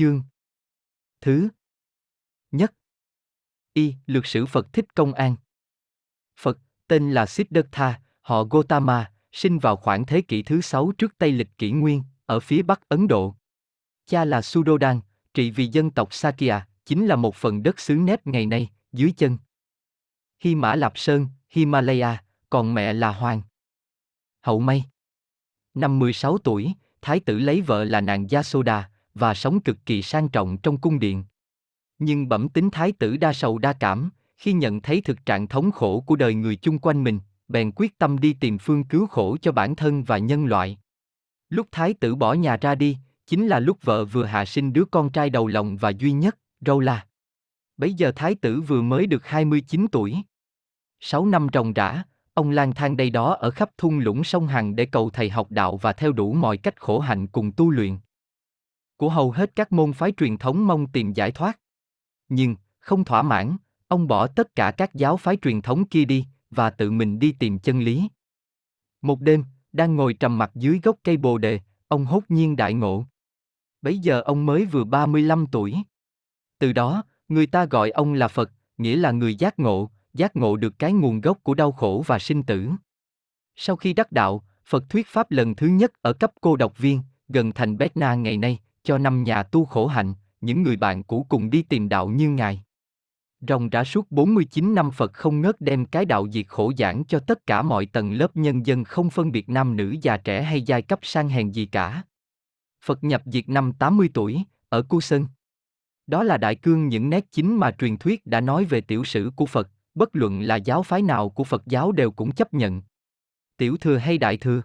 Chương Thứ Nhất Y. Lược sử Phật Thích Công An Phật, tên là Siddhartha, họ Gotama, sinh vào khoảng thế kỷ thứ sáu trước Tây lịch kỷ nguyên, ở phía Bắc Ấn Độ. Cha là Sudodan, trị vì dân tộc Sakya, chính là một phần đất xứ nếp ngày nay, dưới chân. Hy Mã Lạp Sơn, Himalaya, còn mẹ là Hoàng. Hậu May. Năm 16 tuổi, thái tử lấy vợ là nàng Yasoda, và sống cực kỳ sang trọng trong cung điện. Nhưng bẩm tính thái tử đa sầu đa cảm, khi nhận thấy thực trạng thống khổ của đời người chung quanh mình, bèn quyết tâm đi tìm phương cứu khổ cho bản thân và nhân loại. Lúc thái tử bỏ nhà ra đi, chính là lúc vợ vừa hạ sinh đứa con trai đầu lòng và duy nhất, Rola. Bấy giờ thái tử vừa mới được 29 tuổi. Sáu năm ròng rã, ông lang thang đây đó ở khắp thung lũng sông Hằng để cầu thầy học đạo và theo đủ mọi cách khổ hạnh cùng tu luyện. Của hầu hết các môn phái truyền thống mong tìm giải thoát. Nhưng, không thỏa mãn, ông bỏ tất cả các giáo phái truyền thống kia đi, và tự mình đi tìm chân lý. Một đêm, đang ngồi trầm mặt dưới gốc cây bồ đề, ông hốt nhiên đại ngộ. Bấy giờ ông mới vừa 35 tuổi. Từ đó, người ta gọi ông là Phật, nghĩa là người giác ngộ, giác ngộ được cái nguồn gốc của đau khổ và sinh tử. Sau khi đắc đạo, Phật thuyết pháp lần thứ nhất ở cấp cô độc viên, gần thành Bét Na ngày nay, cho năm nhà tu khổ hạnh, những người bạn cũ cùng đi tìm đạo như Ngài. Rồng rã suốt 49 năm Phật không ngớt đem cái đạo diệt khổ giảng cho tất cả mọi tầng lớp nhân dân không phân biệt nam nữ già trẻ hay giai cấp sang hèn gì cả. Phật nhập diệt năm 80 tuổi, ở Cu Sơn. Đó là đại cương những nét chính mà truyền thuyết đã nói về tiểu sử của Phật, bất luận là giáo phái nào của Phật giáo đều cũng chấp nhận. Tiểu thừa hay đại thừa?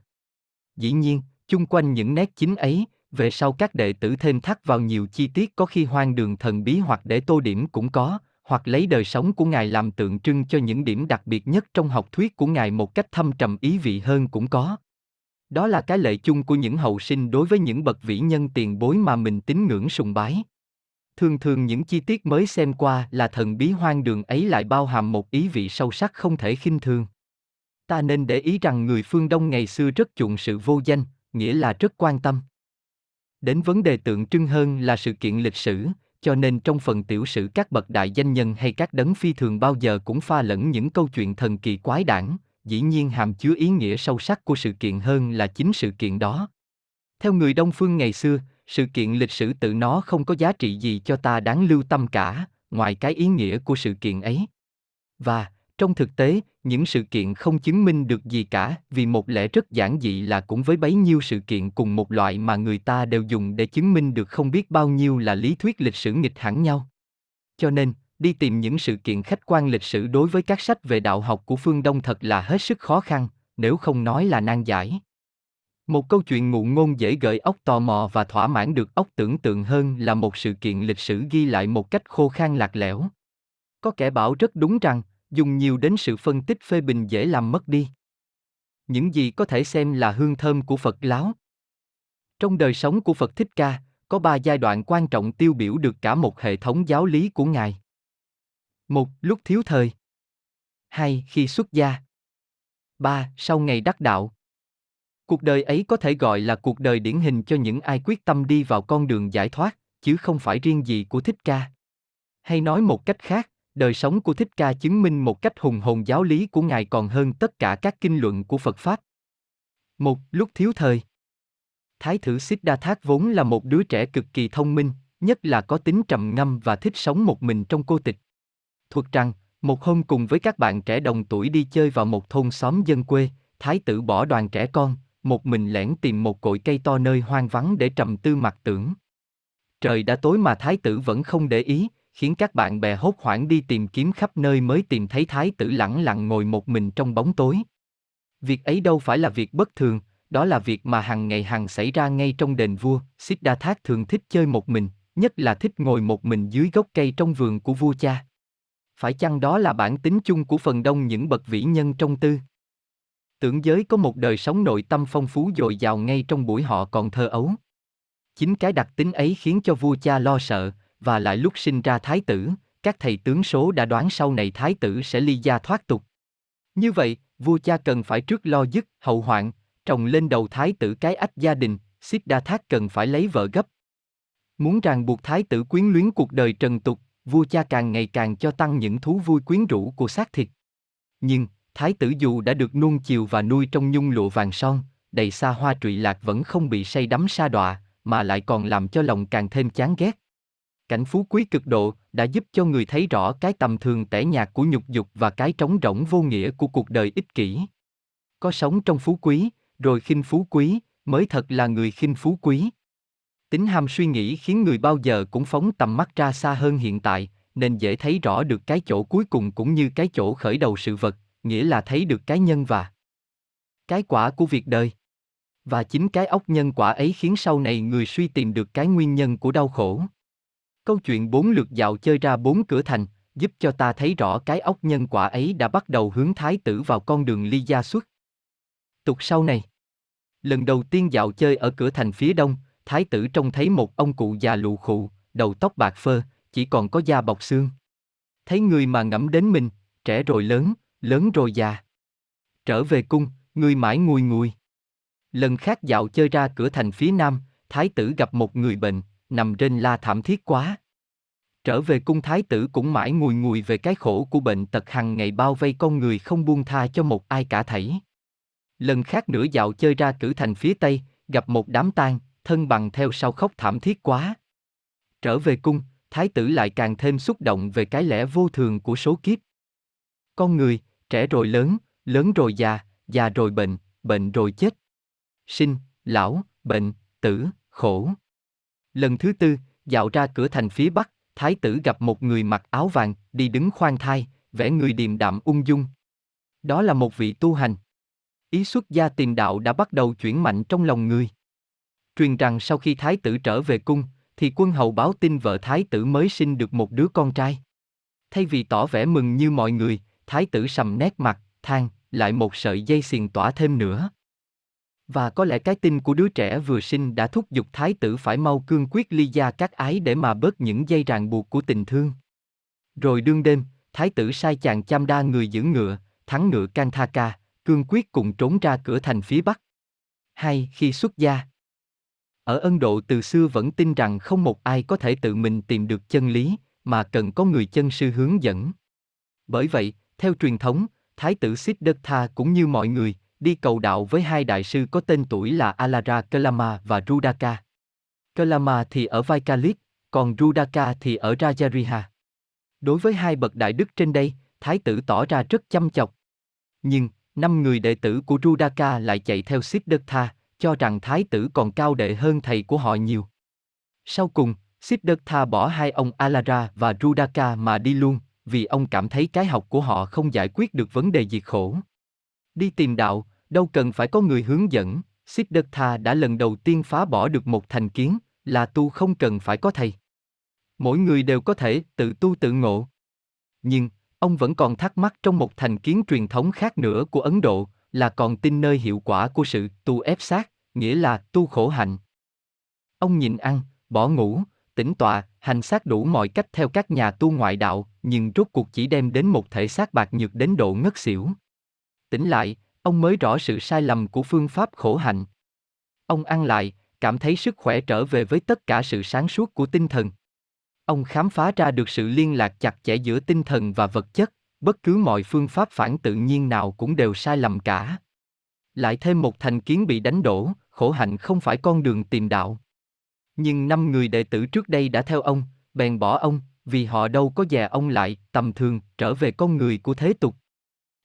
Dĩ nhiên, chung quanh những nét chính ấy, về sau các đệ tử thêm thắt vào nhiều chi tiết có khi hoang đường thần bí hoặc để tô điểm cũng có, hoặc lấy đời sống của Ngài làm tượng trưng cho những điểm đặc biệt nhất trong học thuyết của Ngài một cách thâm trầm ý vị hơn cũng có. Đó là cái lệ chung của những hậu sinh đối với những bậc vĩ nhân tiền bối mà mình tín ngưỡng sùng bái. Thường thường những chi tiết mới xem qua là thần bí hoang đường ấy lại bao hàm một ý vị sâu sắc không thể khinh thường. Ta nên để ý rằng người phương Đông ngày xưa rất chuộng sự vô danh, nghĩa là rất quan tâm. Đến vấn đề tượng trưng hơn là sự kiện lịch sử, cho nên trong phần tiểu sử các bậc đại danh nhân hay các đấng phi thường bao giờ cũng pha lẫn những câu chuyện thần kỳ quái đản, dĩ nhiên hàm chứa ý nghĩa sâu sắc của sự kiện hơn là chính sự kiện đó. Theo người Đông phương ngày xưa, sự kiện lịch sử tự nó không có giá trị gì cho ta đáng lưu tâm cả, ngoài cái ý nghĩa của sự kiện ấy. Và, trong thực tế, những sự kiện không chứng minh được gì cả, vì một lẽ rất giản dị là cũng với bấy nhiêu sự kiện cùng một loại mà người ta đều dùng để chứng minh được không biết bao nhiêu là lý thuyết lịch sử nghịch hẳn nhau. Cho nên, đi tìm những sự kiện khách quan lịch sử đối với các sách về đạo học của phương Đông thật là hết sức khó khăn, nếu không nói là nan giải. Một câu chuyện ngụ ngôn dễ gợi óc tò mò và thỏa mãn được óc tưởng tượng hơn là một sự kiện lịch sử ghi lại một cách khô khan lạc lẽo. Có kẻ bảo rất đúng rằng, dùng nhiều đến sự phân tích phê bình dễ làm mất đi. Những gì có thể xem là hương thơm của Phật láo. Trong đời sống của Phật Thích Ca, có ba giai đoạn quan trọng tiêu biểu được cả một hệ thống giáo lý của Ngài. Một, lúc thiếu thời. Hai, khi xuất gia. Ba, sau ngày đắc đạo. Cuộc đời ấy có thể gọi là cuộc đời điển hình cho những ai quyết tâm đi vào con đường giải thoát, chứ không phải riêng gì của Thích Ca. Hay nói một cách khác, đời sống của Thích Ca chứng minh một cách hùng hồn giáo lý của Ngài còn hơn tất cả các kinh luận của Phật Pháp. Một, lúc thiếu thời. Thái thử Siddhartha vốn là một đứa trẻ cực kỳ thông minh, nhất là có tính trầm ngâm và thích sống một mình trong cô tịch. Thuật rằng, một hôm cùng với các bạn trẻ đồng tuổi đi chơi vào một thôn xóm dân quê, thái tử bỏ đoàn trẻ con, một mình lẻn tìm một cội cây to nơi hoang vắng để trầm tư mặt tưởng. Trời đã tối mà thái tử vẫn không để ý, khiến các bạn bè hốt hoảng đi tìm kiếm khắp nơi mới tìm thấy thái tử lẳng lặng ngồi một mình trong bóng tối. Việc ấy đâu phải là việc bất thường, đó là việc mà hàng ngày hàng xảy ra ngay trong đền vua, Siddhartha thường thích chơi một mình, nhất là thích ngồi một mình dưới gốc cây trong vườn của vua cha. Phải chăng đó là bản tính chung của phần đông những bậc vĩ nhân trong tư? Tưởng giới có một đời sống nội tâm phong phú dồi dào ngay trong buổi họ còn thơ ấu. Chính cái đặc tính ấy khiến cho vua cha lo sợ, và lại lúc sinh ra thái tử, các thầy tướng số đã đoán sau này thái tử sẽ ly gia thoát tục. Như vậy, vua cha cần phải trước lo dứt hậu hoạn, trồng lên đầu thái tử cái ách gia đình, Đa Thác cần phải lấy vợ gấp. Muốn ràng buộc thái tử quyến luyến cuộc đời trần tục, vua cha càng ngày càng cho tăng những thú vui quyến rũ của xác thịt. Nhưng, thái tử dù đã được nuông chiều và nuôi trong nhung lụa vàng son, đầy xa hoa trụy lạc vẫn không bị say đắm sa đọa, mà lại còn làm cho lòng càng thêm chán ghét. Cảnh phú quý cực độ đã giúp cho người thấy rõ cái tầm thường tẻ nhạt của nhục dục và cái trống rỗng vô nghĩa của cuộc đời ích kỷ. Có sống trong phú quý, rồi khinh phú quý, mới thật là người khinh phú quý. Tính ham suy nghĩ khiến người bao giờ cũng phóng tầm mắt ra xa hơn hiện tại, nên dễ thấy rõ được cái chỗ cuối cùng cũng như cái chỗ khởi đầu sự vật, nghĩa là thấy được cái nhân và cái quả của việc đời. Và chính cái ốc nhân quả ấy khiến sau này người suy tìm được cái nguyên nhân của đau khổ. Câu chuyện bốn lượt dạo chơi ra bốn cửa thành, giúp cho ta thấy rõ cái ốc nhân quả ấy đã bắt đầu hướng thái tử vào con đường ly gia xuất. Tục sau này. Lần đầu tiên dạo chơi ở cửa thành phía đông, thái tử trông thấy một ông cụ già lụ khụ, đầu tóc bạc phơ, chỉ còn có da bọc xương. Thấy người mà ngẫm đến mình, trẻ rồi lớn, lớn rồi già. Trở về cung, người mãi ngùi ngùi. Lần khác dạo chơi ra cửa thành phía nam, thái tử gặp một người bệnh, nằm trên la thảm thiết quá. Trở về cung thái tử cũng mãi ngùi ngùi về cái khổ của bệnh tật hằng ngày bao vây con người không buông tha cho một ai cả thảy. Lần khác nữa dạo chơi ra cử thành phía tây, gặp một đám tang, thân bằng theo sau khóc thảm thiết quá. Trở về cung, thái tử lại càng thêm xúc động về cái lẽ vô thường của số kiếp. Con người, trẻ rồi lớn, lớn rồi già, già rồi bệnh, bệnh rồi chết. Sinh, lão, bệnh, tử, khổ. Lần thứ tư, dạo ra cửa thành phía bắc, thái tử gặp một người mặc áo vàng, đi đứng khoan thai, vẻ người điềm đạm ung dung. Đó là một vị tu hành. Ý xuất gia tìm đạo đã bắt đầu chuyển mạnh trong lòng người. Truyền rằng sau khi thái tử trở về cung, thì quân hầu báo tin vợ thái tử mới sinh được một đứa con trai. Thay vì tỏ vẻ mừng như mọi người, thái tử sầm nét mặt, than, lại một sợi dây xiềng tỏa thêm nữa. Và có lẽ cái tin của đứa trẻ vừa sinh đã thúc giục thái tử phải mau cương quyết ly gia các ái để mà bớt những dây ràng buộc của tình thương. Rồi đương đêm, thái tử sai chàng chăm đa người giữ ngựa, thắng ngựa Kanthaka, cương quyết cùng trốn ra cửa thành phía bắc. Hai, khi xuất gia. Ở Ấn Độ từ xưa vẫn tin rằng không một ai có thể tự mình tìm được chân lý, mà cần có người chân sư hướng dẫn. Bởi vậy, theo truyền thống, Thái tử Siddhartha cũng như mọi người, đi cầu đạo với hai đại sư có tên tuổi là Alara Kalama và Rudaka. Kalama thì ở Vaikalit, còn Rudaka thì ở Rajariha. Đối với hai bậc đại đức trên đây, thái tử tỏ ra rất chăm chọc. Nhưng, năm người đệ tử của Rudaka lại chạy theo Siddhartha, cho rằng thái tử còn cao đệ hơn thầy của họ nhiều. Sau cùng, Siddhartha bỏ hai ông Alara và Rudaka mà đi luôn, vì ông cảm thấy cái học của họ không giải quyết được vấn đề diệt khổ. Đi tìm đạo, đâu cần phải có người hướng dẫn, Siddhartha đã lần đầu tiên phá bỏ được một thành kiến, là tu không cần phải có thầy. Mỗi người đều có thể tự tu tự ngộ. Nhưng, ông vẫn còn thắc mắc trong một thành kiến truyền thống khác nữa của Ấn Độ, là còn tin nơi hiệu quả của sự tu ép sát, nghĩa là tu khổ hạnh. Ông nhịn ăn, bỏ ngủ, tĩnh tọa, hành sát đủ mọi cách theo các nhà tu ngoại đạo, nhưng rốt cuộc chỉ đem đến một thể xác bạc nhược đến độ ngất xỉu. Tỉnh lại, ông mới rõ sự sai lầm của phương pháp khổ hạnh. Ông ăn lại, cảm thấy sức khỏe trở về với tất cả sự sáng suốt của tinh thần. Ông khám phá ra được sự liên lạc chặt chẽ giữa tinh thần và vật chất, bất cứ mọi phương pháp phản tự nhiên nào cũng đều sai lầm cả. Lại thêm một thành kiến bị đánh đổ, khổ hạnh không phải con đường tìm đạo. Nhưng năm người đệ tử trước đây đã theo ông, bèn bỏ ông, vì họ đâu có dè ông lại, tầm thường, trở về con người của thế tục.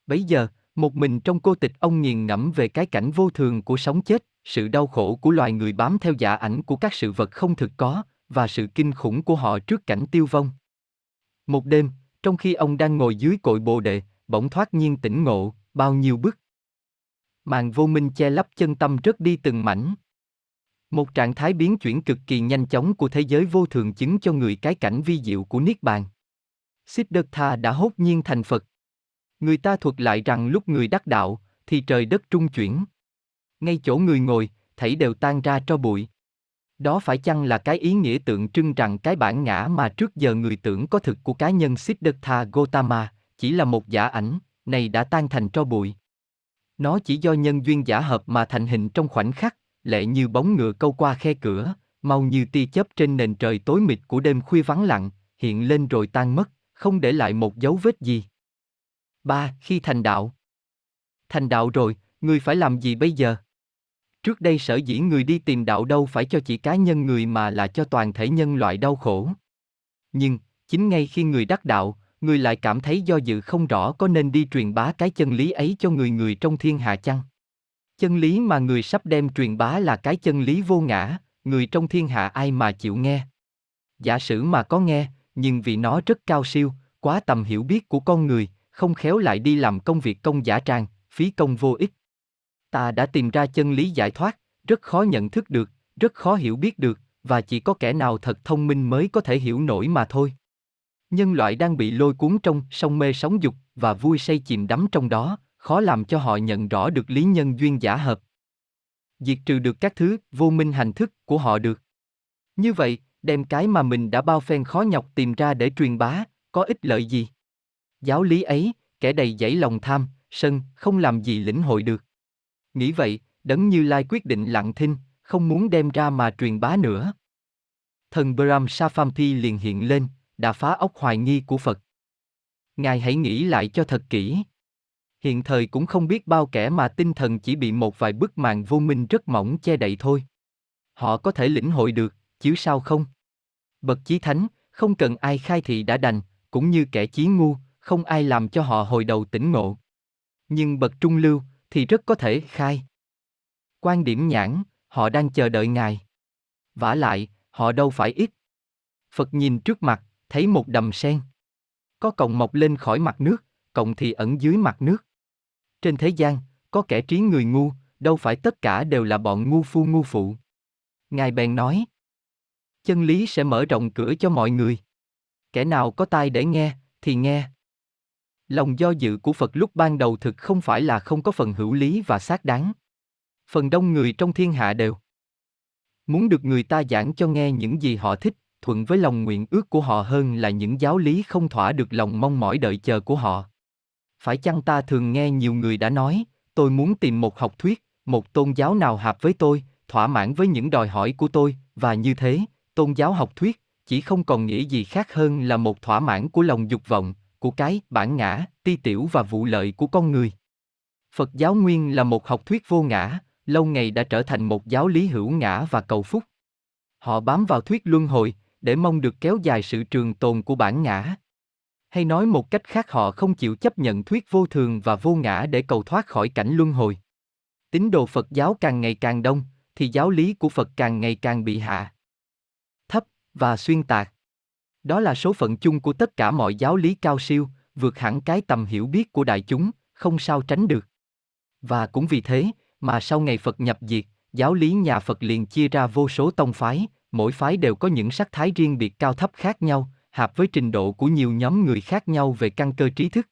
Bấy giờ, một mình trong cô tịch ông nghiền ngẫm về cái cảnh vô thường của sống chết, sự đau khổ của loài người bám theo giả ảnh của các sự vật không thực có, và sự kinh khủng của họ trước cảnh tiêu vong. Một đêm, trong khi ông đang ngồi dưới cội bồ đề, bỗng thoát nhiên tỉnh ngộ, bao nhiêu bức. Màn vô minh che lấp chân tâm rớt đi từng mảnh. Một trạng thái biến chuyển cực kỳ nhanh chóng của thế giới vô thường chứng cho người cái cảnh vi diệu của Niết Bàn. Siddhartha đã hốt nhiên thành Phật. Người ta thuật lại rằng lúc người đắc đạo, thì trời đất trung chuyển. Ngay chỗ người ngồi, thảy đều tan ra cho bụi. Đó phải chăng là cái ý nghĩa tượng trưng rằng cái bản ngã mà trước giờ người tưởng có thực của cá nhân Siddhartha Gautama, chỉ là một giả ảnh, này đã tan thành tro bụi. Nó chỉ do nhân duyên giả hợp mà thành hình trong khoảnh khắc, lệ như bóng ngựa câu qua khe cửa, mau như tia chớp trên nền trời tối mịt của đêm khuya vắng lặng, hiện lên rồi tan mất, không để lại một dấu vết gì. Ba, Khi thành đạo. Thành đạo rồi, người phải làm gì bây giờ? Trước đây sở dĩ người đi tìm đạo đâu phải cho chỉ cá nhân người mà là cho toàn thể nhân loại đau khổ. Nhưng, chính ngay khi người đắc đạo, người lại cảm thấy do dự không rõ có nên đi truyền bá cái chân lý ấy cho người người trong thiên hạ chăng? Chân lý mà người sắp đem truyền bá là cái chân lý vô ngã, người trong thiên hạ ai mà chịu nghe. Giả sử mà có nghe, nhưng vì nó rất cao siêu, quá tầm hiểu biết của con người, không khéo lại đi làm công việc công giả trang, phí công vô ích. Ta đã tìm ra chân lý giải thoát, rất khó nhận thức được, rất khó hiểu biết được, và chỉ có kẻ nào thật thông minh mới có thể hiểu nổi mà thôi. Nhân loại đang bị lôi cuốn trong sông mê sóng dục và vui say chìm đắm trong đó, khó làm cho họ nhận rõ được lý nhân duyên giả hợp. Diệt trừ được các thứ vô minh hành thức của họ được. Như vậy, đem cái mà mình đã bao phen khó nhọc tìm ra để truyền bá, có ích lợi gì? Giáo lý ấy, kẻ đầy dẫy lòng tham, sân, không làm gì lĩnh hội được. Nghĩ vậy, đấng Như Lai quyết định lặng thinh, không muốn đem ra mà truyền bá nữa. Thần Brahm Saphampi liền hiện lên, đã phá ốc hoài nghi của Phật. Ngài hãy nghĩ lại cho thật kỹ. Hiện thời cũng không biết bao kẻ mà tinh thần chỉ bị một vài bức màn vô minh rất mỏng che đậy thôi. Họ có thể lĩnh hội được, chứ sao không? Bậc chí thánh, không cần ai khai thị đã đành, cũng như kẻ chí ngu, không ai làm cho họ hồi đầu tỉnh ngộ. Nhưng bậc trung lưu, thì rất có thể khai. Quan điểm nhãn, họ đang chờ đợi ngài. vả lại, họ đâu phải ít. Phật nhìn trước mặt, thấy một đầm sen. Có cọng mọc lên khỏi mặt nước, cọng thì ẩn dưới mặt nước. Trên thế gian, có kẻ trí người ngu, đâu phải tất cả đều là bọn ngu phu ngu phụ. Ngài bèn nói, chân lý sẽ mở rộng cửa cho mọi người. Kẻ nào có tai để nghe, thì nghe. Lòng do dự của Phật lúc ban đầu thực không phải là không có phần hữu lý và xác đáng. Phần đông người trong thiên hạ đều muốn được người ta giảng cho nghe những gì họ thích, thuận với lòng nguyện ước của họ hơn là những giáo lý không thỏa được lòng mong mỏi đợi chờ của họ. Phải chăng ta thường nghe nhiều người đã nói, tôi muốn tìm một học thuyết, một tôn giáo nào hợp với tôi, thỏa mãn với những đòi hỏi của tôi, và như thế, tôn giáo học thuyết chỉ không còn nghĩa gì khác hơn là một thỏa mãn của lòng dục vọng, của cái bản ngã, ti tiểu và vụ lợi của con người. Phật giáo nguyên là một học thuyết vô ngã, lâu ngày đã trở thành một giáo lý hữu ngã và cầu phúc. Họ bám vào thuyết luân hồi, để mong được kéo dài sự trường tồn của bản ngã. Hay nói một cách khác họ không chịu chấp nhận thuyết vô thường và vô ngã để cầu thoát khỏi cảnh luân hồi. Tín đồ Phật giáo càng ngày càng đông, thì giáo lý của Phật càng ngày càng bị hạ thấp và xuyên tạc. Đó là số phận chung của tất cả mọi giáo lý cao siêu, vượt hẳn cái tầm hiểu biết của đại chúng, không sao tránh được. Và cũng vì thế, mà sau ngày Phật nhập diệt, giáo lý nhà Phật liền chia ra vô số tông phái, mỗi phái đều có những sắc thái riêng biệt cao thấp khác nhau, hợp với trình độ của nhiều nhóm người khác nhau về căn cơ trí thức.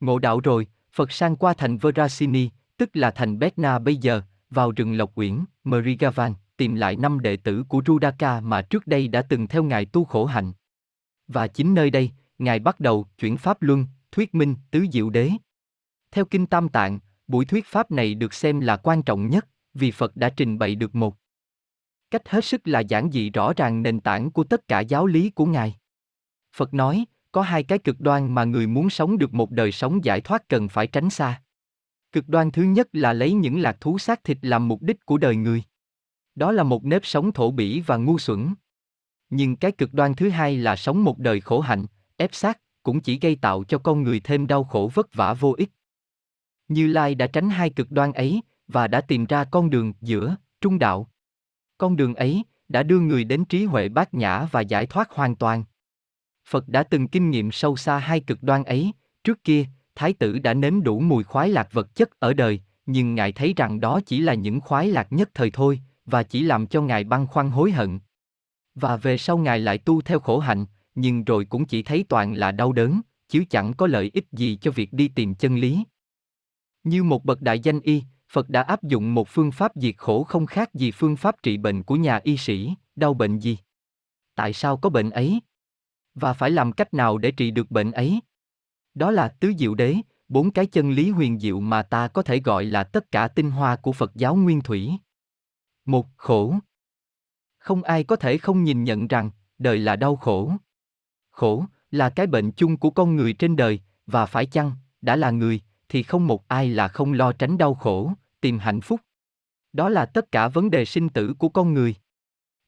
Ngộ đạo rồi, Phật sang qua thành Verasini, tức là thành Betna bây giờ, vào rừng Lộc Uyển, Merigavan, tìm lại năm đệ tử của Rudaka mà trước đây đã từng theo Ngài tu khổ hạnh. Và chính nơi đây, Ngài bắt đầu chuyển pháp luân, thuyết minh tứ diệu đế. Theo Kinh Tam Tạng, buổi thuyết pháp này được xem là quan trọng nhất, vì Phật đã trình bày được một cách hết sức là giản dị rõ ràng nền tảng của tất cả giáo lý của Ngài. Phật nói, có hai cái cực đoan mà người muốn sống được một đời sống giải thoát cần phải tránh xa. Cực đoan thứ nhất là lấy những lạc thú xác thịt làm mục đích của đời người. Đó là một nếp sống thổ bỉ và ngu xuẩn. Nhưng cái cực đoan thứ hai là sống một đời khổ hạnh, ép sát, cũng chỉ gây tạo cho con người thêm đau khổ vất vả vô ích. Như Lai đã tránh hai cực đoan ấy, và đã tìm ra con đường giữa, trung đạo. Con đường ấy, đã đưa người đến trí huệ bát nhã và giải thoát hoàn toàn. Phật đã từng kinh nghiệm sâu xa hai cực đoan ấy, trước kia, Thái tử đã nếm đủ mùi khoái lạc vật chất ở đời, nhưng Ngài thấy rằng đó chỉ là những khoái lạc nhất thời thôi, và chỉ làm cho Ngài băn khoăn hối hận. Và về sau Ngài lại tu theo khổ hạnh, nhưng rồi cũng chỉ thấy toàn là đau đớn, chứ chẳng có lợi ích gì cho việc đi tìm chân lý. Như một bậc đại danh y, Phật đã áp dụng một phương pháp diệt khổ không khác gì phương pháp trị bệnh của nhà y sĩ, đau bệnh gì? Tại sao có bệnh ấy? Và phải làm cách nào để trị được bệnh ấy? Đó là tứ diệu đế, bốn cái chân lý huyền diệu mà ta có thể gọi là tất cả tinh hoa của Phật giáo nguyên thủy. Một khổ. Không ai có thể không nhìn nhận rằng, đời là đau khổ. Khổ, là cái bệnh chung của con người trên đời, và phải chăng, đã là người, thì không một ai là không lo tránh đau khổ, tìm hạnh phúc. Đó là tất cả vấn đề sinh tử của con người.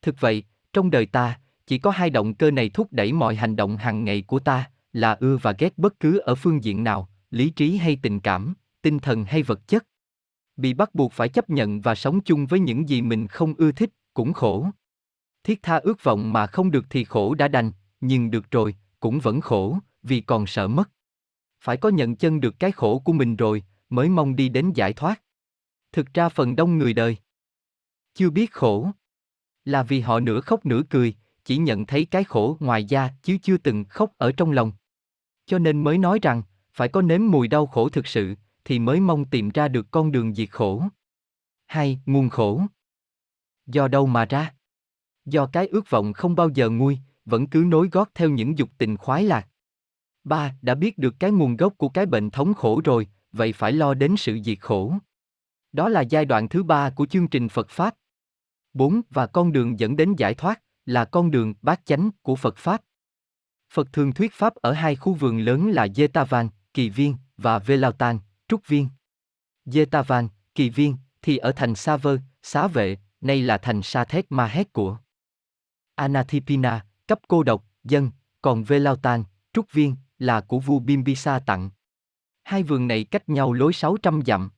Thực vậy, trong đời ta, chỉ có hai động cơ này thúc đẩy mọi hành động hàng ngày của ta, là ưa và ghét bất cứ ở phương diện nào, lý trí hay tình cảm, tinh thần hay vật chất. Bị bắt buộc phải chấp nhận và sống chung với những gì mình không ưa thích, cũng khổ. Thiết tha ước vọng mà không được thì khổ đã đành, nhưng được rồi, cũng vẫn khổ, vì còn sợ mất. Phải có nhận chân được cái khổ của mình rồi, mới mong đi đến giải thoát. Thực ra phần đông người đời chưa biết khổ là vì họ nửa khóc nửa cười, chỉ nhận thấy cái khổ ngoài da chứ chưa từng khóc ở trong lòng. Cho nên mới nói rằng, phải có nếm mùi đau khổ thực sự, thì mới mong tìm ra được con đường diệt khổ. Hai, nguồn khổ. Do đâu mà ra? Do cái ước vọng không bao giờ nguôi, vẫn cứ nối gót theo những dục tình khoái lạc. Ba, đã biết được cái nguồn gốc của cái bệnh thống khổ rồi, vậy phải lo đến sự diệt khổ. Đó là giai đoạn thứ ba của chương trình Phật Pháp. 4. Và con đường dẫn đến giải thoát, là con đường bát chánh của Phật Pháp. Phật thường thuyết Pháp ở hai khu vườn lớn là Jetavan, Kỳ Viên, và Velautan, Trúc Viên. Jetavan, Kỳ Viên, thì ở thành Sa Vơ, Xá Vệ, nay là thành Sa Thét Ma Hét của Anathipina, cấp cô độc, dân, còn Velautan, Trúc Viên, là của vua Bimbisa tặng. Hai vườn này cách nhau lối 600 dặm.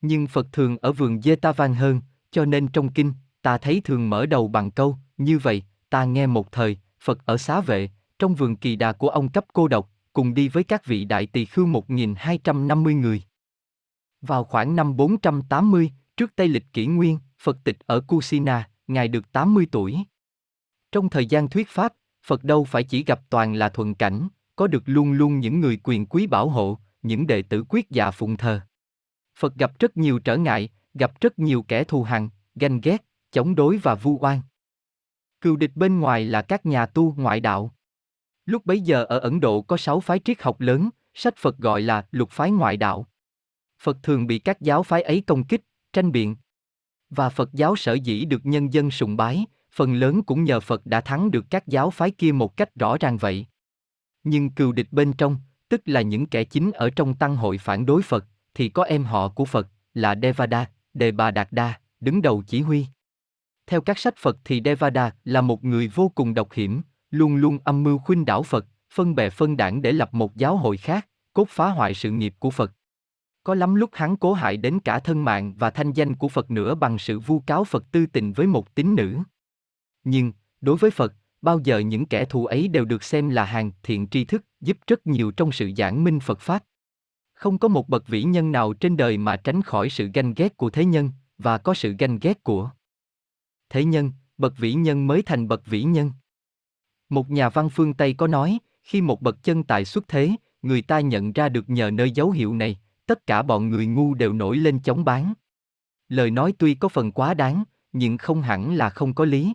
Nhưng Phật thường ở vườn Jetavan hơn, cho nên trong kinh, ta thấy thường mở đầu bằng câu, như vậy, ta nghe một thời, Phật ở xá vệ, trong vườn kỳ đà của ông cấp cô độc, cùng đi với các vị đại tỳ khưu 1250 người. Vào khoảng năm 480, trước Tây lịch kỷ nguyên, Phật tịch ở Kusina, Ngài được 80 tuổi. Trong thời gian thuyết Pháp, Phật đâu phải chỉ gặp toàn là thuận cảnh, có được luôn luôn những người quyền quý bảo hộ, những đệ tử quyết dạ phụng thờ. Phật gặp rất nhiều trở ngại, gặp rất nhiều kẻ thù hằn, ganh ghét, chống đối và vu oan. Cừu địch bên ngoài là các nhà tu ngoại đạo. Lúc bấy giờ ở Ấn Độ có sáu phái triết học lớn, sách Phật gọi là lục phái ngoại đạo. Phật thường bị các giáo phái ấy công kích, tranh biện. Và Phật giáo sở dĩ được nhân dân sùng bái, phần lớn cũng nhờ Phật đã thắng được các giáo phái kia một cách rõ ràng vậy. Nhưng cừu địch bên trong, tức là những kẻ chính ở trong tăng hội phản đối Phật, thì có em họ của Phật, là Devada, Đề Bà Đạt Đa, đứng đầu chỉ huy. Theo các sách Phật thì Devada là một người vô cùng độc hiểm, luôn luôn âm mưu khuynh đảo Phật, phân bè phân đảng để lập một giáo hội khác, cốt phá hoại sự nghiệp của Phật. Có lắm lúc hắn cố hại đến cả thân mạng và thanh danh của Phật nữa bằng sự vu cáo Phật tư tình với một tín nữ. Nhưng, đối với Phật, bao giờ những kẻ thù ấy đều được xem là hàng thiện tri thức, giúp rất nhiều trong sự giảng minh Phật Pháp. Không có một bậc vĩ nhân nào trên đời mà tránh khỏi sự ganh ghét của thế nhân, và có sự ganh ghét của thế nhân, bậc vĩ nhân mới thành bậc vĩ nhân. Một nhà văn phương Tây có nói, khi một bậc chân tài xuất thế, người ta nhận ra được nhờ nơi dấu hiệu này, tất cả bọn người ngu đều nổi lên chống bán. Lời nói tuy có phần quá đáng, nhưng không hẳn là không có lý.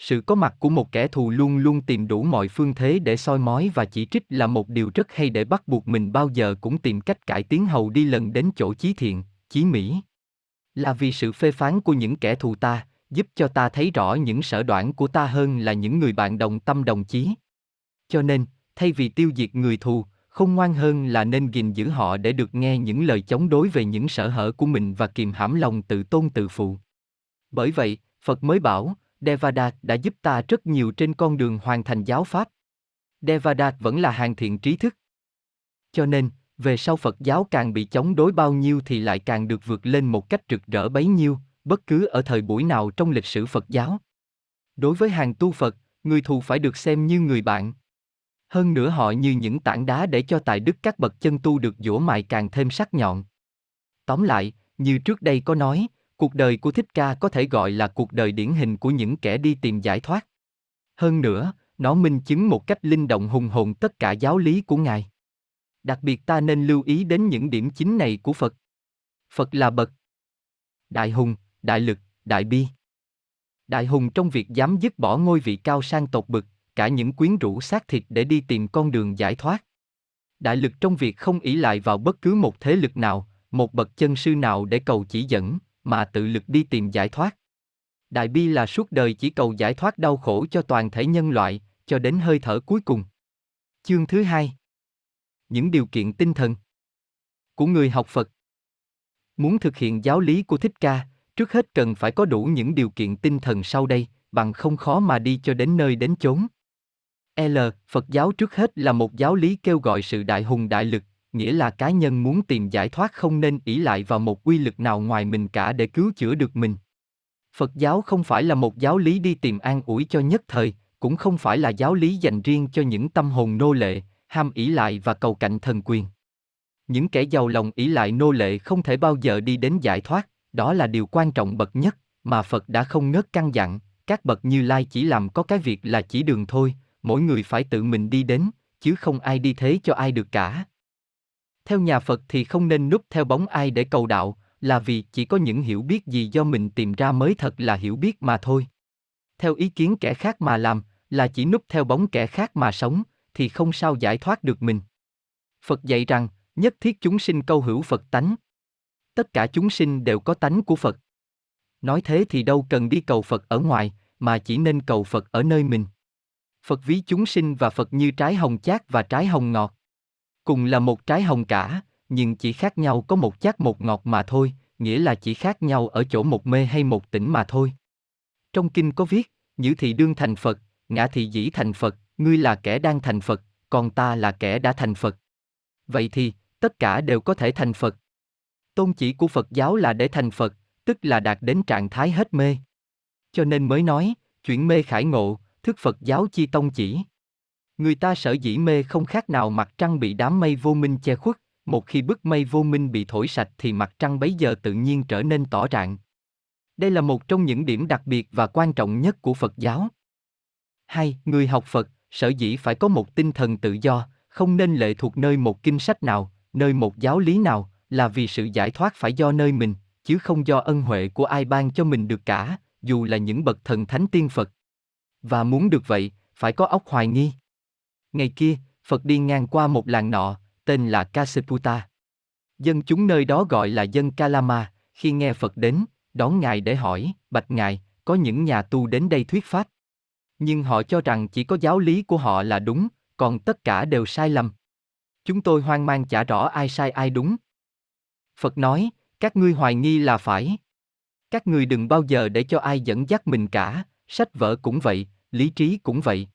Sự có mặt của một kẻ thù luôn luôn tìm đủ mọi phương thế để soi mói và chỉ trích là một điều rất hay để bắt buộc mình bao giờ cũng tìm cách cải tiến hầu đi lần đến chỗ chí thiện, chí mỹ. Là vì sự phê phán của những kẻ thù ta, giúp cho ta thấy rõ những sở đoạn của ta hơn là những người bạn đồng tâm đồng chí. Cho nên, thay vì tiêu diệt người thù, không ngoan hơn là nên gìn giữ họ để được nghe những lời chống đối về những sở hở của mình và kiềm hãm lòng tự tôn tự phụ. Bởi vậy, Phật mới bảo, Devada đã giúp ta rất nhiều trên con đường hoàn thành giáo pháp. Devada vẫn là hàng thiện trí thức. Cho nên, về sau Phật giáo càng bị chống đối bao nhiêu thì lại càng được vượt lên một cách rực rỡ bấy nhiêu, bất cứ ở thời buổi nào trong lịch sử Phật giáo. Đối với hàng tu Phật, người thù phải được xem như người bạn. Hơn nữa họ như những tảng đá để cho tài đức các bậc chân tu được dỗ mài càng thêm sắc nhọn. Tóm lại, như trước đây có nói, cuộc đời của Thích Ca có thể gọi là cuộc đời điển hình của những kẻ đi tìm giải thoát. Hơn nữa, nó minh chứng một cách linh động hùng hồn tất cả giáo lý của Ngài. Đặc biệt ta nên lưu ý đến những điểm chính này của Phật. Phật là bậc đại hùng, đại lực, đại bi. Đại hùng trong việc dám dứt bỏ ngôi vị cao sang tột bực, cả những quyến rũ xác thịt để đi tìm con đường giải thoát. Đại lực trong việc không ỷ lại vào bất cứ một thế lực nào, một bậc chân sư nào để cầu chỉ dẫn, mà tự lực đi tìm giải thoát. Đại bi là suốt đời chỉ cầu giải thoát đau khổ cho toàn thể nhân loại, cho đến hơi thở cuối cùng. Chương thứ hai Những điều kiện tinh thần của người học Phật Muốn thực hiện giáo lý của Thích Ca, trước hết cần phải có đủ những điều kiện tinh thần sau đây, bằng không khó mà đi cho đến nơi đến chốn. L. Phật giáo trước hết là một giáo lý kêu gọi sự đại hùng đại lực, nghĩa là cá nhân muốn tìm giải thoát không nên ỷ lại vào một quy lực nào ngoài mình cả để cứu chữa được mình. Phật giáo không phải là một giáo lý đi tìm an ủi cho nhất thời, cũng không phải là giáo lý dành riêng cho những tâm hồn nô lệ, ham ỷ lại và cầu cạnh thần quyền. Những kẻ giàu lòng ỷ lại nô lệ không thể bao giờ đi đến giải thoát, đó là điều quan trọng bậc nhất mà Phật đã không ngớt căn dặn, các bậc Như Lai chỉ làm có cái việc là chỉ đường thôi, mỗi người phải tự mình đi đến, chứ không ai đi thế cho ai được cả. Theo nhà Phật thì không nên núp theo bóng ai để cầu đạo, là vì chỉ có những hiểu biết gì do mình tìm ra mới thật là hiểu biết mà thôi. Theo ý kiến kẻ khác mà làm, là chỉ núp theo bóng kẻ khác mà sống, thì không sao giải thoát được mình. Phật dạy rằng, nhất thiết chúng sinh câu hữu Phật tánh. Tất cả chúng sinh đều có tánh của Phật. Nói thế thì đâu cần đi cầu Phật ở ngoài, mà chỉ nên cầu Phật ở nơi mình. Phật ví chúng sinh và Phật như trái hồng chát và trái hồng ngọt. Cùng là một trái hồng cả, nhưng chỉ khác nhau có một chát một ngọt mà thôi, nghĩa là chỉ khác nhau ở chỗ một mê hay một tỉnh mà thôi. Trong kinh có viết, Nhữ thị đương thành Phật, ngã thị dĩ thành Phật, ngươi là kẻ đang thành Phật, còn ta là kẻ đã thành Phật. Vậy thì, tất cả đều có thể thành Phật. Tôn chỉ của Phật giáo là để thành Phật, tức là đạt đến trạng thái hết mê. Cho nên mới nói, chuyển mê khải ngộ, thức Phật giáo chi tông chỉ. Người ta sở dĩ mê không khác nào mặt trăng bị đám mây vô minh che khuất, một khi bức mây vô minh bị thổi sạch thì mặt trăng bấy giờ tự nhiên trở nên tỏ rạng. Đây là một trong những điểm đặc biệt và quan trọng nhất của Phật giáo. Hai, người học Phật, sở dĩ phải có một tinh thần tự do, không nên lệ thuộc nơi một kinh sách nào, nơi một giáo lý nào, là vì sự giải thoát phải do nơi mình, chứ không do ân huệ của ai ban cho mình được cả, dù là những bậc thần thánh tiên Phật. Và muốn được vậy, phải có óc hoài nghi. Ngày kia, Phật đi ngang qua một làng nọ, tên là Kaseputa. Dân chúng nơi đó gọi là dân Kalama, khi nghe Phật đến, đón Ngài để hỏi, bạch Ngài, có những nhà tu đến đây thuyết pháp. Nhưng họ cho rằng chỉ có giáo lý của họ là đúng, còn tất cả đều sai lầm. Chúng tôi hoang mang chả rõ ai sai ai đúng. Phật nói, các ngươi hoài nghi là phải. Các ngươi đừng bao giờ để cho ai dẫn dắt mình cả, sách vở cũng vậy, lý trí cũng vậy.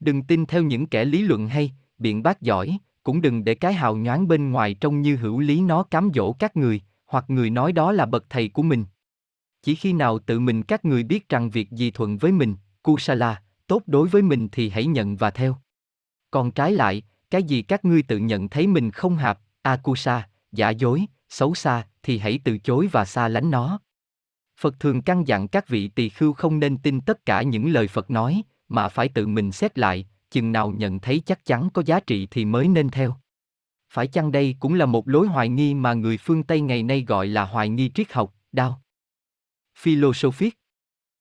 Đừng tin theo những kẻ lý luận hay, biện bác giỏi, cũng đừng để cái hào nhoáng bên ngoài trông như hữu lý nó cám dỗ các người, hoặc người nói đó là bậc thầy của mình. Chỉ khi nào tự mình các người biết rằng việc gì thuận với mình, kusala, tốt đối với mình thì hãy nhận và theo. Còn trái lại, cái gì các ngươi tự nhận thấy mình không hợp, akusa, giả dối, xấu xa, thì hãy từ chối và xa lánh nó. Phật thường căn dặn các vị tỳ khưu không nên tin tất cả những lời Phật nói, mà phải tự mình xét lại, chừng nào nhận thấy chắc chắn có giá trị thì mới nên theo. Phải chăng đây cũng là một lối hoài nghi mà người phương Tây ngày nay gọi là hoài nghi triết học, đao. Philosophic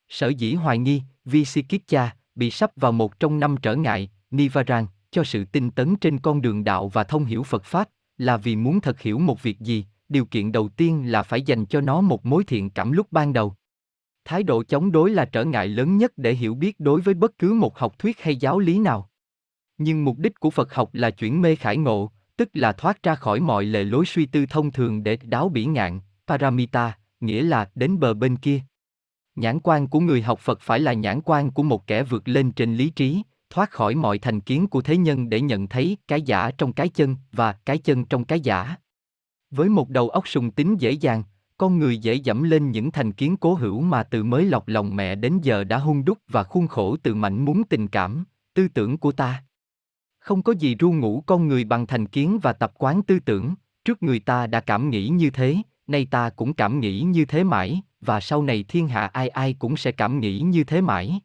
Sở dĩ hoài nghi, Visikitcha, bị sắp vào một trong năm trở ngại, Nivaran, cho sự tinh tấn trên con đường đạo và thông hiểu Phật Pháp, là vì muốn thật hiểu một việc gì, điều kiện đầu tiên là phải dành cho nó một mối thiện cảm lúc ban đầu. Thái độ chống đối là trở ngại lớn nhất để hiểu biết đối với bất cứ một học thuyết hay giáo lý nào. Nhưng mục đích của Phật học là chuyển mê khải ngộ, tức là thoát ra khỏi mọi lề lối suy tư thông thường để đáo bỉ ngạn, paramita, nghĩa là đến bờ bên kia. Nhãn quan của người học Phật phải là nhãn quan của một kẻ vượt lên trên lý trí, thoát khỏi mọi thành kiến của thế nhân để nhận thấy cái giả trong cái chân và cái chân trong cái giả. Với một đầu óc sùng tính dễ dàng, con người dễ dẫm lên những thành kiến cố hữu mà từ mới lọc lòng mẹ đến giờ đã hung đúc và khuôn khổ từ mảnh muốn tình cảm, tư tưởng của ta. Không có gì ru ngủ con người bằng thành kiến và tập quán tư tưởng, trước người ta đã cảm nghĩ như thế, nay ta cũng cảm nghĩ như thế mãi, và sau này thiên hạ ai ai cũng sẽ cảm nghĩ như thế mãi.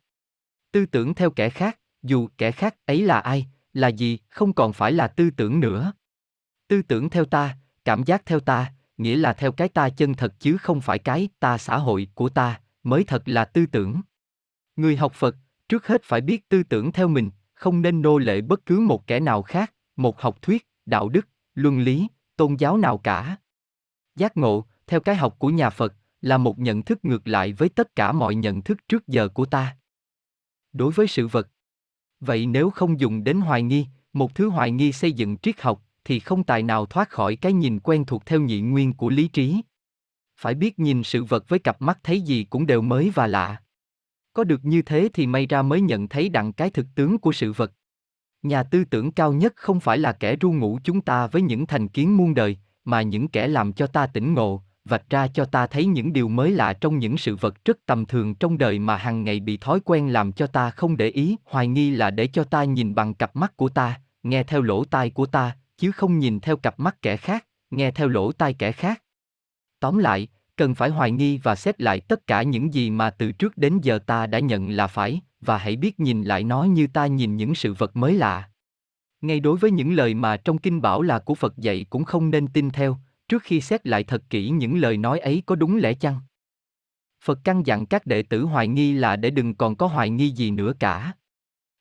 Tư tưởng theo kẻ khác, dù kẻ khác ấy là ai, là gì, không còn phải là tư tưởng nữa. Tư tưởng theo ta, cảm giác theo ta, nghĩa là theo cái ta chân thật chứ không phải cái ta xã hội của ta, mới thật là tư tưởng. Người học Phật, trước hết phải biết tư tưởng theo mình, không nên nô lệ bất cứ một kẻ nào khác, một học thuyết, đạo đức, luân lý, tôn giáo nào cả. Giác ngộ, theo cái học của nhà Phật, là một nhận thức ngược lại với tất cả mọi nhận thức trước giờ của ta. Đối với sự vật. Vậy nếu không dùng đến hoài nghi, một thứ hoài nghi xây dựng triết học, thì không tài nào thoát khỏi cái nhìn quen thuộc theo nhị nguyên của lý trí. Phải biết nhìn sự vật với cặp mắt thấy gì cũng đều mới và lạ. Có được như thế thì may ra mới nhận thấy đặng cái thực tướng của sự vật. Nhà tư tưởng cao nhất không phải là kẻ ru ngủ chúng ta với những thành kiến muôn đời, mà những kẻ làm cho ta tỉnh ngộ, vạch ra cho ta thấy những điều mới lạ trong những sự vật rất tầm thường trong đời mà hàng ngày bị thói quen làm cho ta không để ý, hoài nghi là để cho ta nhìn bằng cặp mắt của ta, nghe theo lỗ tai của ta, chứ không nhìn theo cặp mắt kẻ khác, nghe theo lỗ tai kẻ khác. Tóm lại, cần phải hoài nghi và xét lại tất cả những gì mà từ trước đến giờ ta đã nhận là phải, và hãy biết nhìn lại nó như ta nhìn những sự vật mới lạ. Ngay đối với những lời mà trong kinh bảo là của Phật dạy cũng không nên tin theo, trước khi xét lại thật kỹ những lời nói ấy có đúng lẽ chăng? Phật căn dặn các đệ tử hoài nghi là để đừng còn có hoài nghi gì nữa cả.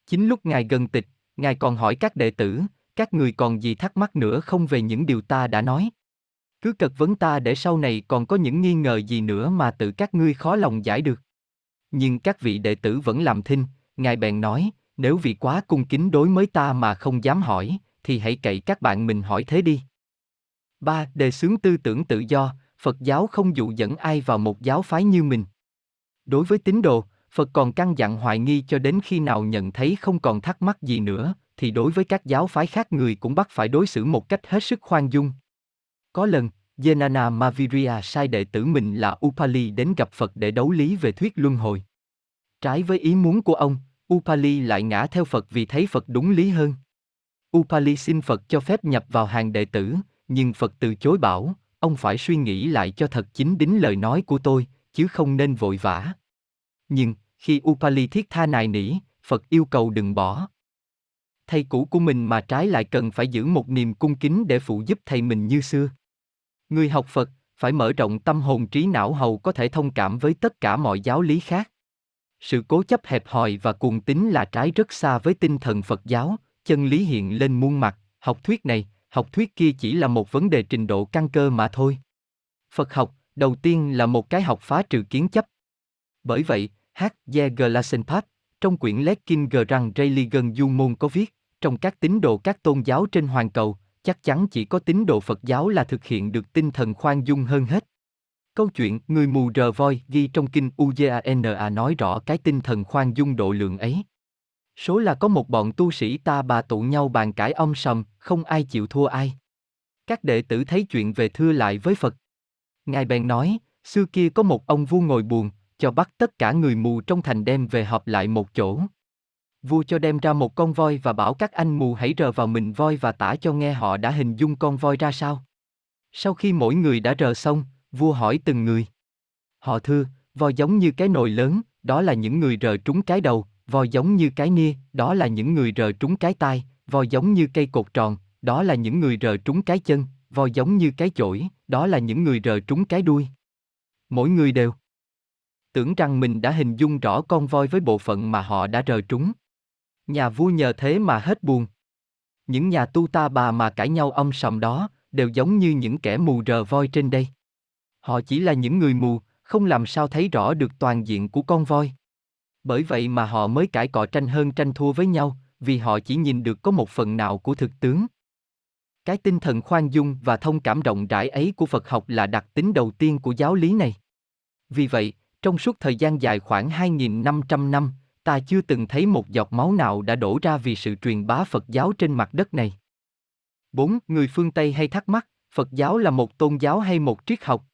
Chính lúc Ngài gần tịch, Ngài còn hỏi các đệ tử, các người còn gì thắc mắc nữa không về những điều ta đã nói? Cứ cật vấn ta để sau này còn có những nghi ngờ gì nữa mà tự các ngươi khó lòng giải được. Nhưng các vị đệ tử vẫn làm thinh, Ngài bèn nói, nếu vì quá cung kính đối với ta mà không dám hỏi, thì hãy cậy các bạn mình hỏi thế đi. ba Đề xướng tư tưởng tự do, Phật giáo không dụ dẫn ai vào một giáo phái như mình. Đối với tín đồ, Phật còn căn dặn hoài nghi cho đến khi nào nhận thấy không còn thắc mắc gì nữa, thì đối với các giáo phái khác người cũng bắt phải đối xử một cách hết sức khoan dung. Có lần, Yenana Maviria sai đệ tử mình là Upali đến gặp Phật để đấu lý về thuyết luân hồi. Trái với ý muốn của ông, Upali lại ngã theo Phật vì thấy Phật đúng lý hơn. Upali xin Phật cho phép nhập vào hàng đệ tử, nhưng Phật từ chối bảo, ông phải suy nghĩ lại cho thật chính đính lời nói của tôi, chứ không nên vội vã. Nhưng, khi Upali thiết tha nài nỉ, Phật yêu cầu đừng bỏ. Thầy cũ của mình mà trái lại cần phải giữ một niềm cung kính để phụ giúp thầy mình như xưa. Người học Phật, phải mở rộng tâm hồn trí não hầu có thể thông cảm với tất cả mọi giáo lý khác. Sự cố chấp hẹp hòi và cuồng tín là trái rất xa với tinh thần Phật giáo, chân lý hiện lên muôn mặt, học thuyết này, học thuyết kia chỉ là một vấn đề trình độ căn cơ mà thôi. Phật học, đầu tiên là một cái học phá trừ kiến chấp. Bởi vậy, H. G. Glassenpat, trong quyển Letkin Grang Religion Du Môn có viết, trong các tín đồ các tôn giáo trên hoàn cầu, chắc chắn chỉ có tín đồ Phật giáo là thực hiện được tinh thần khoan dung hơn hết. Câu chuyện người mù rờ voi ghi trong kinh Ujana nói rõ cái tinh thần khoan dung độ lượng ấy. Số là có một bọn tu sĩ ta bà tụ nhau bàn cãi om sầm, không ai chịu thua ai. Các đệ tử thấy chuyện về thưa lại với Phật. Ngài bèn nói, xưa kia có một ông vua ngồi buồn, cho bắt tất cả người mù trong thành đem về họp lại một chỗ. Vua cho đem ra một con voi và bảo các anh mù hãy rờ vào mình voi và tả cho nghe họ đã hình dung con voi ra sao. Sau khi mỗi người đã rờ xong, vua hỏi từng người. Họ thưa, voi giống như cái nồi lớn, đó là những người rờ trúng cái đầu, voi giống như cái nia, đó là những người rờ trúng cái tai, voi giống như cây cột tròn, đó là những người rờ trúng cái chân, voi giống như cái chổi, đó là những người rờ trúng cái đuôi. Mỗi người đều tưởng rằng mình đã hình dung rõ con voi với bộ phận mà họ đã rờ trúng. Nhà vua nhờ thế mà hết buồn. Những nhà tu ta bà mà cãi nhau ông sầm đó, đều giống như những kẻ mù rờ voi trên đây. Họ chỉ là những người mù, không làm sao thấy rõ được toàn diện của con voi. Bởi vậy mà họ mới cãi cọ tranh hơn tranh thua với nhau, vì họ chỉ nhìn được có một phần nào của thực tướng. Cái tinh thần khoan dung và thông cảm rộng rãi ấy của Phật học là đặc tính đầu tiên của giáo lý này. Vì vậy, trong suốt thời gian dài khoảng 2.500 năm, ta chưa từng thấy một giọt máu nào đã đổ ra vì sự truyền bá Phật giáo trên mặt đất này. 4. Người phương Tây hay thắc mắc, Phật giáo là một tôn giáo hay một triết học?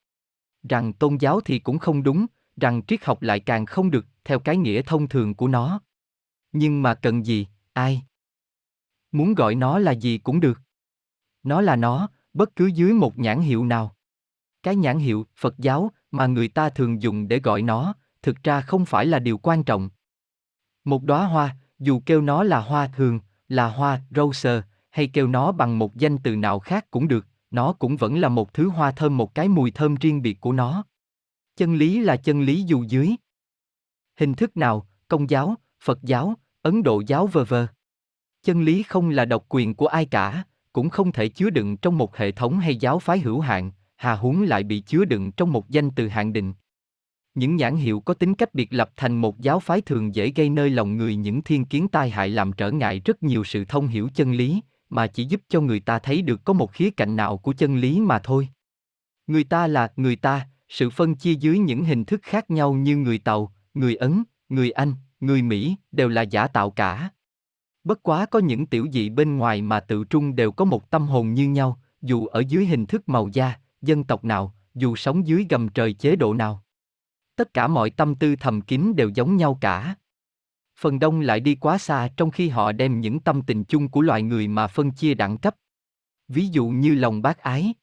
Rằng tôn giáo thì cũng không đúng, rằng triết học lại càng không được, theo cái nghĩa thông thường của nó. Nhưng mà cần gì, ai? Muốn gọi nó là gì cũng được. Nó là nó, bất cứ dưới một nhãn hiệu nào. Cái nhãn hiệu Phật giáo mà người ta thường dùng để gọi nó, thực ra không phải là điều quan trọng. Một đóa hoa, dù kêu nó là hoa thường, là hoa rose, hay kêu nó bằng một danh từ nào khác cũng được, nó cũng vẫn là một thứ hoa thơm một cái mùi thơm riêng biệt của nó. Chân lý là chân lý dù dưới. Hình thức nào, công giáo, Phật giáo, Ấn Độ giáo vờ vờ. Chân lý không là độc quyền của ai cả, cũng không thể chứa đựng trong một hệ thống hay giáo phái hữu hạn, hà huống lại bị chứa đựng trong một danh từ hạn định. Những nhãn hiệu có tính cách biệt lập thành một giáo phái thường dễ gây nơi lòng người những thiên kiến tai hại làm trở ngại rất nhiều sự thông hiểu chân lý, mà chỉ giúp cho người ta thấy được có một khía cạnh nào của chân lý mà thôi. Người ta là người ta, sự phân chia dưới những hình thức khác nhau như người Tàu, người Ấn, người Anh, người Mỹ đều là giả tạo cả. Bất quá có những tiểu dị bên ngoài mà tự trung đều có một tâm hồn như nhau, dù ở dưới hình thức màu da, dân tộc nào, dù sống dưới gầm trời chế độ nào. Tất cả mọi tâm tư thầm kín đều giống nhau cả. Phần đông lại đi quá xa trong khi họ đem những tâm tình chung của loài người mà phân chia đẳng cấp. Ví dụ như lòng bác ái.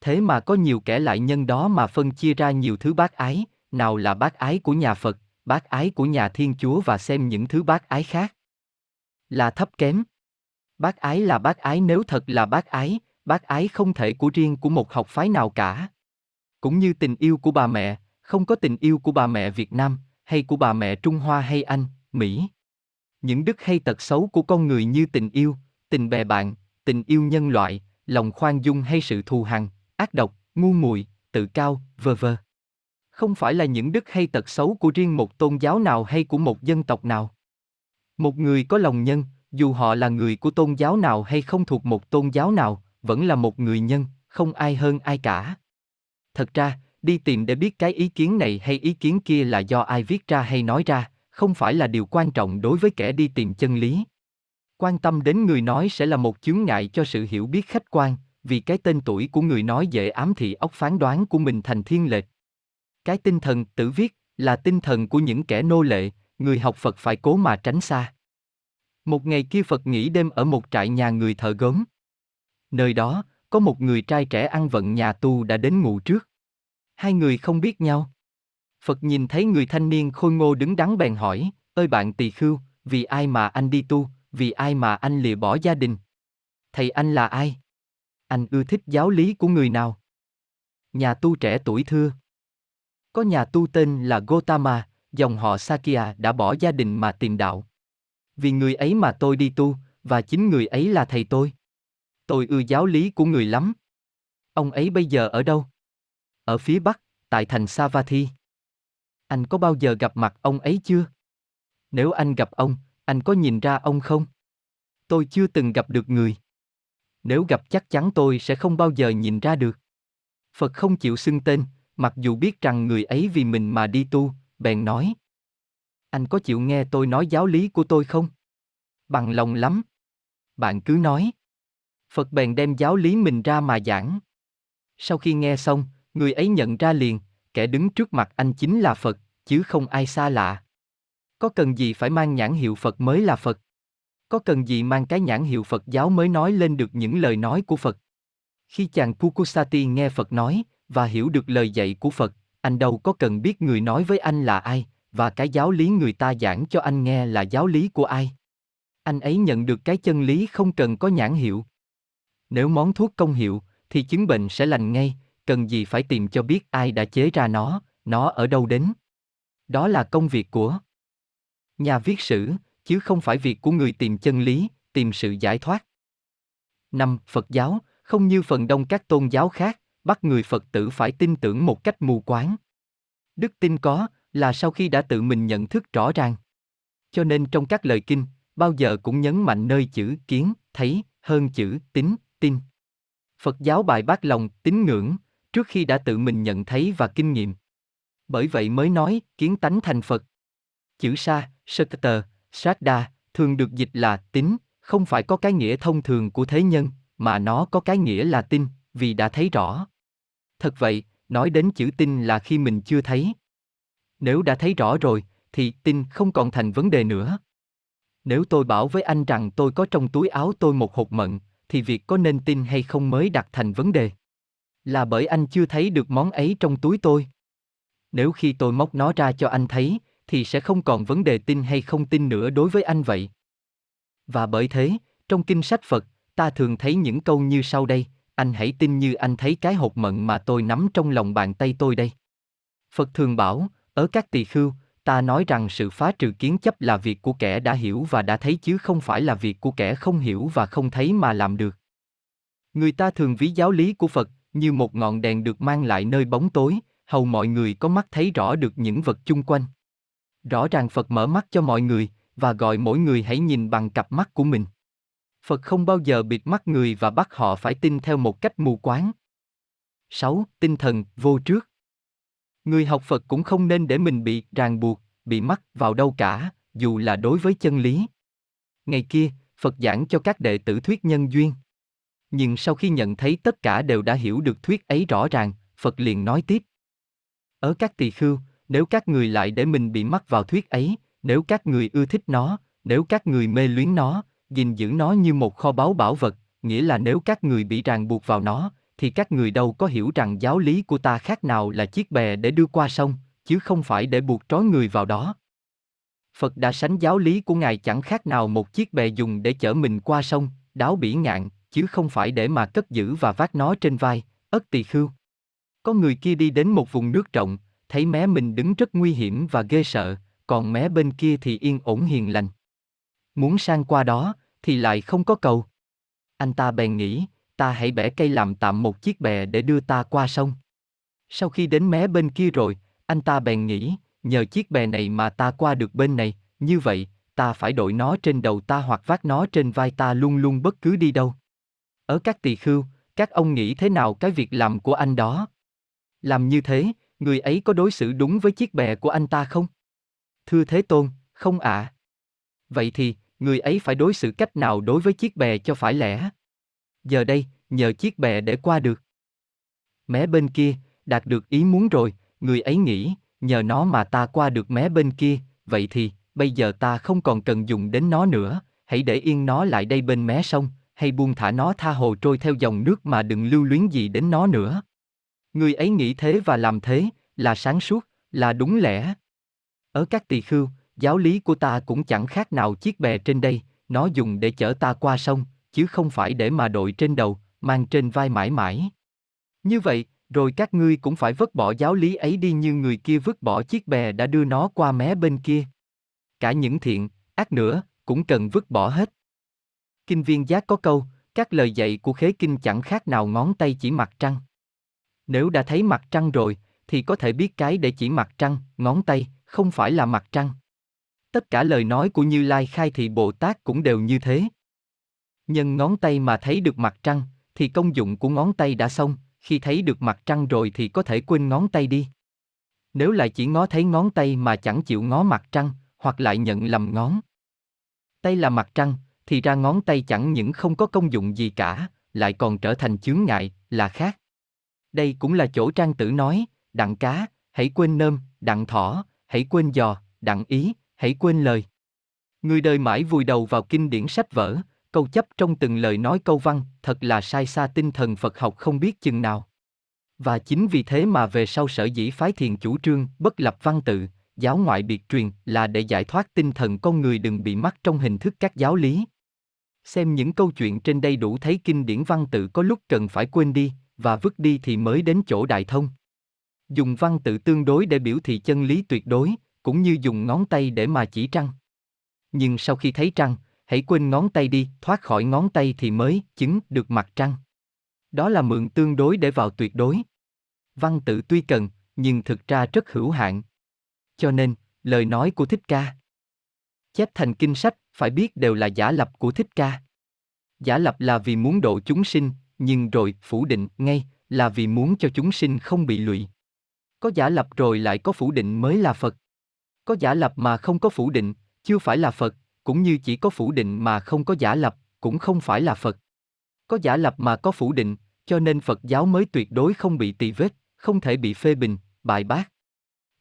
Thế mà có nhiều kẻ lại nhân đó mà phân chia ra nhiều thứ bác ái, nào là bác ái của nhà Phật, bác ái của nhà Thiên Chúa và xem những thứ bác ái khác là thấp kém. Bác ái là bác ái nếu thật là bác ái, bác ái không thể của riêng của một học phái nào cả. Cũng như tình yêu của bà mẹ, không có tình yêu của bà mẹ Việt Nam, hay của bà mẹ Trung Hoa hay Anh, Mỹ. Những đức hay tật xấu của con người như tình yêu, tình bè bạn, tình yêu nhân loại, lòng khoan dung hay sự thù hằn, ác độc, ngu muội, tự cao, vơ vơ. Không phải là những đức hay tật xấu của riêng một tôn giáo nào hay của một dân tộc nào. Một người có lòng nhân, dù họ là người của tôn giáo nào hay không thuộc một tôn giáo nào, vẫn là một người nhân, không ai hơn ai cả. Thật ra, đi tìm để biết cái ý kiến này hay ý kiến kia là do ai viết ra hay nói ra, không phải là điều quan trọng đối với kẻ đi tìm chân lý. Quan tâm đến người nói sẽ là một chướng ngại cho sự hiểu biết khách quan, vì cái tên tuổi của người nói dễ ám thị óc phán đoán của mình thành thiên lệch. Cái tinh thần tự viết là tinh thần của những kẻ nô lệ, người học Phật phải cố mà tránh xa. Một ngày kia Phật nghỉ đêm ở một trại nhà người thợ gốm. Nơi đó, có một người trai trẻ ăn vận nhà tu đã đến ngủ trước. Hai người không biết nhau. Phật nhìn thấy người thanh niên khôi ngô đứng đắn bèn hỏi, ơi bạn tỳ khưu, vì ai mà anh đi tu, vì ai mà anh lìa bỏ gia đình? Thầy anh là ai? Anh ưa thích giáo lý của người nào? Nhà tu trẻ tuổi thưa. Có nhà tu tên là Gotama, dòng họ Sakya đã bỏ gia đình mà tìm đạo. Vì người ấy mà tôi đi tu, và chính người ấy là thầy tôi. Tôi ưa giáo lý của người lắm. Ông ấy bây giờ ở đâu? Ở phía Bắc, tại thành Savatthi. Anh có bao giờ gặp mặt ông ấy chưa? Nếu anh gặp ông, anh có nhìn ra ông không? Tôi chưa từng gặp được người. Nếu gặp chắc chắn tôi sẽ không bao giờ nhìn ra được. Phật không chịu xưng tên, mặc dù biết rằng người ấy vì mình mà đi tu, bèn nói. Anh có chịu nghe tôi nói giáo lý của tôi không? Bằng lòng lắm. Bạn cứ nói. Phật bèn đem giáo lý mình ra mà giảng. Sau khi nghe xong, người ấy nhận ra liền, kẻ đứng trước mặt anh chính là Phật, chứ không ai xa lạ. Có cần gì phải mang nhãn hiệu Phật mới là Phật? Có cần gì mang cái nhãn hiệu Phật giáo mới nói lên được những lời nói của Phật? Khi chàng Pukusati nghe Phật nói, và hiểu được lời dạy của Phật, anh đâu có cần biết người nói với anh là ai, và cái giáo lý người ta giảng cho anh nghe là giáo lý của ai. Anh ấy nhận được cái chân lý không cần có nhãn hiệu. Nếu món thuốc công hiệu, thì chứng bệnh sẽ lành ngay, cần gì phải tìm cho biết ai đã chế ra nó, nó ở đâu đến. Đó là công việc của nhà viết sử, chứ không phải việc của người tìm chân lý, tìm sự giải thoát. Năm, Phật giáo, không như phần đông các tôn giáo khác, bắt người Phật tử phải tin tưởng một cách mù quáng. Đức tin có, là sau khi đã tự mình nhận thức rõ ràng. Cho nên trong các lời kinh, bao giờ cũng nhấn mạnh nơi chữ kiến, thấy, hơn chữ tính, tin. Phật giáo bài bác lòng, tín ngưỡng, trước khi đã tự mình nhận thấy và kinh nghiệm. Bởi vậy mới nói, kiến tánh thành Phật. Chữ sa, Sakata, đa thường được dịch là tín, không phải có cái nghĩa thông thường của thế nhân, mà nó có cái nghĩa là tin, vì đã thấy rõ. Thật vậy, nói đến chữ tin là khi mình chưa thấy. Nếu đã thấy rõ rồi, thì tin không còn thành vấn đề nữa. Nếu tôi bảo với anh rằng tôi có trong túi áo tôi một hột mận, thì việc có nên tin hay không mới đặt thành vấn đề. Là bởi anh chưa thấy được món ấy trong túi tôi. Nếu khi tôi móc nó ra cho anh thấy, thì sẽ không còn vấn đề tin hay không tin nữa đối với anh vậy. Và bởi thế, trong kinh sách Phật, ta thường thấy những câu như sau đây, anh hãy tin như anh thấy cái hột mận mà tôi nắm trong lòng bàn tay tôi đây. Phật thường bảo, ở các tỳ khưu, ta nói rằng sự phá trừ kiến chấp là việc của kẻ đã hiểu và đã thấy chứ không phải là việc của kẻ không hiểu và không thấy mà làm được. Người ta thường ví giáo lý của Phật, như một ngọn đèn được mang lại nơi bóng tối, hầu mọi người có mắt thấy rõ được những vật chung quanh. Rõ ràng Phật mở mắt cho mọi người, và gọi mỗi người hãy nhìn bằng cặp mắt của mình. Phật không bao giờ bịt mắt người và bắt họ phải tin theo một cách mù quáng. 6. Tinh thần, vô trước. Người học Phật cũng không nên để mình bị ràng buộc, bị mắc vào đâu cả, dù là đối với chân lý. Ngày kia, Phật giảng cho các đệ tử thuyết nhân duyên. Nhưng sau khi nhận thấy tất cả đều đã hiểu được thuyết ấy rõ ràng, Phật liền nói tiếp. Ở các tỳ khưu, nếu các người lại để mình bị mắc vào thuyết ấy, nếu các người ưa thích nó, nếu các người mê luyến nó, gìn giữ nó như một kho báu bảo vật, nghĩa là nếu các người bị ràng buộc vào nó, thì các người đâu có hiểu rằng giáo lý của ta khác nào là chiếc bè để đưa qua sông, chứ không phải để buộc trói người vào đó. Phật đã sánh giáo lý của Ngài chẳng khác nào một chiếc bè dùng để chở mình qua sông, đáo bỉ ngạn, chứ không phải để mà cất giữ và vác nó trên vai, ất tỳ khưu. Có người kia đi đến một vùng nước rộng, thấy mé mình đứng rất nguy hiểm và ghê sợ, còn mé bên kia thì yên ổn hiền lành. Muốn sang qua đó, thì lại không có cầu. Anh ta bèn nghĩ, ta hãy bẻ cây làm tạm một chiếc bè để đưa ta qua sông. Sau khi đến mé bên kia rồi, anh ta bèn nghĩ, nhờ chiếc bè này mà ta qua được bên này, như vậy, ta phải đội nó trên đầu ta hoặc vác nó trên vai ta luôn luôn bất cứ đi đâu. Ở các tỳ khưu, các ông nghĩ thế nào cái việc làm của anh đó? Làm như thế, người ấy có đối xử đúng với chiếc bè của anh ta không? Thưa Thế Tôn, không ạ. À. Vậy thì, người ấy phải đối xử cách nào đối với chiếc bè cho phải lẽ? Giờ đây, nhờ chiếc bè để qua được. Mé bên kia, đạt được ý muốn rồi, người ấy nghĩ, nhờ nó mà ta qua được mé bên kia, vậy thì, bây giờ ta không còn cần dùng đến nó nữa, hãy để yên nó lại đây bên mé sông, hay buông thả nó tha hồ trôi theo dòng nước mà đừng lưu luyến gì đến nó nữa. Người ấy nghĩ thế và làm thế, là sáng suốt, là đúng lẽ. Ở các tỳ khưu, giáo lý của ta cũng chẳng khác nào chiếc bè trên đây, nó dùng để chở ta qua sông, chứ không phải để mà đội trên đầu, mang trên vai mãi mãi. Như vậy, rồi các ngươi cũng phải vứt bỏ giáo lý ấy đi như người kia vứt bỏ chiếc bè đã đưa nó qua mé bên kia. Cả những thiện, ác nữa, cũng cần vứt bỏ hết. Kinh viên giác có câu, các lời dạy của khế kinh chẳng khác nào ngón tay chỉ mặt trăng. Nếu đã thấy mặt trăng rồi, thì có thể biết cái để chỉ mặt trăng, ngón tay, không phải là mặt trăng. Tất cả lời nói của Như Lai khai thị Bồ Tát cũng đều như thế. Nhân ngón tay mà thấy được mặt trăng, thì công dụng của ngón tay đã xong, khi thấy được mặt trăng rồi thì có thể quên ngón tay đi. Nếu lại chỉ ngó thấy ngón tay mà chẳng chịu ngó mặt trăng, hoặc lại nhận lầm ngón. Tay là mặt trăng, thì ra ngón tay chẳng những không có công dụng gì cả, lại còn trở thành chướng ngại, là khác. Đây cũng là chỗ trang tử nói, đặng cá, hãy quên nơm, đặng thỏ, hãy quên giò, đặng ý, hãy quên lời. Người đời mãi vùi đầu vào kinh điển sách vở, câu chấp trong từng lời nói câu văn, thật là sai xa tinh thần Phật học không biết chừng nào. Và chính vì thế mà về sau sở dĩ phái thiền chủ trương, bất lập văn tự, giáo ngoại biệt truyền là để giải thoát tinh thần con người đừng bị mắc trong hình thức các giáo lý. Xem những câu chuyện trên đây đủ thấy kinh điển văn tự có lúc cần phải quên đi, và vứt đi thì mới đến chỗ đại thông. Dùng văn tự tương đối để biểu thị chân lý tuyệt đối, cũng như dùng ngón tay để mà chỉ trăng. Nhưng sau khi thấy trăng, hãy quên ngón tay đi, thoát khỏi ngón tay thì mới chứng được mặt trăng. Đó là mượn tương đối để vào tuyệt đối. Văn tự tuy cần, nhưng thực ra rất hữu hạn. Cho nên, lời nói của Thích Ca chép thành kinh sách, phải biết đều là giả lập của Thích Ca. Giả lập là vì muốn độ chúng sinh, nhưng rồi phủ định ngay là vì muốn cho chúng sinh không bị lụy. Có giả lập rồi lại có phủ định mới là Phật. Có giả lập mà không có phủ định, chưa phải là Phật, cũng như chỉ có phủ định mà không có giả lập, cũng không phải là Phật. Có giả lập mà có phủ định, cho nên Phật giáo mới tuyệt đối không bị tỳ vết, không thể bị phê bình, bài bác.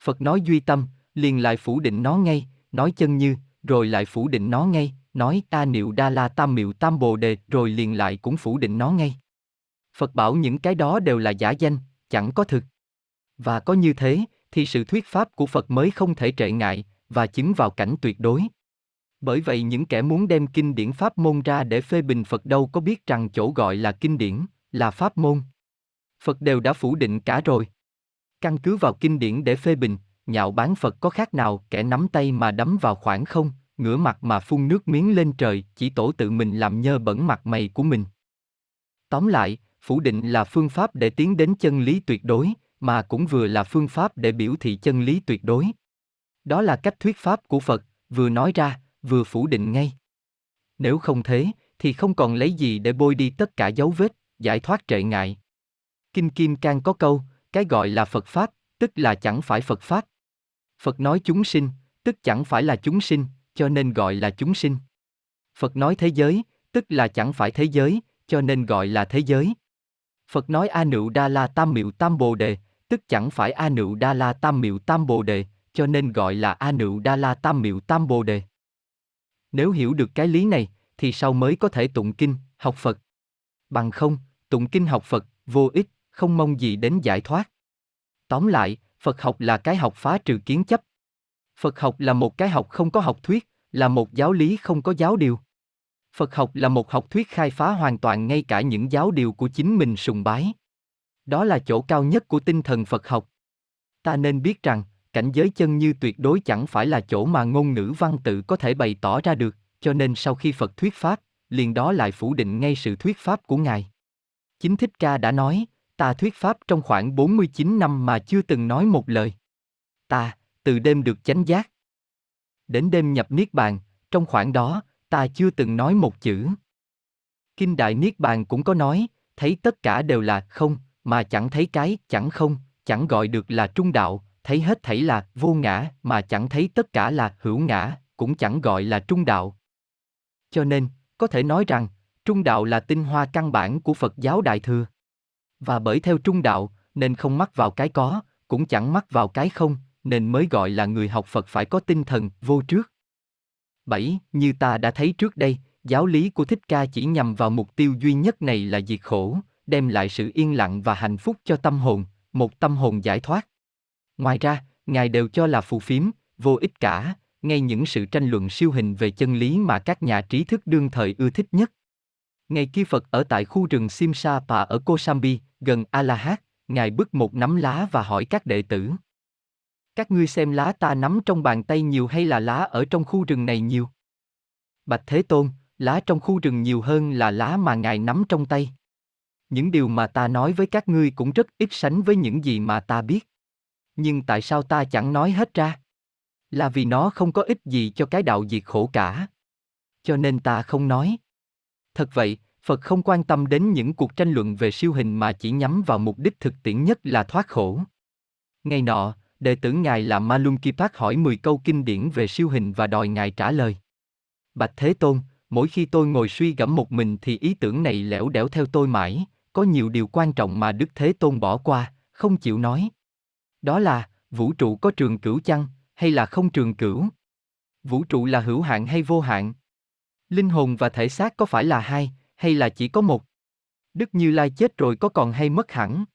Phật nói duy tâm, liền lại phủ định nó ngay, nói chân như, rồi lại phủ định nó ngay, nói ta niệu đa la tam miệu tam bồ đề, rồi liền lại cũng phủ định nó ngay. Phật bảo những cái đó đều là giả danh, chẳng có thực. Và có như thế, thì sự thuyết pháp của Phật mới không thể trệ ngại, và chứng vào cảnh tuyệt đối. Bởi vậy những kẻ muốn đem kinh điển pháp môn ra để phê bình Phật đâu có biết rằng chỗ gọi là kinh điển, là pháp môn. Phật đều đã phủ định cả rồi. Căn cứ vào kinh điển để phê bình, nhạo bán Phật có khác nào kẻ nắm tay mà đấm vào khoảng không, ngửa mặt mà phun nước miếng lên trời, chỉ tổ tự mình làm nhơ bẩn mặt mày của mình. Tóm lại, phủ định là phương pháp để tiến đến chân lý tuyệt đối, mà cũng vừa là phương pháp để biểu thị chân lý tuyệt đối. Đó là cách thuyết pháp của Phật, vừa nói ra, vừa phủ định ngay. Nếu không thế, thì không còn lấy gì để bôi đi tất cả dấu vết, giải thoát trệ ngại. Kinh Kim Cang có câu, cái gọi là Phật Pháp, tức là chẳng phải Phật Pháp. Phật nói chúng sinh, tức chẳng phải là chúng sinh, cho nên gọi là chúng sinh. Phật nói thế giới, tức là chẳng phải thế giới, cho nên gọi là thế giới. Phật nói A Nựu Đa La Tam Miệu Tam Bồ Đề, tức chẳng phải A Nựu Đa La Tam Miệu Tam Bồ Đề, cho nên gọi là A Nựu Đa La Tam Miệu Tam Bồ Đề. Nếu hiểu được cái lý này, thì sau mới có thể tụng kinh, học Phật. Bằng không, tụng kinh học Phật, vô ích, không mong gì đến giải thoát. Tóm lại, Phật học là cái học phá trừ kiến chấp. Phật học là một cái học không có học thuyết, là một giáo lý không có giáo điều. Phật học là một học thuyết khai phá hoàn toàn ngay cả những giáo điều của chính mình sùng bái. Đó là chỗ cao nhất của tinh thần Phật học. Ta nên biết rằng, cảnh giới chân như tuyệt đối chẳng phải là chỗ mà ngôn ngữ văn tự có thể bày tỏ ra được, cho nên sau khi Phật thuyết pháp, liền đó lại phủ định ngay sự thuyết pháp của Ngài. Chính Thích Ca đã nói, ta thuyết pháp trong khoảng 49 năm mà chưa từng nói một lời. Ta, từ đêm được chánh giác. Đến đêm nhập Niết Bàn, trong khoảng đó, ta chưa từng nói một chữ. Kinh Đại Niết Bàn cũng có nói, thấy tất cả đều là không, mà chẳng thấy cái, chẳng không, chẳng gọi được là trung đạo, thấy hết thảy là vô ngã, mà chẳng thấy tất cả là hữu ngã, cũng chẳng gọi là trung đạo. Cho nên, có thể nói rằng, trung đạo là tinh hoa căn bản của Phật giáo Đại Thừa. Và bởi theo trung đạo, nên không mắc vào cái có, cũng chẳng mắc vào cái không, nên mới gọi là người học Phật phải có tinh thần vô trước. 7. Như ta đã thấy trước đây, giáo lý của Thích Ca chỉ nhằm vào mục tiêu duy nhất này là diệt khổ, đem lại sự yên lặng và hạnh phúc cho tâm hồn, một tâm hồn giải thoát. Ngoài ra, Ngài đều cho là phù phiếm, vô ích cả, ngay những sự tranh luận siêu hình về chân lý mà các nhà trí thức đương thời ưa thích nhất. Ngày kia Phật ở tại khu rừng Simsapa ở Kosambi, gần alahat Ngài bứt một nắm lá và hỏi các đệ tử. Các ngươi xem lá ta nắm trong bàn tay nhiều hay là lá ở trong khu rừng này nhiều? Bạch Thế Tôn, lá trong khu rừng nhiều hơn là lá mà Ngài nắm trong tay. Những điều mà ta nói với các ngươi cũng rất ít sánh với những gì mà ta biết. Nhưng tại sao ta chẳng nói hết ra? Là vì nó không có ích gì cho cái đạo diệt khổ cả. Cho nên ta không nói. Thật vậy, Phật không quan tâm đến những cuộc tranh luận về siêu hình mà chỉ nhắm vào mục đích thực tiễn nhất là thoát khổ. Ngày nọ, đệ tử Ngài là Malum Kipak hỏi 10 câu kinh điển về siêu hình và đòi Ngài trả lời. Bạch Thế Tôn, mỗi khi tôi ngồi suy gẫm một mình thì ý tưởng này lẻo đẻo theo tôi mãi, có nhiều điều quan trọng mà Đức Thế Tôn bỏ qua, không chịu nói. Đó là, vũ trụ có trường cửu chăng, hay là không trường cửu? Vũ trụ là hữu hạn hay vô hạn? Linh hồn và thể xác có phải là hai, hay là chỉ có một? Đức Như Lai chết rồi có còn hay mất hẳn?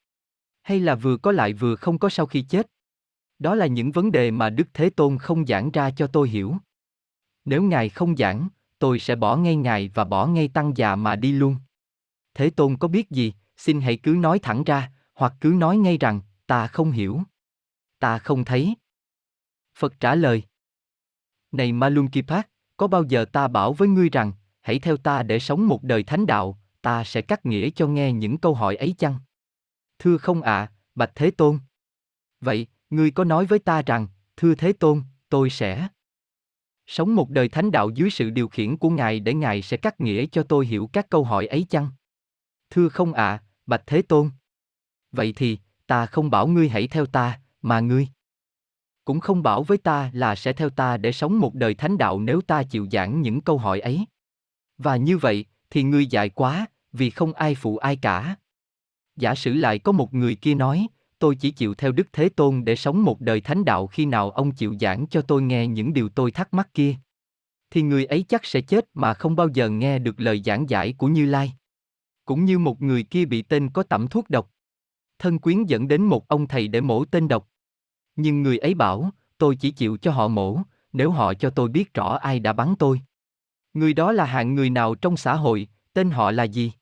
Hay là vừa có lại vừa không có sau khi chết? Đó là những vấn đề mà Đức Thế Tôn không giảng ra cho tôi hiểu. Nếu Ngài không giảng, tôi sẽ bỏ ngay Ngài và bỏ ngay tăng già mà đi luôn. Thế Tôn có biết gì, xin hãy cứ nói thẳng ra, hoặc cứ nói ngay rằng, ta không hiểu. Ta không thấy. Phật trả lời. Này Malunkipat, có bao giờ ta bảo với ngươi rằng, hãy theo ta để sống một đời thánh đạo, ta sẽ cắt nghĩa cho nghe những câu hỏi ấy chăng? Thưa không ạ, à, Bạch Thế Tôn. Vậy, ngươi có nói với ta rằng, thưa Thế Tôn, tôi sẽ sống một đời thánh đạo dưới sự điều khiển của Ngài để Ngài sẽ cắt nghĩa cho tôi hiểu các câu hỏi ấy chăng? Thưa không ạ, à, Bạch Thế Tôn. Vậy thì, ta không bảo ngươi hãy theo ta, mà ngươi cũng không bảo với ta là sẽ theo ta để sống một đời thánh đạo nếu ta chịu giảng những câu hỏi ấy. Và như vậy, thì ngươi dại quá, vì không ai phụ ai cả. Giả sử lại có một người kia nói, tôi chỉ chịu theo Đức Thế Tôn để sống một đời thánh đạo khi nào ông chịu giảng cho tôi nghe những điều tôi thắc mắc kia. Thì người ấy chắc sẽ chết mà không bao giờ nghe được lời giảng giải của Như Lai. Cũng như một người kia bị tên có tẩm thuốc độc. Thân quyến dẫn đến một ông thầy để mổ tên độc. Nhưng người ấy bảo, tôi chỉ chịu cho họ mổ, nếu họ cho tôi biết rõ ai đã bắn tôi. Người đó là hạng người nào trong xã hội, tên họ là gì?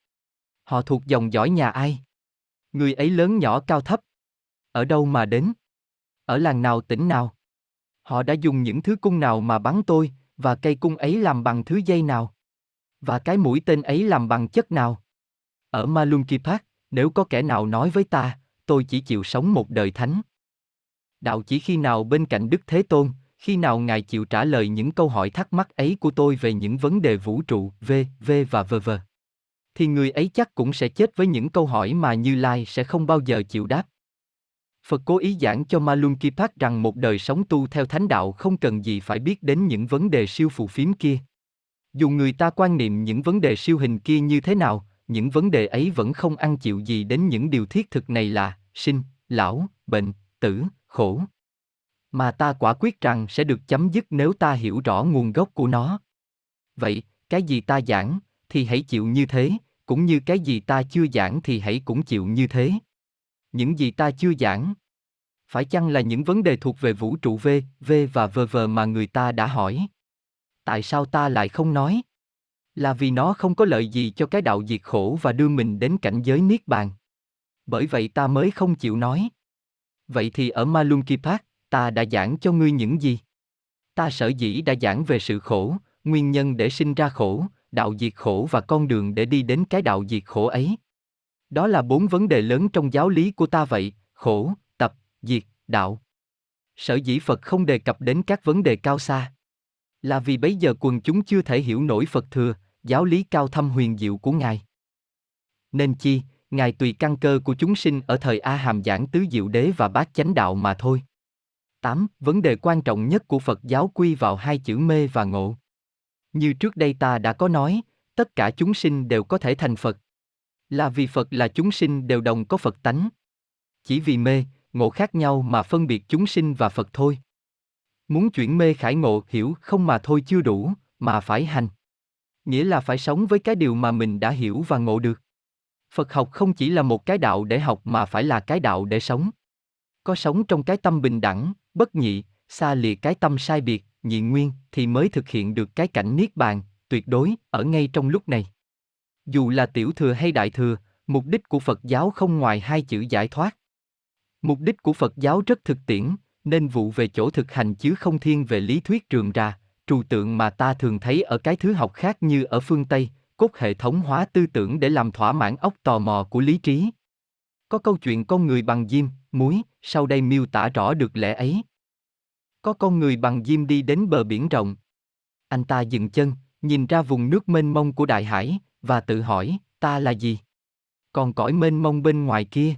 Họ thuộc dòng dõi nhà ai? Người ấy lớn nhỏ cao thấp. Ở đâu mà đến? Ở làng nào tỉnh nào? Họ đã dùng những thứ cung nào mà bắn tôi, và cây cung ấy làm bằng thứ dây nào? Và cái mũi tên ấy làm bằng chất nào? Ở Malunki Park, Nếu có kẻ nào nói với ta, tôi chỉ chịu sống một đời thánh. Đạo chỉ khi nào bên cạnh Đức Thế Tôn, khi nào Ngài chịu trả lời những câu hỏi thắc mắc ấy của tôi về những vấn đề vũ trụ, v, v và v v. Thì người ấy chắc cũng sẽ chết với những câu hỏi mà Như Lai sẽ không bao giờ chịu đáp. Phật cố ý giảng cho Malunkipat rằng một đời sống tu theo thánh đạo không cần gì phải biết đến những vấn đề siêu phù phiếm kia. Dù người ta quan niệm những vấn đề siêu hình kia như thế nào, những vấn đề ấy vẫn không ăn chịu gì đến những điều thiết thực này là sinh, lão, bệnh, tử, khổ. Mà ta quả quyết rằng sẽ được chấm dứt nếu ta hiểu rõ nguồn gốc của nó. Vậy, cái gì ta giảng, thì hãy chịu như thế, cũng như cái gì ta chưa giảng thì hãy cũng chịu như thế. Những gì ta chưa giảng, phải chăng là những vấn đề thuộc về vũ trụ V, V và V V mà người ta đã hỏi? Tại sao ta lại không nói? Là vì nó không có lợi gì cho cái đạo diệt khổ và đưa mình đến cảnh giới niết bàn. Bởi vậy ta mới không chịu nói. Vậy thì ở Malunkipat, ta đã giảng cho ngươi những gì? Ta sở dĩ đã giảng về sự khổ, nguyên nhân để sinh ra khổ, đạo diệt khổ và con đường để đi đến cái đạo diệt khổ ấy. Đó là bốn vấn đề lớn trong giáo lý của ta vậy, khổ, tập, diệt, đạo. Sở dĩ Phật không đề cập đến các vấn đề cao xa. Là vì bấy giờ quần chúng chưa thể hiểu nổi Phật thừa, giáo lý cao thâm huyền diệu của Ngài. Nên chi, Ngài tùy căn cơ của chúng sinh ở thời A Hàm giảng tứ diệu đế và bát chánh đạo mà thôi. 8. Vấn đề quan trọng nhất của Phật giáo quy vào hai chữ mê và ngộ. Như trước đây ta đã có nói, tất cả chúng sinh đều có thể thành Phật. Là vì Phật là chúng sinh đều đồng có Phật tánh. Chỉ vì mê, ngộ khác nhau mà phân biệt chúng sinh và Phật thôi. Muốn chuyển mê khải ngộ hiểu không mà thôi chưa đủ, mà phải hành. Nghĩa là phải sống với cái điều mà mình đã hiểu và ngộ được. Phật học không chỉ là một cái đạo để học mà phải là cái đạo để sống. Có sống trong cái tâm bình đẳng, bất nhị, xa lìa cái tâm sai biệt, nhị nguyên thì mới thực hiện được cái cảnh niết bàn, tuyệt đối, ở ngay trong lúc này. Dù là tiểu thừa hay đại thừa, mục đích của Phật giáo không ngoài hai chữ giải thoát. Mục đích của Phật giáo rất thực tiễn, nên vụ về chỗ thực hành chứ không thiên về lý thuyết trường ra, trừu tượng mà ta thường thấy ở cái thứ học khác như ở phương Tây, cốt hệ thống hóa tư tưởng để làm thỏa mãn óc tò mò của lý trí. Có câu chuyện con người bằng diêm, muối, sau đây miêu tả rõ được lẽ ấy. Có con người bằng diêm đi đến bờ biển rộng. Anh ta dừng chân, nhìn ra vùng nước mênh mông của đại hải, và tự hỏi, ta là gì? Còn cõi mênh mông bên ngoài kia?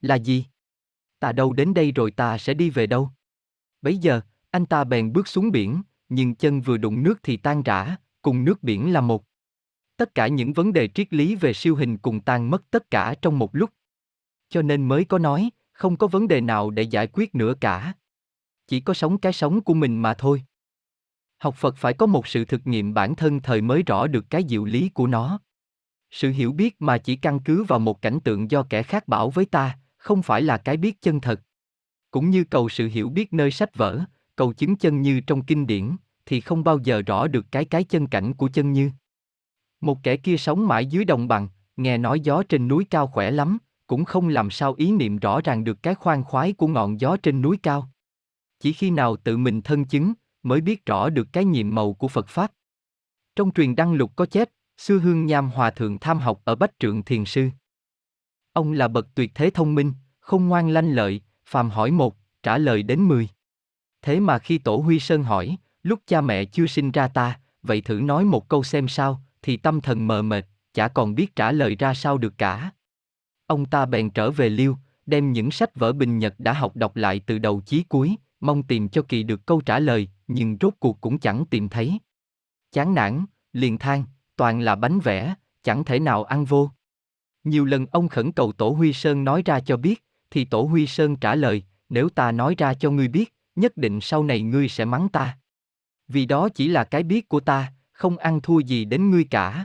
Là gì? Ta đâu đến đây rồi ta sẽ đi về đâu? Bấy giờ, anh ta bèn bước xuống biển, nhưng chân vừa đụng nước thì tan rã, cùng nước biển là một. Tất cả những vấn đề triết lý về siêu hình cùng tan mất tất cả trong một lúc. Cho nên mới có nói, không có vấn đề nào để giải quyết nữa cả. Chỉ có sống cái sống của mình mà thôi. Học Phật phải có một sự thực nghiệm bản thân thời mới rõ được cái diệu lý của nó. Sự hiểu biết mà chỉ căn cứ vào một cảnh tượng do kẻ khác bảo với ta, không phải là cái biết chân thật. Cũng như cầu sự hiểu biết nơi sách vở, cầu chứng chân như trong kinh điển, thì không bao giờ rõ được cái cái chân cảnh của chân như. Một kẻ kia sống mãi dưới đồng bằng, nghe nói gió trên núi cao khỏe lắm, cũng không làm sao ý niệm rõ ràng được cái khoan khoái của ngọn gió trên núi cao. Chỉ khi nào tự mình thân chứng, mới biết rõ được cái nhiệm màu của Phật Pháp. Trong truyền đăng lục có chép, xưa hương nham hòa thượng tham học ở Bách Trượng Thiền Sư. Ông là bậc tuyệt thế thông minh, không ngoan lanh lợi, phàm hỏi một, trả lời đến mười. Thế mà khi Tổ Huy Sơn hỏi, lúc cha mẹ chưa sinh ra ta, vậy thử nói một câu xem sao, thì tâm thần mờ mệt, chả còn biết trả lời ra sao được cả. Ông ta bèn trở về Liêu, đem những sách vở bình nhật đã học đọc lại từ đầu chí cuối, mong tìm cho kỳ được câu trả lời, nhưng rốt cuộc cũng chẳng tìm thấy. Chán nản, liền than, toàn là bánh vẽ, chẳng thể nào ăn vô. Nhiều lần ông khẩn cầu Tổ Huy Sơn nói ra cho biết, thì Tổ Huy Sơn trả lời, nếu ta nói ra cho ngươi biết, nhất định sau này ngươi sẽ mắng ta. Vì đó chỉ là cái biết của ta, không ăn thua gì đến ngươi cả.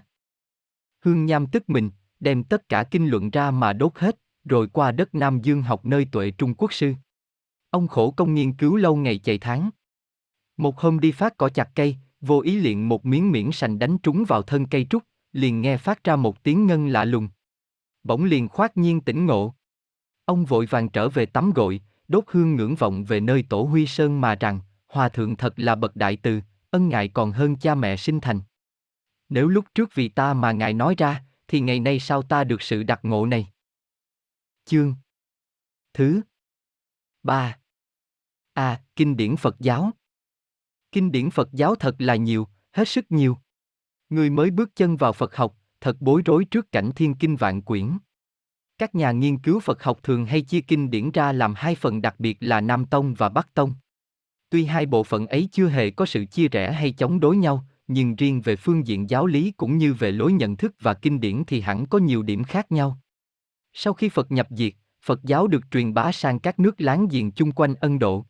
Hương Nham tức mình, đem tất cả kinh luận ra mà đốt hết, rồi qua đất Nam Dương học nơi tuệ Trung Quốc sư. Ông khổ công nghiên cứu lâu ngày chạy tháng. Một hôm đi phát cỏ chặt cây, vô ý liện một miếng miễn sành đánh trúng vào thân cây trúc, liền nghe phát ra một tiếng ngân lạ lùng. Bỗng liền khoát nhiên tỉnh ngộ. Ông vội vàng trở về tắm gội, đốt hương ngưỡng vọng về nơi tổ huy sơn mà rằng, hòa thượng thật là bậc đại từ, ân ngài còn hơn cha mẹ sinh thành. Nếu lúc trước vì ta mà ngài nói ra, thì ngày nay sao ta được sự đặc ngộ này? Chương Thứ ba A. Kinh điển Phật giáo Kinh điển Phật giáo thật là nhiều, hết sức nhiều. Người mới bước chân vào Phật học, thật bối rối trước cảnh thiên kinh vạn quyển. Các nhà nghiên cứu Phật học thường hay chia kinh điển ra làm hai phần đặc biệt là Nam Tông và Bắc Tông. Tuy hai bộ phận ấy chưa hề có sự chia rẽ hay chống đối nhau, nhưng riêng về phương diện giáo lý cũng như về lối nhận thức và kinh điển thì hẳn có nhiều điểm khác nhau. Sau khi Phật nhập diệt, Phật giáo được truyền bá sang các nước láng giềng chung quanh Ấn Độ.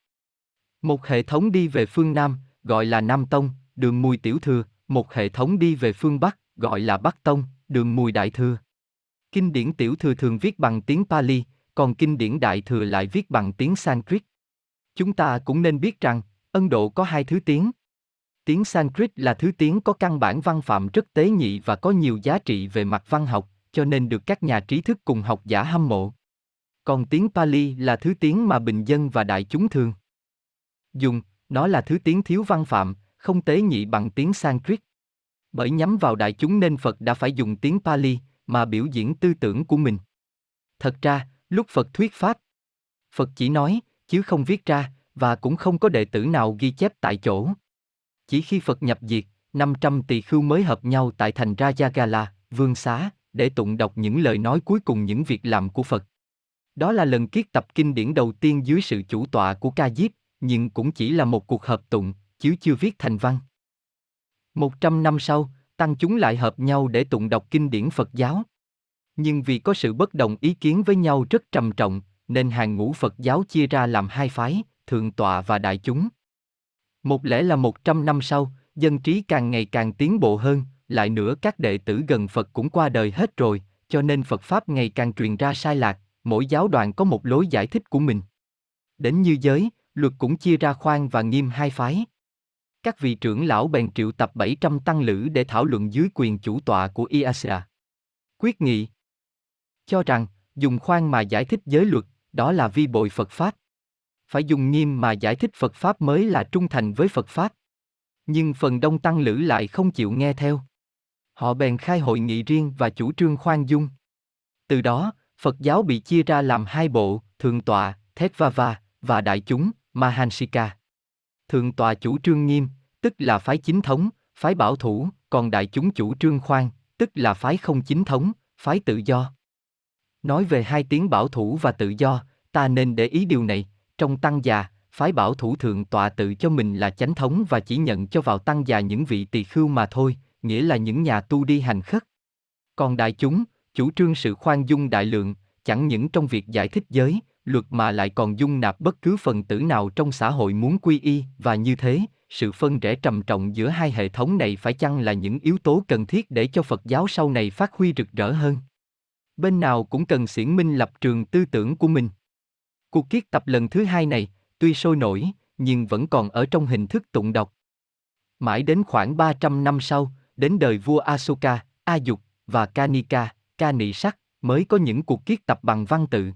Một hệ thống đi về phương Nam, gọi là Nam Tông, đường mùi tiểu thừa, một hệ thống đi về phương Bắc, gọi là Bắc Tông, đường mùi đại thừa. Kinh điển tiểu thừa thường viết bằng tiếng Pali, còn kinh điển đại thừa lại viết bằng tiếng Sanskrit. Chúng ta cũng nên biết rằng, Ấn Độ có hai thứ tiếng. Tiếng Sanskrit là thứ tiếng có căn bản văn phạm rất tế nhị và có nhiều giá trị về mặt văn học, cho nên được các nhà trí thức cùng học giả hâm mộ. Còn tiếng Pali là thứ tiếng mà bình dân và đại chúng thường dùng, nó là thứ tiếng thiếu văn phạm, không tế nhị bằng tiếng Sanskrit. Bởi nhắm vào đại chúng nên Phật đã phải dùng tiếng Pali mà biểu diễn tư tưởng của mình. Thật ra, lúc Phật thuyết pháp, Phật chỉ nói, chứ không viết ra, và cũng không có đệ tử nào ghi chép tại chỗ. Chỉ khi Phật nhập diệt, 500 tỳ khưu mới hợp nhau tại thành Rajagala, vương xá, để tụng đọc những lời nói cuối cùng những việc làm của Phật. Đó là lần kiết tập kinh điển đầu tiên dưới sự chủ tọa của Ca Diếp, nhưng cũng chỉ là một cuộc hợp tụng, chứ chưa viết thành văn. Một trăm năm sau, tăng chúng lại hợp nhau để tụng đọc kinh điển Phật giáo. Nhưng vì có sự bất đồng ý kiến với nhau rất trầm trọng, nên hàng ngũ Phật giáo chia ra làm hai phái, thượng tọa và đại chúng. Một lẽ là một trăm năm sau, dân trí càng ngày càng tiến bộ hơn, lại nữa các đệ tử gần Phật cũng qua đời hết rồi, cho nên Phật Pháp ngày càng truyền ra sai lạc, mỗi giáo đoàn có một lối giải thích của mình. Đến như giới, luật cũng chia ra khoan và nghiêm hai phái. Các vị trưởng lão bèn triệu tập 700 tăng lữ để thảo luận dưới quyền chủ tọa của IASA. Quyết nghị cho rằng, dùng khoan mà giải thích giới luật, đó là vi bội Phật Pháp. Phải dùng nghiêm mà giải thích Phật Pháp mới là trung thành với Phật Pháp. Nhưng phần đông tăng lữ lại không chịu nghe theo. Họ bèn khai hội nghị riêng và chủ trương khoan dung. Từ đó, Phật giáo bị chia ra làm hai bộ, thượng tọa, Thét Va Va, và đại chúng, Mahansika. Thượng tọa chủ trương nghiêm, tức là phái chính thống, phái bảo thủ, còn đại chúng chủ trương khoan, tức là phái không chính thống, phái tự do. Nói về hai tiếng bảo thủ và tự do, ta nên để ý điều này, trong tăng già, phái bảo thủ thượng tọa tự cho mình là chánh thống và chỉ nhận cho vào tăng già những vị tỳ khưu mà thôi, nghĩa là những nhà tu đi hành khất. Còn đại chúng, chủ trương sự khoan dung đại lượng, chẳng những trong việc giải thích giới, luật mà lại còn dung nạp bất cứ phần tử nào trong xã hội muốn quy y và như thế sự phân rẽ trầm trọng giữa hai hệ thống này phải chăng là những yếu tố cần thiết để cho phật giáo sau này phát huy rực rỡ hơn bên nào cũng cần xiển minh lập trường tư tưởng của mình cuộc kiết tập lần thứ hai này tuy sôi nổi nhưng vẫn còn ở trong hình thức tụng đọc mãi đến khoảng 300 năm sau đến đời vua Asoka, A Dục và Kanika, Ca Nị Sắc mới có những cuộc kiết tập bằng văn tự.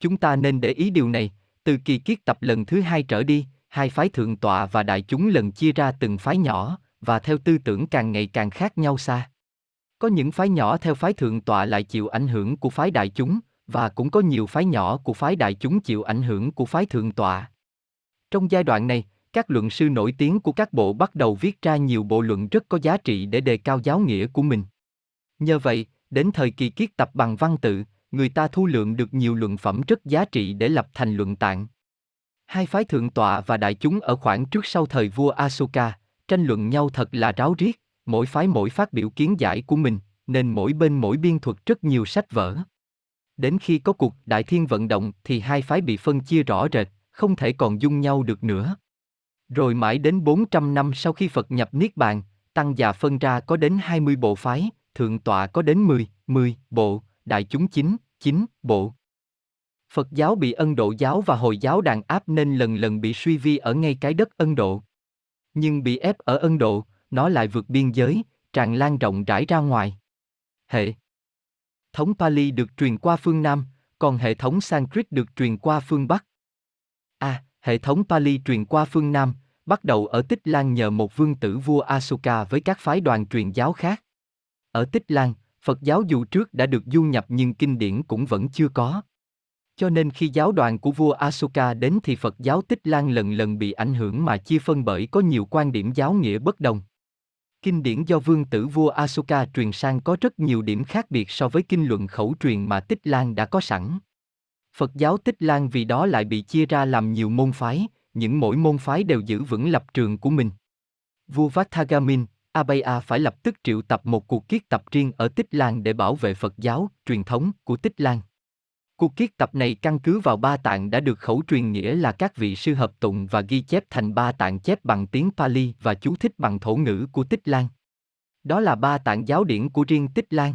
Chúng ta nên để ý điều này, từ kỳ kiết tập lần thứ hai trở đi, hai phái thượng tọa và đại chúng lần chia ra từng phái nhỏ, và theo tư tưởng càng ngày càng khác nhau xa. Có những phái nhỏ theo phái thượng tọa lại chịu ảnh hưởng của phái đại chúng, và cũng có nhiều phái nhỏ của phái đại chúng chịu ảnh hưởng của phái thượng tọa. Trong giai đoạn này, các luận sư nổi tiếng của các bộ bắt đầu viết ra nhiều bộ luận rất có giá trị để đề cao giáo nghĩa của mình. Nhờ vậy, đến thời kỳ kiết tập bằng văn tự, người ta thu lượng được nhiều luận phẩm rất giá trị để lập thành luận tạng. Hai phái thượng tọa và đại chúng ở khoảng trước sau thời vua Asoka, tranh luận nhau thật là ráo riết, mỗi phái mỗi phát biểu kiến giải của mình, nên mỗi bên mỗi biên thuật rất nhiều sách vở. Đến khi có cuộc đại thiên vận động thì hai phái bị phân chia rõ rệt, không thể còn dung nhau được nữa. Rồi mãi đến 400 năm sau khi Phật nhập Niết Bàn, Tăng già phân ra có đến 20 bộ phái, Thượng tọa có đến 10, 10 bộ, Đại chúng 9, 9 bộ. Phật giáo bị Ấn Độ giáo và Hồi giáo đàn áp nên lần lần bị suy vi ở ngay cái đất Ấn Độ. Nhưng bị ép ở Ấn Độ, nó lại vượt biên giới, tràn lan rộng rãi ra ngoài. Hệ thống Pali được truyền qua phương Nam, còn hệ thống Sanskrit được truyền qua phương Bắc. A, à, hệ thống Pali truyền qua phương Nam, bắt đầu ở Tích Lan nhờ một vương tử vua Asoka với các phái đoàn truyền giáo khác. Ở Tích Lan, Phật giáo dù trước đã được du nhập nhưng kinh điển cũng vẫn chưa có. Cho nên khi giáo đoàn của vua Asoka đến thì Phật giáo Tích Lan lần lần bị ảnh hưởng mà chia phân bởi có nhiều quan điểm giáo nghĩa bất đồng. Kinh điển do vương tử vua Asuka truyền sang có rất nhiều điểm khác biệt so với kinh luận khẩu truyền mà Tích Lan đã có sẵn. Phật giáo Tích Lan vì đó lại bị chia ra làm nhiều môn phái, những mỗi môn phái đều giữ vững lập trường của mình. Vua Vathagamin, Abaya phải lập tức triệu tập một cuộc kiết tập riêng ở Tích Lan để bảo vệ Phật giáo, truyền thống của Tích Lan. Cuộc kiết tập này căn cứ vào ba tạng đã được khẩu truyền nghĩa là các vị sư hợp tụng và ghi chép thành ba tạng chép bằng tiếng Pali và chú thích bằng thổ ngữ của Tích Lan. Đó là ba tạng giáo điển của riêng Tích Lan.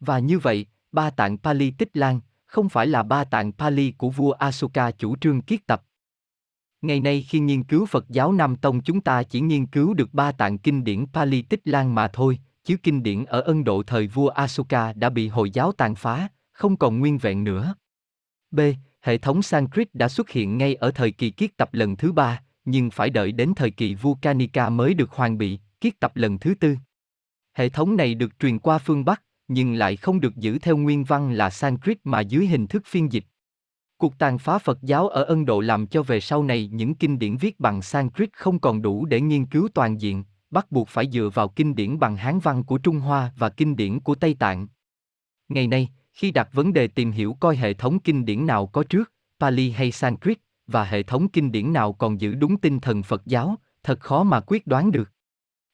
Và như vậy, ba tạng Pali Tích Lan không phải là ba tạng Pali của vua Asoka chủ trương kiết tập. Ngày nay khi nghiên cứu Phật giáo Nam Tông chúng ta chỉ nghiên cứu được ba tạng kinh điển Pali Tích Lan mà thôi, chứ kinh điển ở Ấn Độ thời vua Asoka đã bị Hồi giáo tàn phá, không còn nguyên vẹn nữa. B. Hệ thống Sanskrit đã xuất hiện ngay ở thời kỳ kiết tập lần thứ ba, nhưng phải đợi đến thời kỳ vua Kanika mới được hoàn bị, kiết tập lần thứ tư. Hệ thống này được truyền qua phương Bắc, nhưng lại không được giữ theo nguyên văn là Sanskrit mà dưới hình thức phiên dịch. Cuộc tàn phá Phật giáo ở Ấn Độ làm cho về sau này những kinh điển viết bằng Sanskrit không còn đủ để nghiên cứu toàn diện, bắt buộc phải dựa vào kinh điển bằng Hán văn của Trung Hoa và kinh điển của Tây Tạng. Ngày nay, khi đặt vấn đề tìm hiểu coi hệ thống kinh điển nào có trước, Pali hay Sanskrit, và hệ thống kinh điển nào còn giữ đúng tinh thần Phật giáo, thật khó mà quyết đoán được.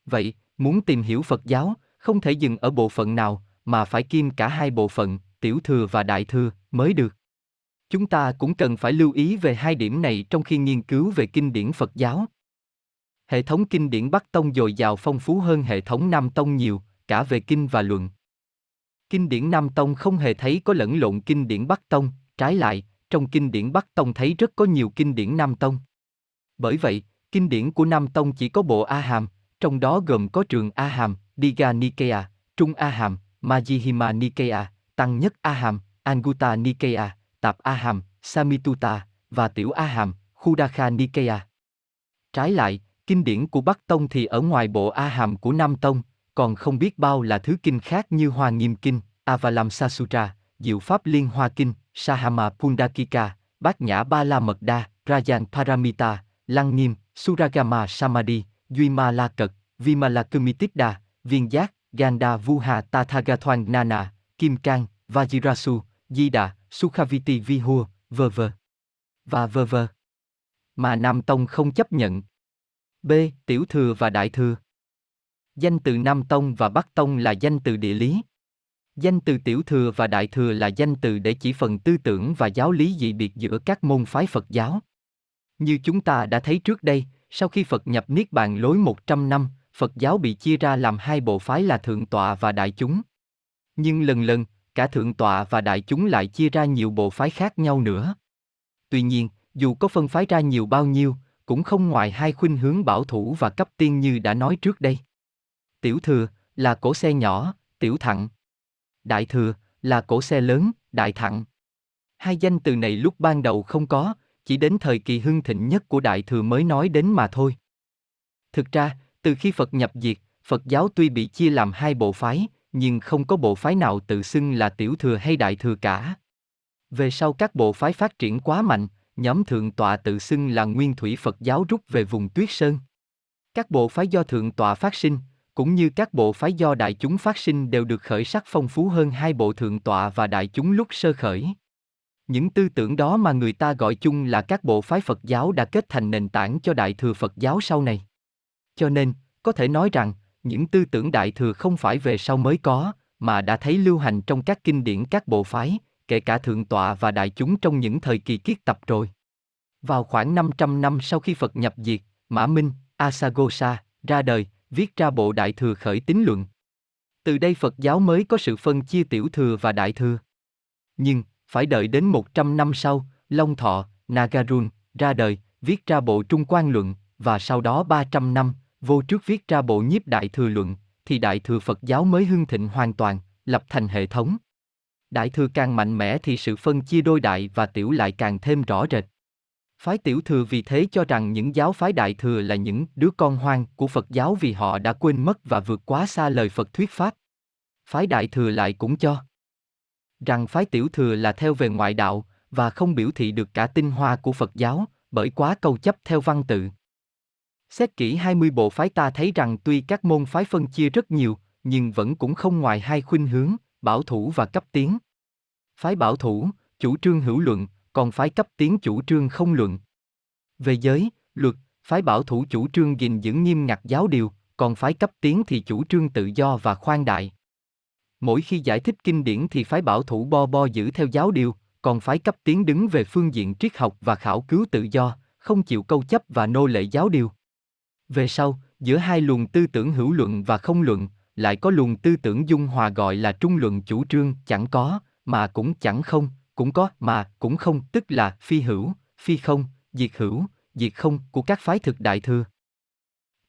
Vậy, muốn tìm hiểu Phật giáo, không thể dừng ở bộ phận nào, mà phải kiêm cả hai bộ phận, tiểu thừa và đại thừa, mới được. Chúng ta cũng cần phải lưu ý về hai điểm này trong khi nghiên cứu về kinh điển Phật giáo. Hệ thống kinh điển Bắc Tông dồi dào phong phú hơn hệ thống Nam Tông nhiều, cả về kinh và luận. Kinh điển Nam Tông không hề thấy có lẫn lộn kinh điển Bắc Tông, trái lại, trong kinh điển Bắc Tông thấy rất có nhiều kinh điển Nam Tông. Bởi vậy, kinh điển của Nam Tông chỉ có bộ A Hàm, trong đó gồm có trường A Hàm, Diga Nikaya, Trung A Hàm, Majjhima Nikaya, Tăng Nhất A Hàm, Anguta Nikaya, Tạp A Hàm, Samituta, và Tiểu A Hàm, Khudakha Nikaya. Trái lại, kinh điển của Bắc Tông thì ở ngoài bộ A Hàm của Nam Tông, còn không biết bao là thứ kinh khác như Hoa Nghiêm Kinh, Avalamsa Sutra, Diệu Pháp Liên Hoa Kinh, Sahama Pundakika, Bát Nhã Ba La Mật Đa, Rajan Paramita, Lăng Nghiêm, Suragama Samadhi, Duy Ma La Cật, Vimala Kumitidda, Viên Giác, Ganda Vuha Tathagathoan Nana, Kim Cang, Vajirasu, Di Đà, Sukhaviti Vihua, v.v. Và v.v. Mà Nam Tông không chấp nhận. B. Tiểu thừa và Đại thừa. Danh từ Nam Tông và Bắc Tông là danh từ địa lý. Danh từ Tiểu Thừa và Đại Thừa là danh từ để chỉ phần tư tưởng và giáo lý dị biệt giữa các môn phái Phật giáo. Như chúng ta đã thấy trước đây, sau khi Phật nhập Niết Bàn lối 100 năm, Phật giáo bị chia ra làm hai bộ phái là Thượng Tọa và Đại Chúng. Nhưng lần lần, cả Thượng Tọa và Đại Chúng lại chia ra nhiều bộ phái khác nhau nữa. Tuy nhiên, dù có phân phái ra nhiều bao nhiêu, cũng không ngoài hai khuynh hướng bảo thủ và cấp tiên như đã nói trước đây. Tiểu thừa là cổ xe nhỏ, tiểu thặng. Đại thừa là cổ xe lớn, đại thặng. Hai danh từ này lúc ban đầu không có, chỉ đến thời kỳ hưng thịnh nhất của đại thừa mới nói đến mà thôi. Thực ra, từ khi Phật nhập diệt, Phật giáo tuy bị chia làm hai bộ phái, nhưng không có bộ phái nào tự xưng là tiểu thừa hay đại thừa cả. Về sau các bộ phái phát triển quá mạnh, nhóm thượng tọa tự xưng là nguyên thủy Phật giáo rút về vùng tuyết sơn. Các bộ phái do thượng tọa phát sinh, cũng như các bộ phái do đại chúng phát sinh đều được khởi sắc phong phú hơn hai bộ thượng tọa và đại chúng lúc sơ khởi. Những tư tưởng đó mà người ta gọi chung là các bộ phái Phật giáo đã kết thành nền tảng cho đại thừa Phật giáo sau này. Cho nên, có thể nói rằng, những tư tưởng đại thừa không phải về sau mới có, mà đã thấy lưu hành trong các kinh điển các bộ phái, kể cả thượng tọa và đại chúng trong những thời kỳ kiết tập rồi. Vào khoảng 500 năm sau khi Phật nhập diệt, Mã Minh, Asagosa, ra đời, viết ra bộ Đại Thừa Khởi Tín Luận. Từ đây Phật giáo mới có sự phân chia tiểu thừa và đại thừa. Nhưng, phải đợi đến 100 năm sau, Long Thọ, Nagarun, ra đời, viết ra bộ Trung quan Luận, và sau đó 300 năm, vô trước viết ra bộ Nhiếp Đại Thừa Luận, thì Đại Thừa Phật giáo mới hưng thịnh hoàn toàn, lập thành hệ thống. Đại Thừa càng mạnh mẽ thì sự phân chia đôi đại và tiểu lại càng thêm rõ rệt. Phái tiểu thừa vì thế cho rằng những giáo phái đại thừa là những đứa con hoang của Phật giáo vì họ đã quên mất và vượt quá xa lời Phật thuyết pháp. phái đại thừa lại cũng cho rằng phái tiểu thừa là theo về ngoại đạo và không biểu thị được cả tinh hoa của Phật giáo, bởi quá câu chấp theo văn tự. Xét kỹ 20 bộ phái ta thấy rằng tuy các môn phái phân chia rất nhiều, nhưng vẫn cũng không ngoài hai khuynh hướng, bảo thủ và cấp tiến. Phái bảo thủ, chủ trương hữu luận, còn phái cấp tiến chủ trương không luận. Về giới, luật, phái bảo thủ chủ trương gìn giữ nghiêm ngặt giáo điều, còn phái cấp tiến thì chủ trương tự do và khoan đại. Mỗi khi giải thích kinh điển thì phái bảo thủ bo bo giữ theo giáo điều, còn phái cấp tiến đứng về phương diện triết học và khảo cứu tự do, không chịu câu chấp và nô lệ giáo điều. Về sau, giữa hai luồng tư tưởng hữu luận và không luận, lại có luồng tư tưởng dung hòa gọi là trung luận chủ trương chẳng có, mà cũng chẳng không, cũng có mà cũng không, tức là phi hữu, phi không, diệt hữu, diệt không của các phái thực đại thừa.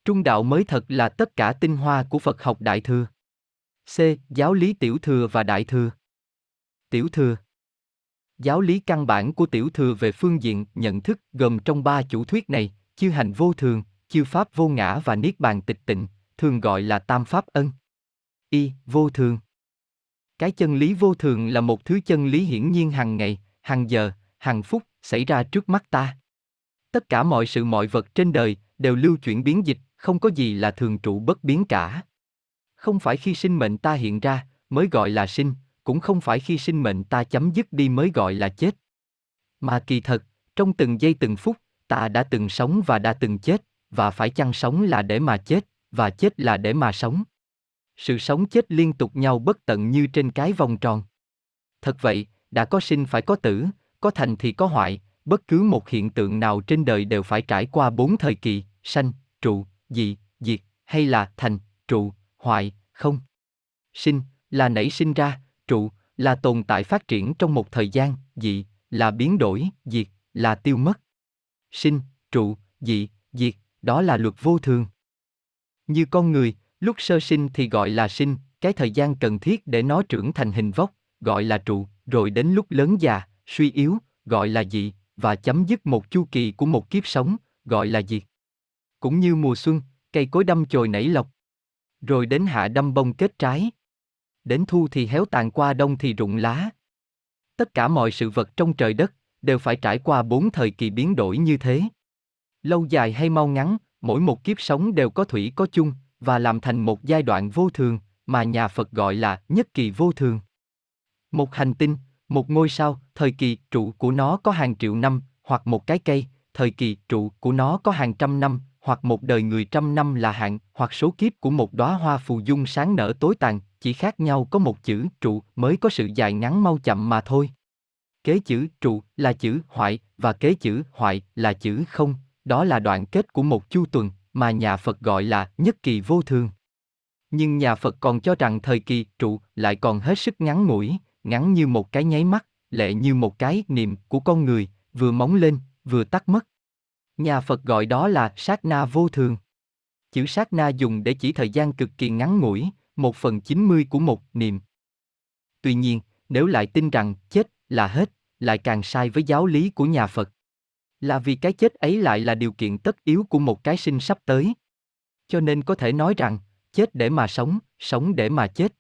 Trung đạo mới thật là tất cả tinh hoa của Phật học đại thừa. C. Giáo lý tiểu thừa và đại thừa. Tiểu thừa Giáo lý căn bản của tiểu thừa về phương diện nhận thức gồm trong ba chủ thuyết này, chư hành vô thường, chư pháp vô ngã và niết bàn tịch tịnh, thường gọi là tam pháp ân. Y, vô thường. Cái chân lý vô thường là một thứ chân lý hiển nhiên hàng ngày, hàng giờ, hàng phút xảy ra trước mắt ta. Tất cả mọi sự mọi vật trên đời đều lưu chuyển biến dịch, không có gì là thường trụ bất biến cả. Không phải khi sinh mệnh ta hiện ra mới gọi là sinh, cũng không phải khi sinh mệnh ta chấm dứt đi mới gọi là chết. Mà kỳ thật, trong từng giây từng phút, ta đã từng sống và đã từng chết, và phải chăng sống là để mà chết, và chết là để mà sống. Sự sống chết liên tục nhau bất tận như trên cái vòng tròn. Thật vậy, đã có sinh phải có tử, có thành thì có hoại, bất cứ một hiện tượng nào trên đời đều phải trải qua bốn thời kỳ, sanh, trụ, dị, diệt, hay là thành, trụ, hoại, không. Sinh, là nảy sinh ra, trụ, là tồn tại phát triển trong một thời gian, dị, là biến đổi, diệt, là tiêu mất. Sinh, trụ, dị, diệt, đó là luật vô thường. Như con người, lúc sơ sinh thì gọi là sinh, cái thời gian cần thiết để nó trưởng thành hình vóc, gọi là trụ, rồi đến lúc lớn già, suy yếu, gọi là dị, và chấm dứt một chu kỳ của một kiếp sống, gọi là diệt. Cũng như mùa xuân, cây cối đâm chồi nảy lộc. Rồi đến hạ đâm bông kết trái. Đến thu thì héo tàn qua đông thì rụng lá. Tất cả mọi sự vật trong trời đất đều phải trải qua bốn thời kỳ biến đổi như thế. Lâu dài hay mau ngắn, mỗi một kiếp sống đều có thủy có chung và làm thành một giai đoạn vô thường mà nhà Phật gọi là nhất kỳ vô thường. Một hành tinh, một ngôi sao, thời kỳ trụ của nó có hàng triệu năm, hoặc một cái cây, thời kỳ trụ của nó có hàng trăm năm, hoặc một đời người trăm năm là hạn, hoặc số kiếp của một đóa hoa phù dung sáng nở tối tàn, chỉ khác nhau có một chữ trụ mới có sự dài ngắn mau chậm mà thôi. Kế chữ trụ là chữ hoại và kế chữ hoại là chữ không, đó là đoạn kết của một chu tuần mà nhà Phật gọi là nhất kỳ vô thường. Nhưng nhà Phật còn cho rằng thời kỳ trụ lại còn hết sức ngắn ngủi, ngắn như một cái nháy mắt, lệ như một cái niệm của con người, vừa móng lên, vừa tắt mất. Nhà Phật gọi đó là sát na vô thường. Chữ sát na dùng để chỉ thời gian cực kỳ ngắn ngủi, một phần chín mươi của một niệm. Tuy nhiên, nếu lại tin rằng chết là hết, lại càng sai với giáo lý của nhà Phật. Là vì cái chết ấy lại là điều kiện tất yếu của một cái sinh sắp tới. Cho nên có thể nói rằng, chết để mà sống, sống để mà chết.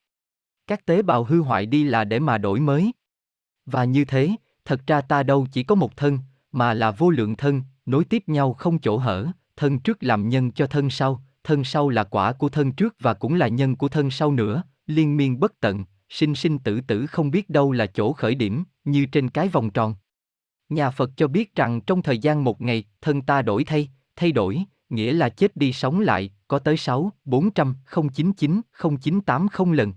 Các tế bào hư hoại đi là để mà đổi mới. Và như thế, thật ra ta đâu chỉ có một thân, mà là vô lượng thân, nối tiếp nhau không chỗ hở, thân trước làm nhân cho thân sau, thân sau là quả của thân trước và cũng là nhân của thân sau nữa, liên miên bất tận, sinh sinh tử tử không biết đâu là chỗ khởi điểm, như trên cái vòng tròn. Nhà Phật cho biết rằng trong thời gian một ngày, thân ta đổi thay, thay đổi, nghĩa là chết đi sống lại, có tới 6, 400, 099, 0980 lần.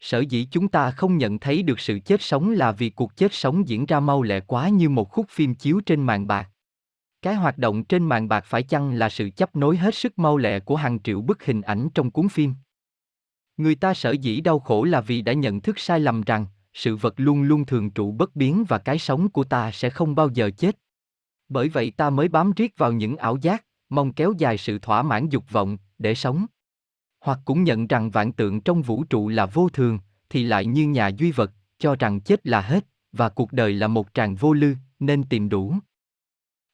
Sở dĩ chúng ta không nhận thấy được sự chết sống là vì cuộc chết sống diễn ra mau lẹ quá như một khúc phim chiếu trên màn bạc. Cái hoạt động trên màn bạc phải chăng là sự chấp nối hết sức mau lẹ của hàng triệu bức hình ảnh trong cuốn phim? Người ta sở dĩ đau khổ là vì đã nhận thức sai lầm rằng, sự vật luôn luôn thường trụ bất biến và cái sống của ta sẽ không bao giờ chết. Bởi vậy ta mới bám riết vào những ảo giác, mong kéo dài sự thỏa mãn dục vọng, để sống. Hoặc cũng nhận rằng vạn tượng trong vũ trụ là vô thường, thì lại như nhà duy vật, cho rằng chết là hết, và cuộc đời là một tràng vô lư, nên tìm đủ.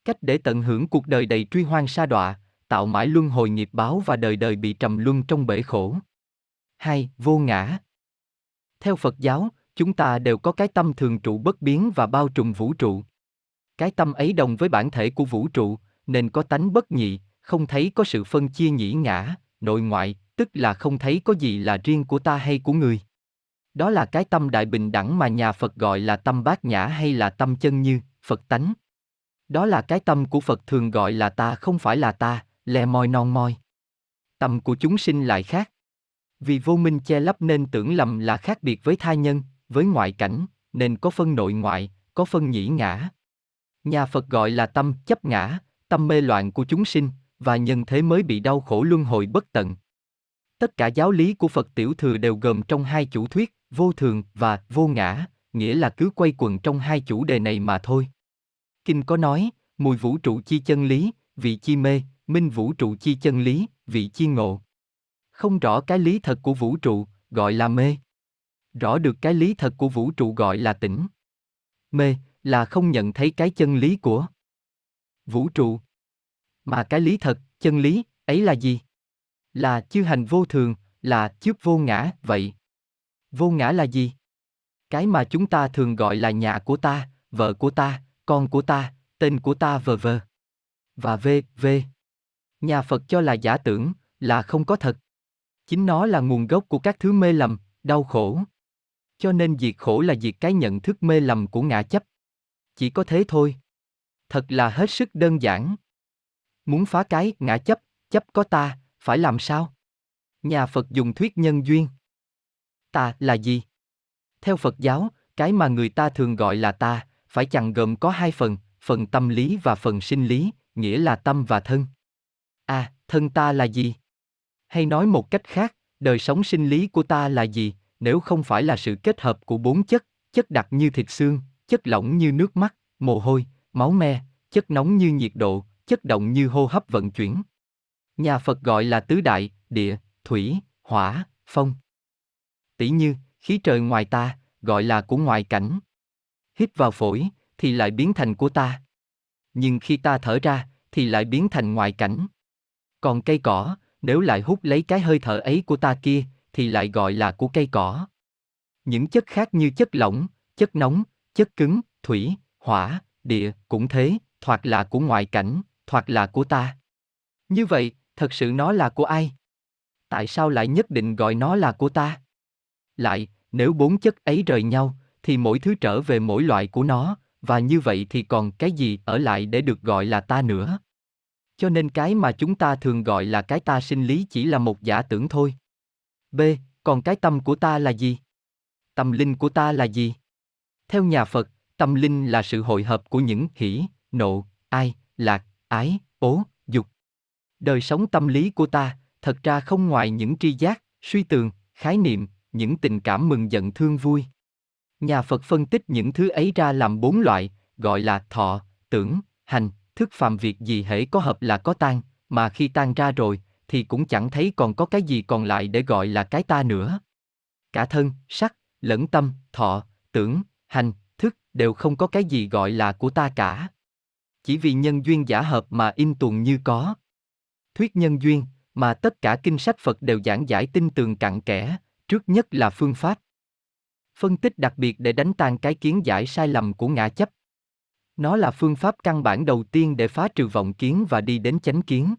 Cách để tận hưởng cuộc đời đầy truy hoang sa đọa, tạo mãi luân hồi nghiệp báo và đời đời bị trầm luân trong bể khổ. 2. Vô ngã Theo Phật giáo, chúng ta đều có cái tâm thường trụ bất biến và bao trùm vũ trụ. Cái tâm ấy đồng với bản thể của vũ trụ, nên có tánh bất nhị, không thấy có sự phân chia nhĩ ngã, nội ngoại, tức là không thấy có gì là riêng của ta hay của người. Đó là cái tâm đại bình đẳng mà nhà Phật gọi là tâm bát nhã hay là tâm chân như, Phật tánh. Đó là cái tâm của Phật thường gọi là ta không phải là ta, lè moi non moi. Tâm của chúng sinh lại khác. Vì vô minh che lấp nên tưởng lầm là khác biệt với tha nhân, với ngoại cảnh, nên có phân nội ngoại, có phân nhĩ ngã. Nhà Phật gọi là tâm chấp ngã, tâm mê loạn của chúng sinh, và nhân thế mới bị đau khổ luân hồi bất tận. Tất cả giáo lý của Phật tiểu thừa đều gồm trong hai chủ thuyết, vô thường và vô ngã, nghĩa là cứ quay quần trong hai chủ đề này mà thôi. Kinh có nói, mùi vũ trụ chi chân lý, vị chi mê, minh vũ trụ chi chân lý, vị chi ngộ. Không rõ cái lý thật của vũ trụ, gọi là mê. Rõ được cái lý thật của vũ trụ gọi là tỉnh. Mê, là không nhận thấy cái chân lý của vũ trụ. Mà cái lý thật, chân lý, ấy là gì? Là chư hành vô thường, là trước vô ngã, vậy. Vô ngã là gì? Cái mà chúng ta thường gọi là nhà của ta, vợ của ta, con của ta, tên của ta vờ vờ. Và v, v. Nhà Phật cho là giả tưởng, là không có thật. Chính nó là nguồn gốc của các thứ mê lầm, đau khổ. Cho nên diệt khổ là diệt cái nhận thức mê lầm của ngã chấp. Chỉ có thế thôi. Thật là hết sức đơn giản. Muốn phá cái ngã chấp, chấp có ta, phải làm sao? Nhà Phật dùng thuyết nhân duyên. Ta là gì? Theo Phật giáo, cái mà người ta thường gọi là ta, phải chẳng gồm có hai phần, phần tâm lý và phần sinh lý, nghĩa là tâm và thân. À, thân ta là gì? Hay nói một cách khác, đời sống sinh lý của ta là gì, nếu không phải là sự kết hợp của bốn chất, chất đặc như thịt xương, chất lỏng như nước mắt, mồ hôi, máu me, chất nóng như nhiệt độ, chất động như hô hấp vận chuyển. Nhà Phật gọi là tứ đại, địa, thủy, hỏa, phong. Tỷ như, khí trời ngoài ta, gọi là của ngoại cảnh. Hít vào phổi, thì lại biến thành của ta. Nhưng khi ta thở ra, thì lại biến thành ngoại cảnh. Còn cây cỏ, nếu lại hút lấy cái hơi thở ấy của ta kia, thì lại gọi là của cây cỏ. Những chất khác như chất lỏng, chất nóng, chất cứng, thủy, hỏa, địa cũng thế, thoạt là của ngoại cảnh, thoạt là của ta. Như vậy, thật sự nó là của ai? Tại sao lại nhất định gọi nó là của ta? Lại, nếu bốn chất ấy rời nhau, thì mỗi thứ trở về mỗi loại của nó, và như vậy thì còn cái gì ở lại để được gọi là ta nữa? Cho nên cái mà chúng ta thường gọi là cái ta sinh lý chỉ là một giả tưởng thôi. B. Còn cái tâm của ta là gì? Tâm linh của ta là gì? Theo nhà Phật, tâm linh là sự hội hợp của những hỷ, nộ, ai, lạc, ái, ố, dục. Đời sống tâm lý của ta, thật ra không ngoài những tri giác, suy tường, khái niệm, những tình cảm mừng giận thương vui. Nhà Phật phân tích những thứ ấy ra làm bốn loại, gọi là thọ, tưởng, hành, thức phàm việc gì hễ có hợp là có tan, mà khi tan ra rồi, thì cũng chẳng thấy còn có cái gì còn lại để gọi là cái ta nữa. Cả thân, sắc, lẫn tâm, thọ, tưởng, hành, thức đều không có cái gì gọi là của ta cả. Chỉ vì nhân duyên giả hợp mà in tuồng như có. Thuyết nhân duyên, mà tất cả kinh sách Phật đều giảng giải tinh tường cặn kẽ, trước nhất là phương pháp. Phân tích đặc biệt để đánh tan cái kiến giải sai lầm của ngã chấp. Nó là phương pháp căn bản đầu tiên để phá trừ vọng kiến và đi đến chánh kiến.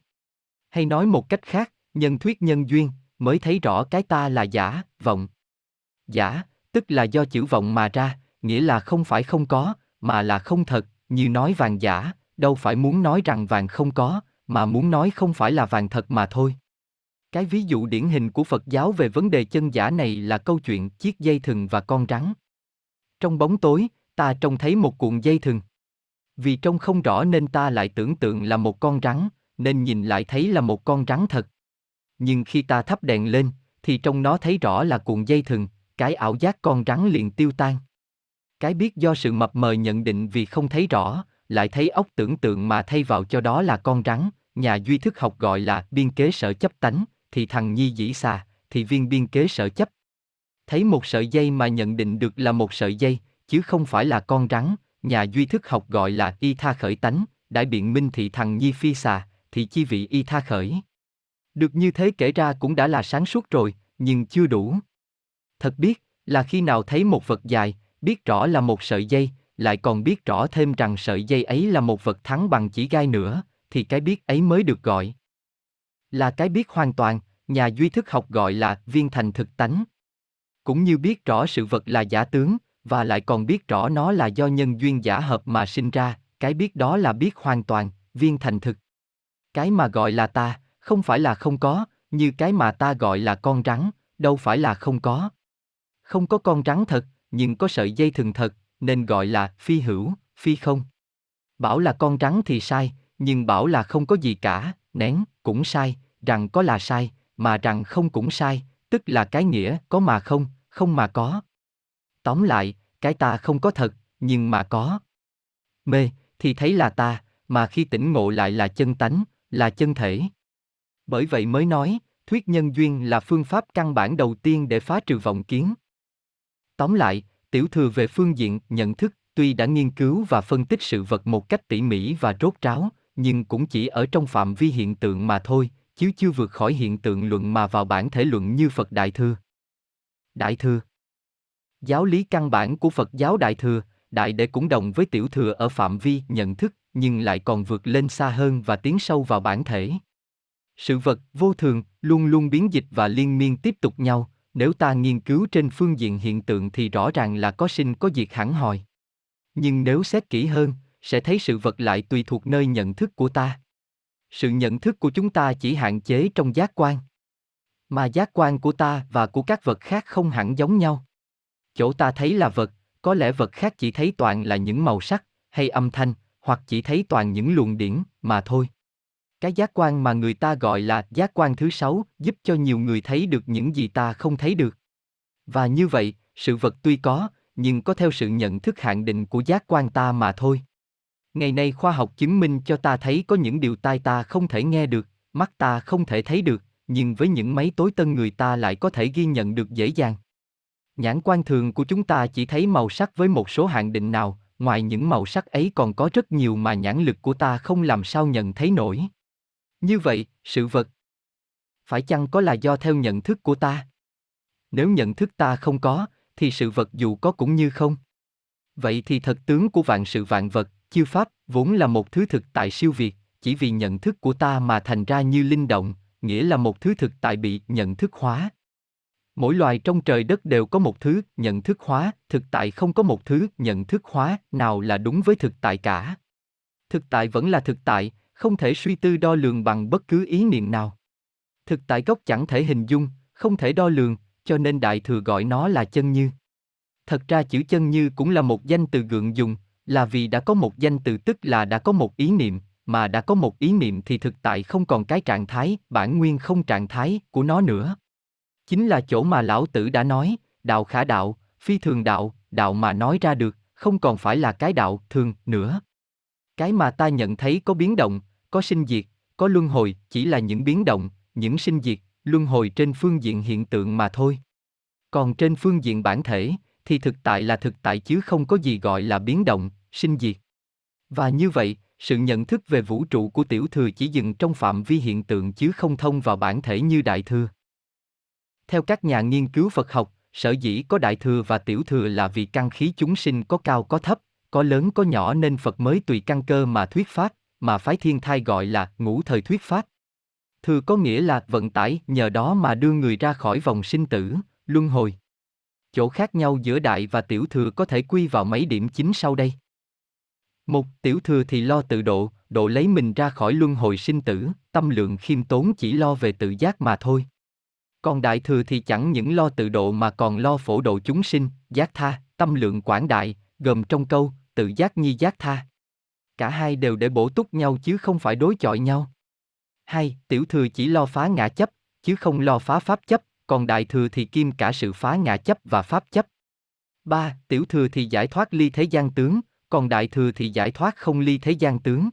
Hay nói một cách khác, nhân thuyết nhân duyên, mới thấy rõ cái ta là giả, vọng. Giả, tức là do chữ vọng mà ra, nghĩa là không phải không có, mà là không thật, như nói vàng giả, đâu phải muốn nói rằng vàng không có, mà muốn nói không phải là vàng thật mà thôi. Cái ví dụ điển hình của Phật giáo về vấn đề chân giả này là câu chuyện chiếc dây thừng và con rắn. Trong bóng tối, ta trông thấy một cuộn dây thừng. Vì trông không rõ nên ta lại tưởng tượng là một con rắn, nên nhìn lại thấy là một con rắn thật. Nhưng khi ta thắp đèn lên, thì trong nó thấy rõ là cuộn dây thừng, cái ảo giác con rắn liền tiêu tan. Cái biết do sự mập mờ nhận định vì không thấy rõ, lại thấy ốc tưởng tượng mà thay vào cho đó là con rắn, nhà duy thức học gọi là biên kế sở chấp tánh, thì thằng nhi dĩ xà, thì viên biên kế sở chấp. Thấy một sợi dây mà nhận định được là một sợi dây, chứ không phải là con rắn, nhà duy thức học gọi là y tha khởi tánh, đại biện minh thị thằng nhi phi xà, thì chi vị y tha khởi. Được như thế kể ra cũng đã là sáng suốt rồi, nhưng chưa đủ. Thật biết, là khi nào thấy một vật dài, biết rõ là một sợi dây, lại còn biết rõ thêm rằng sợi dây ấy là một vật thắng bằng chỉ gai nữa, thì cái biết ấy mới được gọi. Là cái biết hoàn toàn, nhà duy thức học gọi là viên thành thực tánh. Cũng như biết rõ sự vật là giả tướng, và lại còn biết rõ nó là do nhân duyên giả hợp mà sinh ra, cái biết đó là biết hoàn toàn, viên thành thực. Cái mà gọi là ta, không phải là không có, như cái mà ta gọi là con rắn, đâu phải là không có. Không có con rắn thật, nhưng có sợi dây thừng thật, nên gọi là phi hữu, phi không. Bảo là con rắn thì sai, nhưng bảo là không có gì cả, nén, cũng sai, rằng có là sai, mà rằng không cũng sai, tức là cái nghĩa có mà không, không mà có. Tóm lại, cái ta không có thật, nhưng mà có. Mê, thì thấy là ta, mà khi tỉnh ngộ lại là chân tánh, là chân thể. Bởi vậy mới nói, thuyết nhân duyên là phương pháp căn bản đầu tiên để phá trừ vọng kiến. Tóm lại, tiểu thừa về phương diện nhận thức, tuy đã nghiên cứu và phân tích sự vật một cách tỉ mỉ và rốt ráo, nhưng cũng chỉ ở trong phạm vi hiện tượng mà thôi, chứ chưa vượt khỏi hiện tượng luận mà vào bản thể luận như Phật Đại Thừa. Đại Thừa Giáo lý căn bản của Phật giáo Đại Thừa, Đại Đệ cũng đồng với Tiểu Thừa ở phạm vi nhận thức, nhưng lại còn vượt lên xa hơn và tiến sâu vào bản thể. Sự vật, vô thường, luôn luôn biến dịch và liên miên tiếp tục nhau, nếu ta nghiên cứu trên phương diện hiện tượng thì rõ ràng là có sinh có diệt hẳn hòi Nhưng nếu xét kỹ hơn, sẽ thấy sự vật lại tùy thuộc nơi nhận thức của ta. Sự nhận thức của chúng ta chỉ hạn chế trong giác quan. Mà giác quan của ta và của các vật khác không hẳn giống nhau. Chỗ ta thấy là vật, có lẽ vật khác chỉ thấy toàn là những màu sắc, hay âm thanh, hoặc chỉ thấy toàn những luồng điển, mà thôi. Cái giác quan mà người ta gọi là giác quan thứ sáu giúp cho nhiều người thấy được những gì ta không thấy được. Và như vậy, sự vật tuy có, nhưng có theo sự nhận thức hạn định của giác quan ta mà thôi. Ngày nay khoa học chứng minh cho ta thấy có những điều tai ta không thể nghe được, mắt ta không thể thấy được, nhưng với những máy tối tân người ta lại có thể ghi nhận được dễ dàng. Nhãn quan thường của chúng ta chỉ thấy màu sắc với một số hạn định nào, ngoài những màu sắc ấy còn có rất nhiều mà nhãn lực của ta không làm sao nhận thấy nổi. Như vậy, sự vật phải chăng có là do theo nhận thức của ta? Nếu nhận thức ta không có, thì sự vật dù có cũng như không. Vậy thì thật tướng của vạn sự vạn vật, chiêu pháp, vốn là một thứ thực tại siêu việt, chỉ vì nhận thức của ta mà thành ra như linh động, nghĩa là một thứ thực tại bị nhận thức hóa. Mỗi loài trong trời đất đều có một thứ nhận thức hóa, thực tại không có một thứ nhận thức hóa nào là đúng với thực tại cả. Thực tại vẫn là thực tại, không thể suy tư đo lường bằng bất cứ ý niệm nào. Thực tại gốc chẳng thể hình dung, không thể đo lường, cho nên Đại Thừa gọi nó là chân như. Thật ra chữ chân như cũng là một danh từ gượng dùng, là vì đã có một danh từ tức là đã có một ý niệm, mà đã có một ý niệm thì thực tại không còn cái trạng thái, bản nguyên không trạng thái của nó nữa. Chính là chỗ mà lão tử đã nói, đạo khả đạo, phi thường đạo, đạo mà nói ra được, không còn phải là cái đạo thường nữa. Cái mà ta nhận thấy có biến động, có sinh diệt, có luân hồi, chỉ là những biến động, những sinh diệt, luân hồi trên phương diện hiện tượng mà thôi. Còn trên phương diện bản thể, thì thực tại là thực tại chứ không có gì gọi là biến động, sinh diệt. Và như vậy, sự nhận thức về vũ trụ của tiểu thừa chỉ dừng trong phạm vi hiện tượng chứ không thông vào bản thể như đại thừa. Theo các nhà nghiên cứu Phật học, sở dĩ có đại thừa và tiểu thừa là vì căn khí chúng sinh có cao có thấp, có lớn có nhỏ nên Phật mới tùy căn cơ mà thuyết pháp, mà phái thiên thai gọi là ngũ thời thuyết pháp. Thừa có nghĩa là vận tải nhờ đó mà đưa người ra khỏi vòng sinh tử, luân hồi. Chỗ khác nhau giữa đại và tiểu thừa có thể quy vào mấy điểm chính sau đây. Một, tiểu thừa thì lo tự độ, độ lấy mình ra khỏi luân hồi sinh tử, tâm lượng khiêm tốn chỉ lo về tự giác mà thôi. Còn đại thừa thì chẳng những lo tự độ mà còn lo phổ độ chúng sinh, giác tha, tâm lượng quảng đại, gồm trong câu, tự giác nhi giác tha. Cả hai đều để bổ túc nhau chứ không phải đối chọi nhau. Hai, tiểu thừa chỉ lo phá ngã chấp, chứ không lo phá pháp chấp, còn đại thừa thì kim cả sự phá ngã chấp và pháp chấp. Ba, tiểu thừa thì giải thoát ly thế gian tướng, còn đại thừa thì giải thoát không ly thế gian tướng.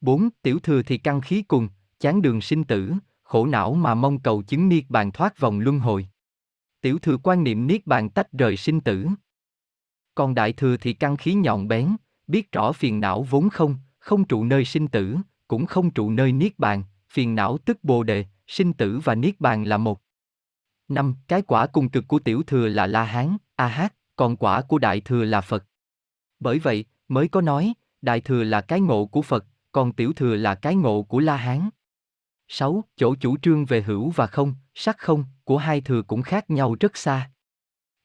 Bốn, tiểu thừa thì căn khí cùng, chán đường sinh tử, khổ não mà mong cầu chứng niết bàn thoát vòng luân hồi. Tiểu thừa quan niệm niết bàn tách rời sinh tử. Còn đại thừa thì căn khí nhọn bén, biết rõ phiền não vốn không, không trụ nơi sinh tử, cũng không trụ nơi niết bàn, phiền não tức bồ đề, sinh tử và niết bàn là một. Năm, cái quả cùng cực của tiểu thừa là La Hán, A Hát, còn quả của đại thừa là Phật. Bởi vậy, mới có nói, đại thừa là cái ngộ của Phật, còn tiểu thừa là cái ngộ của La Hán. 6. Chỗ chủ trương về hữu và không, sắc không, của hai thừa cũng khác nhau rất xa.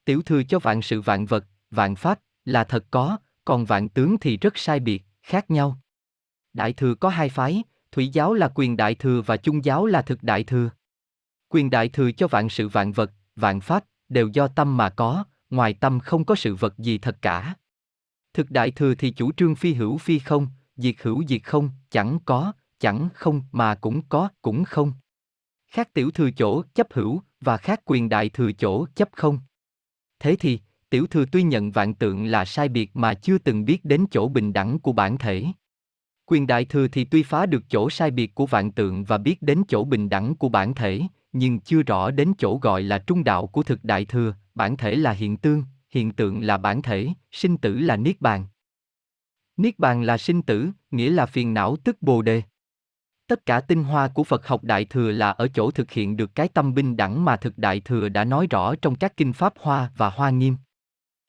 Tiểu thừa cho vạn sự vạn vật, vạn pháp, là thật có, còn vạn tướng thì rất sai biệt, khác nhau. Đại thừa có hai phái, thủy giáo là quyền đại thừa và chung giáo là thực đại thừa. Quyền đại thừa cho vạn sự vạn vật, vạn pháp, đều do tâm mà có, ngoài tâm không có sự vật gì thật cả. Thực đại thừa thì chủ trương phi hữu phi không, diệt hữu diệt không, chẳng có, chẳng không mà cũng có, cũng không. Khác tiểu thừa chỗ chấp hữu và khác quyền đại thừa chỗ chấp không. Thế thì, tiểu thừa tuy nhận vạn tượng là sai biệt mà chưa từng biết đến chỗ bình đẳng của bản thể. Quyền đại thừa thì tuy phá được chỗ sai biệt của vạn tượng và biết đến chỗ bình đẳng của bản thể, nhưng chưa rõ đến chỗ gọi là trung đạo của thực đại thừa, bản thể là hiện tương, hiện tượng là bản thể, sinh tử là niết bàn. Niết bàn là sinh tử, nghĩa là phiền não tức bồ đề. Tất cả tinh hoa của Phật học Đại Thừa là ở chỗ thực hiện được cái tâm binh đẳng mà thực Đại Thừa đã nói rõ trong các kinh Pháp Hoa và Hoa Nghiêm.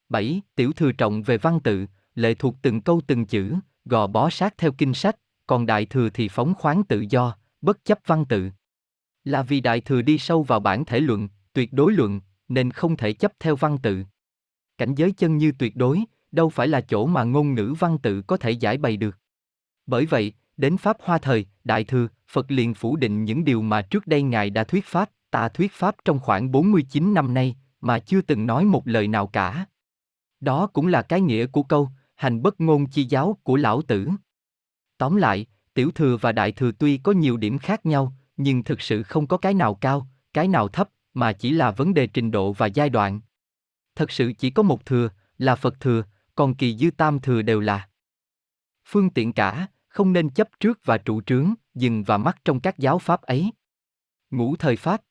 7. Tiểu Thừa trọng về văn tự, lệ thuộc từng câu từng chữ, gò bó sát theo kinh sách, còn Đại Thừa thì phóng khoáng tự do, bất chấp văn tự. Là vì Đại Thừa đi sâu vào bản thể luận, tuyệt đối luận, nên không thể chấp theo văn tự. Cảnh giới chân như tuyệt đối, đâu phải là chỗ mà ngôn ngữ văn tự có thể giải bày được. Bởi vậy, đến Pháp Hoa thời, Đại Thừa, Phật liền phủ định những điều mà trước đây Ngài đã thuyết Pháp, ta thuyết Pháp trong khoảng 49 năm nay, mà chưa từng nói một lời nào cả. Đó cũng là cái nghĩa của câu, hành bất ngôn chi giáo của lão tử. Tóm lại, tiểu thừa và đại thừa tuy có nhiều điểm khác nhau, nhưng thực sự không có cái nào cao, cái nào thấp, mà chỉ là vấn đề trình độ và giai đoạn. Thật sự chỉ có một thừa, là Phật thừa, còn kỳ dư tam thừa đều là phương tiện cả, không nên chấp trước và trụ trướng, dừng và mắt trong các giáo pháp ấy. Ngũ thời pháp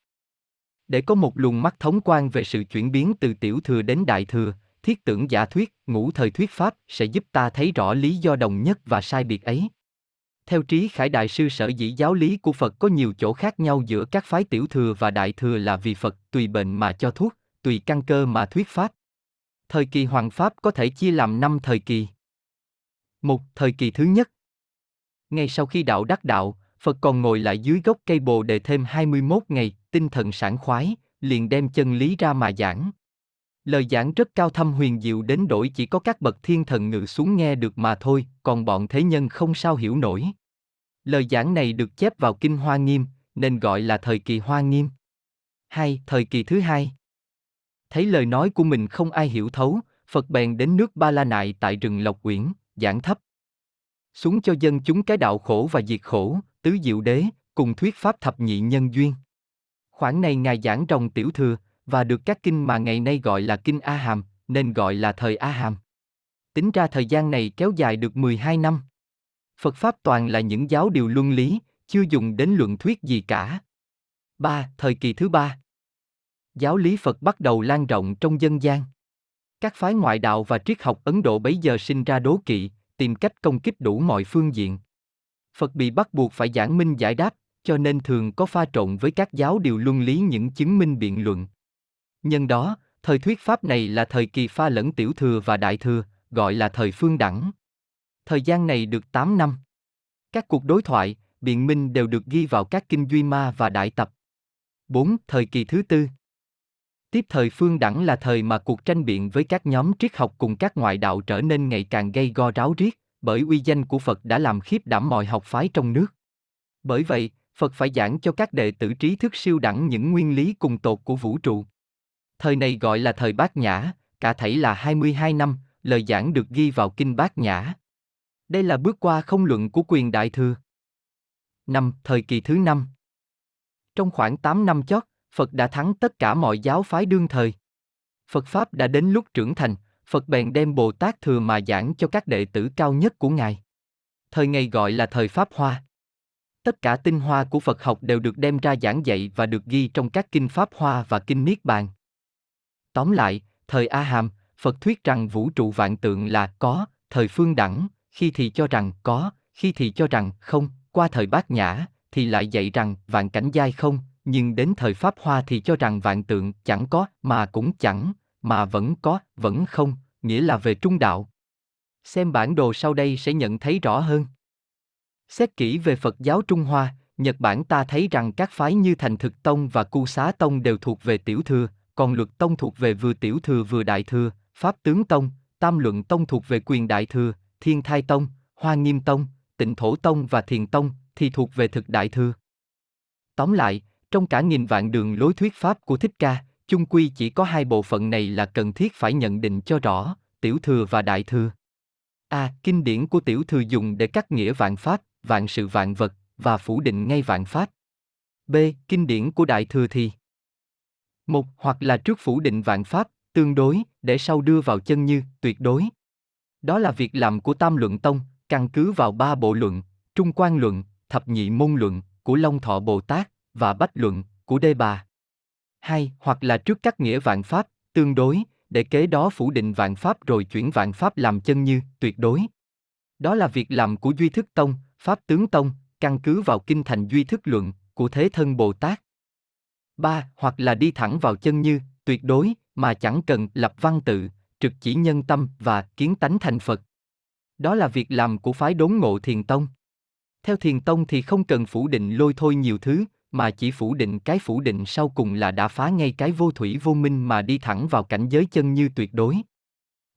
Để có một luồng mắt thống quan về sự chuyển biến từ tiểu thừa đến đại thừa, thiết tưởng giả thuyết, ngũ thời thuyết pháp sẽ giúp ta thấy rõ lý do đồng nhất và sai biệt ấy. Theo trí khải đại sư sở dĩ giáo lý của Phật có nhiều chỗ khác nhau giữa các phái tiểu thừa và đại thừa là vì Phật tùy bệnh mà cho thuốc, tùy căn cơ mà thuyết pháp. Thời kỳ hoàng pháp có thể chia làm năm thời kỳ. Một, thời kỳ thứ nhất. Ngay sau khi đạo đắc đạo, Phật còn ngồi lại dưới gốc cây bồ đề thêm 21 ngày, tinh thần sảng khoái, liền đem chân lý ra mà giảng. Lời giảng rất cao thâm huyền diệu đến đổi chỉ có các bậc thiên thần ngự xuống nghe được mà thôi, còn bọn thế nhân không sao hiểu nổi. Lời giảng này được chép vào Kinh Hoa Nghiêm, nên gọi là thời kỳ Hoa Nghiêm. Hai, thời kỳ thứ hai. Thấy lời nói của mình không ai hiểu thấu, Phật bèn đến nước Ba La Nại tại rừng Lộc Uyển, giảng thấp. Xuống cho dân chúng cái đạo khổ và diệt khổ, tứ diệu đế, cùng thuyết pháp thập nhị nhân duyên. Khoảng này Ngài giảng rồng tiểu thừa, và được các kinh mà ngày nay gọi là kinh A Hàm, nên gọi là thời A Hàm. Tính ra thời gian này kéo dài được 12 năm. Phật Pháp toàn là những giáo điều luân lý, chưa dùng đến luận thuyết gì cả. 3. Thời kỳ thứ ba Giáo lý Phật bắt đầu lan rộng trong dân gian. Các phái ngoại đạo và triết học Ấn Độ bấy giờ sinh ra đố kỵ, tìm cách công kích đủ mọi phương diện. Phật bị bắt buộc phải giảng minh giải đáp, cho nên thường có pha trộn với các giáo điều luân lý những chứng minh biện luận. Nhân đó, thời thuyết pháp này là thời kỳ pha lẫn tiểu thừa và đại thừa, gọi là thời phương đẳng. Thời gian này được 8 năm. Các cuộc đối thoại, biện minh đều được ghi vào các kinh Duy Ma và Đại Tập. 4. Thời kỳ thứ tư Tiếp thời phương đẳng là thời mà cuộc tranh biện với các nhóm triết học cùng các ngoại đạo trở nên ngày càng gây go ráo riết, bởi uy danh của Phật đã làm khiếp đảm mọi học phái trong nước. Bởi vậy, Phật phải giảng cho các đệ tử trí thức siêu đẳng những nguyên lý cùng tột của vũ trụ. Thời này gọi là thời bát nhã, cả thảy là 22 năm, lời giảng được ghi vào kinh bát nhã. Đây là bước qua không luận của quyền đại thừa. Năm, thời kỳ thứ năm. Trong khoảng 8 năm chót, Phật đã thắng tất cả mọi giáo phái đương thời. Phật Pháp đã đến lúc trưởng thành, Phật bèn đem Bồ Tát Thừa mà giảng cho các đệ tử cao nhất của Ngài. Thời ngày gọi là thời Pháp Hoa. Tất cả tinh hoa của Phật học đều được đem ra giảng dạy và được ghi trong các kinh Pháp Hoa và kinh Niết Bàn. Tóm lại, thời A Hàm, Phật thuyết rằng vũ trụ vạn tượng là có, thời phương đẳng, khi thì cho rằng có, khi thì cho rằng không, qua thời bát nhã, thì lại dạy rằng vạn cảnh giai không, nhưng đến thời Pháp Hoa thì cho rằng vạn tượng chẳng có, mà cũng chẳng, mà vẫn có, vẫn không, nghĩa là về trung đạo. Xem bản đồ sau đây sẽ nhận thấy rõ hơn. Xét kỹ về Phật giáo Trung Hoa, Nhật Bản ta thấy rằng các phái như Thành Thực Tông và Cu Xá Tông đều thuộc về Tiểu Thừa, còn Luật Tông thuộc về vừa Tiểu Thừa vừa Đại Thừa, Pháp Tướng Tông, Tam Luận Tông thuộc về quyền Đại Thừa, Thiên Thai Tông, Hoa Nghiêm Tông, Tịnh Thổ Tông và Thiền Tông thì thuộc về thực Đại Thừa. Tóm lại, trong cả nghìn vạn đường lối thuyết pháp của Thích Ca, chung quy chỉ có hai bộ phận này là cần thiết phải nhận định cho rõ, Tiểu Thừa và Đại Thừa. A. Kinh điển của Tiểu Thừa dùng để cắt nghĩa vạn pháp, vạn sự vạn vật, và phủ định ngay vạn pháp. B. Kinh điển của Đại Thừa thì một hoặc là trước phủ định vạn pháp, tương đối, để sau đưa vào chân như, tuyệt đối. Đó là việc làm của Tam Luận Tông, căn cứ vào ba bộ luận, Trung quan luận, Thập nhị môn luận, của Long Thọ Bồ Tát, và Bách luận, của Đê Bà. Hai, hoặc là trước các nghĩa vạn pháp, tương đối, để kế đó phủ định vạn pháp rồi chuyển vạn pháp làm chân như, tuyệt đối. Đó là việc làm của Duy Thức Tông, Pháp Tướng Tông, căn cứ vào kinh thành Duy Thức Luận, của Thế Thân Bồ Tát. Ba, hoặc là đi thẳng vào chân như, tuyệt đối, mà chẳng cần lập văn tự, trực chỉ nhân tâm và kiến tánh thành Phật. Đó là việc làm của phái đốn ngộ thiền tông. Theo thiền tông thì không cần phủ định lôi thôi nhiều thứ, mà chỉ phủ định cái phủ định sau cùng là đã phá ngay cái vô thủy vô minh mà đi thẳng vào cảnh giới chân như tuyệt đối.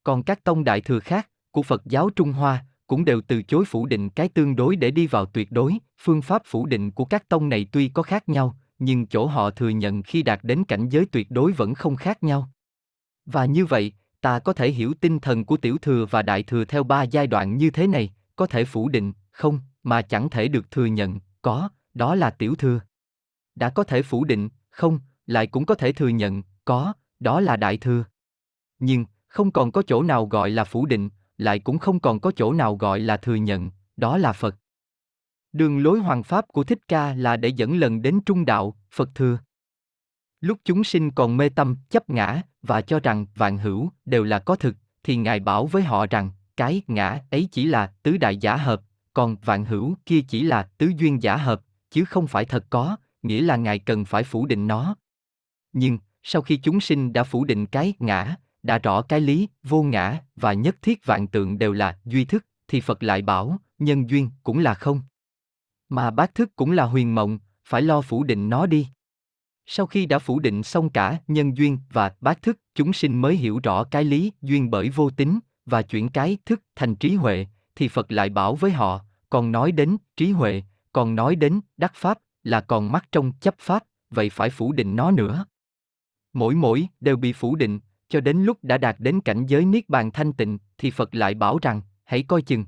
Còn các tông đại thừa khác, của Phật giáo Trung Hoa, cũng đều từ chối phủ định cái tương đối để đi vào tuyệt đối, phương pháp phủ định của các tông này tuy có khác nhau, nhưng chỗ họ thừa nhận khi đạt đến cảnh giới tuyệt đối vẫn không khác nhau. Và như vậy, ta có thể hiểu tinh thần của tiểu thừa và đại thừa theo ba giai đoạn như thế này, có thể phủ định, không, mà chẳng thể được thừa nhận, có, đó là tiểu thừa. Đã có thể phủ định, không, lại cũng có thể thừa nhận, có, đó là đại thừa. Nhưng, không còn có chỗ nào gọi là phủ định, lại cũng không còn có chỗ nào gọi là thừa nhận, đó là Phật. Đường lối hoàng pháp của Thích Ca là để dẫn lần đến trung đạo, Phật thừa. Lúc chúng sinh còn mê tâm, chấp ngã, và cho rằng vạn hữu đều là có thực, thì Ngài bảo với họ rằng, cái ngã ấy chỉ là tứ đại giả hợp, còn vạn hữu kia chỉ là tứ duyên giả hợp, chứ không phải thật có, nghĩa là Ngài cần phải phủ định nó. Nhưng, sau khi chúng sinh đã phủ định cái ngã, đã rõ cái lý, vô ngã và nhất thiết vạn tượng đều là duy thức, thì Phật lại bảo, nhân duyên cũng là không. Mà bát thức cũng là huyền mộng, phải lo phủ định nó đi. Sau khi đã phủ định xong cả nhân duyên và bát thức, chúng sinh mới hiểu rõ cái lý duyên bởi vô tính và chuyển cái thức thành trí huệ, thì Phật lại bảo với họ, còn nói đến trí huệ, còn nói đến đắc pháp là còn mắc trong chấp pháp, vậy phải phủ định nó nữa. Mỗi mỗi đều bị phủ định, cho đến lúc đã đạt đến cảnh giới niết bàn thanh tịnh, thì Phật lại bảo rằng, hãy coi chừng.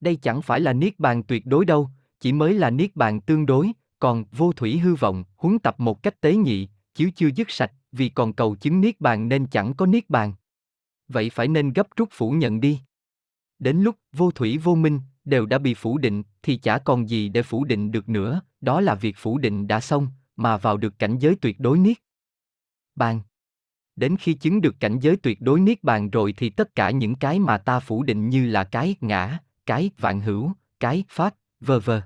Đây chẳng phải là niết bàn tuyệt đối đâu, chỉ mới là niết bàn tương đối, còn vô thủy hư vọng, huấn tập một cách tế nhị, chiếu chưa dứt sạch, vì còn cầu chứng niết bàn nên chẳng có niết bàn. Vậy phải nên gấp rút phủ nhận đi. Đến lúc vô thủy vô minh đều đã bị phủ định thì chả còn gì để phủ định được nữa, đó là việc phủ định đã xong, mà vào được cảnh giới tuyệt đối niết bàn. Đến khi chứng được cảnh giới tuyệt đối niết bàn rồi thì tất cả những cái mà ta phủ định như là cái ngã, cái vạn hữu, cái pháp, vờ vờ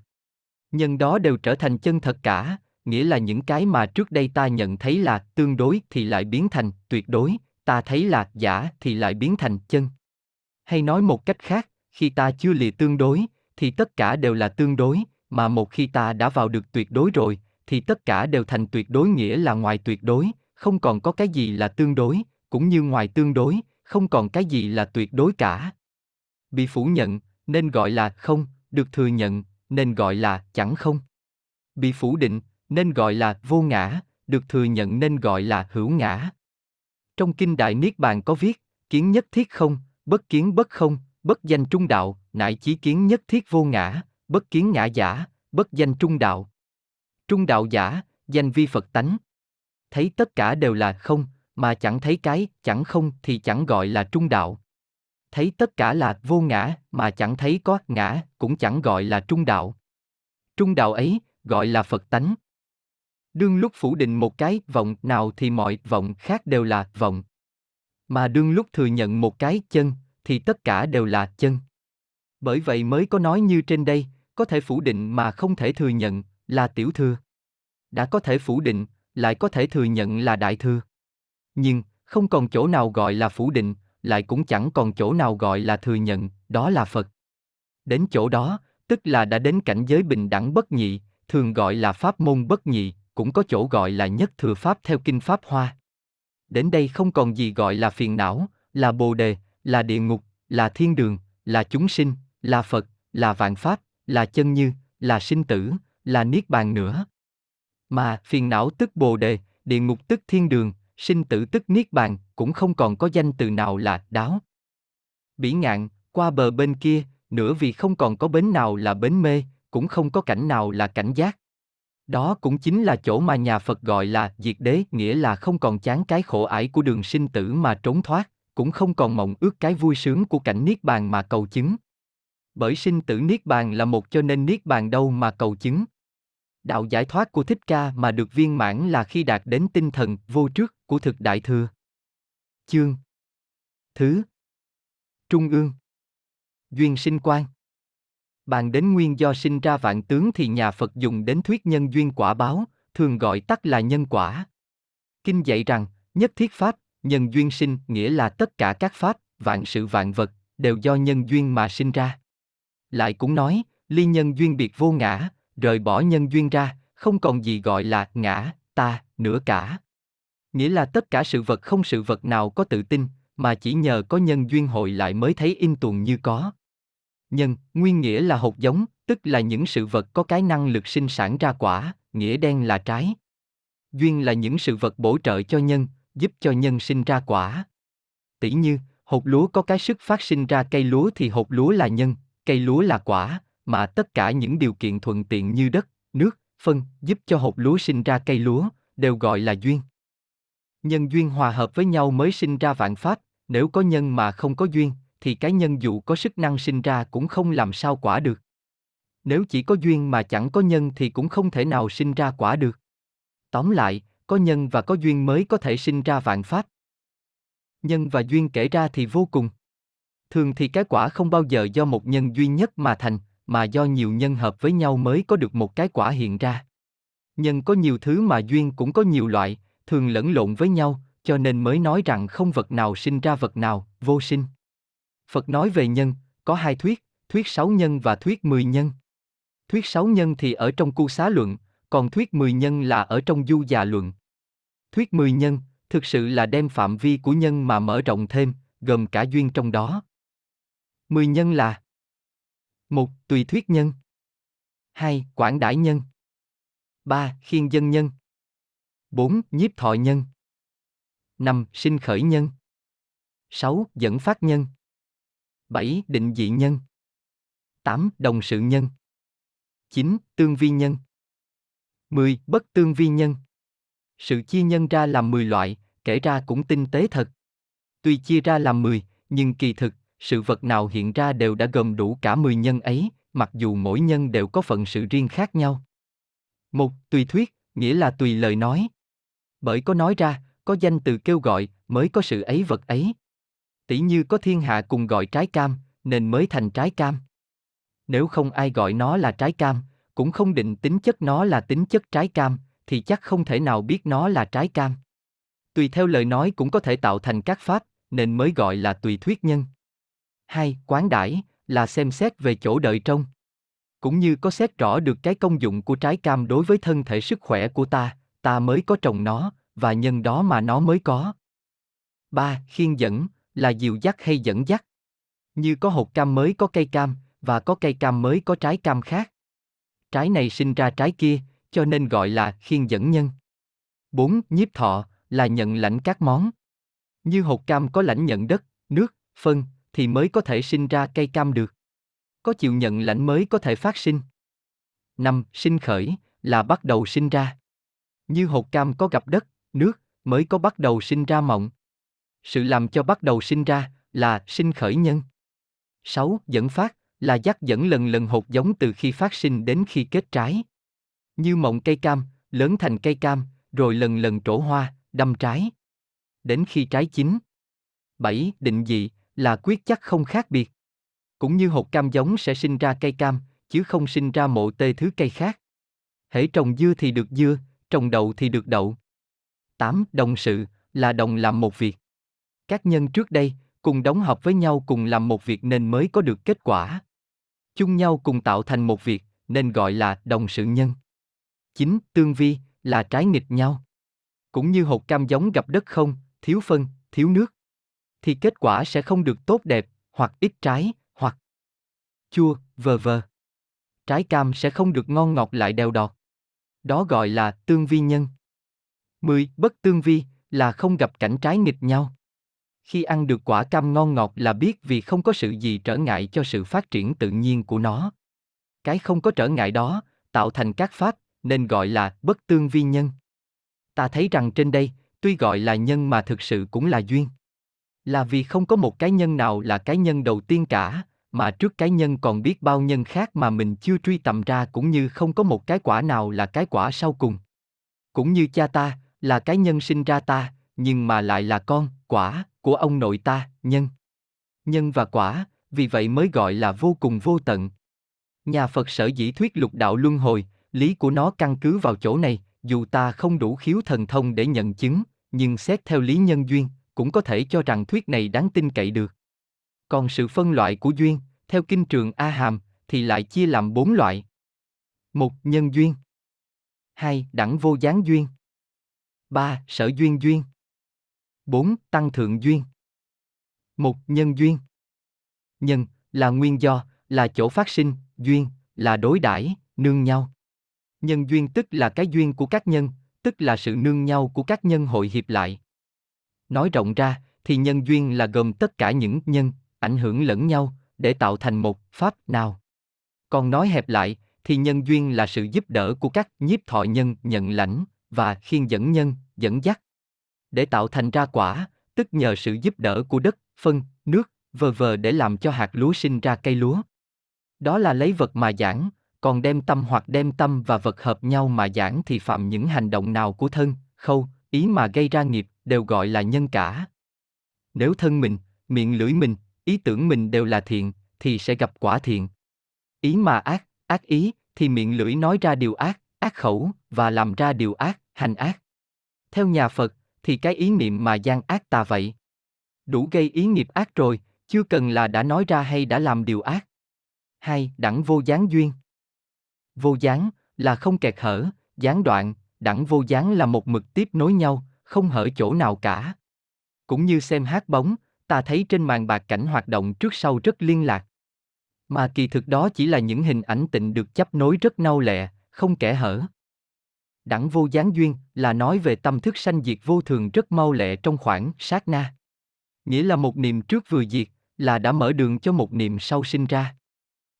nhân đó đều trở thành chân thật cả, nghĩa là những cái mà trước đây ta nhận thấy là tương đối thì lại biến thành tuyệt đối, ta thấy là giả thì lại biến thành chân. Hay nói một cách khác, khi ta chưa lìa tương đối, thì tất cả đều là tương đối, mà một khi ta đã vào được tuyệt đối rồi, thì tất cả đều thành tuyệt đối nghĩa là ngoài tuyệt đối, không còn có cái gì là tương đối, cũng như ngoài tương đối, không còn cái gì là tuyệt đối cả. Bị phủ nhận, nên gọi là không, được thừa nhận, nên gọi là chẳng không. Bị phủ định, nên gọi là vô ngã, được thừa nhận nên gọi là hữu ngã. Trong kinh Đại Niết Bàn có viết, kiến nhất thiết không, bất kiến bất không, bất danh trung đạo, nại chí kiến nhất thiết vô ngã, bất kiến ngã giả, bất danh trung đạo. Trung đạo giả, danh vi Phật tánh. Thấy tất cả đều là không, mà chẳng thấy cái, chẳng không thì chẳng gọi là trung đạo thấy tất cả là vô ngã, mà chẳng thấy có ngã, cũng chẳng gọi là trung đạo. Trung đạo ấy, gọi là Phật tánh. Đương lúc phủ định một cái vọng nào thì mọi vọng khác đều là vọng. Mà đương lúc thừa nhận một cái chân, thì tất cả đều là chân. Bởi vậy mới có nói như trên đây, có thể phủ định mà không thể thừa nhận, là tiểu thừa. đã có thể phủ định, lại có thể thừa nhận là đại thừa. Nhưng, không còn chỗ nào gọi là phủ định, lại cũng chẳng còn chỗ nào gọi là thừa nhận, đó là Phật. Đến chỗ đó, tức là đã đến cảnh giới bình đẳng bất nhị, thường gọi là pháp môn bất nhị, cũng có chỗ gọi là nhất thừa pháp theo kinh pháp hoa. Đến đây không còn gì gọi là phiền não, là bồ đề, là địa ngục, là thiên đường, là chúng sinh, là Phật, là vạn pháp, là chân như, là sinh tử, là niết bàn nữa. Mà phiền não tức bồ đề, địa ngục tức thiên đường, sinh tử tức niết bàn, cũng không còn có danh từ nào là đáo. Bỉ ngạn, qua bờ bên kia, nữa vì không còn có bến nào là bến mê, cũng không có cảnh nào là cảnh giác. Đó cũng chính là chỗ mà nhà Phật gọi là diệt đế, nghĩa là không còn chán cái khổ ải của đường sinh tử mà trốn thoát, cũng không còn mộng ước cái vui sướng của cảnh niết bàn mà cầu chứng. Bởi sinh tử niết bàn là một cho nên niết bàn đâu mà cầu chứng. Đạo giải thoát của Thích Ca mà được viên mãn là khi đạt đến tinh thần vô trước của thực đại thừa. Chương Thứ Trung ương Duyên sinh quan Bàn đến nguyên do sinh ra vạn tướng thì nhà Phật dùng đến thuyết nhân duyên quả báo, thường gọi tắt là nhân quả. Kinh dạy rằng, nhất thiết pháp, nhân duyên sinh nghĩa là tất cả các pháp, vạn sự vạn vật, đều do nhân duyên mà sinh ra. Lại cũng nói, ly nhân duyên biệt vô ngã, rời bỏ nhân duyên ra, không còn gì gọi là ngã, ta, nữa cả. Nghĩa là tất cả sự vật không sự vật nào có tự tin, mà chỉ nhờ có nhân duyên hội lại mới thấy in tuồng như có. Nhân, nguyên nghĩa là hột giống, tức là những sự vật có cái năng lực sinh sản ra quả, nghĩa đen là trái. Duyên là những sự vật bổ trợ cho nhân, giúp cho nhân sinh ra quả. Tỷ như, hột lúa có cái sức phát sinh ra cây lúa thì hột lúa là nhân, cây lúa là quả, mà tất cả những điều kiện thuận tiện như đất, nước, phân giúp cho hột lúa sinh ra cây lúa, đều gọi là duyên. Nhân duyên hòa hợp với nhau mới sinh ra vạn pháp, nếu có nhân mà không có duyên, thì cái nhân dù có sức năng sinh ra cũng không làm sao quả được. Nếu chỉ có duyên mà chẳng có nhân thì cũng không thể nào sinh ra quả được. Tóm lại, có nhân và có duyên mới có thể sinh ra vạn pháp. Nhân và duyên kể ra thì vô cùng. Thường thì cái quả không bao giờ do một nhân duy nhất mà thành, mà do nhiều nhân hợp với nhau mới có được một cái quả hiện ra. Nhân có nhiều thứ mà duyên cũng có nhiều loại, thường lẫn lộn với nhau, cho nên mới nói rằng không vật nào sinh ra vật nào, vô sinh. Phật nói về nhân, có hai thuyết, thuyết sáu nhân và thuyết mười nhân. Thuyết sáu nhân thì ở trong cu xá luận, còn thuyết mười nhân là ở trong du già luận. Thuyết mười nhân, thực sự là đem phạm vi của nhân mà mở rộng thêm, gồm cả duyên trong đó. Mười nhân là một Tùy thuyết nhân 2. Quảng đại nhân 3. Khiên dân nhân 4. Nhiếp thọ nhân 5. Sinh khởi nhân 6. Dẫn phát nhân 7. Định dị nhân 8. Đồng sự nhân 9. Tương vi nhân 10. Bất tương vi nhân Sự chia nhân ra làm 10 loại, kể ra cũng tinh tế thật. Tuy chia ra làm 10, nhưng kỳ thực, sự vật nào hiện ra đều đã gồm đủ cả 10 nhân ấy, mặc dù mỗi nhân đều có phận sự riêng khác nhau. Một, tùy thuyết, nghĩa là tùy lời nói. Bởi có nói ra, có danh từ kêu gọi, mới có sự ấy vật ấy. Tỷ như có thiên hạ cùng gọi trái cam, nên mới thành trái cam. Nếu không ai gọi nó là trái cam, cũng không định tính chất nó là tính chất trái cam, thì chắc không thể nào biết nó là trái cam. Tùy theo lời nói cũng có thể tạo thành các pháp, nên mới gọi là tùy thuyết nhân. Hai, quán đãi là xem xét về chỗ đợi trong. Cũng như có xét rõ được cái công dụng của trái cam đối với thân thể sức khỏe của ta, ta mới có trồng nó, và nhân đó mà nó mới có. Ba, khiên dẫn là dìu dắt hay dẫn dắt. Như có hột cam mới có cây cam, và có cây cam mới có trái cam khác. Trái này sinh ra trái kia, cho nên gọi là khiên dẫn nhân. Bốn, Nhiếp thọ là nhận lãnh các món. Như hột cam có lãnh nhận đất, nước, phân, thì mới có thể sinh ra cây cam được. Có chịu nhận lãnh mới có thể phát sinh. Năm, sinh khởi là bắt đầu sinh ra. Như hột cam có gặp đất, nước mới có bắt đầu sinh ra mộng. Sự làm cho bắt đầu sinh ra là sinh khởi nhân. 6. Dẫn phát là dắt dẫn lần lần hột giống từ khi phát sinh đến khi kết trái. Như mộng cây cam, lớn thành cây cam, rồi lần lần trổ hoa, đâm trái. Đến khi trái chín. 7. Định dị là quyết chắc không khác biệt. Cũng như hột cam giống sẽ sinh ra cây cam, chứ không sinh ra mộ tê thứ cây khác. Hễ trồng dưa thì được dưa, trồng đậu thì được đậu. 8. Đồng sự, là đồng làm một việc. Các nhân trước đây, cùng đóng hợp với nhau cùng làm một việc nên mới có được kết quả. Chung nhau cùng tạo thành một việc, nên gọi là đồng sự nhân. 9. Tương vi, là trái nghịch nhau. Cũng như hột cam giống gặp đất không, thiếu phân, thiếu nước. Thì kết quả sẽ không được tốt đẹp, hoặc ít trái, hoặc chua, vờ vờ. Trái cam sẽ không được ngon ngọt lại đeo đọt. Đó gọi là tương vi nhân. 10. Bất tương vi, là không gặp cảnh trái nghịch nhau. Khi ăn được quả cam ngon ngọt là biết vì không có sự gì trở ngại cho sự phát triển tự nhiên của nó. Cái không có trở ngại đó, tạo thành các pháp, nên gọi là bất tương vi nhân. Ta thấy rằng trên đây, tuy gọi là nhân mà thực sự cũng là duyên. Là vì không có một cái nhân nào là cái nhân đầu tiên cả, mà trước cái nhân còn biết bao nhân khác mà mình chưa truy tầm ra cũng như không có một cái quả nào là cái quả sau cùng. Cũng như cha ta, là cái nhân sinh ra ta, nhưng mà lại là con, quả, của ông nội ta, nhân. Nhân và quả, vì vậy mới gọi là vô cùng vô tận. Nhà Phật sở dĩ thuyết lục đạo luân hồi, lý của nó căn cứ vào chỗ này, dù ta không đủ khiếu thần thông để nhận chứng, nhưng xét theo lý nhân duyên, cũng có thể cho rằng thuyết này đáng tin cậy được. Còn sự phân loại của duyên, theo kinh trường A Hàm, thì lại chia làm bốn loại. một Nhân duyên. hai Đẳng vô gián duyên. ba Sở duyên duyên. 4. Tăng thượng duyên. một Nhân duyên. Nhân là nguyên do, là chỗ phát sinh, duyên là đối đãi, nương nhau. Nhân duyên tức là cái duyên của các nhân, tức là sự nương nhau của các nhân hội hiệp lại. Nói rộng ra, thì nhân duyên là gồm tất cả những nhân ảnh hưởng lẫn nhau để tạo thành một pháp nào. Còn nói hẹp lại, thì nhân duyên là sự giúp đỡ của các nhiếp thọ nhân nhận lãnh và khiên dẫn nhân dẫn dắt để tạo thành ra quả, tức nhờ sự giúp đỡ của đất, phân, nước, vờ vờ để làm cho hạt lúa sinh ra cây lúa. Đó là lấy vật mà giảng, còn đem tâm hoặc đem tâm và vật hợp nhau mà giảng thì phạm những hành động nào của thân, khâu, ý mà gây ra nghiệp, đều gọi là nhân cả. Nếu thân mình, miệng lưỡi mình, ý tưởng mình đều là thiện, thì sẽ gặp quả thiện. Ý mà ác, ác ý, thì miệng lưỡi nói ra điều ác, ác khẩu, và làm ra điều ác, hành ác. Theo nhà Phật, thì cái ý niệm mà gian ác tà vậy. Đủ gây ý nghiệp ác rồi, chưa cần là đã nói ra hay đã làm điều ác. Hai, đẳng vô gián duyên. Vô gián là không kẹt hở, gián đoạn, đẳng vô gián là một mực tiếp nối nhau, không hở chỗ nào cả. Cũng như xem hát bóng, ta thấy trên màn bạc cảnh hoạt động trước sau rất liên lạc. Mà kỳ thực đó chỉ là những hình ảnh tịnh được chấp nối rất nâu lẹ, không kẻ hở. Đẳng vô gián duyên là nói về tâm thức sanh diệt vô thường rất mau lẹ trong khoảng sát na. Nghĩa là một niệm trước vừa diệt, là đã mở đường cho một niệm sau sinh ra.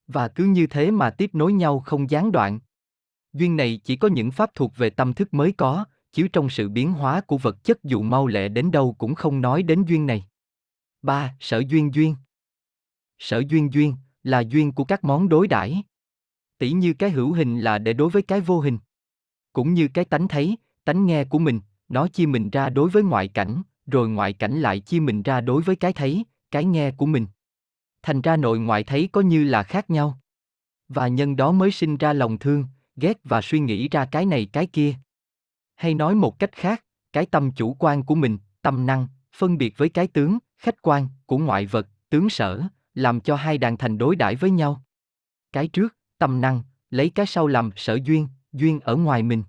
Và cứ như thế mà tiếp nối nhau không gián đoạn. Duyên này chỉ có những pháp thuộc về tâm thức mới có, chiếu trong sự biến hóa của vật chất dù mau lẹ đến đâu cũng không nói đến duyên này. 3. Sở duyên duyên Sở duyên duyên là duyên của các món đối đãi. Tỷ như cái hữu hình là để đối với cái vô hình. Cũng như cái tánh thấy, tánh nghe của mình, nó chia mình ra đối với ngoại cảnh, rồi ngoại cảnh lại chia mình ra đối với cái thấy, cái nghe của mình. Thành ra nội ngoại thấy có như là khác nhau. Và nhân đó mới sinh ra lòng thương, ghét và suy nghĩ ra cái này cái kia. Hay nói một cách khác, cái tâm chủ quan của mình, tâm năng, phân biệt với cái tướng, khách quan của ngoại vật, tướng sở, làm cho hai đàn thành đối đãi với nhau. Cái trước, tâm năng, lấy cái sau làm sở duyên, duyên ở ngoài mình.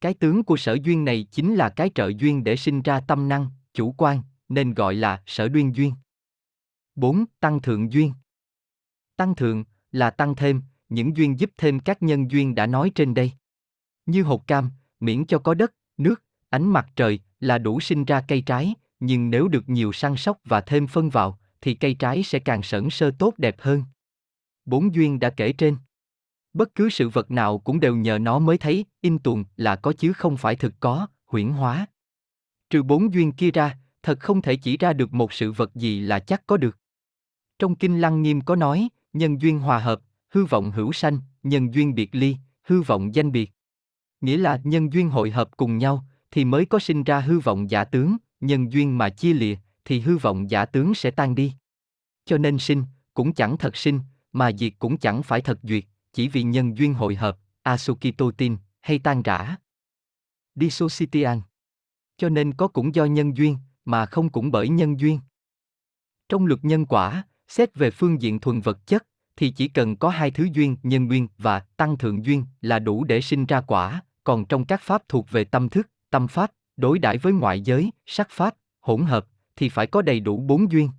Cái tướng của sở duyên này chính là cái trợ duyên để sinh ra tâm năng, chủ quan, nên gọi là sở duyên duyên. 4. Tăng thượng duyên Tăng thượng là tăng thêm, những duyên giúp thêm các nhân duyên đã nói trên đây. Như hột cam, miễn cho có đất, nước, ánh mặt trời là đủ sinh ra cây trái, nhưng nếu được nhiều săn sóc và thêm phân vào, thì cây trái sẽ càng sẩn sơ tốt đẹp hơn. Bốn duyên đã kể trên. Bất cứ sự vật nào cũng đều nhờ nó mới thấy, in tuồng là có chứ không phải thực có, huyễn hóa. Trừ bốn duyên kia ra, thật không thể chỉ ra được một sự vật gì là chắc có được. Trong Kinh Lăng Nghiêm có nói, nhân duyên hòa hợp, hư vọng hữu sanh, nhân duyên biệt ly, hư vọng danh biệt. Nghĩa là nhân duyên hội hợp cùng nhau, thì mới có sinh ra hư vọng giả tướng, nhân duyên mà chia lìa, thì hư vọng giả tướng sẽ tan đi. Cho nên sinh, cũng chẳng thật sinh, mà diệt cũng chẳng phải thật duyệt, chỉ vì nhân duyên hội hợp, Asukito tin, hay tan rã. Dissociation. Cho nên có cũng do nhân duyên, mà không cũng bởi nhân duyên. Trong luật nhân quả, xét về phương diện thuần vật chất, thì chỉ cần có hai thứ duyên, nhân duyên và tăng thượng duyên là đủ để sinh ra quả, còn trong các pháp thuộc về tâm thức, tâm pháp, đối đãi với ngoại giới, sắc pháp, hỗn hợp, thì phải có đầy đủ bốn duyên.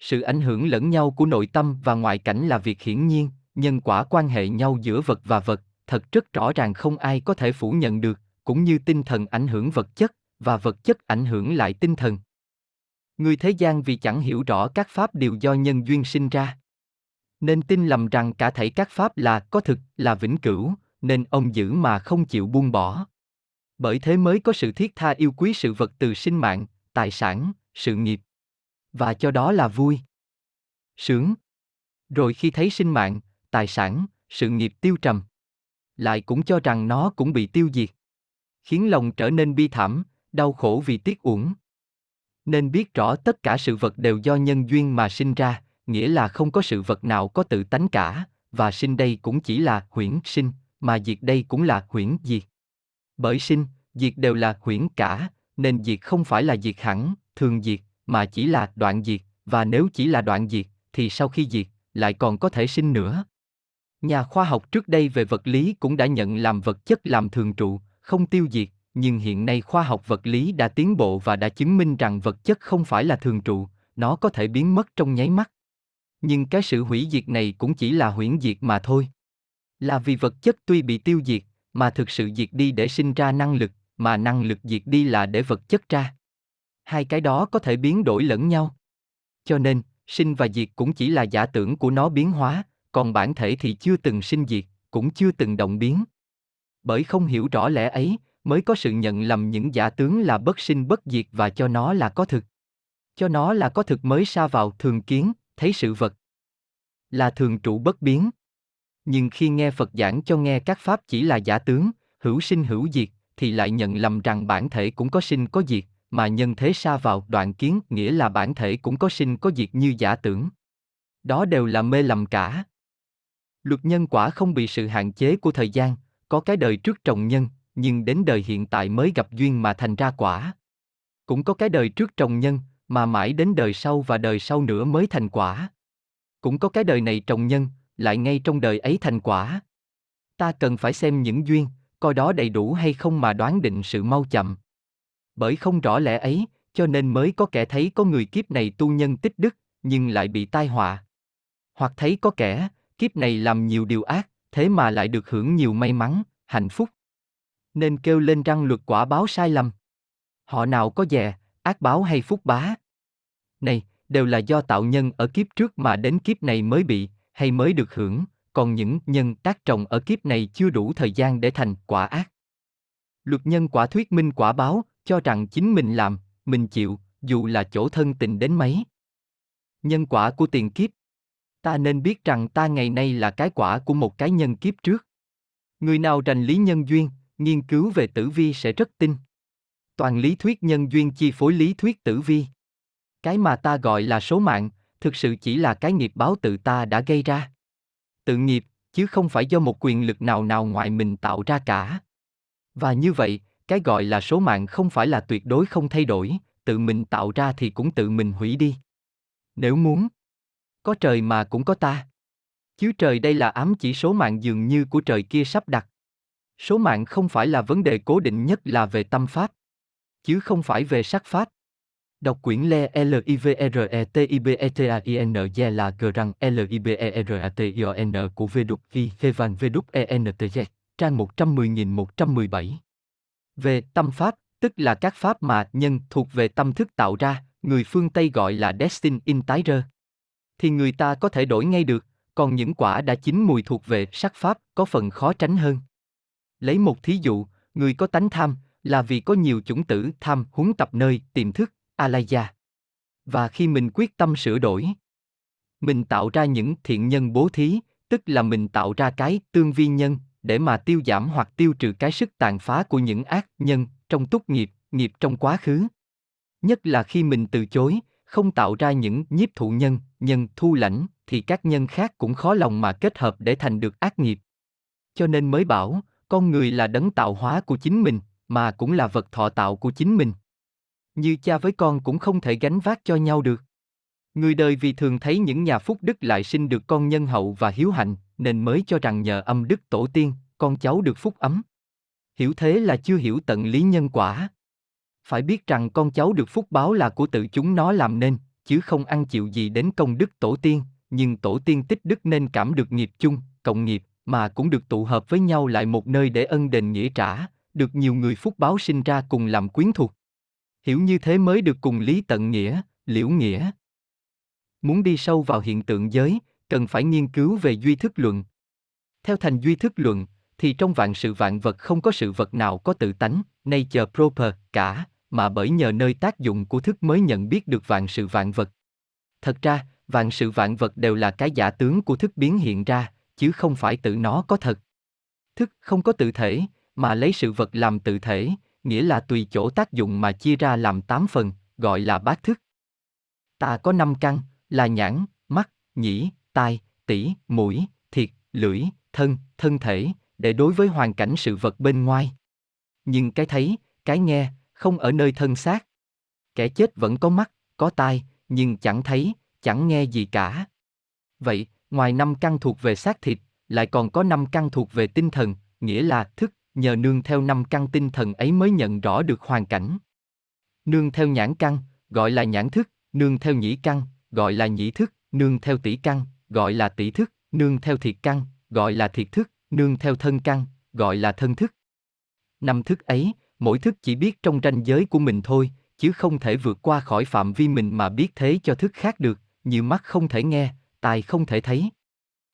Sự ảnh hưởng lẫn nhau của nội tâm và ngoại cảnh là việc hiển nhiên, nhân quả quan hệ nhau giữa vật và vật, thật rất rõ ràng không ai có thể phủ nhận được, cũng như tinh thần ảnh hưởng vật chất, và vật chất ảnh hưởng lại tinh thần. Người thế gian vì chẳng hiểu rõ các pháp đều do nhân duyên sinh ra. Nên tin lầm rằng cả thảy các pháp là có thực, là vĩnh cửu, nên ông giữ mà không chịu buông bỏ. Bởi thế mới có sự thiết tha yêu quý sự vật từ sinh mạng, tài sản, sự nghiệp. Và cho đó là vui. Sướng. Rồi khi thấy sinh mạng, tài sản, sự nghiệp tiêu trầm, lại cũng cho rằng nó cũng bị tiêu diệt. Khiến lòng trở nên bi thảm, đau khổ vì tiếc uổng. Nên biết rõ tất cả sự vật đều do nhân duyên mà sinh ra, nghĩa là không có sự vật nào có tự tánh cả, và sinh đây cũng chỉ là huyễn sinh, mà diệt đây cũng là huyễn diệt. Bởi sinh, diệt đều là huyễn cả, nên diệt không phải là diệt hẳn, thường diệt, mà chỉ là đoạn diệt, và nếu chỉ là đoạn diệt, thì sau khi diệt, lại còn có thể sinh nữa. Nhà khoa học trước đây về vật lý cũng đã nhận làm vật chất làm thường trụ, không tiêu diệt, nhưng hiện nay khoa học vật lý đã tiến bộ và đã chứng minh rằng vật chất không phải là thường trụ, nó có thể biến mất trong nháy mắt. Nhưng cái sự hủy diệt này cũng chỉ là huyễn diệt mà thôi. Là vì vật chất tuy bị tiêu diệt, mà thực sự diệt đi để sinh ra năng lực, mà năng lực diệt đi là để vật chất ra. Hai cái đó có thể biến đổi lẫn nhau. Cho nên, sinh và diệt cũng chỉ là giả tưởng của nó biến hóa, còn bản thể thì chưa từng sinh diệt, cũng chưa từng động biến. Bởi không hiểu rõ lẽ ấy, mới có sự nhận lầm những giả tướng là bất sinh bất diệt và cho nó là có thực. Cho nó là có thực mới sa vào thường kiến, thấy sự vật. Là thường trụ bất biến. Nhưng khi nghe Phật giảng cho nghe các pháp chỉ là giả tướng, hữu sinh hữu diệt, thì lại nhận lầm rằng bản thể cũng có sinh có diệt, mà nhân thế xa vào đoạn kiến nghĩa là bản thể cũng có sinh có diệt như giả tưởng. Đó đều là mê lầm cả. Luật nhân quả không bị sự hạn chế của thời gian, có cái đời trước trồng nhân, nhưng đến đời hiện tại mới gặp duyên mà thành ra quả. Cũng có cái đời trước trồng nhân, mà mãi đến đời sau và đời sau nữa mới thành quả. Cũng có cái đời này trồng nhân, lại ngay trong đời ấy thành quả. Ta cần phải xem những duyên, coi đó đầy đủ hay không mà đoán định sự mau chậm. Bởi không rõ lẽ ấy, cho nên mới có kẻ thấy có người kiếp này tu nhân tích đức, nhưng lại bị tai họa. Hoặc thấy có kẻ, kiếp này làm nhiều điều ác, thế mà lại được hưởng nhiều may mắn, hạnh phúc. Nên kêu lên răng luật quả báo sai lầm. Họ nào có dè, ác báo hay phúc bá. Này, đều là do tạo nhân ở kiếp trước mà đến kiếp này mới bị, hay mới được hưởng, còn những nhân tác trồng ở kiếp này chưa đủ thời gian để thành quả ác. Luật nhân quả thuyết minh quả báo, cho rằng chính mình làm, mình chịu, dù là chỗ thân tình đến mấy. Nhân quả của tiền kiếp. Ta nên biết rằng ta ngày nay là cái quả của một cái nhân kiếp trước. Người nào rành lý nhân duyên, nghiên cứu về tử vi sẽ rất tin. Toàn lý thuyết nhân duyên chi phối lý thuyết tử vi. Cái mà ta gọi là số mạng, thực sự chỉ là cái nghiệp báo tự ta đã gây ra. Tự nghiệp, chứ không phải do một quyền lực nào nào ngoài mình tạo ra cả. Và như vậy, cái gọi là số mạng không phải là tuyệt đối không thay đổi, tự mình tạo ra thì cũng tự mình hủy đi. Nếu muốn, có trời mà cũng có ta. Chứ trời đây là ám chỉ số mạng dường như của trời kia sắp đặt. Số mạng không phải là vấn đề cố định nhất là về tâm pháp, chứ không phải về sắc pháp. Đọc quyển Le L I V R E T I B E T A I N G là G rằng L I B E R A T I O N của V đục Vi Hevan V đục E N T Z, trang 110.117. Về tâm pháp, tức là các pháp mà nhân thuộc về tâm thức tạo ra, người phương Tây gọi là Destin in Tyre. Thì người ta có thể đổi ngay được, còn những quả đã chín mùi thuộc về sắc pháp có phần khó tránh hơn. Lấy một thí dụ, người có tánh tham, là vì có nhiều chủng tử tham huấn tập nơi tiềm thức, alaya. Và khi mình quyết tâm sửa đổi, mình tạo ra những thiện nhân bố thí, tức là mình tạo ra cái tương vi nhân, để mà tiêu giảm hoặc tiêu trừ cái sức tàn phá của những ác nhân trong túc nghiệp, nghiệp trong quá khứ. Nhất là khi mình từ chối, không tạo ra những nhiếp thụ nhân, nhân thu lãnh, thì các nhân khác cũng khó lòng mà kết hợp để thành được ác nghiệp. Cho nên mới bảo, con người là đấng tạo hóa của chính mình, mà cũng là vật thọ tạo của chính mình. Như cha với con cũng không thể gánh vác cho nhau được. Người đời vì thường thấy những nhà phúc đức lại sinh được con nhân hậu và hiếu hạnh, nên mới cho rằng nhờ âm đức tổ tiên, con cháu được phúc ấm. Hiểu thế là chưa hiểu tận lý nhân quả. Phải biết rằng con cháu được phúc báo là của tự chúng nó làm nên, chứ không ăn chịu gì đến công đức tổ tiên, nhưng tổ tiên tích đức nên cảm được nghiệp chung, cộng nghiệp, mà cũng được tụ hợp với nhau lại một nơi để ân đền nghĩa trả, được nhiều người phúc báo sinh ra cùng làm quyến thuộc. Hiểu như thế mới được cùng lý tận nghĩa, liễu nghĩa. Muốn đi sâu vào hiện tượng giới, cần phải nghiên cứu về duy thức luận. Theo thành duy thức luận, thì trong vạn sự vạn vật không có sự vật nào có tự tánh, nature proper, cả, mà bởi nhờ nơi tác dụng của thức mới nhận biết được vạn sự vạn vật. Thật ra, vạn sự vạn vật đều là cái giả tướng của thức biến hiện ra, chứ không phải tự nó có thật. Thức không có tự thể, mà lấy sự vật làm tự thể, nghĩa là tùy chỗ tác dụng mà chia ra làm tám phần, gọi là bát thức. Ta có năm căn, là nhãn, mắt, nhĩ, tai, tỷ, mũi, thiệt, lưỡi, thân, thân thể, để đối với hoàn cảnh sự vật bên ngoài. Nhưng cái thấy, cái nghe, không ở nơi thân xác. Kẻ chết vẫn có mắt, có tai, nhưng chẳng thấy, chẳng nghe gì cả. Vậy, ngoài năm căn thuộc về xác thịt, lại còn có năm căn thuộc về tinh thần, nghĩa là thức, nhờ nương theo năm căn tinh thần ấy mới nhận rõ được hoàn cảnh. Nương theo nhãn căn, gọi là nhãn thức, nương theo nhĩ căn, gọi là nhĩ thức, nương theo tỷ căn, gọi là tỷ thức, nương theo thiệt căn, gọi là thiệt thức, nương theo thân căn, gọi là thân thức. Năm thức ấy, mỗi thức chỉ biết trong ranh giới của mình thôi, chứ không thể vượt qua khỏi phạm vi mình mà biết thế cho thức khác được, như mắt không thể nghe, tai không thể thấy.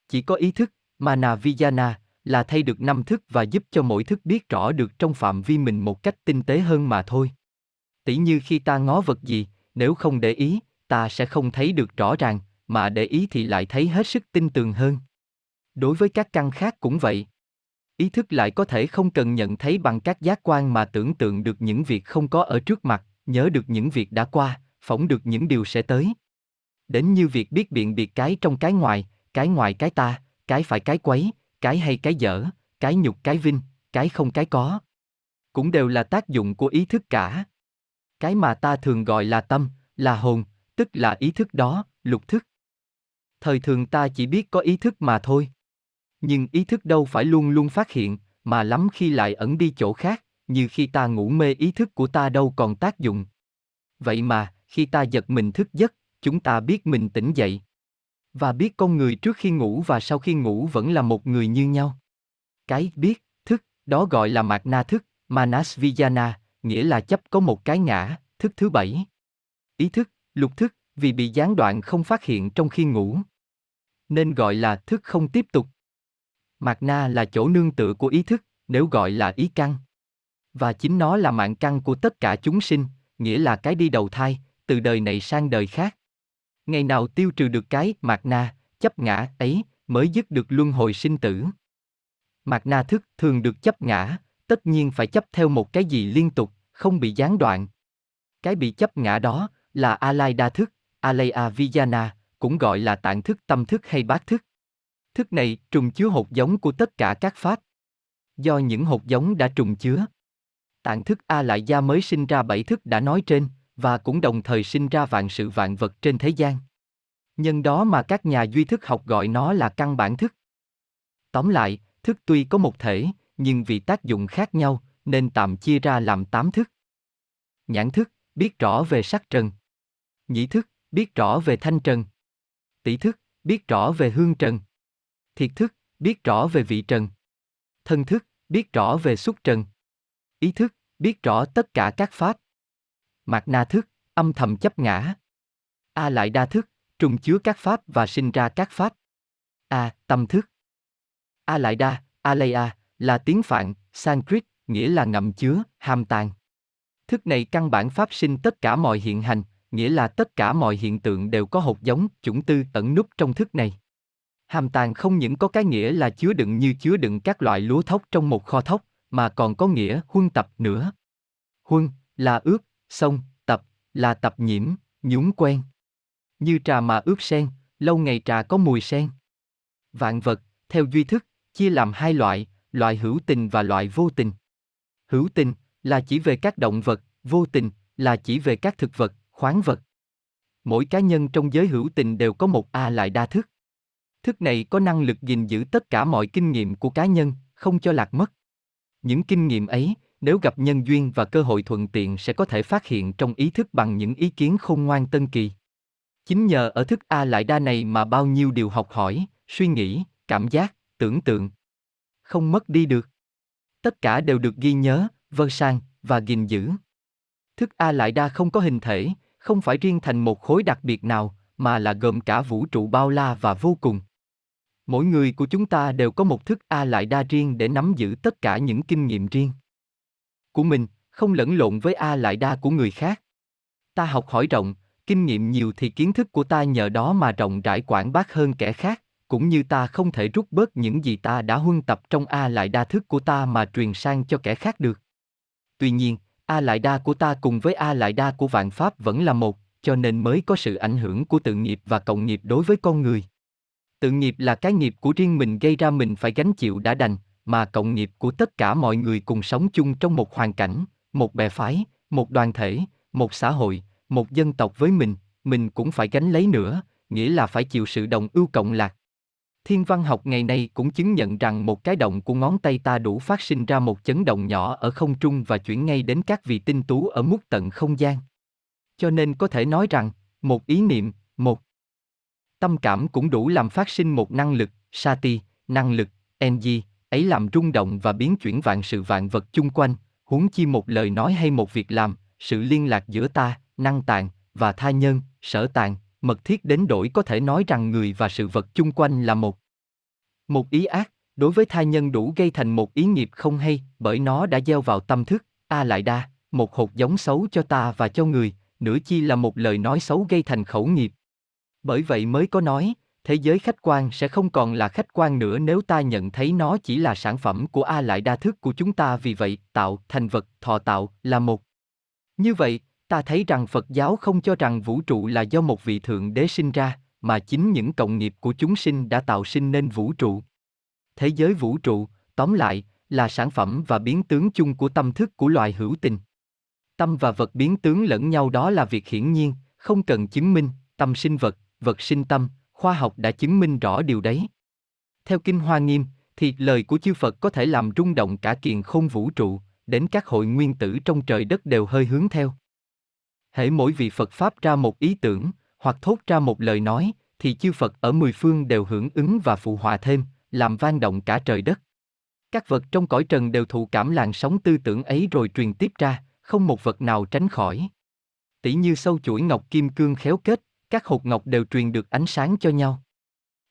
Chỉ có ý thức, Mana Vijana, là thay được năm thức và giúp cho mỗi thức biết rõ được trong phạm vi mình một cách tinh tế hơn mà thôi. Tỷ như khi ta ngó vật gì, nếu không để ý, ta sẽ không thấy được rõ ràng, mà để ý thì lại thấy hết sức tinh tường hơn. Đối với các căn khác cũng vậy. Ý thức lại có thể không cần nhận thấy bằng các giác quan mà tưởng tượng được những việc không có ở trước mặt, nhớ được những việc đã qua, phỏng được những điều sẽ tới. Đến như việc biết biện biệt cái trong cái ngoài, cái ngoài cái ta, cái phải cái quấy, cái hay cái dở, cái nhục cái vinh, cái không cái có. Cũng đều là tác dụng của ý thức cả. Cái mà ta thường gọi là tâm, là hồn, tức là ý thức đó, lục thức. Thời thường ta chỉ biết có ý thức mà thôi. Nhưng ý thức đâu phải luôn luôn phát hiện, mà lắm khi lại ẩn đi chỗ khác, như khi ta ngủ mê ý thức của ta đâu còn tác dụng. Vậy mà, khi ta giật mình thức giấc, chúng ta biết mình tỉnh dậy. Và biết con người trước khi ngủ và sau khi ngủ vẫn là một người như nhau. Cái biết, thức, đó gọi là mạt na thức, manas vijana, nghĩa là chấp có một cái ngã, thức thứ bảy. Ý thức, lục thức, vì bị gián đoạn không phát hiện trong khi ngủ. Nên gọi là thức không tiếp tục. Mạt na là chỗ nương tựa của ý thức, nếu gọi là ý căn. Và chính nó là mạng căn của tất cả chúng sinh, nghĩa là cái đi đầu thai, từ đời này sang đời khác. Ngày nào tiêu trừ được cái mạt na, chấp ngã ấy, mới dứt được luân hồi sinh tử. Mạt na thức thường được chấp ngã, tất nhiên phải chấp theo một cái gì liên tục, không bị gián đoạn. Cái bị chấp ngã đó là alai đa thức, alaya vijana, cũng gọi là tạng thức tâm thức hay bát thức. Thức này trùng chứa hột giống của tất cả các pháp. Do những hột giống đã trùng chứa. Tạng thức A lại gia mới sinh ra bảy thức đã nói trên, và cũng đồng thời sinh ra vạn sự vạn vật trên thế gian. Nhân đó mà các nhà duy thức học gọi nó là căn bản thức. Tóm lại, thức tuy có một thể, nhưng vì tác dụng khác nhau, nên tạm chia ra làm tám thức. Nhãn thức, biết rõ về sắc trần. Nhĩ thức, biết rõ về thanh trần. Tỷ thức, biết rõ về hương trần. Thiệt thức, biết rõ về vị trần. Thân thức, biết rõ về xúc trần. Ý thức, biết rõ tất cả các pháp. Mạt na thức, âm thầm chấp ngã. A lại đa thức, trùng chứa các pháp và sinh ra các pháp. A, tâm thức. A lại đa, Alaya, là tiếng Phạn, Sanskrit, nghĩa là ngậm chứa, hàm tàng. Thức này căn bản pháp sinh tất cả mọi hiện hành, nghĩa là tất cả mọi hiện tượng đều có hột giống, chủng tư tận nút trong thức này. Hàm tàng không những có cái nghĩa là chứa đựng như chứa đựng các loại lúa thóc trong một kho thóc, mà còn có nghĩa huân tập nữa. Huân là ước, xong, tập là tập nhiễm, nhúng quen. Như trà mà ướp sen, lâu ngày trà có mùi sen. Vạn vật, theo duy thức, chia làm hai loại, loại hữu tình và loại vô tình. Hữu tình là chỉ về các động vật, vô tình, là chỉ về các thực vật, khoáng vật. Mỗi cá nhân trong giới hữu tình đều có một A lại đa thức. Thức này có năng lực gìn giữ tất cả mọi kinh nghiệm của cá nhân, không cho lạc mất. Những kinh nghiệm ấy, nếu gặp nhân duyên và cơ hội thuận tiện sẽ có thể phát hiện trong ý thức bằng những ý kiến khôn ngoan tân kỳ. Chính nhờ ở thức A lại đa này mà bao nhiêu điều học hỏi, suy nghĩ, cảm giác, tưởng tượng. Không mất đi được. Tất cả đều được ghi nhớ, vơ sang, và gìn giữ. Thức A lại đa không có hình thể, không phải riêng thành một khối đặc biệt nào, mà là gồm cả vũ trụ bao la và vô cùng. Mỗi người của chúng ta đều có một thức A lại đa riêng để nắm giữ tất cả những kinh nghiệm riêng của mình, không lẫn lộn với A lại đa của người khác. Ta học hỏi rộng, kinh nghiệm nhiều thì kiến thức của ta nhờ đó mà rộng rãi quảng bác hơn kẻ khác, cũng như ta không thể rút bớt những gì ta đã huân tập trong A lại đa thức của ta mà truyền sang cho kẻ khác được. Tuy nhiên, A lại đa của ta cùng với A lại đa của vạn pháp vẫn là một, cho nên mới có sự ảnh hưởng của tự nghiệp và cộng nghiệp đối với con người. Tự nghiệp là cái nghiệp của riêng mình gây ra mình phải gánh chịu đã đành, mà cộng nghiệp của tất cả mọi người cùng sống chung trong một hoàn cảnh, một bè phái, một đoàn thể, một xã hội, một dân tộc với mình, mình cũng phải gánh lấy nữa, nghĩa là phải chịu sự đồng ưu cộng lạc. Thiên văn học ngày nay cũng chứng nhận rằng một cái động của ngón tay ta đủ phát sinh ra một chấn động nhỏ ở không trung và chuyển ngay đến các vị tinh tú ở mức tận không gian. Cho nên có thể nói rằng, một ý niệm, một tâm cảm cũng đủ làm phát sinh một năng lực, sati, năng lực, ng, ấy làm rung động và biến chuyển vạn sự vạn vật chung quanh, huống chi một lời nói hay một việc làm, sự liên lạc giữa ta, năng tạng, và tha nhân, sở tạng, mật thiết đến đổi có thể nói rằng người và sự vật chung quanh là một. Một ý ác, đối với tha nhân đủ gây thành một ý nghiệp không hay, bởi nó đã gieo vào tâm thức, a lại đa, một hột giống xấu cho ta và cho người, nửa chi là một lời nói xấu gây thành khẩu nghiệp. Bởi vậy mới có nói, thế giới khách quan sẽ không còn là khách quan nữa nếu ta nhận thấy nó chỉ là sản phẩm của a lại đa thức của chúng ta. Vì vậy, tạo thành vật, thọ tạo là một. Như vậy, ta thấy rằng phật giáo không cho rằng vũ trụ là do một vị thượng đế sinh ra, mà chính những cộng nghiệp của chúng sinh đã tạo sinh nên vũ trụ. Thế giới vũ trụ, tóm lại, là sản phẩm và biến tướng chung của tâm thức của loài hữu tình. Tâm và vật biến tướng lẫn nhau đó là việc hiển nhiên, không cần chứng minh, tâm sinh vật vật sinh tâm khoa học đã chứng minh rõ điều đấy. Theo Kinh Hoa Nghiêm, thì lời của chư Phật có thể làm rung động cả kiền không vũ trụ, đến các hội nguyên tử trong trời đất đều hơi hướng theo. Hễ mỗi vị Phật Pháp ra một ý tưởng, hoặc thốt ra một lời nói, thì chư Phật ở mười phương đều hưởng ứng và phụ họa thêm, làm vang động cả trời đất. Các vật trong cõi trần đều thụ cảm làn sóng tư tưởng ấy rồi truyền tiếp ra, không một vật nào tránh khỏi. Tỷ như sâu chuỗi ngọc kim cương khéo kết, các hột ngọc đều truyền được ánh sáng cho nhau.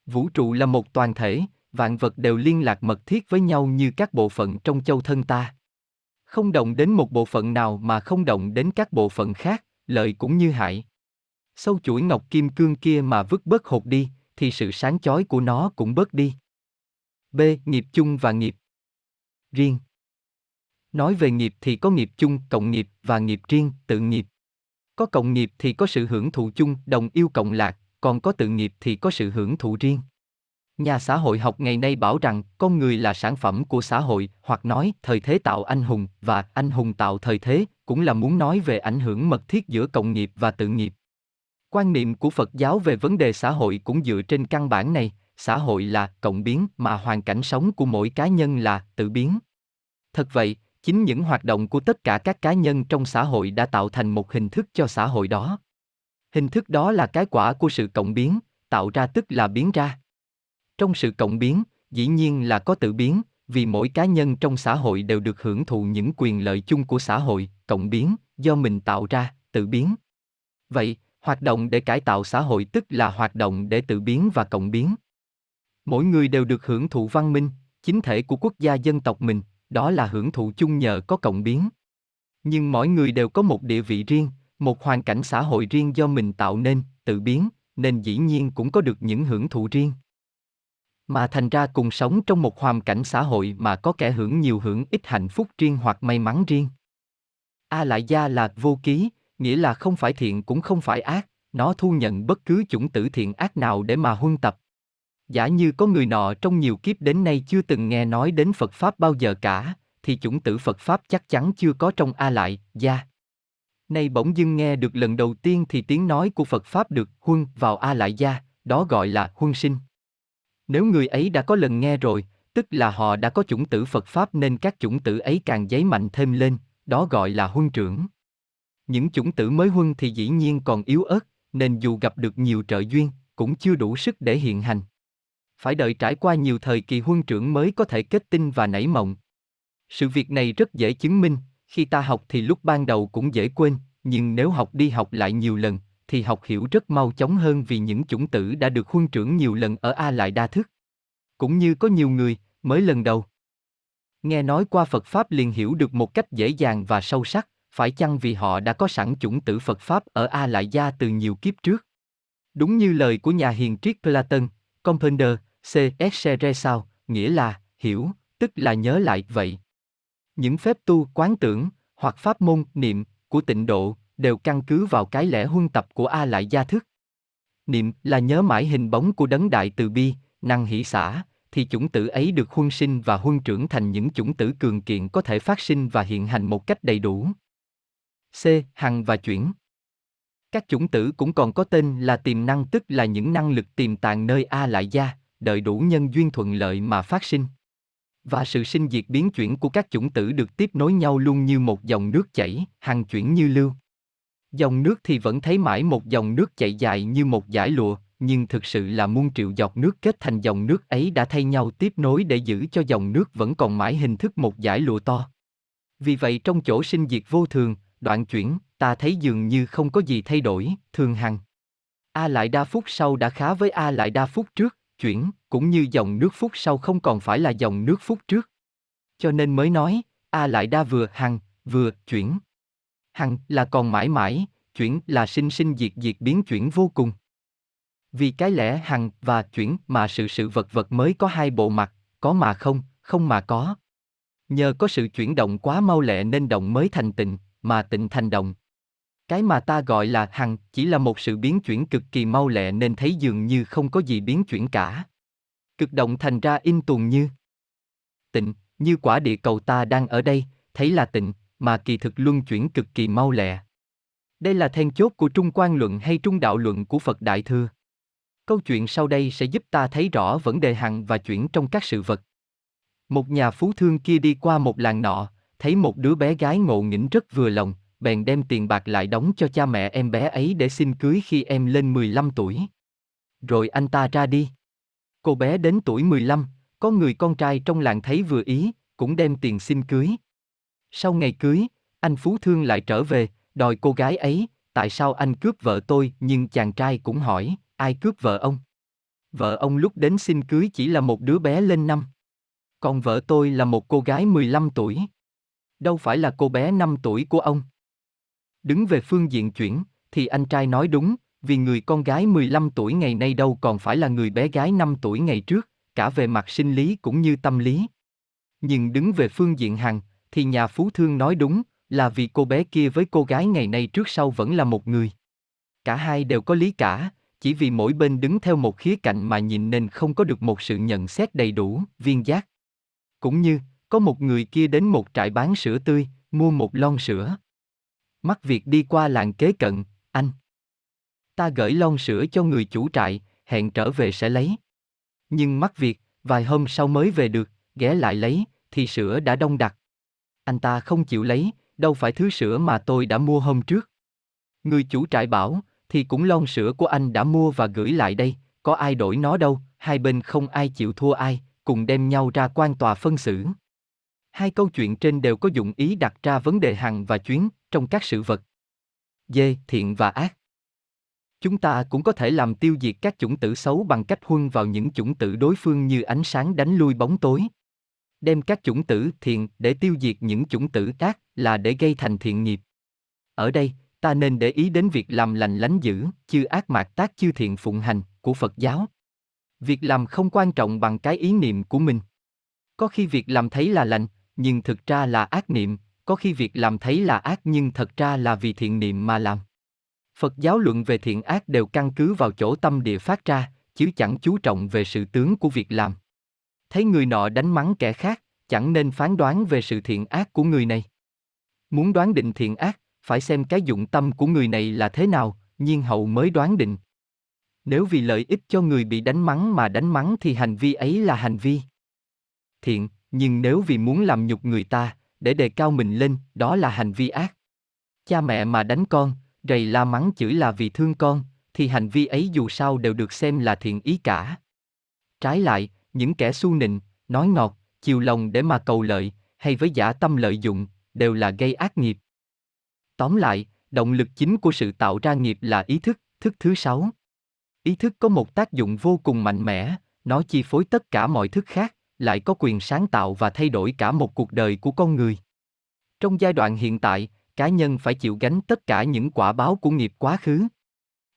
Vũ trụ là một toàn thể, vạn vật đều liên lạc mật thiết với nhau như các bộ phận trong châu thân ta. Không động đến một bộ phận nào mà không động đến các bộ phận khác, lợi cũng như hại. Sâu chuỗi ngọc kim cương kia mà vứt bớt hột đi, thì sự sáng chói của nó cũng bớt đi. B. Nghiệp chung và nghiệp riêng. Nói về nghiệp thì có nghiệp chung, cộng nghiệp và nghiệp riêng, tự nghiệp. Có cộng nghiệp thì có sự hưởng thụ chung, đồng yêu cộng lạc, còn có tự nghiệp thì có sự hưởng thụ riêng. Nhà xã hội học ngày nay bảo rằng con người là sản phẩm của xã hội, hoặc nói thời thế tạo anh hùng và anh hùng tạo thời thế, cũng là muốn nói về ảnh hưởng mật thiết giữa cộng nghiệp và tự nghiệp. Quan niệm của Phật giáo về vấn đề xã hội cũng dựa trên căn bản này, xã hội là cộng biến mà hoàn cảnh sống của mỗi cá nhân là tự biến. Thật vậy, chính những hoạt động của tất cả các cá nhân trong xã hội đã tạo thành một hình thức cho xã hội đó. Hình thức đó là cái quả của sự cộng biến, tạo ra tức là biến ra. Trong sự cộng biến, dĩ nhiên là có tự biến, vì mỗi cá nhân trong xã hội đều được hưởng thụ những quyền lợi chung của xã hội, cộng biến, do mình tạo ra, tự biến. Vậy, hoạt động để cải tạo xã hội tức là hoạt động để tự biến và cộng biến. Mỗi người đều được hưởng thụ văn minh, chính thể của quốc gia dân tộc mình đó là hưởng thụ chung nhờ có cộng biến. Nhưng mỗi người đều có một địa vị riêng, một hoàn cảnh xã hội riêng do mình tạo nên, tự biến, nên dĩ nhiên cũng có được những hưởng thụ riêng. Mà thành ra cùng sống trong một hoàn cảnh xã hội mà có kẻ hưởng nhiều hưởng ít hạnh phúc riêng hoặc may mắn riêng. A lại gia là vô ký, nghĩa là không phải thiện cũng không phải ác, nó thu nhận bất cứ chủng tử thiện ác nào để mà huân tập. Giả như có người nọ trong nhiều kiếp đến nay chưa từng nghe nói đến Phật Pháp bao giờ cả, thì chủng tử Phật Pháp chắc chắn chưa có trong A Lại, Gia. Nay bỗng dưng nghe được lần đầu tiên thì tiếng nói của Phật Pháp được huân vào A Lại Gia, đó gọi là huân sinh. Nếu người ấy đã có lần nghe rồi, tức là họ đã có chủng tử Phật Pháp nên các chủng tử ấy càng giấy mạnh thêm lên, đó gọi là huân trưởng. Những chủng tử mới huân thì dĩ nhiên còn yếu ớt, nên dù gặp được nhiều trợ duyên, cũng chưa đủ sức để hiện hành. Phải đợi trải qua nhiều thời kỳ huân trưởng mới có thể kết tinh và nảy mộng. Sự việc này rất dễ chứng minh, khi ta học thì lúc ban đầu cũng dễ quên, nhưng nếu học đi học lại nhiều lần, thì học hiểu rất mau chóng hơn vì những chủng tử đã được huân trưởng nhiều lần ở A lại đa thức. Cũng như có nhiều người, mới lần đầu. Nghe nói qua Phật Pháp liền hiểu được một cách dễ dàng và sâu sắc, phải chăng vì họ đã có sẵn chủng tử Phật Pháp ở A Lại Gia từ nhiều kiếp trước? Đúng như lời của nhà hiền triết Platon, Compender, C. Esere sao, nghĩa là, hiểu, tức là nhớ lại vậy. Những phép tu quán tưởng, hoặc pháp môn, niệm, của tịnh độ, đều căn cứ vào cái lẽ huân tập của A Lại Gia thức. Niệm là nhớ mãi hình bóng của đấng đại từ bi, năng hỷ xã, thì chủng tử ấy được huân sinh và huân trưởng thành những chủng tử cường kiện có thể phát sinh và hiện hành một cách đầy đủ. C. Hằng và chuyển Các chủng tử cũng còn có tên là tiềm năng tức là những năng lực tiềm tàng nơi A lại gia, đợi đủ nhân duyên thuận lợi mà phát sinh. Và sự sinh diệt biến chuyển của các chủng tử được tiếp nối nhau luôn như một dòng nước chảy, hằng chuyển như lưu. Dòng nước thì vẫn thấy mãi một dòng nước chảy dài như một dải lụa, nhưng thực sự là muôn triệu giọt nước kết thành dòng nước ấy đã thay nhau tiếp nối để giữ cho dòng nước vẫn còn mãi hình thức một dải lụa to. Vì vậy trong chỗ sinh diệt vô thường, đoạn chuyển, ta thấy dường như không có gì thay đổi, thường hằng. A lại đa phút sau đã khá với A lại đa phút trước, chuyển, cũng như dòng nước phút sau không còn phải là dòng nước phút trước. Cho nên mới nói, A lại đa vừa hằng, vừa chuyển. Hằng là còn mãi mãi, chuyển là sinh sinh diệt diệt biến chuyển vô cùng. Vì cái lẽ hằng và chuyển mà sự sự vật vật mới có hai bộ mặt, có mà không, không mà có. Nhờ có sự chuyển động quá mau lẹ nên động mới thành tịnh, mà tịnh thành động. Cái mà ta gọi là hằng chỉ là một sự biến chuyển cực kỳ mau lẹ nên thấy dường như không có gì biến chuyển cả. Cực động thành ra in tuồn như tịnh, như quả địa cầu ta đang ở đây, thấy là tịnh, mà kỳ thực luân chuyển cực kỳ mau lẹ. Đây là then chốt của Trung quan luận hay Trung đạo luận của Phật Đại Thừa. Câu chuyện sau đây sẽ giúp ta thấy rõ vấn đề hằng và chuyển trong các sự vật. Một nhà phú thương kia đi qua một làng nọ, thấy một đứa bé gái ngộ nghĩnh rất vừa lòng, bèn đem tiền bạc lại đóng cho cha mẹ em bé ấy để xin cưới khi em lên 15 tuổi. Rồi anh ta ra đi. Cô bé đến tuổi 15, có người con trai trong làng thấy vừa ý, cũng đem tiền xin cưới. Sau ngày cưới, anh Phú Thương lại trở về, đòi cô gái ấy, tại sao anh cướp vợ tôi nhưng chàng trai cũng hỏi, ai cướp vợ ông? Vợ ông lúc đến xin cưới chỉ là một đứa bé lên năm. Còn vợ tôi là một cô gái 15 tuổi. Đâu phải là cô bé 5 tuổi của ông. Đứng về phương diện chuyển, thì anh trai nói đúng, vì người con gái 15 tuổi ngày nay đâu còn phải là người bé gái 5 tuổi ngày trước, cả về mặt sinh lý cũng như tâm lý. Nhưng đứng về phương diện hằng, thì nhà phú thương nói đúng, là vì cô bé kia với cô gái ngày nay trước sau vẫn là một người. Cả hai đều có lý cả, chỉ vì mỗi bên đứng theo một khía cạnh mà nhìn nên không có được một sự nhận xét đầy đủ, viên giác. Cũng như, có một người kia đến một trại bán sữa tươi, mua một lon sữa mắt việc đi qua làng kế cận, anh. Ta gửi lon sữa cho người chủ trại, hẹn trở về sẽ lấy. Nhưng mắc việc, vài hôm sau mới về được, ghé lại lấy, thì sữa đã đông đặc. Anh ta không chịu lấy, đâu phải thứ sữa mà tôi đã mua hôm trước. Người chủ trại bảo, thì cũng lon sữa của anh đã mua và gửi lại đây, có ai đổi nó đâu, hai bên không ai chịu thua ai, cùng đem nhau ra quan tòa phân xử. Hai câu chuyện trên đều có dụng ý đặt ra vấn đề hằng và chuyến trong các sự vật. Dê, thiện và ác. Chúng ta cũng có thể làm tiêu diệt các chủng tử xấu bằng cách huân vào những chủng tử đối phương như ánh sáng đánh lui bóng tối. Đem các chủng tử thiện để tiêu diệt những chủng tử ác là để gây thành thiện nghiệp. Ở đây, ta nên để ý đến việc làm lành lánh dữ, chư ác mạc tác chư thiện phụng hành của Phật giáo. Việc làm không quan trọng bằng cái ý niệm của mình. Có khi việc làm thấy là lành, nhưng thực ra là ác niệm, có khi việc làm thấy là ác nhưng thật ra là vì thiện niệm mà làm. Phật giáo luận về thiện ác đều căn cứ vào chỗ tâm địa phát ra, chứ chẳng chú trọng về sự tướng của việc làm. Thấy người nọ đánh mắng kẻ khác, chẳng nên phán đoán về sự thiện ác của người này. Muốn đoán định thiện ác, phải xem cái dụng tâm của người này là thế nào, nhiên hậu mới đoán định. Nếu vì lợi ích cho người bị đánh mắng mà đánh mắng thì hành vi ấy là hành vi thiện, nhưng nếu vì muốn làm nhục người ta, để đề cao mình lên, đó là hành vi ác. Cha mẹ mà đánh con, rầy la mắng chửi là vì thương con, thì hành vi ấy dù sao đều được xem là thiện ý cả. Trái lại, những kẻ su nịnh, nói ngọt, chiều lòng để mà cầu lợi, hay với giả tâm lợi dụng, đều là gây ác nghiệp. Tóm lại, động lực chính của sự tạo ra nghiệp là ý thức, thức thứ sáu. Ý thức có một tác dụng vô cùng mạnh mẽ, nó chi phối tất cả mọi thức khác, lại có quyền sáng tạo và thay đổi cả một cuộc đời của con người. Trong giai đoạn hiện tại, cá nhân phải chịu gánh tất cả những quả báo của nghiệp quá khứ.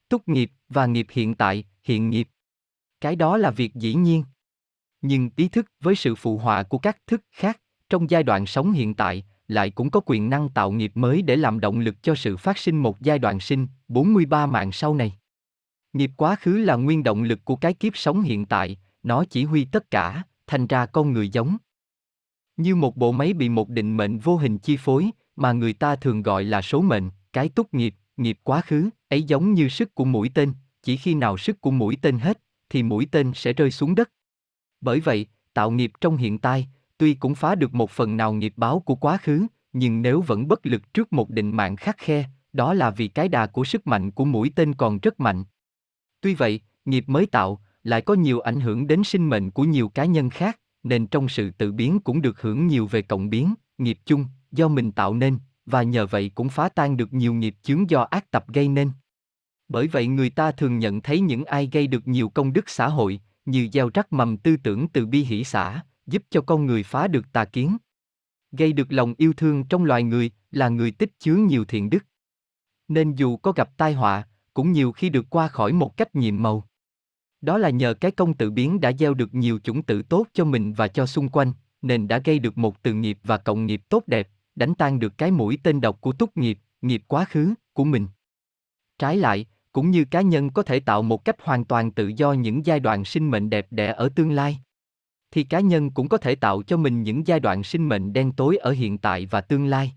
Túc nghiệp và nghiệp hiện tại, hiện nghiệp. Cái đó là việc dĩ nhiên. Nhưng ý thức với sự phụ họa của các thức khác, trong giai đoạn sống hiện tại, lại cũng có quyền năng tạo nghiệp mới để làm động lực cho sự phát sinh một giai đoạn sinh, 43 mạng sau này. Nghiệp quá khứ là nguyên động lực của cái kiếp sống hiện tại, nó chỉ huy tất cả, thành ra con người giống. Như một bộ máy bị một định mệnh vô hình chi phối, mà người ta thường gọi là số mệnh, cái túc nghiệp, nghiệp quá khứ, ấy giống như sức của mũi tên, chỉ khi nào sức của mũi tên hết, thì mũi tên sẽ rơi xuống đất. Bởi vậy, tạo nghiệp trong hiện tại, tuy cũng phá được một phần nào nghiệp báo của quá khứ, nhưng nếu vẫn bất lực trước một định mạng khắc khe, đó là vì cái đà của sức mạnh của mũi tên còn rất mạnh. Tuy vậy, nghiệp mới tạo, lại có nhiều ảnh hưởng đến sinh mệnh của nhiều cá nhân khác, nên trong sự tự biến cũng được hưởng nhiều về cộng biến, nghiệp chung, do mình tạo nên, và nhờ vậy cũng phá tan được nhiều nghiệp chướng do ác tập gây nên. Bởi vậy người ta thường nhận thấy những ai gây được nhiều công đức xã hội, như gieo rắc mầm tư tưởng từ bi hỷ xã, giúp cho con người phá được tà kiến. Gây được lòng yêu thương trong loài người là người tích chứa nhiều thiện đức. Nên dù có gặp tai họa, cũng nhiều khi được qua khỏi một cách nhiệm màu. Đó là nhờ cái công tự biến đã gieo được nhiều chủng tử tốt cho mình và cho xung quanh, nên đã gây được một từ nghiệp và cộng nghiệp tốt đẹp, đánh tan được cái mũi tên độc của túc nghiệp, nghiệp quá khứ, của mình. Trái lại, cũng như cá nhân có thể tạo một cách hoàn toàn tự do những giai đoạn sinh mệnh đẹp đẽ ở tương lai thì cá nhân cũng có thể tạo cho mình những giai đoạn sinh mệnh đen tối ở hiện tại và tương lai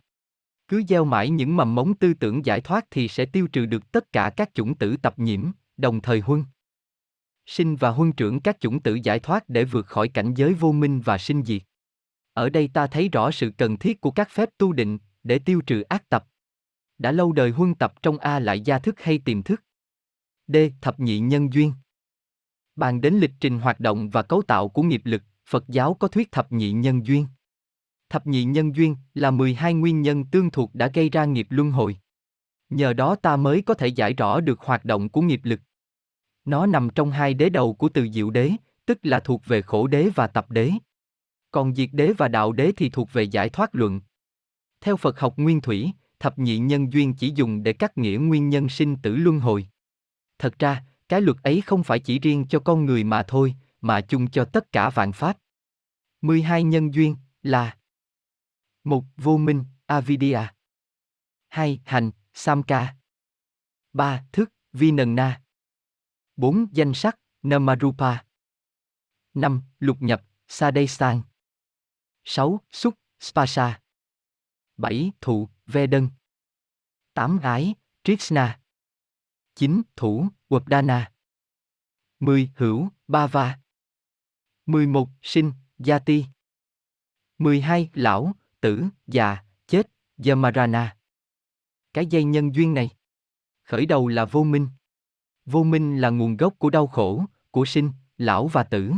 cứ gieo mãi những mầm mống tư tưởng giải thoát thì sẽ tiêu trừ được tất cả các chủng tử tập nhiễm đồng thời huân sinh và huân trưởng các chủng tử giải thoát để vượt khỏi cảnh giới vô minh và sinh diệt. Ở đây ta thấy rõ sự cần thiết của các phép tu định để tiêu trừ ác tập. Đã lâu đời huân tập trong A lại gia thức hay tiềm thức. D. Thập nhị nhân duyên. Bàn đến lịch trình hoạt động và cấu tạo của nghiệp lực, Phật giáo có thuyết thập nhị nhân duyên. Thập nhị nhân duyên là 12 nguyên nhân tương thuộc đã gây ra nghiệp luân hồi. Nhờ đó ta mới có thể giải rõ được hoạt động của nghiệp lực. Nó nằm trong hai đế đầu của từ diệu đế, tức là thuộc về khổ đế và tập đế. Còn diệt đế và đạo đế thì thuộc về giải thoát luận. Theo Phật học nguyên thủy, thập nhị nhân duyên chỉ dùng để cắt nghĩa nguyên nhân sinh tử luân hồi. Thật ra, cái luật ấy không phải chỉ riêng cho con người mà thôi, mà chung cho tất cả vạn pháp. 12 nhân duyên là một Vô minh, Avidya 2. Hành, Samka 3. Thức, Vinana 4. Danh sắc, Namarupa 5. Lục nhập, Sadestan 6. Xúc, Spasa 7. Thụ, Vedan 8. Ái, Trishna 9. Thủ, Upadana 10. Hữu, Bava 11. Sinh, Yati 12. Lão, tử, già, chết, Yamarana Cái dây nhân duyên này Khởi đầu là vô minh Vô minh là nguồn gốc của đau khổ, của sinh, lão và tử.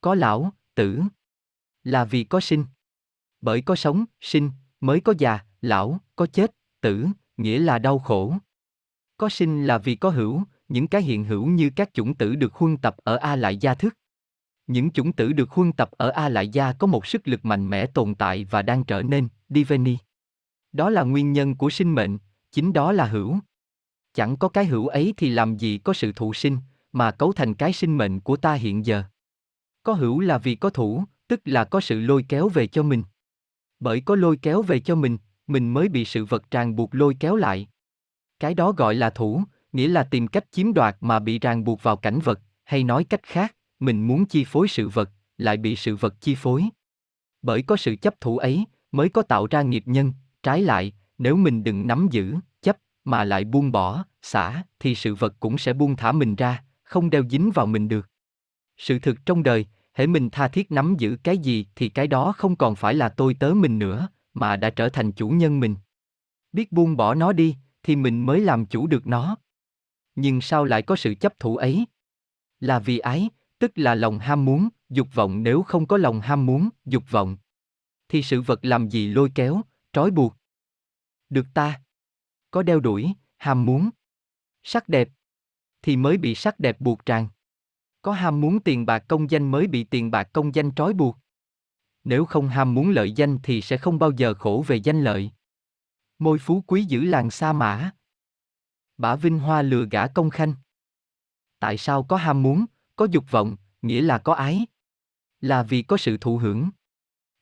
Có lão, tử là vì có sinh. Bởi có sống, sinh, mới có già, lão, có chết, tử, nghĩa là đau khổ. Có sinh là vì có hữu, những cái hiện hữu như các chủng tử được huân tập ở A lại gia thức. Những chủng tử được huân tập ở A lại gia có một sức lực mạnh mẽ tồn tại và đang trở nên, diveni. Đó là nguyên nhân của sinh mệnh, chính đó là hữu. Chẳng có cái hữu ấy thì làm gì có sự thụ sinh, mà cấu thành cái sinh mệnh của ta hiện giờ. Có hữu là vì có thủ, tức là có sự lôi kéo về cho mình. Bởi có lôi kéo về cho mình, mình mới bị sự vật ràng buộc lôi kéo lại. Cái đó gọi là thủ, nghĩa là tìm cách chiếm đoạt mà bị ràng buộc vào cảnh vật, hay nói cách khác, mình muốn chi phối sự vật, lại bị sự vật chi phối. Bởi có sự chấp thủ ấy, mới có tạo ra nghiệp nhân, trái lại, nếu mình đừng nắm giữ, mà lại buông bỏ, xả, thì sự vật cũng sẽ buông thả mình ra, không đeo dính vào mình được. Sự thực trong đời, hễ mình tha thiết nắm giữ cái gì thì cái đó không còn phải là tôi tớ mình nữa, mà đã trở thành chủ nhân mình. Biết buông bỏ nó đi, thì mình mới làm chủ được nó. Nhưng sao lại có sự chấp thủ ấy? Là vì ái, tức là lòng ham muốn, dục vọng nếu không có lòng ham muốn, dục vọng. Thì sự vật làm gì lôi kéo, trói buộc? Được ta. Có đeo đuổi, ham muốn. Sắc đẹp. Thì mới bị sắc đẹp buộc tràn. Có ham muốn tiền bạc công danh mới bị tiền bạc công danh trói buộc. Nếu không ham muốn lợi danh thì sẽ không bao giờ khổ về danh lợi. Môi phú quý giữ làng sa mã. Bả vinh hoa lừa gã công khanh. Tại sao có ham muốn, có dục vọng, nghĩa là có ái? Là vì có sự thụ hưởng.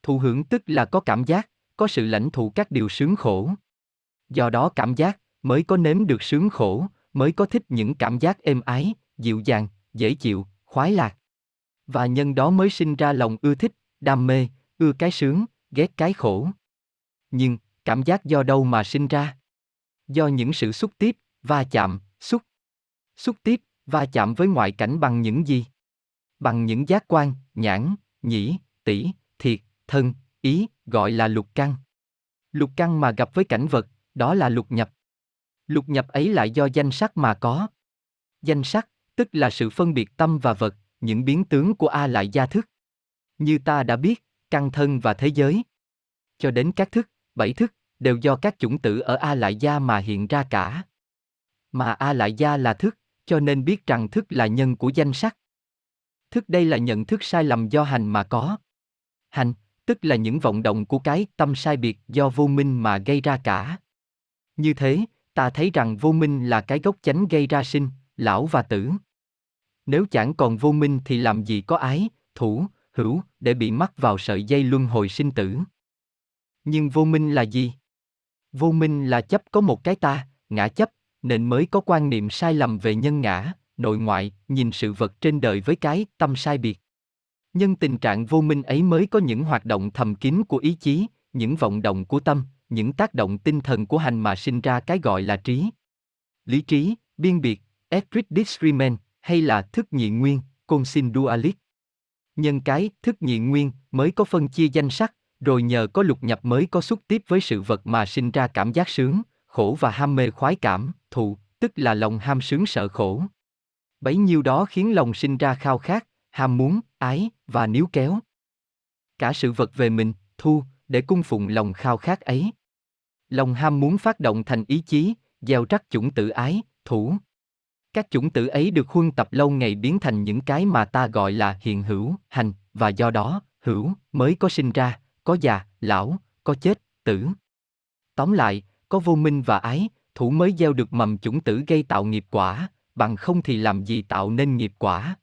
Thụ hưởng tức là có cảm giác, có sự lãnh thụ các điều sướng khổ. Do đó cảm giác mới có nếm được sướng khổ, mới có thích những cảm giác êm ái, dịu dàng, dễ chịu, khoái lạc. Và nhân đó mới sinh ra lòng ưa thích, đam mê, ưa cái sướng, ghét cái khổ. Nhưng, cảm giác do đâu mà sinh ra? Do những sự xúc tiếp, va chạm, xúc. Xúc tiếp, va chạm với ngoại cảnh bằng những gì? Bằng những giác quan, nhãn, nhĩ, tỷ, thiệt, thân, ý, gọi là lục căn. Lục căn mà gặp với cảnh vật, đó là lục nhập. Lục nhập ấy lại do danh sắc mà có. Danh sắc, tức là sự phân biệt tâm và vật, những biến tướng của A lại gia thức. Như ta đã biết, căn thân và thế giới. Cho đến các thức, bảy thức, đều do các chủng tử ở A lại gia mà hiện ra cả. Mà A lại gia là thức, cho nên biết rằng thức là nhân của danh sắc. Thức đây là nhận thức sai lầm do hành mà có. Hành, tức là những vọng động của cái tâm sai biệt do vô minh mà gây ra cả. Như thế, ta thấy rằng vô minh là cái gốc chánh gây ra sinh, lão và tử. Nếu chẳng còn vô minh thì làm gì có ái, thủ, hữu, để bị mắc vào sợi dây luân hồi sinh tử. Nhưng vô minh là gì? Vô minh là chấp có một cái ta, ngã chấp, nên mới có quan niệm sai lầm về nhân ngã, nội ngoại, nhìn sự vật trên đời với cái tâm sai biệt. Nhân tình trạng vô minh ấy mới có những hoạt động thầm kín của ý chí, những vọng động của tâm, những tác động tinh thần của hành mà sinh ra cái gọi là trí. Lý trí, biên biệt, Etric discrimen, hay là thức nhị nguyên, consin dualit. Nhân cái, thức nhị nguyên, mới có phân chia danh sắc, rồi nhờ có lục nhập mới có xúc tiếp với sự vật mà sinh ra cảm giác sướng, khổ và ham mê khoái cảm, thụ, tức là lòng ham sướng sợ khổ. Bấy nhiêu đó khiến lòng sinh ra khao khát, ham muốn, ái và níu kéo. Cả sự vật về mình, thu, để cung phụng lòng khao khát ấy. Lòng ham muốn phát động thành ý chí, gieo rắc chủng tử ái, thủ. Các chủng tử ấy được huân tập lâu ngày biến thành những cái mà ta gọi là hiện hữu, hành, và do đó, hữu, mới có sinh ra, có già, lão, có chết, tử. Tóm lại, có vô minh và ái, thủ mới gieo được mầm chủng tử gây tạo nghiệp quả, bằng không thì làm gì tạo nên nghiệp quả.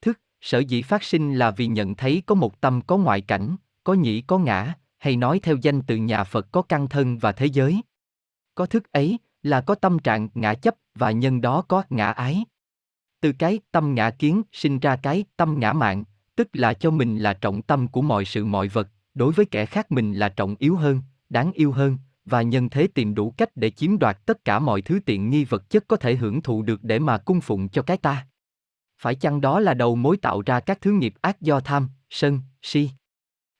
Thức, sở dĩ phát sinh là vì nhận thấy có một tâm có ngoại cảnh, có nhĩ có ngã, hay nói theo danh từ nhà Phật có căn thân và thế giới. Có thức ấy, là có tâm trạng ngã chấp và nhân đó có ngã ái. Từ cái tâm ngã kiến sinh ra cái tâm ngã mạng, tức là cho mình là trọng tâm của mọi sự mọi vật, đối với kẻ khác mình là trọng yếu hơn, đáng yêu hơn, và nhân thế tìm đủ cách để chiếm đoạt tất cả mọi thứ tiện nghi vật chất có thể hưởng thụ được để mà cung phụng cho cái ta. Phải chăng đó là đầu mối tạo ra các thứ nghiệp ác do tham, sân, si,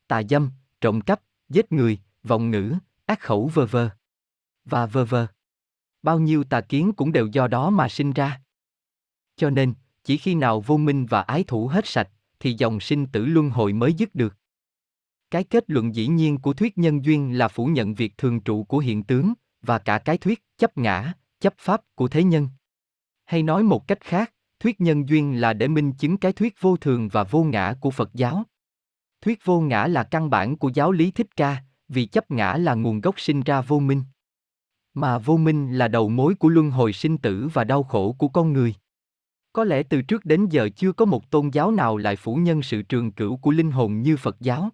tà dâm, trộm cắp, giết người, vọng ngữ, ác khẩu vơ vơ. Và vơ vơ. Bao nhiêu tà kiến cũng đều do đó mà sinh ra. Cho nên, chỉ khi nào vô minh và ái thủ hết sạch, thì dòng sinh tử luân hồi mới dứt được. Cái kết luận dĩ nhiên của thuyết nhân duyên là phủ nhận việc thường trụ của hiện tướng, và cả cái thuyết chấp ngã, chấp pháp của thế nhân. Hay nói một cách khác, thuyết nhân duyên là để minh chứng cái thuyết vô thường và vô ngã của Phật giáo. Thuyết vô ngã là căn bản của giáo lý thích ca, vì chấp ngã là nguồn gốc sinh ra vô minh. Mà vô minh là đầu mối của luân hồi sinh tử và đau khổ của con người. Có lẽ từ trước đến giờ chưa có một tôn giáo nào lại phủ nhân sự trường cửu của linh hồn như Phật giáo.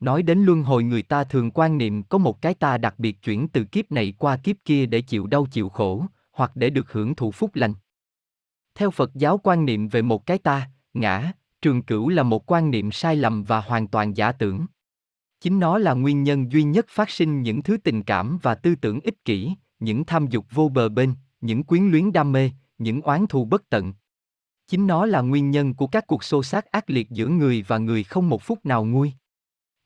Nói đến luân hồi người ta thường quan niệm có một cái ta đặc biệt chuyển từ kiếp này qua kiếp kia để chịu đau chịu khổ, hoặc để được hưởng thụ phúc lành. Theo Phật giáo quan niệm về một cái ta, ngã, trường cửu là một quan niệm sai lầm và hoàn toàn giả tưởng. Chính nó là nguyên nhân duy nhất phát sinh những thứ tình cảm và tư tưởng ích kỷ, những tham dục vô bờ bên, những quyến luyến đam mê, những oán thù bất tận. Chính nó là nguyên nhân của các cuộc xô xát ác liệt giữa người và người không một phút nào nguôi.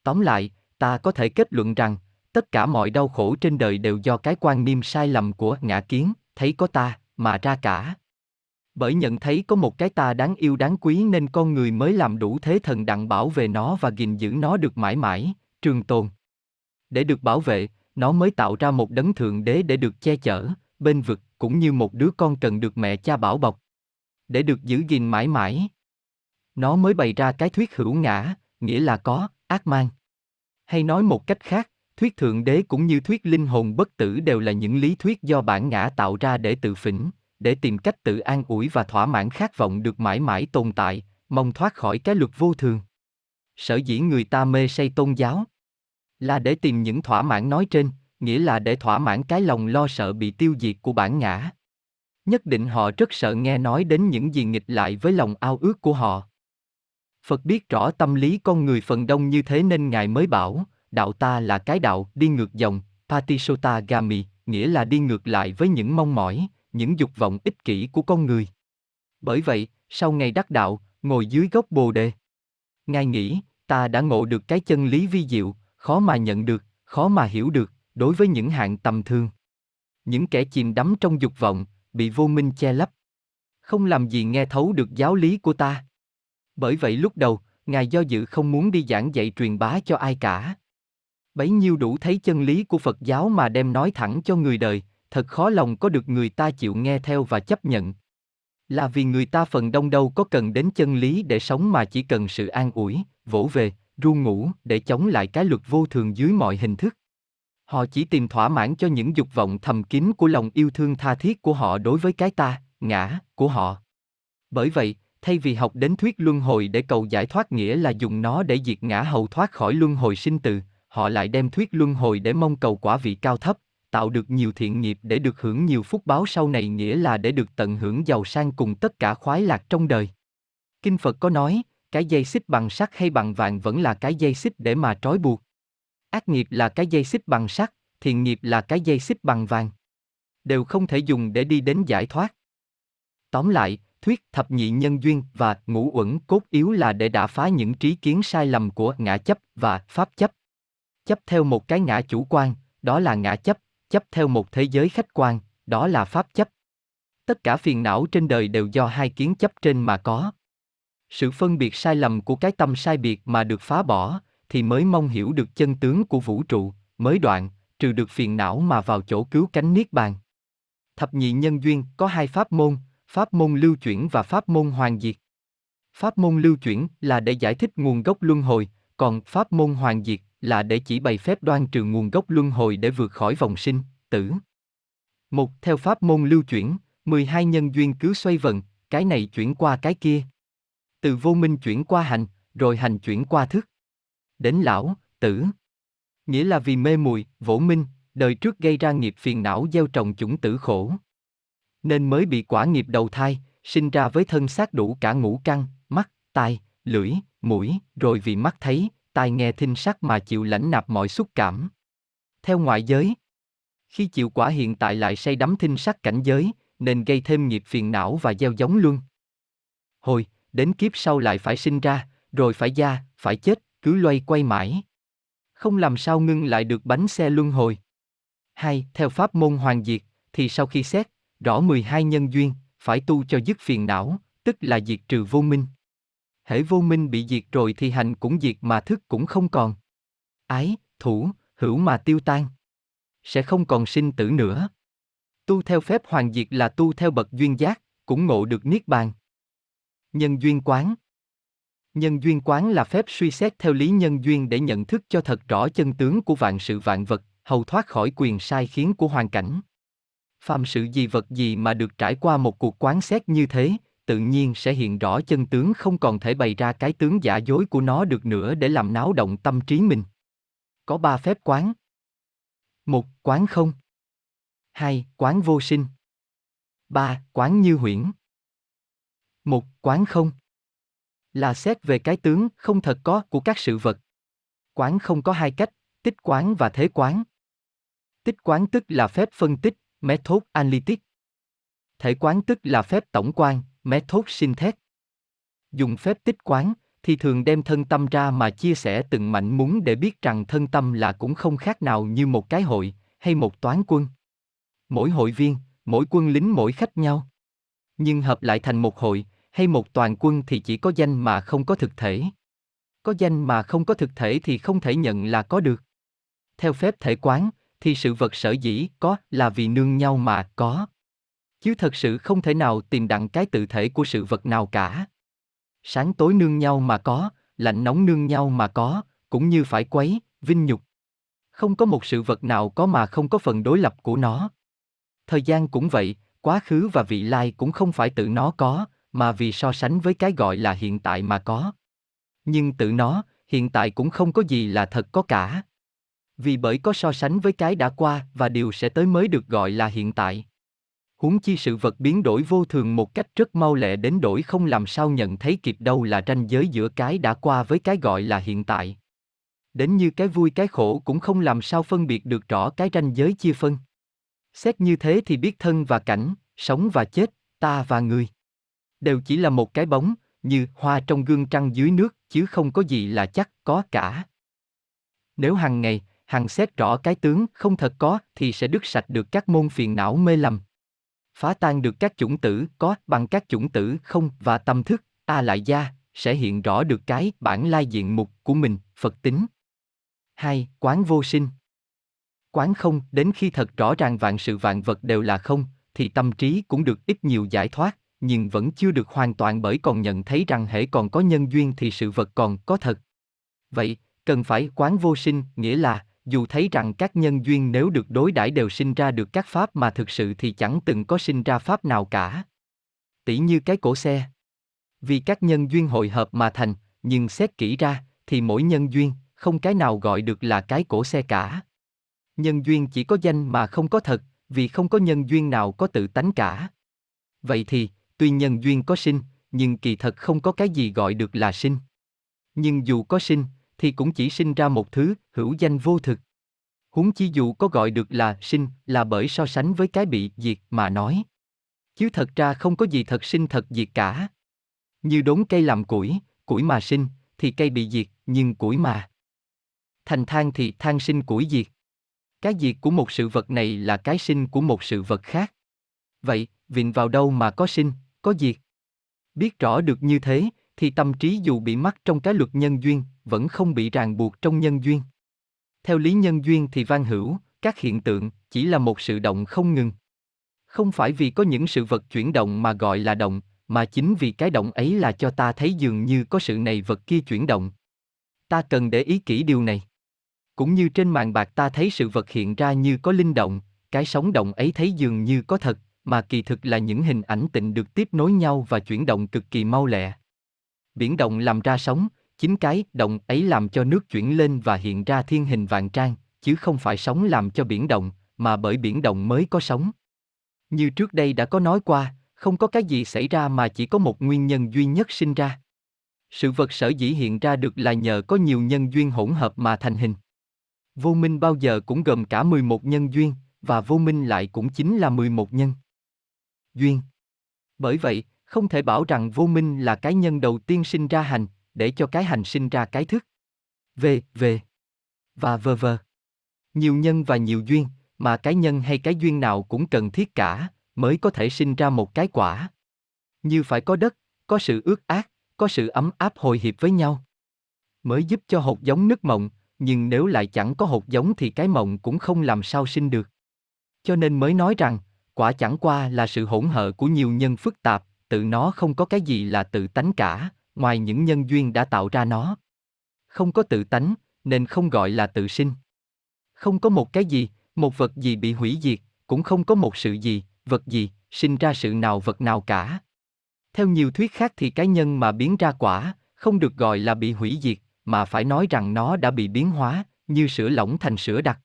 Tóm lại, ta có thể kết luận rằng, tất cả mọi đau khổ trên đời đều do cái quan niệm sai lầm của ngã kiến, thấy có ta, mà ra cả. Bởi nhận thấy có một cái ta đáng yêu đáng quý nên con người mới làm đủ thế thần đặng bảo vệ nó và gìn giữ nó được mãi mãi, trường tồn. Để được bảo vệ, nó mới tạo ra một đấng thượng đế để được che chở, bên vực, cũng như một đứa con cần được mẹ cha bảo bọc. Để được giữ gìn mãi mãi. Nó mới bày ra cái thuyết hữu ngã, nghĩa là có, ác mang. Hay nói một cách khác, thuyết thượng đế cũng như thuyết linh hồn bất tử đều là những lý thuyết do bản ngã tạo ra để tự phỉnh, để tìm cách tự an ủi và thỏa mãn khát vọng được mãi mãi tồn tại, mong thoát khỏi cái luật vô thường. Sở dĩ người ta mê say tôn giáo là để tìm những thỏa mãn nói trên, nghĩa là để thỏa mãn cái lòng lo sợ bị tiêu diệt của bản ngã. Nhất định họ rất sợ nghe nói đến những gì nghịch lại với lòng ao ước của họ. Phật biết rõ tâm lý con người phần đông như thế nên Ngài mới bảo, đạo ta là cái đạo đi ngược dòng, Patisota Gami, nghĩa là đi ngược lại với những mong mỏi, những dục vọng ích kỷ của con người. Bởi vậy, sau ngày đắc đạo, ngồi dưới gốc bồ đề. Ngài nghĩ, ta đã ngộ được cái chân lý vi diệu, khó mà nhận được, khó mà hiểu được, đối với những hạng tầm thường. Những kẻ chìm đắm trong dục vọng, bị vô minh che lấp. Không làm gì nghe thấu được giáo lý của ta. Bởi vậy lúc đầu, Ngài do dự không muốn đi giảng dạy truyền bá cho ai cả. Bấy nhiêu đủ thấy chân lý của Phật giáo mà đem nói thẳng cho người đời, thật khó lòng có được người ta chịu nghe theo và chấp nhận. Là vì người ta phần đông đâu có cần đến chân lý để sống mà chỉ cần sự an ủi, vỗ về, ru ngủ để chống lại cái luật vô thường dưới mọi hình thức. Họ chỉ tìm thỏa mãn cho những dục vọng thầm kín của lòng yêu thương tha thiết của họ đối với cái ta, ngã, của họ. Bởi vậy, thay vì học đến thuyết luân hồi để cầu giải thoát nghĩa là dùng nó để diệt ngã hầu thoát khỏi luân hồi sinh từ, họ lại đem thuyết luân hồi để mong cầu quả vị cao thấp, tạo được nhiều thiện nghiệp để được hưởng nhiều phúc báo sau này nghĩa là để được tận hưởng giàu sang cùng tất cả khoái lạc trong đời. Kinh Phật có nói, cái dây xích bằng sắt hay bằng vàng vẫn là cái dây xích để mà trói buộc. Ác nghiệp là cái dây xích bằng sắt, thiện nghiệp là cái dây xích bằng vàng. Đều không thể dùng để đi đến giải thoát. Tóm lại, thuyết thập nhị nhân duyên và ngũ uẩn cốt yếu là để đả phá những trí kiến sai lầm của ngã chấp và pháp chấp. Chấp theo một cái ngã chủ quan, đó là ngã chấp, chấp theo một thế giới khách quan, đó là pháp chấp. Tất cả phiền não trên đời đều do hai kiến chấp trên mà có. Sự phân biệt sai lầm của cái tâm sai biệt mà được phá bỏ, thì mới mong hiểu được chân tướng của vũ trụ, mới đoạn, trừ được phiền não mà vào chỗ cứu cánh niết bàn. Thập nhị nhân duyên có hai pháp môn, pháp môn lưu chuyển và pháp môn hoàn diệt. Pháp môn lưu chuyển là để giải thích nguồn gốc luân hồi, còn pháp môn hoàn diệt là để chỉ bày phép đoan trừ nguồn gốc luân hồi để vượt khỏi vòng sinh, tử. Một theo pháp môn lưu chuyển, 12 nhân duyên cứ xoay vần, cái này chuyển qua cái kia. Từ vô minh chuyển qua hành, rồi hành chuyển qua thức. Đến lão, tử. Nghĩa là vì mê muội, vỗ minh, đời trước gây ra nghiệp phiền não gieo trồng chủng tử khổ. Nên mới bị quả nghiệp đầu thai, sinh ra với thân xác đủ cả ngũ căn, mắt, tai, lưỡi, mũi, rồi vì mắt thấy, tai nghe thinh sắc mà chịu lãnh nạp mọi xúc cảm. Theo ngoại giới, khi chịu quả hiện tại lại say đắm thinh sắc cảnh giới, nên gây thêm nghiệp phiền não và gieo giống luôn. Hồi, đến kiếp sau lại phải sinh ra, rồi phải ra phải chết, cứ loay quay mãi. Không làm sao ngưng lại được bánh xe luân hồi. Hai, theo pháp môn hoàn diệt, thì sau khi xét, rõ 12 nhân duyên, phải tu cho dứt phiền não, tức là diệt trừ vô minh. Hễ vô minh bị diệt rồi thì hành cũng diệt mà thức cũng không còn. Ái, thủ, hữu mà tiêu tan. Sẽ không còn sinh tử nữa. Tu theo phép hoàn diệt là tu theo bậc duyên giác, cũng ngộ được niết bàn. Nhân duyên quán Nhân duyên quán là phép suy xét theo lý nhân duyên để nhận thức cho thật rõ chân tướng của vạn sự vạn vật, hầu thoát khỏi quyền sai khiến của hoàn cảnh. Phàm sự gì vật gì mà được trải qua một cuộc quán xét như thế, tự nhiên sẽ hiện rõ chân tướng không còn thể bày ra cái tướng giả dối của nó được nữa để làm náo động tâm trí mình. Có ba phép quán. Một, quán không. Hai, quán vô sinh. Ba, quán như huyễn. Một, quán không. Là xét về cái tướng không thật có của các sự vật. Quán không có hai cách, tích quán và thế quán. Tích quán tức là phép phân tích, method analytic. Thể quán tức là phép tổng quan, method thét Dùng phép tích quán, thì thường đem thân tâm ra mà chia sẻ từng mảnh muốn để biết rằng thân tâm là cũng không khác nào như một cái hội, hay một toán quân. Mỗi hội viên, mỗi quân lính mỗi khách nhau. Nhưng hợp lại thành một hội, hay một toàn quân thì chỉ có danh mà không có thực thể. Có danh mà không có thực thể thì không thể nhận là có được. Theo phép thể quán, thì sự vật sở dĩ có là vì nương nhau mà có. Chứ thật sự không thể nào tìm đặng cái tự thể của sự vật nào cả. Sáng tối nương nhau mà có, lạnh nóng nương nhau mà có, cũng như phải quấy, vinh nhục. Không có một sự vật nào có mà không có phần đối lập của nó. Thời gian cũng vậy, quá khứ và vị lai cũng không phải tự nó có, mà vì so sánh với cái gọi là hiện tại mà có. Nhưng tự nó, hiện tại cũng không có gì là thật có cả. Vì bởi có so sánh với cái đã qua và điều sẽ tới mới được gọi là hiện tại. Huống chi sự vật biến đổi vô thường một cách rất mau lẹ đến đổi không làm sao nhận thấy kịp đâu là ranh giới giữa cái đã qua với cái gọi là hiện tại. Đến như cái vui cái khổ cũng không làm sao phân biệt được rõ cái ranh giới chia phân. Xét như thế thì biết thân và cảnh, sống và chết, ta và người. Đều chỉ là một cái bóng, như hoa trong gương trăng dưới nước, chứ không có gì là chắc có cả. Nếu hàng ngày, hàng xét rõ cái tướng không thật có thì sẽ đứt sạch được các môn phiền não mê lầm. Phá tan được các chủng tử có bằng các chủng tử không và tâm thức, a lại gia, sẽ hiện rõ được cái bản lai diện mục của mình, Phật tính. hai Quán vô sinh Quán không, đến khi thật rõ ràng vạn sự vạn vật đều là không, thì tâm trí cũng được ít nhiều giải thoát, nhưng vẫn chưa được hoàn toàn bởi còn nhận thấy rằng hễ còn có nhân duyên thì sự vật còn có thật. Vậy, cần phải quán vô sinh, nghĩa là, dù thấy rằng các nhân duyên nếu được đối đãi đều sinh ra được các pháp mà thực sự thì chẳng từng có sinh ra pháp nào cả. Tỷ như cái cổ xe. Vì các nhân duyên hội hợp mà thành, nhưng xét kỹ ra, thì mỗi nhân duyên, không cái nào gọi được là cái cổ xe cả. Nhân duyên chỉ có danh mà không có thật, vì không có nhân duyên nào có tự tánh cả. Vậy thì, tuy nhân duyên có sinh, nhưng kỳ thật không có cái gì gọi được là sinh. Nhưng dù có sinh, thì cũng chỉ sinh ra một thứ hữu danh vô thực. Huống chi dù có gọi được là sinh là bởi so sánh với cái bị diệt mà nói. Chứ thật ra không có gì thật sinh thật diệt cả. Như đốn cây làm củi, củi mà sinh, thì cây bị diệt, nhưng củi mà. Thành than thì than sinh củi diệt. Cái diệt của một sự vật này là cái sinh của một sự vật khác. Vậy, viện vào đâu mà có sinh, có diệt? Biết rõ được như thế, thì tâm trí dù bị mắc trong cái luật nhân duyên, vẫn không bị ràng buộc trong nhân duyên. Theo lý nhân duyên thì van hữu, các hiện tượng chỉ là một sự động không ngừng. Không phải vì có những sự vật chuyển động mà gọi là động, mà chính vì cái động ấy là cho ta thấy dường như có sự này vật kia chuyển động. Ta cần để ý kỹ điều này. Cũng như trên màn bạc ta thấy sự vật hiện ra như có linh động, cái sóng động ấy thấy dường như có thật, mà kỳ thực là những hình ảnh tịnh được tiếp nối nhau và chuyển động cực kỳ mau lẹ. Biển động làm ra sóng, chính cái động ấy làm cho nước chuyển lên và hiện ra thiên hình vạn trang, chứ không phải sóng làm cho biển động, mà bởi biển động mới có sóng. Như trước đây đã có nói qua, không có cái gì xảy ra mà chỉ có một nguyên nhân duy nhất sinh ra. Sự vật sở dĩ hiện ra được là nhờ có nhiều nhân duyên hỗn hợp mà thành hình. Vô minh bao giờ cũng gồm cả 11 nhân duyên, và vô minh lại cũng chính là 11 nhân. Duyên. Bởi vậy, không thể bảo rằng vô minh là cái nhân đầu tiên sinh ra hành, để cho cái hành sinh ra cái thức. Về, về. Và vờ vờ. Nhiều nhân và nhiều duyên, mà cái nhân hay cái duyên nào cũng cần thiết cả, mới có thể sinh ra một cái quả. Như phải có đất, có sự ước ác, có sự ấm áp hồi hiệp với nhau. Mới giúp cho hột giống nứt mộng, nhưng nếu lại chẳng có hột giống thì cái mộng cũng không làm sao sinh được. Cho nên mới nói rằng, quả chẳng qua là sự hỗn hợp của nhiều nhân phức tạp, tự nó không có cái gì là tự tánh cả, ngoài những nhân duyên đã tạo ra nó. Không có tự tánh, nên không gọi là tự sinh. Không có một cái gì, một vật gì bị hủy diệt, cũng không có một sự gì, vật gì, sinh ra sự nào vật nào cả. Theo nhiều thuyết khác thì cái nhân mà biến ra quả, không được gọi là bị hủy diệt, mà phải nói rằng nó đã bị biến hóa, như sữa lỏng thành sữa đặc.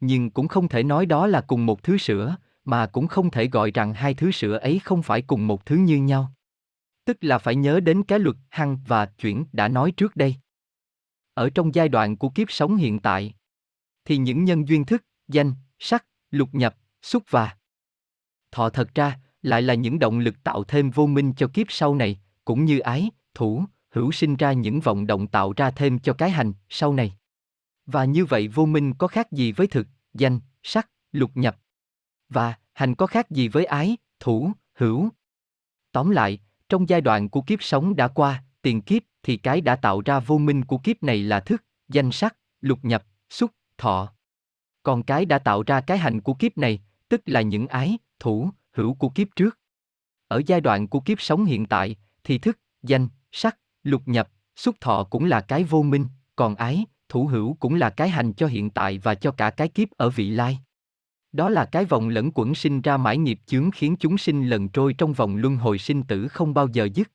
Nhưng cũng không thể nói đó là cùng một thứ sữa, mà cũng không thể gọi rằng hai thứ sữa ấy không phải cùng một thứ như nhau. Tức là phải nhớ đến cái luật hăng và chuyển đã nói trước đây. ở trong giai đoạn của kiếp sống hiện tại, thì những nhân duyên thức, danh, sắc, lục nhập, xúc và thọ thật ra lại là những động lực tạo thêm vô minh cho kiếp sau này, cũng như ái, thủ, hữu sinh ra những vọng động tạo ra thêm cho cái hành sau này. Và như vậy vô minh có khác gì với thực, danh, sắc, lục nhập? Và hành có khác gì với ái, thủ, hữu? Tóm lại, trong giai đoạn của kiếp sống đã qua, tiền kiếp thì cái đã tạo ra vô minh của kiếp này là thức, danh sắc, lục nhập, xúc, thọ. Còn cái đã tạo ra cái hành của kiếp này, tức là những ái, thủ, hữu của kiếp trước. Ở giai đoạn của kiếp sống hiện tại, thì thức, danh, sắc, lục nhập, xúc thọ cũng là cái vô minh, còn ái, thủ hữu cũng là cái hành cho hiện tại và cho cả cái kiếp ở vị lai. Đó là cái vòng lẫn quẩn sinh ra mãi nghiệp chướng khiến chúng sinh lần trôi trong vòng luân hồi sinh tử không bao giờ dứt.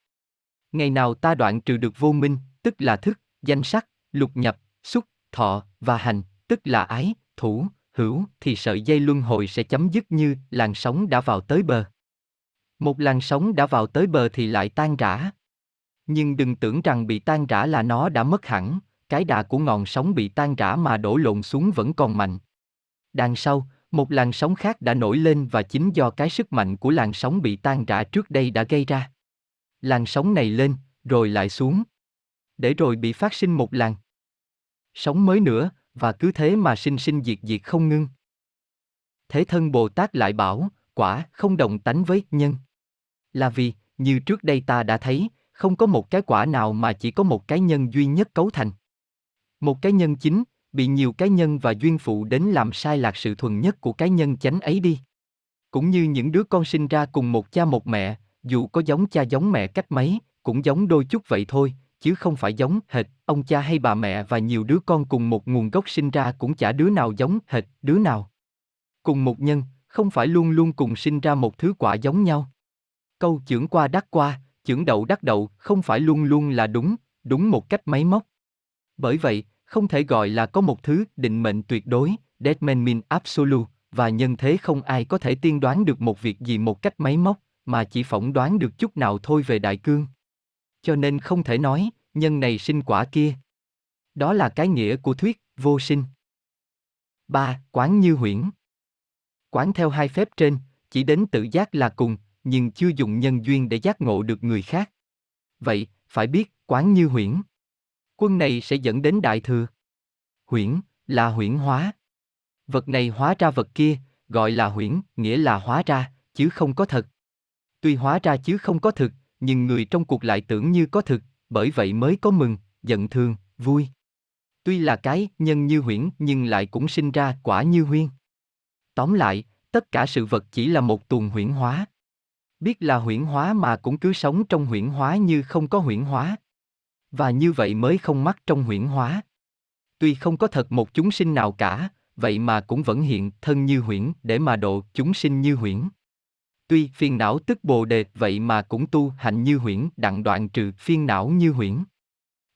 Ngày nào ta đoạn trừ được vô minh, tức là thức, danh sắc, lục nhập, xúc, thọ và hành, tức là ái, thủ, hữu, thì sợi dây luân hồi sẽ chấm dứt như làn sóng đã vào tới bờ. Một làn sóng đã vào tới bờ thì lại tan rã. Nhưng đừng tưởng rằng bị tan rã là nó đã mất hẳn, cái đà của ngọn sóng bị tan rã mà đổ lộn xuống vẫn còn mạnh. Đằng sau, một làn sóng khác đã nổi lên và chính do cái sức mạnh của làn sóng bị tan rã trước đây đã gây ra. Làn sóng này lên, rồi lại xuống. Để rồi bị phát sinh một làn sóng mới nữa, và cứ thế mà sinh sinh diệt diệt không ngưng. Thế thân Bồ Tát lại bảo, quả không đồng tánh với nhân. Là vì, như trước đây ta đã thấy, không có một cái quả nào mà chỉ có một cái nhân duy nhất cấu thành. Một cái nhân chính, bị nhiều cái nhân và duyên phụ đến làm sai lạc sự thuần nhất của cái nhân chánh ấy đi. Cũng như những đứa con sinh ra cùng một cha một mẹ, dù có giống cha giống mẹ cách mấy, cũng giống đôi chút vậy thôi, chứ không phải giống hệt ông cha hay bà mẹ và nhiều đứa con cùng một nguồn gốc sinh ra cũng chả đứa nào giống hệt đứa nào. Cùng một nhân, không phải luôn luôn cùng sinh ra một thứ quả giống nhau. Câu chưởng qua đắc qua, chưởng đậu đắc đậu không phải luôn luôn là đúng, đúng một cách máy móc. Bởi vậy, không thể gọi là có một thứ định mệnh tuyệt đối, deadman mean absolute, và nhân thế không ai có thể tiên đoán được một việc gì một cách máy móc, mà chỉ phỏng đoán được chút nào thôi về đại cương. Cho nên không thể nói, nhân này sinh quả kia. Đó là cái nghĩa của thuyết vô sinh. 3. Quán như huyễn. Quán theo hai phép trên, chỉ đến tự giác là cùng, nhưng chưa dùng nhân duyên để giác ngộ được người khác. Vậy, phải biết, quán như huyễn. Quân này sẽ dẫn đến đại thừa. Huyễn, là huyễn hóa. Vật này hóa ra vật kia, gọi là huyễn, nghĩa là hóa ra, chứ không có thật. Tuy hóa ra chứ không có thực, nhưng người trong cuộc lại tưởng như có thực, bởi vậy mới có mừng, giận thương, vui. Tuy là cái nhân như huyễn nhưng lại cũng sinh ra quả như huyên. Tóm lại, tất cả sự vật chỉ là một tuần huyễn hóa. Biết là huyễn hóa mà cũng cứ sống trong huyễn hóa như không có huyễn hóa. Và như vậy mới không mắc trong huyễn hóa. Tuy không có thật một chúng sinh nào cả, vậy mà cũng vẫn hiện thân như huyễn để mà độ chúng sinh như huyễn. Tuy phiền não tức bồ đề vậy mà cũng tu hạnh như huyễn đặng đoạn trừ phiền não như huyễn.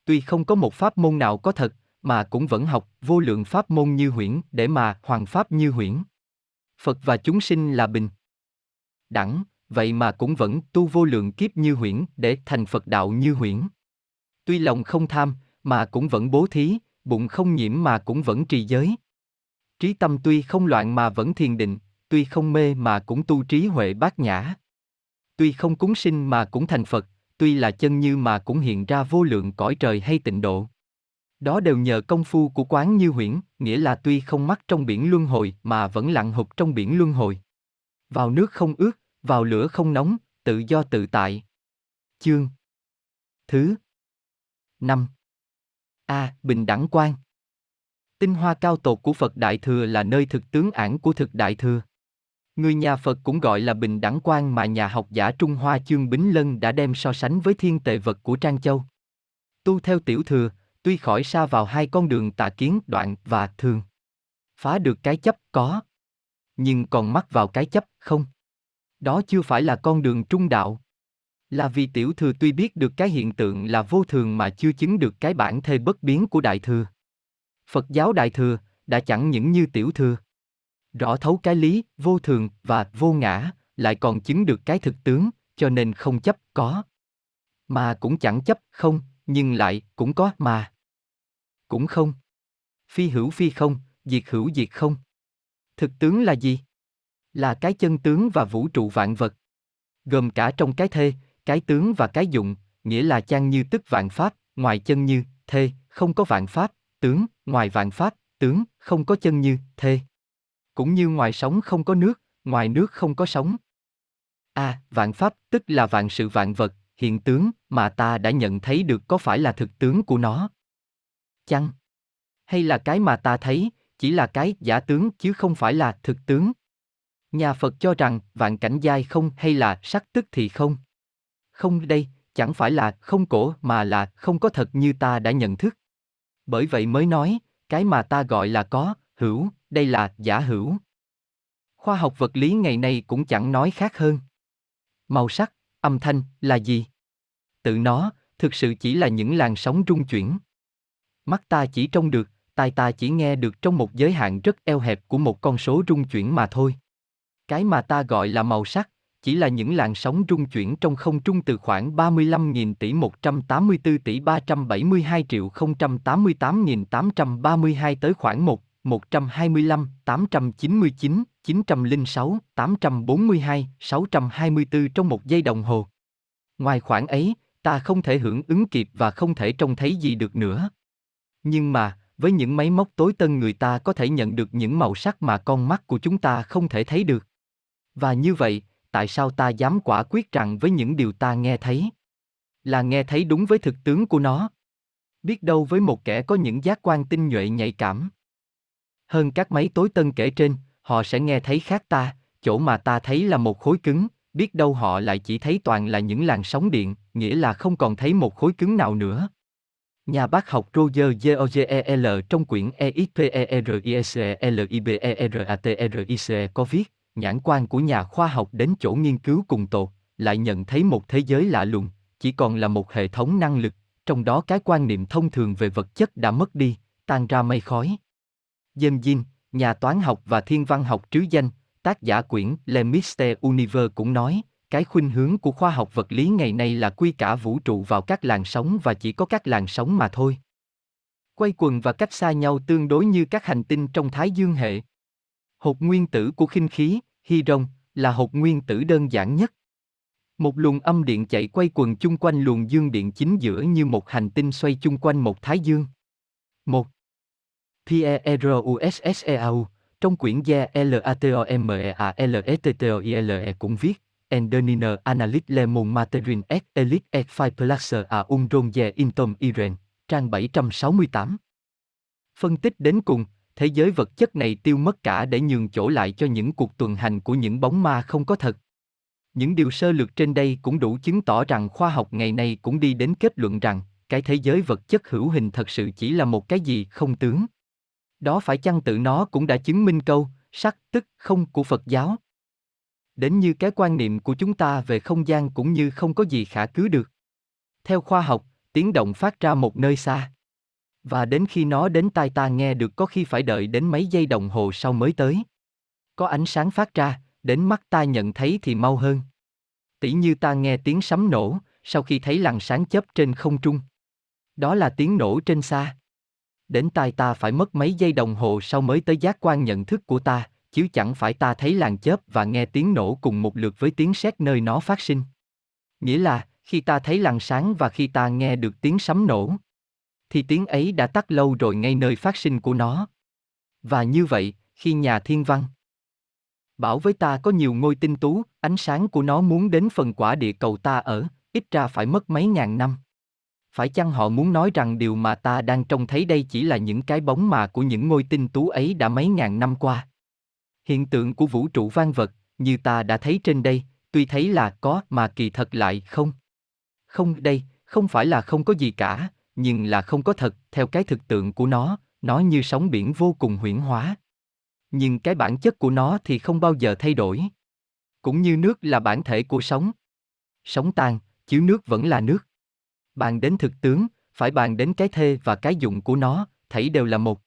Tuy không có một pháp môn nào có thật, mà cũng vẫn học vô lượng pháp môn như huyễn để mà hoàng pháp như huyễn. Phật và chúng sinh là bình. Đẳng, vậy mà cũng vẫn tu vô lượng kiếp như huyễn để thành Phật đạo như huyễn. Tuy lòng không tham, mà cũng vẫn bố thí, bụng không nhiễm mà cũng vẫn trì giới. Trí tâm tuy không loạn mà vẫn thiền định, tuy không mê mà cũng tu trí huệ bát nhã. Tuy không cúng sinh mà cũng thành Phật, tuy là chân như mà cũng hiện ra vô lượng cõi trời hay tịnh độ. Đó đều nhờ công phu của quán như huyễn, nghĩa là tuy không mắc trong biển luân hồi mà vẫn lặn hụt trong biển luân hồi. Vào nước không ướt, vào lửa không nóng, tự do tự tại. Chương Thứ năm A. Bình đẳng quan Tinh hoa cao tột của Phật Đại Thừa là nơi thực tướng ảnh của thực Đại Thừa. Người nhà Phật cũng gọi là bình đẳng quan mà nhà học giả Trung Hoa Chương Bính Lân đã đem so sánh với thiên tệ vật của Trang Châu. Tu theo tiểu thừa, tuy khỏi xa vào hai con đường tà kiến đoạn và thường. Phá được cái chấp có. Nhưng còn mắc vào cái chấp không. Đó chưa phải là con đường trung đạo. Là vì tiểu thừa tuy biết được cái hiện tượng là vô thường mà chưa chứng được cái bản thê bất biến của đại thừa. Phật giáo đại thừa, đã chẳng những như tiểu thừa rõ thấu cái lý, vô thường và vô ngã, lại còn chứng được cái thực tướng, cho nên không chấp có. Mà cũng chẳng chấp không, nhưng lại cũng có mà. cũng không. Phi hữu phi không, diệt hữu diệt không. Thực tướng là gì? Là cái chân tướng và vũ trụ vạn vật. Gồm cả trong cái thê, cái tướng và cái dụng, nghĩa là chan như tức vạn pháp, ngoài chân như, thê, không có vạn pháp, tướng, ngoài vạn pháp, tướng, không có chân như, thê. Cũng như ngoài sóng không có nước, ngoài nước không có sóng. A, à, vạn pháp tức là vạn sự vạn vật, hiện tướng mà ta đã nhận thấy được có phải là thực tướng của nó? Chăng? Hay là cái mà ta thấy, chỉ là cái giả tướng chứ không phải là thực tướng? Nhà Phật cho rằng vạn cảnh giai không hay là sắc tức thì không. Không đây, chẳng phải là không cổ mà là không có thật như ta đã nhận thức. Bởi vậy mới nói, cái mà ta gọi là có, hữu, đây là giả hữu. Khoa học vật lý ngày nay cũng chẳng nói khác hơn. Màu sắc, âm thanh là gì? Tự nó, thực sự chỉ là những làn sóng rung chuyển. Mắt ta chỉ trông được, tai ta chỉ nghe được trong một giới hạn rất eo hẹp của một con số rung chuyển mà thôi. Cái mà ta gọi là màu sắc, chỉ là những làn sóng rung chuyển trong không trung từ khoảng 35.000 tỷ 184 tỷ 372 triệu 088.832 tới khoảng 1, 125, 899, 906, 842, 624 trong một giây đồng hồ. Ngoài khoảng ấy, ta không thể hưởng ứng kịp và không thể trông thấy gì được nữa. Nhưng mà, với những máy móc tối tân người ta có thể nhận được những màu sắc mà con mắt của chúng ta không thể thấy được. Và như vậy, tại sao ta dám quả quyết rằng với những điều ta nghe thấy? Là nghe thấy đúng với thực tướng của nó. Biết đâu với một kẻ có những giác quan tinh nhuệ nhạy cảm. Hơn các máy tối tân kể trên, họ sẽ nghe thấy khác ta, chỗ mà ta thấy là một khối cứng, biết đâu họ lại chỉ thấy toàn là những làn sóng điện, nghĩa là không còn thấy một khối cứng nào nữa. Nhà bác học Roger Georgel trong quyển EXPERISELIBERATRICE có viết, nhãn quan của nhà khoa học đến chỗ nghiên cứu cùng tột, lại nhận thấy một thế giới lạ lùng, chỉ còn là một hệ thống năng lực, trong đó cái quan niệm thông thường về vật chất đã mất đi, tan ra mây khói. Dêm Jin, nhà toán học và thiên văn học trứ danh, tác giả quyển Le Mystère Univers cũng nói, cái khuynh hướng của khoa học vật lý ngày nay là quy cả vũ trụ vào các làn sóng và chỉ có các làn sóng mà thôi. Quay quần và cách xa nhau tương đối như các hành tinh trong Thái Dương hệ. Hột nguyên tử của khinh khí, hydron, là hột nguyên tử đơn giản nhất. Một luồng âm điện chạy quay quần chung quanh luồng dương điện chính giữa như một hành tinh xoay chung quanh một thái dương. Một PERUSSEAU, trong quyển Gia LATOMEALETTOILE e cũng viết, Enderniner Analyt Le Mon Materin et Elite et Five Placer a à Umron Ye Intom Iren, trang 768. Phân tích đến cùng, thế giới vật chất này tiêu mất cả để nhường chỗ lại cho những cuộc tuần hành của những bóng ma không có thật. Những điều sơ lược trên đây cũng đủ chứng tỏ rằng khoa học ngày nay cũng đi đến kết luận rằng, cái thế giới vật chất hữu hình thật sự chỉ là một cái gì không tướng. Đó phải chăng tự nó cũng đã chứng minh câu, sắc tức không của Phật giáo. Đến như cái quan niệm của chúng ta về không gian cũng như không có gì khả cứ được. Theo khoa học, tiếng động phát ra một nơi xa. Và đến khi nó đến tai ta nghe được có khi phải đợi đến mấy giây đồng hồ sau mới tới. Có ánh sáng phát ra, đến mắt ta nhận thấy thì mau hơn. Tỷ như ta nghe tiếng sấm nổ, sau khi thấy làn sáng chớp trên không trung. Đó là tiếng nổ trên xa đến tai ta phải mất mấy giây đồng hồ sau mới tới giác quan nhận thức của ta, chứ chẳng phải ta thấy làn chớp và nghe tiếng nổ cùng một lượt với tiếng sét nơi nó phát sinh. Nghĩa là, khi ta thấy làn sáng và khi ta nghe được tiếng sấm nổ, thì tiếng ấy đã tắt lâu rồi ngay nơi phát sinh của nó. Và như vậy, khi nhà thiên văn bảo với ta có nhiều ngôi tinh tú, ánh sáng của nó muốn đến phần quả địa cầu ta ở, ít ra phải mất mấy ngàn năm phải chăng họ muốn nói rằng điều mà ta đang trông thấy đây chỉ là những cái bóng mà của những ngôi tinh tú ấy đã mấy ngàn năm qua? Hiện tượng của vũ trụ vang vật, như ta đã thấy trên đây, tuy thấy là có mà kỳ thật lại không. Không đây, không phải là không có gì cả, nhưng là không có thật, theo cái thực tượng của nó, nó như sóng biển vô cùng huyễn hóa. Nhưng cái bản chất của nó thì không bao giờ thay đổi. Cũng như nước là bản thể của sóng. Sóng tan, chứ nước vẫn là nước bàn đến thực tướng, phải bàn đến cái thê và cái dụng của nó, thảy đều là một.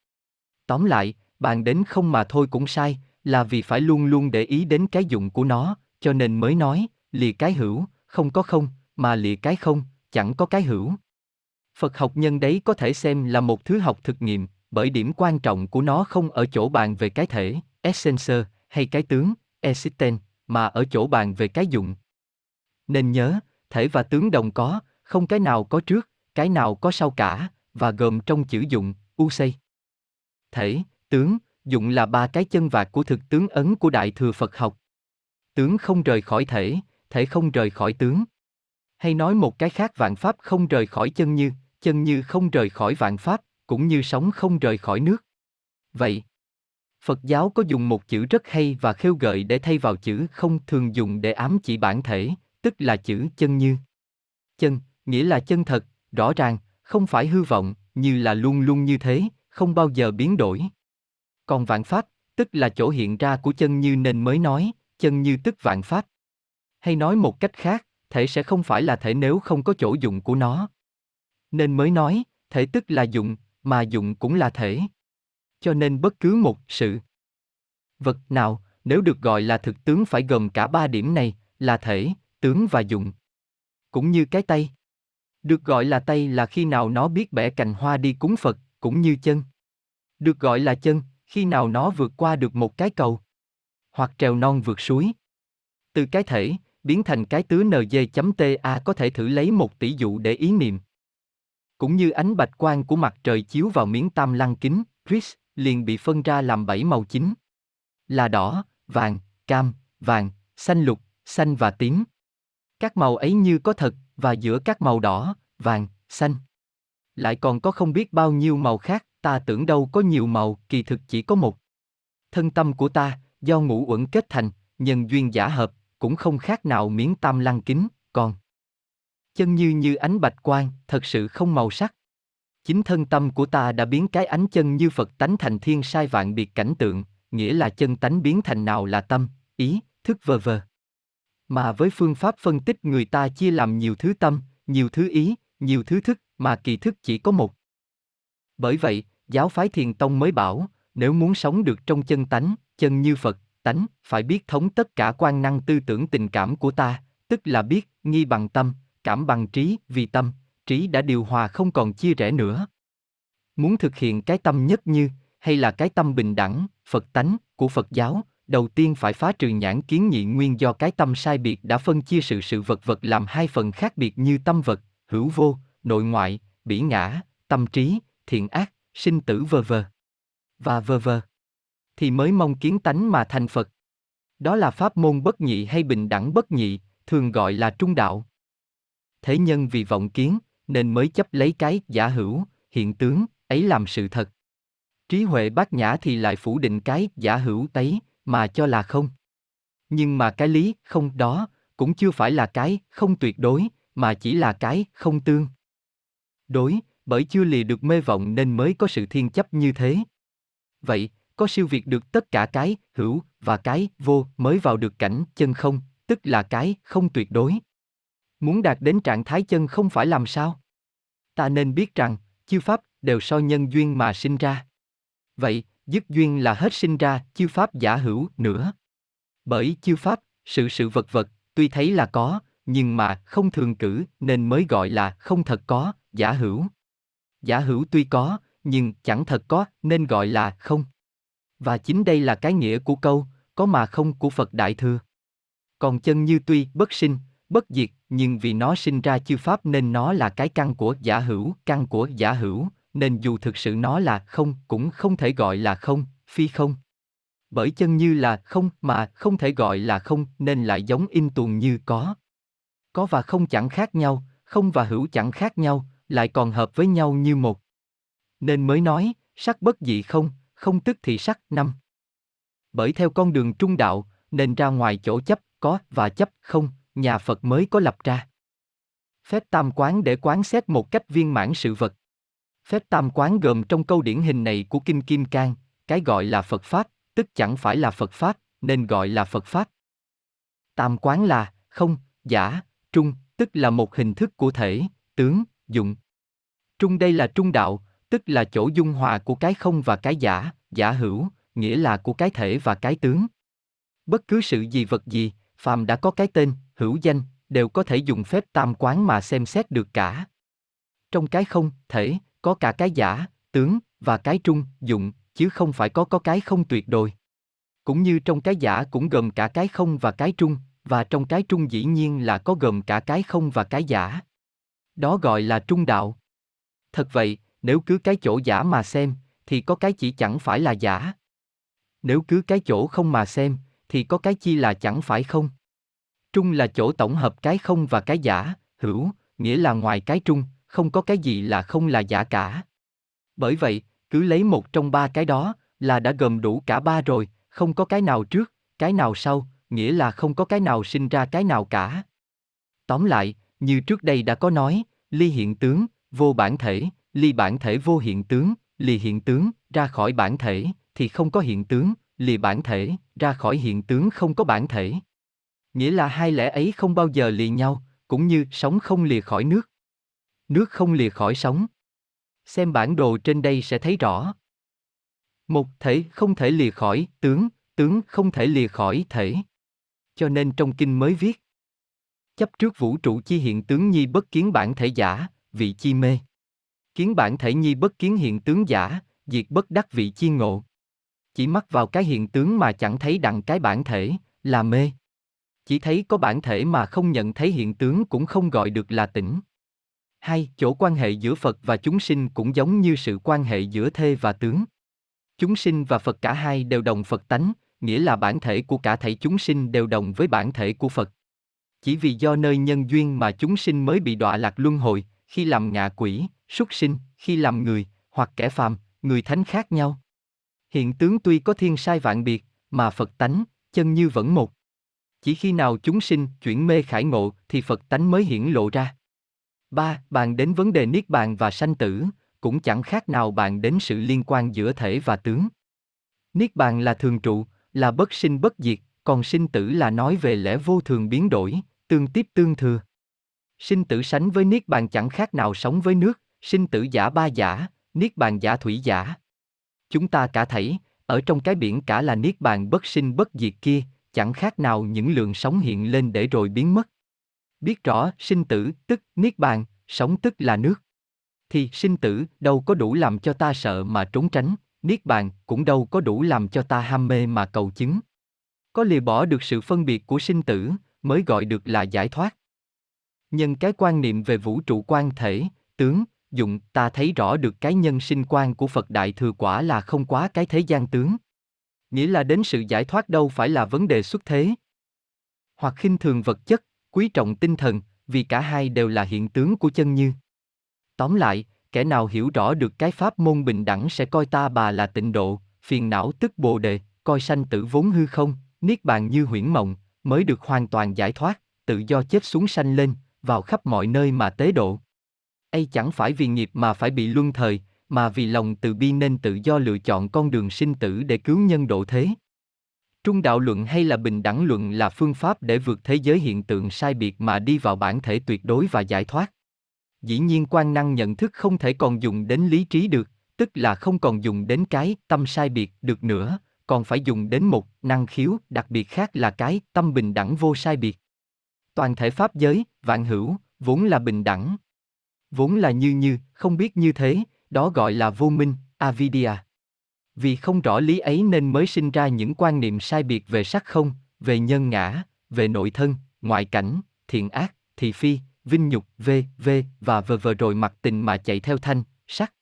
Tóm lại, bàn đến không mà thôi cũng sai, là vì phải luôn luôn để ý đến cái dụng của nó, cho nên mới nói, lìa cái hữu, không có không, mà lìa cái không, chẳng có cái hữu. Phật học nhân đấy có thể xem là một thứ học thực nghiệm, bởi điểm quan trọng của nó không ở chỗ bàn về cái thể, essence, hay cái tướng, existence, mà ở chỗ bàn về cái dụng. Nên nhớ, thể và tướng đồng có, không cái nào có trước, cái nào có sau cả, và gồm trong chữ dụng, usei. Thể, tướng, dụng là ba cái chân vạc của thực tướng ấn của Đại Thừa Phật học. Tướng không rời khỏi thể, thể không rời khỏi tướng. Hay nói một cái khác vạn pháp không rời khỏi chân như, chân như không rời khỏi vạn pháp, cũng như sóng không rời khỏi nước. Vậy, Phật giáo có dùng một chữ rất hay và khêu gợi để thay vào chữ không thường dùng để ám chỉ bản thể, tức là chữ chân như. Chân, nghĩa là chân thật, rõ ràng, không phải hư vọng, như là luôn luôn như thế, không bao giờ biến đổi. Còn vạn pháp, tức là chỗ hiện ra của chân như nên mới nói, chân như tức vạn pháp. Hay nói một cách khác, thể sẽ không phải là thể nếu không có chỗ dụng của nó. Nên mới nói, thể tức là dụng, mà dụng cũng là thể. Cho nên bất cứ một sự vật nào, nếu được gọi là thực tướng phải gồm cả ba điểm này, là thể, tướng và dụng. Cũng như cái tay. Được gọi là tay là khi nào nó biết bẻ cành hoa đi cúng Phật, cũng như chân. Được gọi là chân, khi nào nó vượt qua được một cái cầu. Hoặc trèo non vượt suối. Từ cái thể, biến thành cái tứ nd.ta có thể thử lấy một tỷ dụ để ý niệm. Cũng như ánh bạch quang của mặt trời chiếu vào miếng tam lăng kính, Chris, liền bị phân ra làm bảy màu chính. Là đỏ, vàng, cam, vàng, xanh lục, xanh và tím. Các màu ấy như có thật, và giữa các màu đỏ, vàng, xanh. Lại còn có không biết bao nhiêu màu khác, ta tưởng đâu có nhiều màu, kỳ thực chỉ có một. Thân tâm của ta, do ngũ uẩn kết thành, nhân duyên giả hợp, cũng không khác nào miếng tam lăng kính, còn chân như như ánh bạch quang, thật sự không màu sắc. Chính thân tâm của ta đã biến cái ánh chân như Phật tánh thành thiên sai vạn biệt cảnh tượng, nghĩa là chân tánh biến thành nào là tâm, ý, thức vờ vờ. Mà với phương pháp phân tích người ta chia làm nhiều thứ tâm, nhiều thứ ý, nhiều thứ thức, mà kỳ thức chỉ có một. Bởi vậy, giáo phái thiền tông mới bảo, nếu muốn sống được trong chân tánh, chân như Phật, tánh, phải biết thống tất cả quan năng tư tưởng tình cảm của ta, tức là biết, nghi bằng tâm, cảm bằng trí, vì tâm, trí đã điều hòa không còn chia rẽ nữa. Muốn thực hiện cái tâm nhất như, hay là cái tâm bình đẳng, Phật tánh, của Phật giáo, đầu tiên phải phá trừ nhãn kiến nhị nguyên do cái tâm sai biệt đã phân chia sự sự vật vật làm hai phần khác biệt như tâm vật, hữu vô, nội ngoại, bỉ ngã, tâm trí, thiện ác, sinh tử vơ vơ. Và vơ vơ. Thì mới mong kiến tánh mà thành Phật. Đó là pháp môn bất nhị hay bình đẳng bất nhị, thường gọi là trung đạo. Thế nhân vì vọng kiến, nên mới chấp lấy cái giả hữu, hiện tướng, ấy làm sự thật. Trí huệ bát nhã thì lại phủ định cái giả hữu tấy, mà cho là không. Nhưng mà cái lý không đó, cũng chưa phải là cái không tuyệt đối, mà chỉ là cái không tương. Đối, bởi chưa lìa được mê vọng nên mới có sự thiên chấp như thế. Vậy, có siêu việt được tất cả cái hữu và cái vô mới vào được cảnh chân không, tức là cái không tuyệt đối. Muốn đạt đến trạng thái chân không phải làm sao? Ta nên biết rằng, chư pháp đều so nhân duyên mà sinh ra. Vậy, dứt duyên là hết sinh ra, chư pháp giả hữu nữa. Bởi chư pháp, sự sự vật vật, tuy thấy là có, nhưng mà không thường cử nên mới gọi là không thật có, giả hữu. Giả hữu tuy có, nhưng chẳng thật có nên gọi là không. Và chính đây là cái nghĩa của câu, có mà không của Phật Đại Thừa. Còn chân như tuy bất sinh, bất diệt, nhưng vì nó sinh ra chư pháp nên nó là cái căn của giả hữu, căn của giả hữu, nên dù thực sự nó là không cũng không thể gọi là không, phi không. Bởi chân như là không mà không thể gọi là không nên lại giống in tuồng như có. Có và không chẳng khác nhau, không và hữu chẳng khác nhau, lại còn hợp với nhau như một. Nên mới nói, sắc bất dị không, không tức thì sắc năm. Bởi theo con đường trung đạo, nên ra ngoài chỗ chấp có và chấp không, nhà Phật mới có lập ra. Phép tam quán để quán xét một cách viên mãn sự vật. Phép tam quán gồm trong câu điển hình này của Kinh Kim Cang, cái gọi là Phật Pháp, tức chẳng phải là Phật Pháp, nên gọi là Phật Pháp. Tam quán là, không, giả, trung, tức là một hình thức của thể, tướng, dụng. Trung đây là trung đạo, tức là chỗ dung hòa của cái không và cái giả, giả hữu, nghĩa là của cái thể và cái tướng. Bất cứ sự gì vật gì, phàm đã có cái tên, hữu danh, đều có thể dùng phép tam quán mà xem xét được cả. Trong cái không, thể, có cả cái giả, tướng, và cái trung, dụng, chứ không phải có có cái không tuyệt đối. Cũng như trong cái giả cũng gồm cả cái không và cái trung, và trong cái trung dĩ nhiên là có gồm cả cái không và cái giả. Đó gọi là trung đạo. Thật vậy, nếu cứ cái chỗ giả mà xem, thì có cái chỉ chẳng phải là giả. Nếu cứ cái chỗ không mà xem, thì có cái chi là chẳng phải không. Trung là chỗ tổng hợp cái không và cái giả, hữu, nghĩa là ngoài cái trung, không có cái gì là không là giả cả. Bởi vậy, cứ lấy một trong ba cái đó, là đã gồm đủ cả ba rồi, không có cái nào trước, cái nào sau, nghĩa là không có cái nào sinh ra cái nào cả. Tóm lại, như trước đây đã có nói, ly hiện tướng, vô bản thể, ly bản thể vô hiện tướng, ly hiện tướng, ra khỏi bản thể, thì không có hiện tướng, lìa bản thể, ra khỏi hiện tướng không có bản thể. Nghĩa là hai lẽ ấy không bao giờ lìa nhau, cũng như sống không lìa khỏi nước. Nước không lìa khỏi sống. Xem bản đồ trên đây sẽ thấy rõ. Một thể không thể lìa khỏi tướng, tướng không thể lìa khỏi thể. Cho nên trong kinh mới viết. Chấp trước vũ trụ chi hiện tướng nhi bất kiến bản thể giả, vị chi mê. Kiến bản thể nhi bất kiến hiện tướng giả, diệt bất đắc vị chi ngộ. Chỉ mắc vào cái hiện tướng mà chẳng thấy đặng cái bản thể, là mê. Chỉ thấy có bản thể mà không nhận thấy hiện tướng cũng không gọi được là tỉnh. Hai, chỗ quan hệ giữa Phật và chúng sinh cũng giống như sự quan hệ giữa thê và tướng. Chúng sinh và Phật cả hai đều đồng Phật tánh, nghĩa là bản thể của cả thảy chúng sinh đều đồng với bản thể của Phật. Chỉ vì do nơi nhân duyên mà chúng sinh mới bị đọa lạc luân hồi, khi làm ngạ quỷ, súc sinh, khi làm người, hoặc kẻ phàm, người thánh khác nhau. Hiện tướng tuy có thiên sai vạn biệt, mà Phật tánh, chân như vẫn một. Chỉ khi nào chúng sinh chuyển mê khải ngộ thì Phật tánh mới hiển lộ ra. Ba, Bàn đến vấn đề niết bàn và sanh tử, cũng chẳng khác nào bàn đến sự liên quan giữa thể và tướng. Niết bàn là thường trụ, là bất sinh bất diệt, còn sinh tử là nói về lẽ vô thường biến đổi, tương tiếp tương thừa. Sinh tử sánh với niết bàn chẳng khác nào sống với nước, sinh tử giả ba giả, niết bàn giả thủy giả. Chúng ta cả thảy, ở trong cái biển cả là niết bàn bất sinh bất diệt kia, chẳng khác nào những lượng sống hiện lên để rồi biến mất. Biết rõ sinh tử tức niết bàn, sống tức là nước. Thì sinh tử đâu có đủ làm cho ta sợ mà trốn tránh, niết bàn cũng đâu có đủ làm cho ta ham mê mà cầu chứng. Có lìa bỏ được sự phân biệt của sinh tử, mới gọi được là giải thoát. Nhân cái quan niệm về vũ trụ quan thể, tướng, dụng, ta thấy rõ được cái nhân sinh quan của Phật Đại Thừa quả là không quá cái thế gian tướng. Nghĩa là đến sự giải thoát đâu phải là vấn đề xuất thế. Hoặc khinh thường vật chất, quý trọng tinh thần, vì cả hai đều là hiện tướng của chân như. Tóm lại, kẻ nào hiểu rõ được cái pháp môn bình đẳng sẽ coi ta bà là tịnh độ, phiền não tức bồ đề, coi sanh tử vốn hư không, niết bàn như huyễn mộng, mới được hoàn toàn giải thoát, tự do chết xuống sanh lên, vào khắp mọi nơi mà tế độ ấy chẳng phải vì nghiệp mà phải bị luân thời, mà vì lòng từ bi nên tự do lựa chọn con đường sinh tử để cứu nhân độ thế. Trung đạo luận hay là bình đẳng luận là phương pháp để vượt thế giới hiện tượng sai biệt mà đi vào bản thể tuyệt đối và giải thoát. Dĩ nhiên quan năng nhận thức không thể còn dùng đến lý trí được, tức là không còn dùng đến cái tâm sai biệt được nữa, còn phải dùng đến một năng khiếu đặc biệt khác là cái tâm bình đẳng vô sai biệt. Toàn thể pháp giới, vạn hữu, vốn là bình đẳng. Vốn là như như, không biết như thế, đó gọi là vô minh, avidya. Vì không rõ lý ấy nên mới sinh ra những quan niệm sai biệt về sắc không, về nhân ngã, về nội thân, ngoại cảnh, thiện ác, thị phi, vinh nhục, v, v, và vờ vờ rồi mặc tình mà chạy theo thanh, sắc.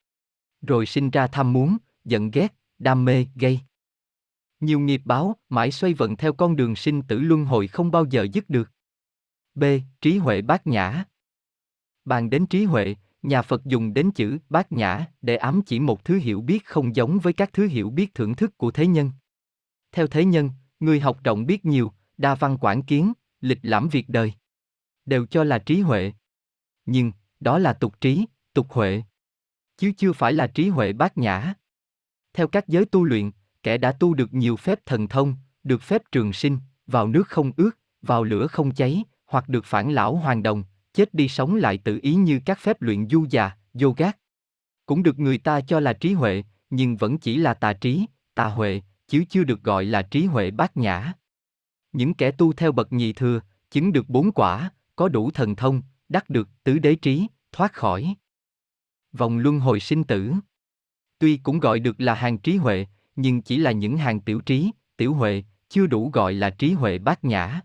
Rồi sinh ra tham muốn, giận ghét, đam mê, gây. Nhiều nghiệp báo, mãi xoay vận theo con đường sinh tử luân hồi không bao giờ dứt được. B. Trí huệ bát nhã. Bàn đến trí huệ, nhà Phật dùng đến chữ bát nhã để ám chỉ một thứ hiểu biết không giống với các thứ hiểu biết thưởng thức của thế nhân. Theo thế nhân, người học rộng biết nhiều, đa văn quản kiến, lịch lãm việc đời. Đều cho là trí huệ. Nhưng, đó là tục trí, tục huệ. Chứ chưa phải là trí huệ bát nhã. Theo các giới tu luyện, kẻ đã tu được nhiều phép thần thông, được phép trường sinh, vào nước không ướt, vào lửa không cháy, hoặc được phản lão hoàn đồng, chết đi sống lại tự ý như các phép luyện du già, yoga. Cũng được người ta cho là trí huệ, nhưng vẫn chỉ là tà trí, tà huệ, chứ chưa được gọi là trí huệ bát nhã. Những kẻ tu theo bậc nhị thừa, chứng được bốn quả, có đủ thần thông, đắc được tứ đế trí, thoát khỏi Vòng luân hồi sinh tử. Tuy cũng gọi được là hàng trí huệ, nhưng chỉ là những hàng tiểu trí, tiểu huệ, chưa đủ gọi là trí huệ bát nhã.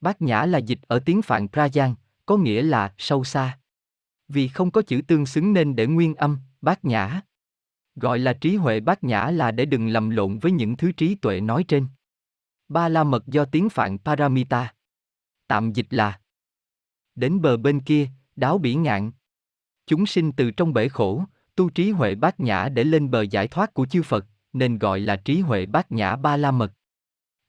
Bát nhã là dịch ở tiếng Phạn Prajan, có nghĩa là sâu xa. Vì không có chữ tương xứng nên để nguyên âm, bát nhã. Gọi là trí huệ bát nhã là để đừng lầm lộn với những thứ trí tuệ nói trên. Ba la mật do tiếng Phạn Paramita. Tạm dịch là Đến bờ bên kia, đáo biển ngạn. Chúng sinh từ trong bể khổ, tu trí huệ bát nhã để lên bờ giải thoát của chư Phật, nên gọi là trí huệ bát nhã ba la mật.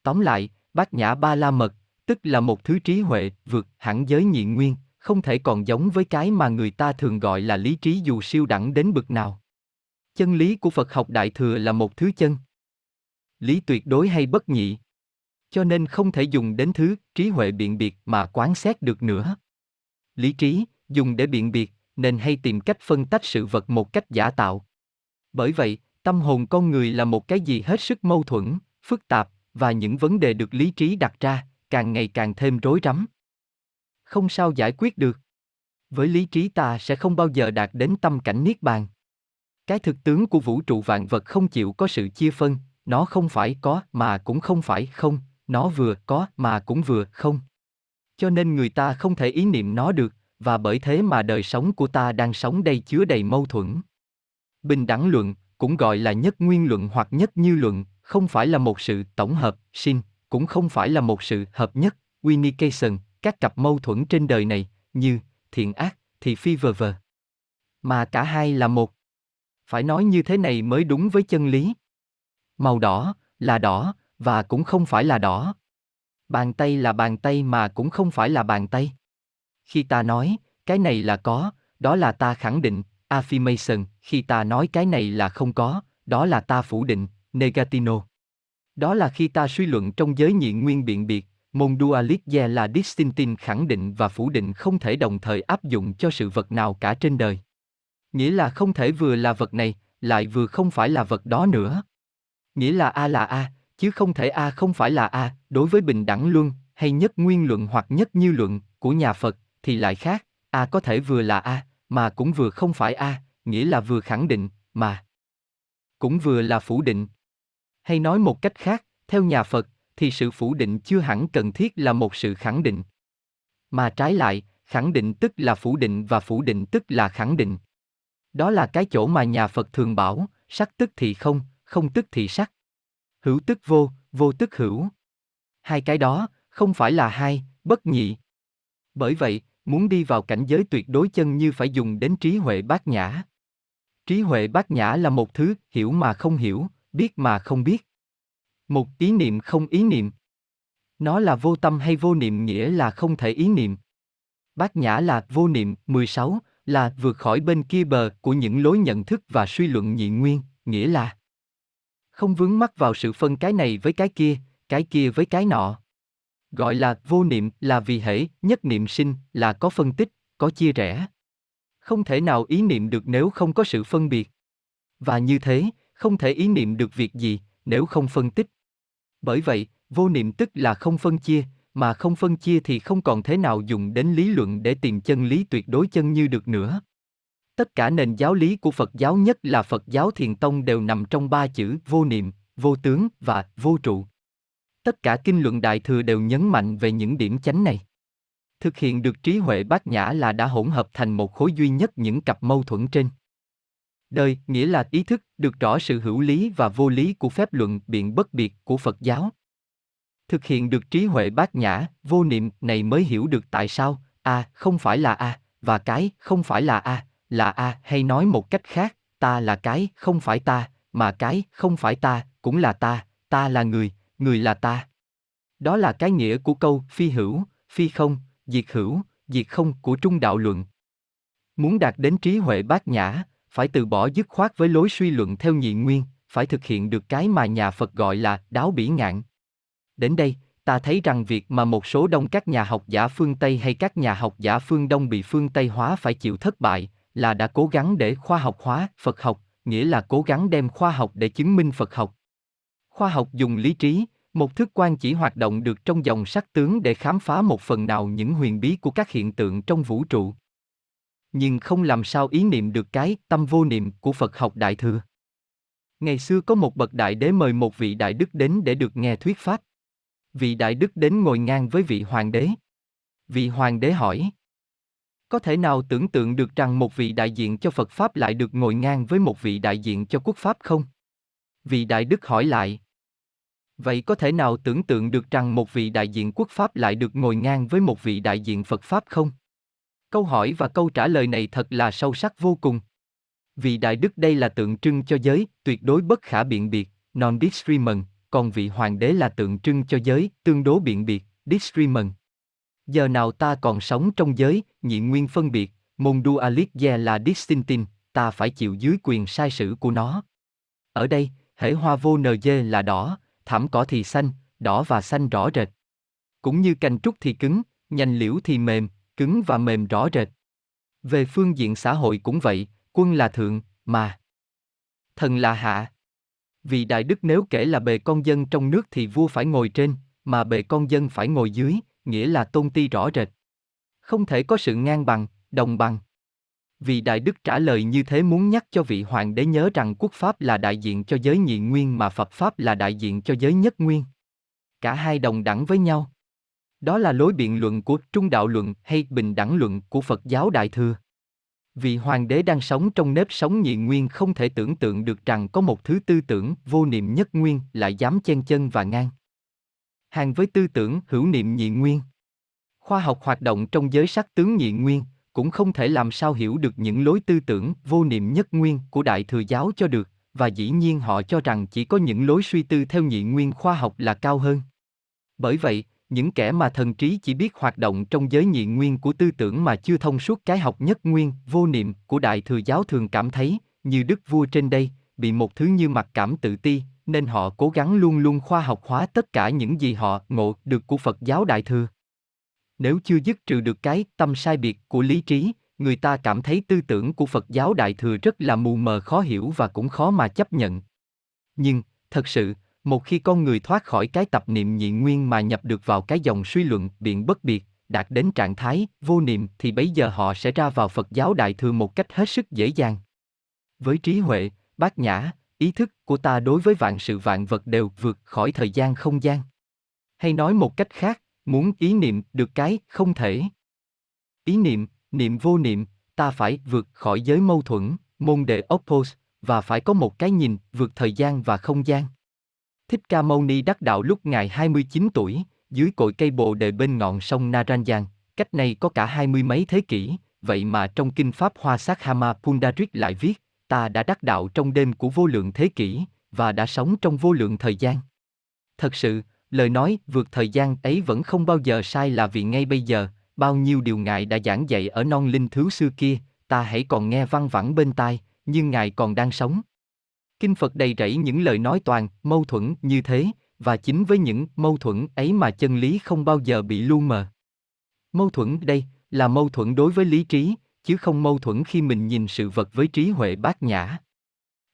Tóm lại, bát nhã ba la mật, tức là một thứ trí huệ vượt hẳn giới nhị nguyên, không thể còn giống với cái mà người ta thường gọi là lý trí dù siêu đẳng đến bực nào. Chân lý của Phật học Đại Thừa là một thứ chân. Lý tuyệt đối hay bất nhị. Cho nên không thể dùng đến thứ trí huệ biện biệt mà quán xét được nữa. Lý trí, dùng để biện biệt, nên hay tìm cách phân tách sự vật một cách giả tạo. Bởi vậy, tâm hồn con người là một cái gì hết sức mâu thuẫn, phức tạp, và những vấn đề được lý trí đặt ra, càng ngày càng thêm rối rắm. Không sao giải quyết được. Với lý trí ta sẽ không bao giờ đạt đến tâm cảnh niết bàn. Cái thực tướng của vũ trụ vạn vật không chịu có sự chia phân, nó không phải có mà cũng không phải không, nó vừa có mà cũng vừa không. Cho nên người ta không thể ý niệm nó được, và bởi thế mà đời sống của ta đang sống đây chứa đầy mâu thuẫn. Bình đẳng luận, cũng gọi là nhất nguyên luận hoặc nhất như luận, không phải là một sự tổng hợp, sinh cũng không phải là một sự hợp nhất, unification, các cặp mâu thuẫn trên đời này, như thiện ác, thì phi vờ vờ. Mà cả hai là một. Phải nói như thế này mới đúng với chân lý. Màu đỏ, là đỏ, và cũng không phải là đỏ. Bàn tay là bàn tay mà cũng không phải là bàn tay. Khi ta nói, cái này là có, đó là ta khẳng định, affirmation, khi ta nói cái này là không có, đó là ta phủ định, negatino. Đó là khi ta suy luận trong giới nhị nguyên biện biệt, môn dualism là distinctin khẳng định và phủ định không thể đồng thời áp dụng cho sự vật nào cả trên đời. Nghĩa là không thể vừa là vật này, lại vừa không phải là vật đó nữa. Nghĩa là A là A, chứ không thể A không phải là A, đối với bình đẳng luân, hay nhất nguyên luận hoặc nhất như luận, của nhà Phật, thì lại khác, A có thể vừa là A, mà cũng vừa không phải A, nghĩa là vừa khẳng định, mà cũng vừa là phủ định. Hay nói một cách khác, theo nhà Phật, thì sự phủ định chưa hẳn cần thiết là một sự khẳng định. Mà trái lại, khẳng định tức là phủ định và phủ định tức là khẳng định. Đó là cái chỗ mà nhà Phật thường bảo, sắc tức thì không, không tức thì sắc. Hữu tức vô, vô tức hữu. Hai cái đó, không phải là hai, bất nhị. Bởi vậy, muốn đi vào cảnh giới tuyệt đối chân như phải dùng đến trí huệ bát nhã. Trí huệ bát nhã là một thứ hiểu mà không hiểu, biết mà không biết. Một ý niệm không ý niệm. Nó là vô tâm hay vô niệm nghĩa là không thể ý niệm. Bát nhã là vô niệm, 16, là vượt khỏi bên kia bờ của những lối nhận thức và suy luận nhị nguyên, nghĩa là không vướng mắc vào sự phân cái này với cái kia, cái kia với cái nọ. Gọi là vô niệm là vì hễ, nhất niệm sinh, là có phân tích, có chia rẽ. Không thể nào ý niệm được nếu không có sự phân biệt. Và như thế, không thể ý niệm được việc gì, nếu không phân tích. Bởi vậy, vô niệm tức là không phân chia, mà không phân chia thì không còn thế nào dùng đến lý luận để tìm chân lý tuyệt đối chân như được nữa. Tất cả nền giáo lý của Phật giáo nhất là Phật giáo Thiền Tông đều nằm trong ba chữ vô niệm, vô tướng và vô trụ. Tất cả kinh luận đại thừa đều nhấn mạnh về những điểm chánh này. Thực hiện được trí huệ bát nhã là đã hỗn hợp thành một khối duy nhất những cặp mâu thuẫn trên. Đời, nghĩa là ý thức, được rõ sự hữu lý và vô lý của phép luận biện bất biệt của Phật giáo. Thực hiện được trí huệ bát nhã, vô niệm này mới hiểu được tại sao A không phải là A, và cái không phải là A, là A hay nói một cách khác, ta là cái không phải ta, mà cái không phải ta, cũng là ta, ta là người, người là ta. Đó là cái nghĩa của câu phi hữu, phi không, diệt hữu, diệt không của trung đạo luận. Muốn đạt đến trí huệ bát nhã, phải từ bỏ dứt khoát với lối suy luận theo nhị nguyên, phải thực hiện được cái mà nhà Phật gọi là đáo bỉ ngạn. Đến đây, ta thấy rằng việc mà một số đông các nhà học giả phương Tây hay các nhà học giả phương Đông bị phương Tây hóa phải chịu thất bại, là đã cố gắng để khoa học hóa Phật học, nghĩa là cố gắng đem khoa học để chứng minh Phật học. Khoa học dùng lý trí, một thức quan chỉ hoạt động được trong dòng sắc tướng để khám phá một phần nào những huyền bí của các hiện tượng trong vũ trụ nhưng không làm sao ý niệm được cái tâm vô niệm của Phật học Đại Thừa. Ngày xưa có một bậc đại đế mời một vị đại đức đến để được nghe thuyết pháp. Vị đại đức đến ngồi ngang với vị hoàng đế. Vị hoàng đế hỏi. Có thể nào tưởng tượng được rằng một vị đại diện cho Phật Pháp lại được ngồi ngang với một vị đại diện cho quốc Pháp không? Vị đại đức hỏi lại. Vậy có thể nào tưởng tượng được rằng một vị đại diện quốc Pháp lại được ngồi ngang với một vị đại diện Phật Pháp không? Câu hỏi và câu trả lời này thật là sâu sắc vô cùng. Vị đại đức đây là tượng trưng cho giới, tuyệt đối bất khả biện biệt, non-discriminant, còn vị hoàng đế là tượng trưng cho giới, tương đối biện biệt, discriminant. Giờ nào ta còn sống trong giới, nhị nguyên phân biệt, môn dualism là distinctin, ta phải chịu dưới quyền sai sử của nó. Ở đây, hễ hoa vô NG là đỏ, thảm cỏ thì xanh, đỏ và xanh rõ rệt. Cũng như cành trúc thì cứng, nhành liễu thì mềm, cứng và mềm rõ rệt. Về phương diện xã hội cũng vậy, quân là thượng, mà thần là hạ. Vì đại đức nếu kể là bề con dân trong nước thì vua phải ngồi trên, mà bề con dân phải ngồi dưới, nghĩa là tôn ti rõ rệt. Không thể có sự ngang bằng, đồng bằng. Vì Đại Đức trả lời như thế muốn nhắc cho vị hoàng đế nhớ rằng quốc pháp là đại diện cho giới nhị nguyên mà Phật pháp là đại diện cho giới nhất nguyên. Cả hai đồng đẳng với nhau. Đó là lối biện luận của trung đạo luận hay bình đẳng luận của Phật giáo Đại Thừa. Vì hoàng đế đang sống trong nếp sống nhị nguyên không thể tưởng tượng được rằng có một thứ tư tưởng vô niệm nhất nguyên lại dám chen chân và ngang. Hàng với tư tưởng hữu niệm nhị nguyên. Khoa học hoạt động trong giới sắc tướng nhị nguyên, cũng không thể làm sao hiểu được những lối tư tưởng vô niệm nhất nguyên của Đại Thừa giáo cho được, và dĩ nhiên họ cho rằng chỉ có những lối suy tư theo nhị nguyên khoa học là cao hơn. Bởi vậy, những kẻ mà thần trí chỉ biết hoạt động trong giới nhị nguyên của tư tưởng mà chưa thông suốt cái học nhất nguyên, vô niệm của Đại Thừa giáo thường cảm thấy, như đức vua trên đây, bị một thứ như mặc cảm tự ti, nên họ cố gắng luôn luôn khoa học hóa tất cả những gì họ ngộ được của Phật giáo Đại Thừa. Nếu chưa dứt trừ được cái tâm sai biệt của lý trí, người ta cảm thấy tư tưởng của Phật giáo Đại Thừa rất là mù mờ khó hiểu và cũng khó mà chấp nhận. Nhưng, thật sự, một khi con người thoát khỏi cái tập niệm nhị nguyên mà nhập được vào cái dòng suy luận biện bất biệt, đạt đến trạng thái vô niệm thì bấy giờ họ sẽ ra vào Phật giáo Đại Thừa một cách hết sức dễ dàng. Với trí huệ, bát nhã, ý thức của ta đối với vạn sự vạn vật đều vượt khỏi thời gian không gian. Hay nói một cách khác, muốn ý niệm được cái không thể. Ý niệm, niệm vô niệm, ta phải vượt khỏi giới mâu thuẫn, môn đệ oppose, và phải có một cái nhìn vượt thời gian và không gian. Thích Ca Mâu Ni đắc đạo lúc ngài 29 tuổi, dưới cội cây bồ đề bên ngọn sông Naranjan, cách này có cả hai mươi mấy thế kỷ, vậy mà trong kinh Pháp Hoa Sát Hama Pundarit lại viết, ta đã đắc đạo trong đêm của vô lượng thế kỷ, và đã sống trong vô lượng thời gian. Thật sự, lời nói vượt thời gian ấy vẫn không bao giờ sai là vì ngay bây giờ, bao nhiêu điều Ngài đã giảng dạy ở non linh thứ xưa kia, ta hãy còn nghe văng vẳng bên tai, nhưng Ngài còn đang sống. Kinh Phật đầy rẫy những lời nói toàn, mâu thuẫn như thế, và chính với những mâu thuẫn ấy mà chân lý không bao giờ bị lu mờ. Mâu thuẫn đây là mâu thuẫn đối với lý trí, chứ không mâu thuẫn khi mình nhìn sự vật với trí huệ bát nhã.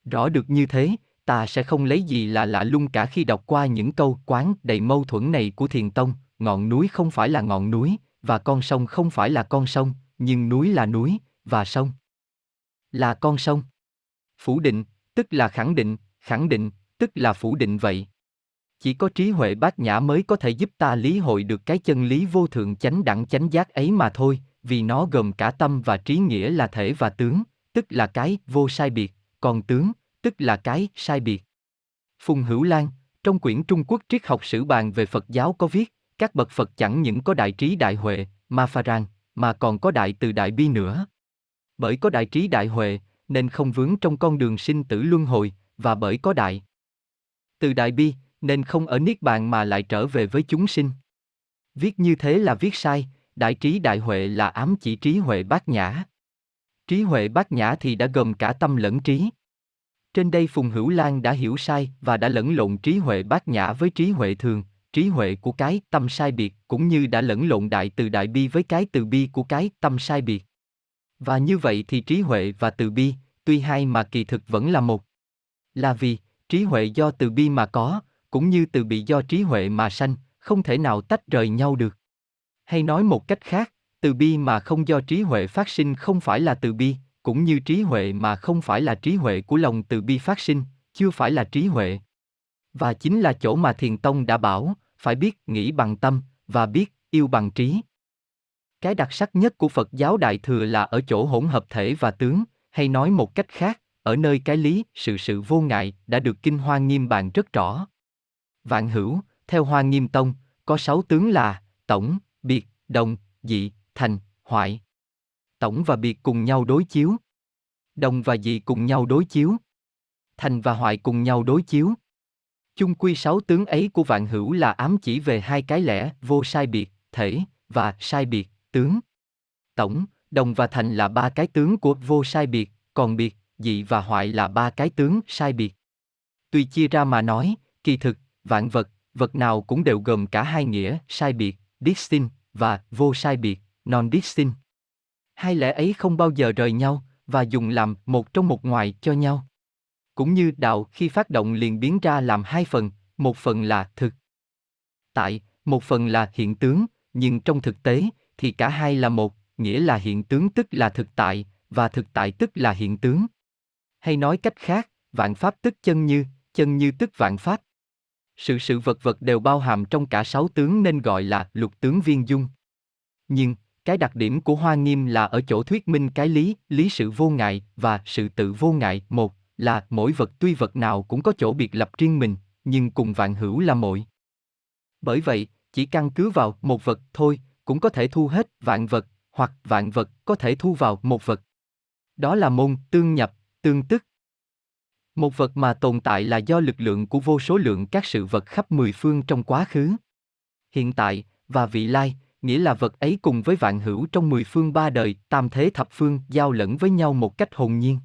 Rõ được như thế, ta sẽ không lấy gì là lạ lung cả khi đọc qua những câu quán đầy mâu thuẫn này của Thiền Tông, ngọn núi không phải là ngọn núi, và con sông không phải là con sông, nhưng núi là núi, và sông là con sông. Phủ định, tức là khẳng định, khẳng định, tức là phủ định vậy. Chỉ có trí huệ bát nhã mới có thể giúp ta lý hội được cái chân lý vô thượng chánh đẳng chánh giác ấy mà thôi, vì nó gồm cả tâm và trí nghĩa là thể và tướng, tức là cái vô sai biệt, còn tướng, tức là cái sai biệt. Phùng Hữu Lan, trong quyển Trung Quốc triết học sử bàn về Phật giáo có viết, các bậc Phật chẳng những có đại trí đại huệ, ma pha rang, mà còn có đại từ đại bi nữa. Bởi có đại trí đại huệ, nên không vướng trong con đường sinh tử luân hồi, và bởi có đại từ đại bi, nên không ở niết bàn mà lại trở về với chúng sinh. Viết như thế là viết sai, đại trí đại huệ là ám chỉ trí huệ bát nhã. Trí huệ bát nhã thì đã gồm cả tâm lẫn trí. Trên đây Phùng Hữu Lan đã hiểu sai và đã lẫn lộn trí huệ bát nhã với trí huệ thường, trí huệ của cái tâm sai biệt cũng như đã lẫn lộn đại từ đại bi với cái từ bi của cái tâm sai biệt. Và như vậy thì trí huệ và từ bi, tuy hai mà kỳ thực vẫn là một. Là vì, trí huệ do từ bi mà có, cũng như từ bi do trí huệ mà sanh, không thể nào tách rời nhau được. Hay nói một cách khác, từ bi mà không do trí huệ phát sinh không phải là từ bi, cũng như trí huệ mà không phải là trí huệ của lòng từ bi phát sinh, chưa phải là trí huệ. Và chính là chỗ mà Thiền Tông đã bảo, phải biết nghĩ bằng tâm, và biết yêu bằng trí. Cái đặc sắc nhất của Phật giáo Đại Thừa là ở chỗ hỗn hợp thể và tướng, hay nói một cách khác, ở nơi cái lý, sự sự vô ngại đã được Kinh Hoa Nghiêm bàn rất rõ. Vạn hữu, theo Hoa Nghiêm Tông, có sáu tướng là tổng, biệt, đồng, dị, thành, hoại. Tổng và biệt cùng nhau đối chiếu. Đồng và dị cùng nhau đối chiếu. Thành và hoại cùng nhau đối chiếu. Chung quy sáu tướng ấy của vạn hữu là ám chỉ về hai cái lẽ vô sai biệt, thể, và sai biệt, tướng. Tổng, đồng và thành là ba cái tướng của vô sai biệt, còn biệt, dị và hoại là ba cái tướng sai biệt. Tuy chia ra mà nói, kỳ thực, vạn vật, vật nào cũng đều gồm cả hai nghĩa sai biệt, distinct, và vô sai biệt, non-distinct. Hai lẽ ấy không bao giờ rời nhau, và dùng làm một trong một ngoài cho nhau. Cũng như đạo khi phát động liền biến ra làm hai phần, một phần là thực. Tại, một phần là hiện tướng, nhưng trong thực tế, thì cả hai là một, nghĩa là hiện tướng tức là thực tại, và thực tại tức là hiện tướng. Hay nói cách khác, vạn pháp tức chân như, chân như tức vạn pháp. Sự sự vật vật đều bao hàm trong cả sáu tướng nên gọi là lục tướng viên dung. Nhưng, cái đặc điểm của Hoa Nghiêm là ở chỗ thuyết minh cái lý, lý sự vô ngại và sự tự vô ngại. Một là mỗi vật tuy vật nào cũng có chỗ biệt lập riêng mình, nhưng cùng vạn hữu là mỗi. Bởi vậy, chỉ căn cứ vào một vật thôi, cũng có thể thu hết vạn vật, hoặc vạn vật có thể thu vào một vật. Đó là môn tương nhập, tương tức. Một vật mà tồn tại là do lực lượng của vô số lượng các sự vật khắp mười phương trong quá khứ, hiện tại và vị lai, nghĩa là vật ấy cùng với vạn hữu trong mười phương ba đời, tam thế thập phương giao lẫn với nhau một cách hồn nhiên.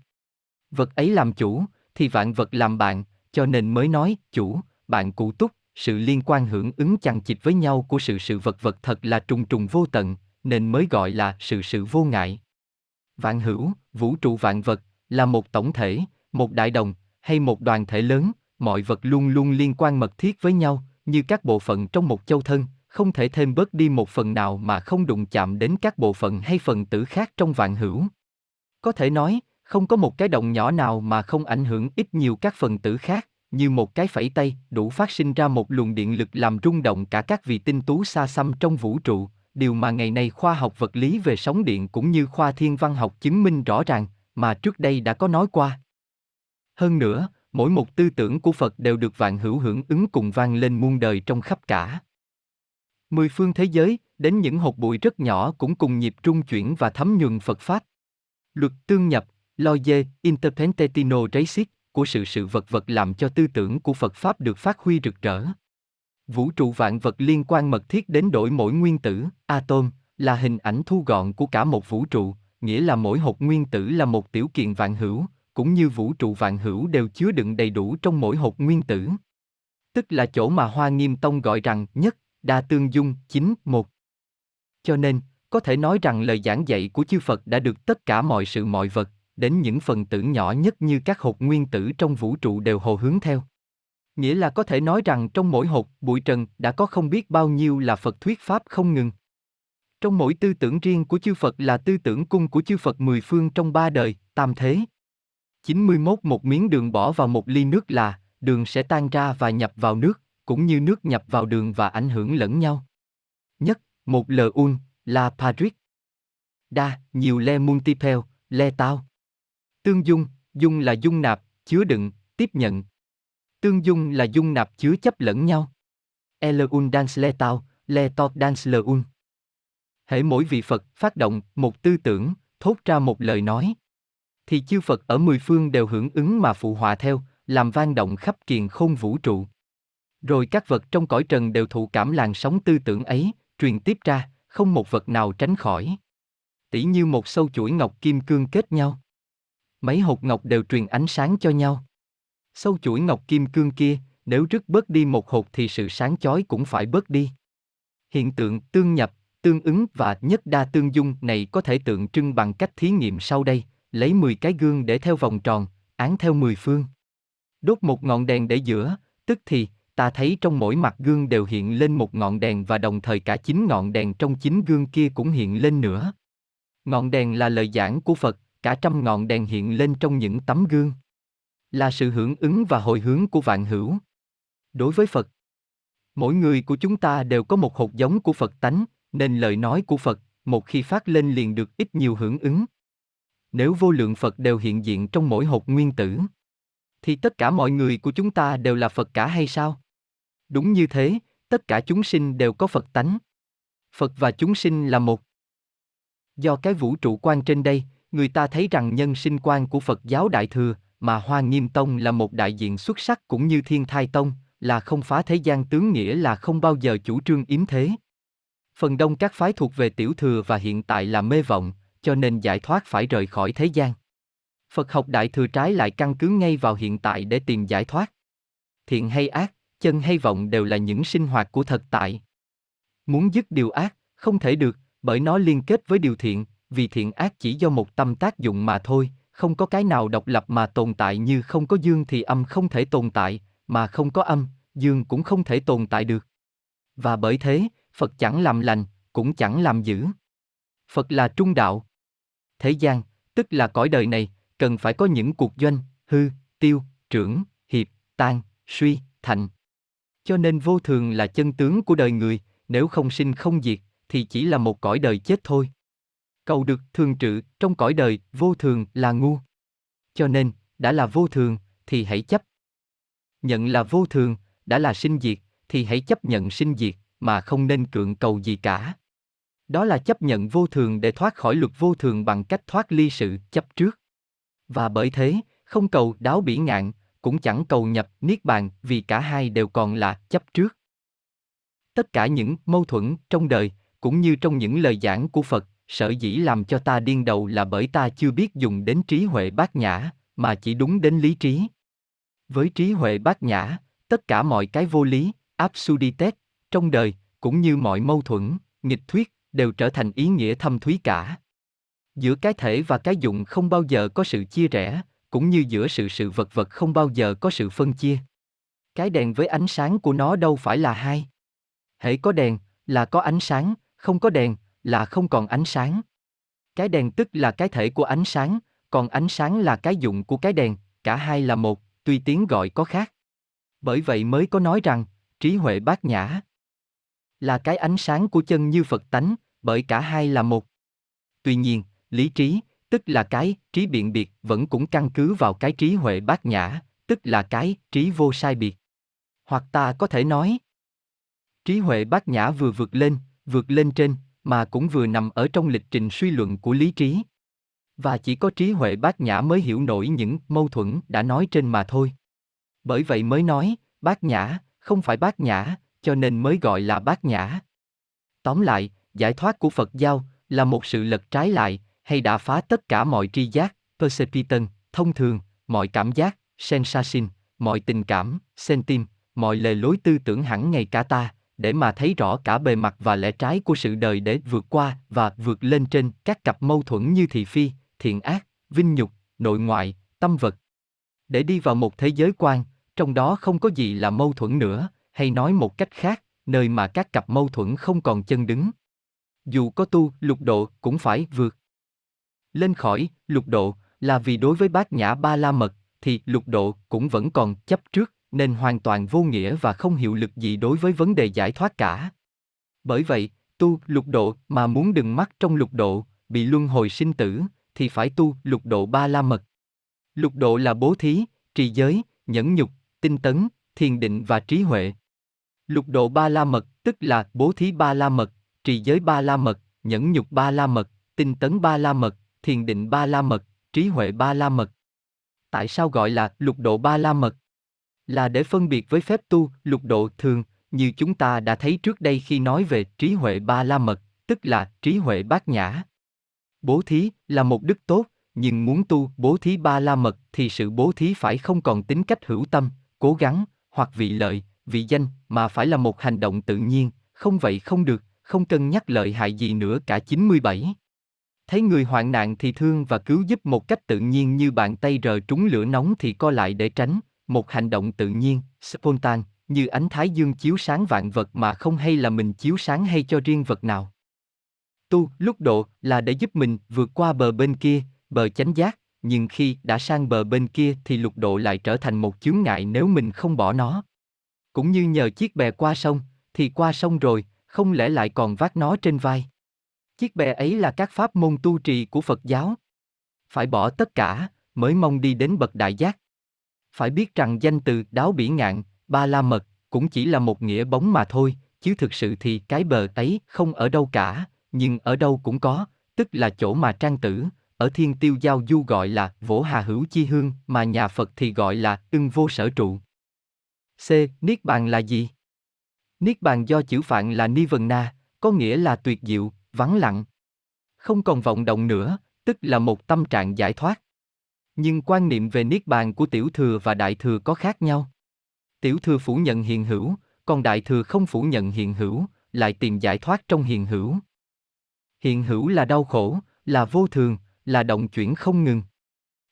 Vật ấy làm chủ, thì vạn vật làm bạn, cho nên mới nói chủ, bạn cụ túc, sự liên quan hưởng ứng chằng chịt với nhau của sự sự vật vật thật là trùng trùng vô tận, nên mới gọi là sự sự vô ngại. Vạn hữu, vũ trụ vạn vật, là một tổng thể, một đại đồng, hay một đoàn thể lớn, mọi vật luôn luôn liên quan mật thiết với nhau, như các bộ phận trong một châu thân, không thể thêm bớt đi một phần nào mà không đụng chạm đến các bộ phận hay phần tử khác trong vạn hữu. Có thể nói, không có một cái động nhỏ nào mà không ảnh hưởng ít nhiều các phần tử khác, như một cái phẩy tay, đủ phát sinh ra một luồng điện lực làm rung động cả các vị tinh tú xa xăm trong vũ trụ, điều mà ngày nay khoa học vật lý về sóng điện cũng như khoa thiên văn học chứng minh rõ ràng, mà trước đây đã có nói qua. Hơn nữa, mỗi một tư tưởng của Phật đều được vạn hữu hưởng ứng cùng vang lên muôn đời trong khắp cả. Mười phương thế giới, đến những hột bụi rất nhỏ cũng cùng nhịp trung chuyển và thấm nhuần Phật Pháp. Luật tương nhập, Loye, Interpentetino Racist của sự sự vật vật làm cho tư tưởng của Phật Pháp được phát huy rực rỡ. Vũ trụ vạn vật liên quan mật thiết đến đổi mỗi nguyên tử, atom, là hình ảnh thu gọn của cả một vũ trụ, nghĩa là mỗi hột nguyên tử là một tiểu kiện vạn hữu, cũng như vũ trụ vạn hữu đều chứa đựng đầy đủ trong mỗi hột nguyên tử. Tức là chỗ mà Hoa Nghiêm Tông gọi rằng nhất, đa tương dung, chính, một. Cho nên, có thể nói rằng lời giảng dạy của chư Phật đã được tất cả mọi sự mọi vật, đến những phần tử nhỏ nhất như các hột nguyên tử trong vũ trụ đều hồ hướng theo. Nghĩa là có thể nói rằng trong mỗi hột, bụi trần đã có không biết bao nhiêu là Phật thuyết Pháp không ngừng. Trong mỗi tư tưởng riêng của chư Phật là tư tưởng cung của chư Phật mười phương trong ba đời, tam thế. 91 một miếng đường bỏ vào một ly nước là, đường sẽ tan ra và nhập vào nước, cũng như nước nhập vào đường và ảnh hưởng lẫn nhau. Nhất, một lờ un, là Patrick. Đa, nhiều le multiple, le tao. Tương dung, dung là dung nạp, chứa đựng, tiếp nhận. Tương dung là dung nạp chứa chấp lẫn nhau. Elun un dance le tao, le to dance le un. Hễ mỗi vị Phật phát động một tư tưởng, thốt ra một lời nói, thì chư Phật ở mười phương đều hưởng ứng mà phụ họa theo, làm vang động khắp kiền khôn vũ trụ. Rồi các vật trong cõi trần đều thụ cảm làn sóng tư tưởng ấy, truyền tiếp ra, không một vật nào tránh khỏi. Tỷ như một sâu chuỗi ngọc kim cương kết nhau. Mấy hột ngọc đều truyền ánh sáng cho nhau. Sâu chuỗi ngọc kim cương kia, nếu rứt bớt đi một hột thì sự sáng chói cũng phải bớt đi. Hiện tượng tương nhập, tương ứng và nhất đa tương dung này có thể tượng trưng bằng cách thí nghiệm sau đây, lấy 10 cái gương để theo vòng tròn, án theo 10 phương. Đốt một ngọn đèn để giữa, tức thì, ta thấy trong mỗi mặt gương đều hiện lên một ngọn đèn và đồng thời cả chín ngọn đèn trong chín gương kia cũng hiện lên nữa. Ngọn đèn là lời giảng của Phật, cả trăm ngọn đèn hiện lên trong những tấm gương. Là sự hưởng ứng và hồi hướng của vạn hữu. Đối với Phật, mỗi người của chúng ta đều có một hột giống của Phật tánh, nên lời nói của Phật, một khi phát lên liền được ít nhiều hưởng ứng. Nếu vô lượng Phật đều hiện diện trong mỗi hột nguyên tử, thì tất cả mọi người của chúng ta đều là Phật cả hay sao? Đúng như thế, tất cả chúng sinh đều có Phật tánh. Phật và chúng sinh là một. Do cái vũ trụ quan trên đây, người ta thấy rằng nhân sinh quan của Phật giáo Đại Thừa, mà Hoa Nghiêm Tông là một đại diện xuất sắc cũng như Thiên Thai Tông, là không phá thế gian tướng nghĩa là không bao giờ chủ trương yếm thế. Phần đông các phái thuộc về tiểu thừa và hiện tại là mê vọng, cho nên giải thoát phải rời khỏi thế gian. Phật học đại thừa trái lại căn cứ ngay vào hiện tại để tìm giải thoát. Thiện hay ác, chân hay vọng đều là những sinh hoạt của thật tại. Muốn dứt điều ác, không thể được, bởi nó liên kết với điều thiện, vì thiện ác chỉ do một tâm tác dụng mà thôi, không có cái nào độc lập mà tồn tại như không có dương thì âm không thể tồn tại, mà không có âm, dương cũng không thể tồn tại được. Và bởi thế, Phật chẳng làm lành, cũng chẳng làm dữ. Phật là trung đạo. Thế gian, tức là cõi đời này, cần phải có những cuộc doanh, hư, tiêu, trưởng, hiệp, tan, suy, thành. Cho nên vô thường là chân tướng của đời người, nếu không sinh không diệt, thì chỉ là một cõi đời chết thôi. Cầu được thường trự trong cõi đời vô thường là ngu. Cho nên, đã là vô thường, thì hãy chấp. Nhận là vô thường, đã là sinh diệt, thì hãy chấp nhận sinh diệt, mà không nên cưỡng cầu gì cả. Đó là chấp nhận vô thường để thoát khỏi luật vô thường bằng cách thoát ly sự chấp trước. Và bởi thế, không cầu đáo bỉ ngạn, cũng chẳng cầu nhập niết bàn vì cả hai đều còn là chấp trước. Tất cả những mâu thuẫn trong đời, cũng như trong những lời giảng của Phật, sở dĩ làm cho ta điên đầu là bởi ta chưa biết dùng đến trí huệ bát nhã, mà chỉ đúng đến lý trí. Với trí huệ bát nhã, tất cả mọi cái vô lý, absurditet, trong đời, cũng như mọi mâu thuẫn, nghịch thuyết, đều trở thành ý nghĩa thâm thúy cả. Giữa cái thể và cái dụng không bao giờ có sự chia rẽ, cũng như giữa sự sự vật vật không bao giờ có sự phân chia. Cái đèn với ánh sáng của nó đâu phải là hai. Hễ có đèn, là có ánh sáng, không có đèn, là không còn ánh sáng. Cái đèn tức là cái thể của ánh sáng, còn ánh sáng là cái dụng của cái đèn, cả hai là một, tuy tiếng gọi có khác. Bởi vậy mới có nói rằng, trí huệ bát nhã là cái ánh sáng của chân như Phật tánh, bởi cả hai là một. Tuy nhiên, lý trí, tức là cái trí biện biệt vẫn cũng căn cứ vào cái trí huệ bát nhã, tức là cái trí vô sai biệt. Hoặc ta có thể nói, trí huệ bát nhã vừa vượt lên, vượt lên trên, mà cũng vừa nằm ở trong lịch trình suy luận của lý trí. Và chỉ có trí huệ bát nhã mới hiểu nổi những mâu thuẫn đã nói trên mà thôi. Bởi vậy mới nói, bát nhã, không phải bát nhã, cho nên mới gọi là bát nhã. Tóm lại, giải thoát của Phật giáo là một sự lật trái lại, hay đã phá tất cả mọi tri giác, perception, thông thường, mọi cảm giác, sensation, mọi tình cảm, sentim, mọi lề lối tư tưởng hẳn ngày cả ta, để mà thấy rõ cả bề mặt và lẽ trái của sự đời để vượt qua và vượt lên trên các cặp mâu thuẫn như thị phi, thiện ác, vinh nhục, nội ngoại, tâm vật. Để đi vào một thế giới quan, trong đó không có gì là mâu thuẫn nữa, hay nói một cách khác, nơi mà các cặp mâu thuẫn không còn chân đứng. Dù có tu, lục độ cũng phải vượt. Lên khỏi lục độ là vì đối với bát nhã ba la mật thì lục độ cũng vẫn còn chấp trước nên hoàn toàn vô nghĩa và không hiệu lực gì đối với vấn đề giải thoát cả. Bởi vậy, tu lục độ mà muốn đừng mắc trong lục độ, bị luân hồi sinh tử, thì phải tu lục độ ba la mật. Lục độ là bố thí, trì giới, nhẫn nhục, tinh tấn, thiền định và trí huệ. Lục độ ba la mật tức là bố thí ba la mật, trì giới ba la mật, nhẫn nhục ba la mật, tinh tấn ba la mật, thiền định ba la mật, trí huệ ba la mật. Tại sao gọi là lục độ ba la mật? Là để phân biệt với phép tu lục độ thường, như chúng ta đã thấy trước đây khi nói về trí huệ ba la mật, tức là trí huệ bát nhã. Bố thí là một đức tốt, nhưng muốn tu bố thí ba la mật thì sự bố thí phải không còn tính cách hữu tâm, cố gắng, hoặc vị lợi, vị danh, mà phải là một hành động tự nhiên, không vậy không được, không cân nhắc lợi hại gì nữa cả 97. Thấy người hoạn nạn thì thương và cứu giúp một cách tự nhiên như bàn tay rờ trúng lửa nóng thì co lại để tránh, một hành động tự nhiên, spontan, như ánh thái dương chiếu sáng vạn vật mà không hay là mình chiếu sáng hay cho riêng vật nào. Tu, lúc độ, là để giúp mình vượt qua bờ bên kia, bờ chánh giác, nhưng khi đã sang bờ bên kia thì lục độ lại trở thành một chướng ngại nếu mình không bỏ nó. Cũng như nhờ chiếc bè qua sông, thì qua sông rồi, không lẽ lại còn vác nó trên vai. Chiếc bè ấy là các pháp môn tu trì của Phật giáo. Phải bỏ tất cả, mới mong đi đến bậc đại giác. Phải biết rằng danh từ đáo bỉ ngạn, ba la mật, cũng chỉ là một nghĩa bóng mà thôi, chứ thực sự thì cái bờ ấy không ở đâu cả, nhưng ở đâu cũng có, tức là chỗ mà trang tử, ở thiên tiêu giao du gọi là vỗ hà hữu chi hương mà nhà Phật thì gọi là ưng vô sở trụ. C. Niết bàn là gì? Niết bàn do chữ phạn là ni vần na, có nghĩa là tuyệt diệu, vắng lặng. Không còn vọng động nữa, tức là một tâm trạng giải thoát. Nhưng quan niệm về niết bàn của tiểu thừa và đại thừa có khác nhau. Tiểu thừa phủ nhận hiện hữu, còn đại thừa không phủ nhận hiện hữu, lại tìm giải thoát trong hiện hữu. Hiện hữu là đau khổ, là vô thường, là động chuyển không ngừng.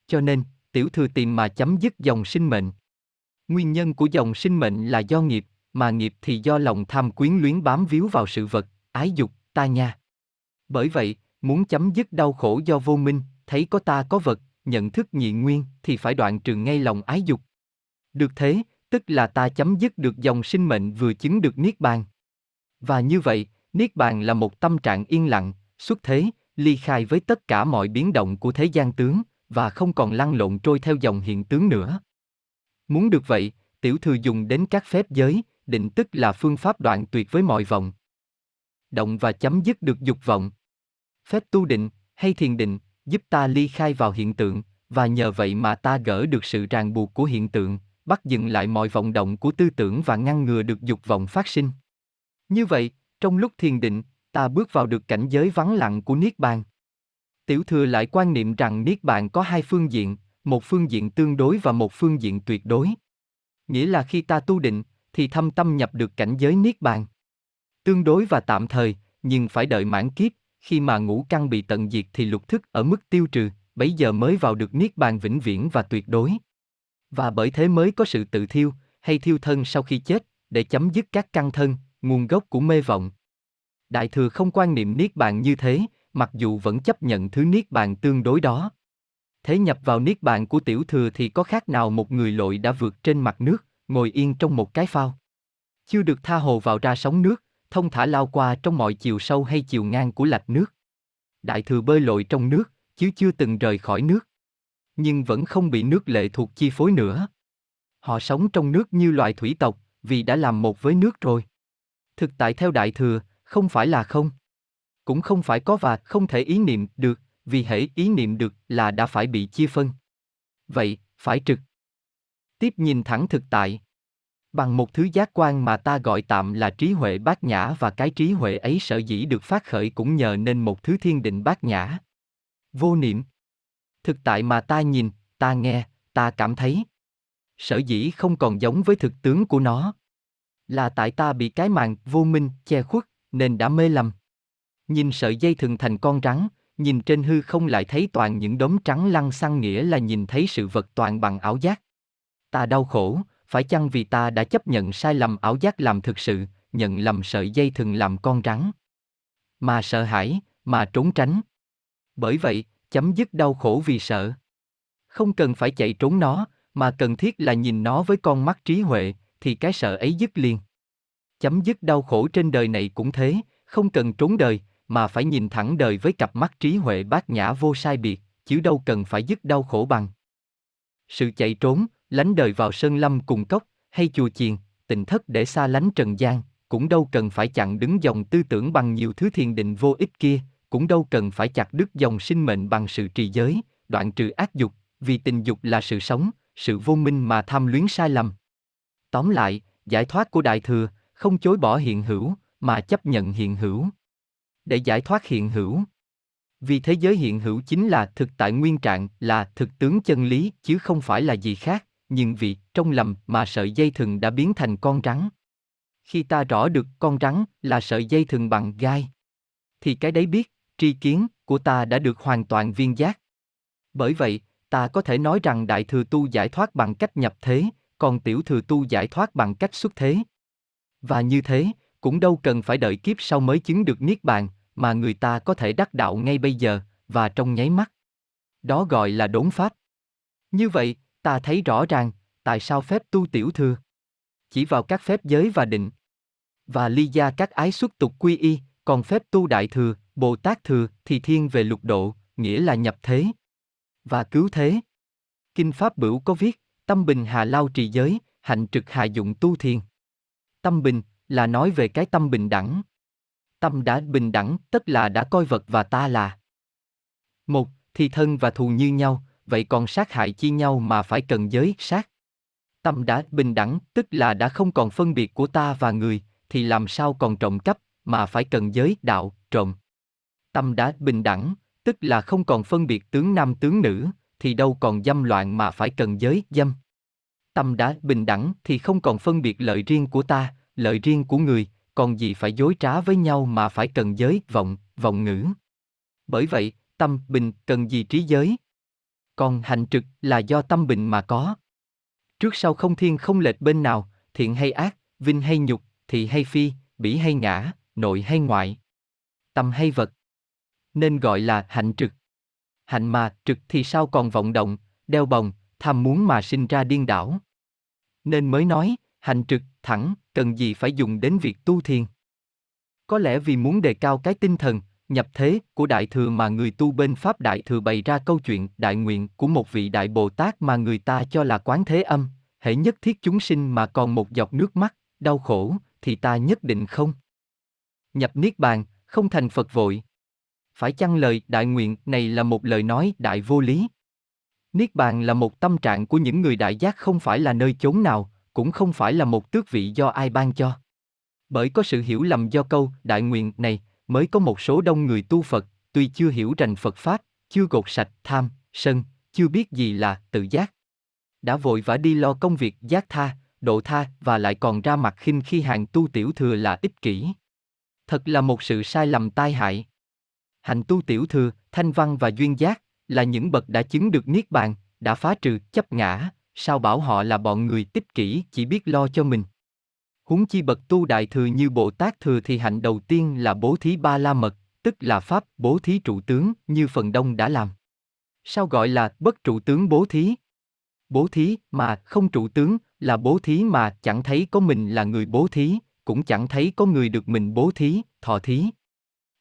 Cho nên, tiểu thừa tìm mà chấm dứt dòng sinh mệnh. Nguyên nhân của dòng sinh mệnh là do nghiệp, mà nghiệp thì do lòng tham quyến luyến bám víu vào sự vật, ái dục, ta nha. Bởi vậy, muốn chấm dứt đau khổ do vô minh, thấy có ta có vật, nhận thức nhị nguyên thì phải đoạn trừ ngay lòng ái dục. Được thế, tức là ta chấm dứt được dòng sinh mệnh vừa chứng được niết bàn. Và như vậy, niết bàn là một tâm trạng yên lặng, xuất thế, ly khai với tất cả mọi biến động của thế gian tướng và không còn lăn lộn trôi theo dòng hiện tướng nữa. Muốn được vậy, tiểu thừa dùng đến các phép giới, định tức là phương pháp đoạn tuyệt với mọi vọng. Động và chấm dứt được dục vọng. Phép tu định, hay thiền định, giúp ta ly khai vào hiện tượng, và nhờ vậy mà ta gỡ được sự ràng buộc của hiện tượng, bắt dừng lại mọi vọng động của tư tưởng và ngăn ngừa được dục vọng phát sinh. Như vậy, trong lúc thiền định, ta bước vào được cảnh giới vắng lặng của Niết Bàn. Tiểu thừa lại quan niệm rằng Niết Bàn có hai phương diện, một phương diện tương đối và một phương diện tuyệt đối. Nghĩa là khi ta tu định, thì thâm tâm nhập được cảnh giới Niết Bàn. Tương đối và tạm thời, nhưng phải đợi mãn kiếp, khi mà ngũ căn bị tận diệt thì lục thức ở mức tiêu trừ, bấy giờ mới vào được Niết Bàn vĩnh viễn và tuyệt đối. Và bởi thế mới có sự tự thiêu, hay thiêu thân sau khi chết, để chấm dứt các căn thân, nguồn gốc của mê vọng. Đại thừa không quan niệm Niết Bàn như thế, mặc dù vẫn chấp nhận thứ Niết Bàn tương đối đó. Thế nhập vào Niết Bàn của tiểu thừa thì có khác nào một người lội đã vượt trên mặt nước, ngồi yên trong một cái phao. Chưa được tha hồ vào ra sóng nước, thông thả lao qua trong mọi chiều sâu hay chiều ngang của lạch nước. Đại thừa bơi lội trong nước, chứ chưa từng rời khỏi nước. Nhưng vẫn không bị nước lệ thuộc chi phối nữa. Họ sống trong nước như loài thủy tộc, vì đã làm một với nước rồi. Thực tại theo đại thừa, không phải là không. Cũng không phải có và không thể ý niệm được, vì hễ ý niệm được là đã phải bị chia phân. Vậy, phải trực. Tiếp nhìn thẳng thực tại. Bằng một thứ giác quan mà ta gọi tạm là trí huệ bát nhã và cái trí huệ ấy sở dĩ được phát khởi cũng nhờ nên một thứ thiên định bát nhã. Vô niệm. Thực tại mà ta nhìn, ta nghe, ta cảm thấy. Sở dĩ không còn giống với thực tướng của nó. Là tại ta bị cái màn vô minh che khuất, nên đã mê lầm. Nhìn sợi dây thường thành con rắn, nhìn trên hư không lại thấy toàn những đốm trắng lăn xăng nghĩa là nhìn thấy sự vật toàn bằng ảo giác. Ta đau khổ, phải chăng vì ta đã chấp nhận sai lầm ảo giác làm thực sự, nhận lầm sợi dây thừng làm con rắn. Mà sợ hãi, mà trốn tránh. Bởi vậy, chấm dứt đau khổ vì sợ. Không cần phải chạy trốn nó, mà cần thiết là nhìn nó với con mắt trí huệ, thì cái sợ ấy dứt liền. Chấm dứt đau khổ trên đời này cũng thế, không cần trốn đời, mà phải nhìn thẳng đời với cặp mắt trí huệ bát nhã vô sai biệt, chứ đâu cần phải dứt đau khổ bằng. Sự chạy trốn, lánh đời vào sơn lâm cùng cốc, hay chùa chiền, tình thất để xa lánh trần gian, cũng đâu cần phải chặn đứng dòng tư tưởng bằng nhiều thứ thiền định vô ích kia, cũng đâu cần phải chặt đứt dòng sinh mệnh bằng sự trì giới, đoạn trừ ác dục, vì tình dục là sự sống, sự vô minh mà tham luyến sai lầm. Tóm lại, giải thoát của Đại Thừa, không chối bỏ hiện hữu, mà chấp nhận hiện hữu. Để giải thoát hiện hữu. Vì thế giới hiện hữu chính là thực tại nguyên trạng, là thực tướng chân lý, chứ không phải là gì khác, nhưng vì trong lầm mà sợi dây thừng đã biến thành con rắn. Khi ta rõ được con rắn là sợi dây thừng bằng gai, thì cái đấy biết, tri kiến của ta đã được hoàn toàn viên giác. Bởi vậy, ta có thể nói rằng đại thừa tu giải thoát bằng cách nhập thế, còn tiểu thừa tu giải thoát bằng cách xuất thế. Và như thế, cũng đâu cần phải đợi kiếp sau mới chứng được niết bàn, mà người ta có thể đắc đạo ngay bây giờ, và trong nháy mắt. Đó gọi là đốn pháp. Như vậy, ta thấy rõ ràng, tại sao phép tu tiểu thừa? Chỉ vào các phép giới và định. Và ly gia các ái xuất tục quy y, còn phép tu đại thừa, Bồ Tát thừa thì thiên về lục độ, nghĩa là nhập thế. Và cứu thế. Kinh Pháp Bửu có viết, tâm bình hà lao trì giới, hạnh trực hà dụng tu thiền. Tâm bình là nói về cái tâm bình đẳng. Tâm đã bình đẳng, tức là đã coi vật và ta là. Một, thì thân và thù như nhau, vậy còn sát hại chi nhau mà phải cần giới sát. Tâm đã bình đẳng, tức là đã không còn phân biệt của ta và người, thì làm sao còn trộm cắp, mà phải cần giới đạo, trộm. Tâm đã bình đẳng, tức là không còn phân biệt tướng nam tướng nữ, thì đâu còn dâm loạn mà phải cần giới, dâm. Tâm đã bình đẳng thì không còn phân biệt lợi riêng của ta, lợi riêng của người, còn gì phải dối trá với nhau mà phải cần giới, vọng, vọng ngữ. Bởi vậy, tâm bình cần gì trí giới. Còn hạnh trực là do tâm bình mà có. Trước sau không thiên không lệch bên nào, thiện hay ác, vinh hay nhục, thị hay phi, bỉ hay ngã, nội hay ngoại. Tâm hay vật. Nên gọi là hạnh trực. Hạnh mà trực thì sao còn vọng động, đeo bồng, tham muốn mà sinh ra điên đảo. Nên mới nói, hành trực, thẳng, cần gì phải dùng đến việc tu thiền. Có lẽ vì muốn đề cao cái tinh thần, nhập thế của Đại Thừa mà người tu bên Pháp Đại Thừa bày ra câu chuyện đại nguyện của một vị Đại Bồ Tát mà người ta cho là quán thế âm, hễ nhất thiết chúng sinh mà còn một giọt nước mắt, đau khổ, thì ta nhất định không. Nhập Niết Bàn, không thành Phật vội. Phải chăng lời đại nguyện này là một lời nói đại vô lý? Niết Bàn là một tâm trạng của những người đại giác không phải là nơi chốn nào, cũng không phải là một tước vị do ai ban cho. Bởi có sự hiểu lầm do câu đại nguyện này, mới có một số đông người tu Phật, tuy chưa hiểu rành Phật Pháp, chưa gột sạch tham, sân, chưa biết gì là tự giác. Đã vội vã đi lo công việc giác tha, độ tha và lại còn ra mặt khinh khi hàng tu tiểu thừa là ích kỷ. Thật là một sự sai lầm tai hại. Hành tu tiểu thừa, thanh văn và duyên giác là những bậc đã chứng được niết bàn, đã phá trừ chấp ngã, sao bảo họ là bọn người tích kỷ chỉ biết lo cho mình. Huống chi bậc tu đại thừa như Bồ Tát thừa thì hạnh đầu tiên là bố thí ba la mật, tức là pháp bố thí trụ tướng như phần đông đã làm. Sao gọi là bất trụ tướng bố thí? Bố thí mà không trụ tướng là bố thí mà chẳng thấy có mình là người bố thí, cũng chẳng thấy có người được mình bố thí, thọ thí.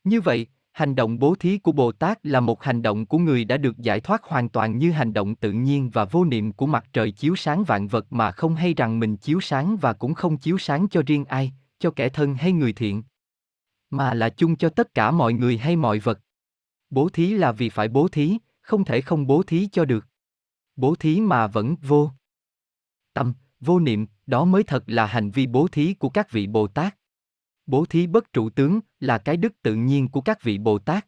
Như vậy, hành động bố thí của Bồ Tát là một hành động của người đã được giải thoát hoàn toàn như hành động tự nhiên và vô niệm của mặt trời chiếu sáng vạn vật mà không hay rằng mình chiếu sáng và cũng không chiếu sáng cho riêng ai, cho kẻ thân hay người thiện, mà là chung cho tất cả mọi người hay mọi vật. Bố thí là vì phải bố thí, không thể không bố thí cho được. Bố thí mà vẫn vô tâm, vô niệm, đó mới thật là hành vi bố thí của các vị Bồ Tát. Bố thí bất trụ tướng là cái đức tự nhiên của các vị Bồ Tát.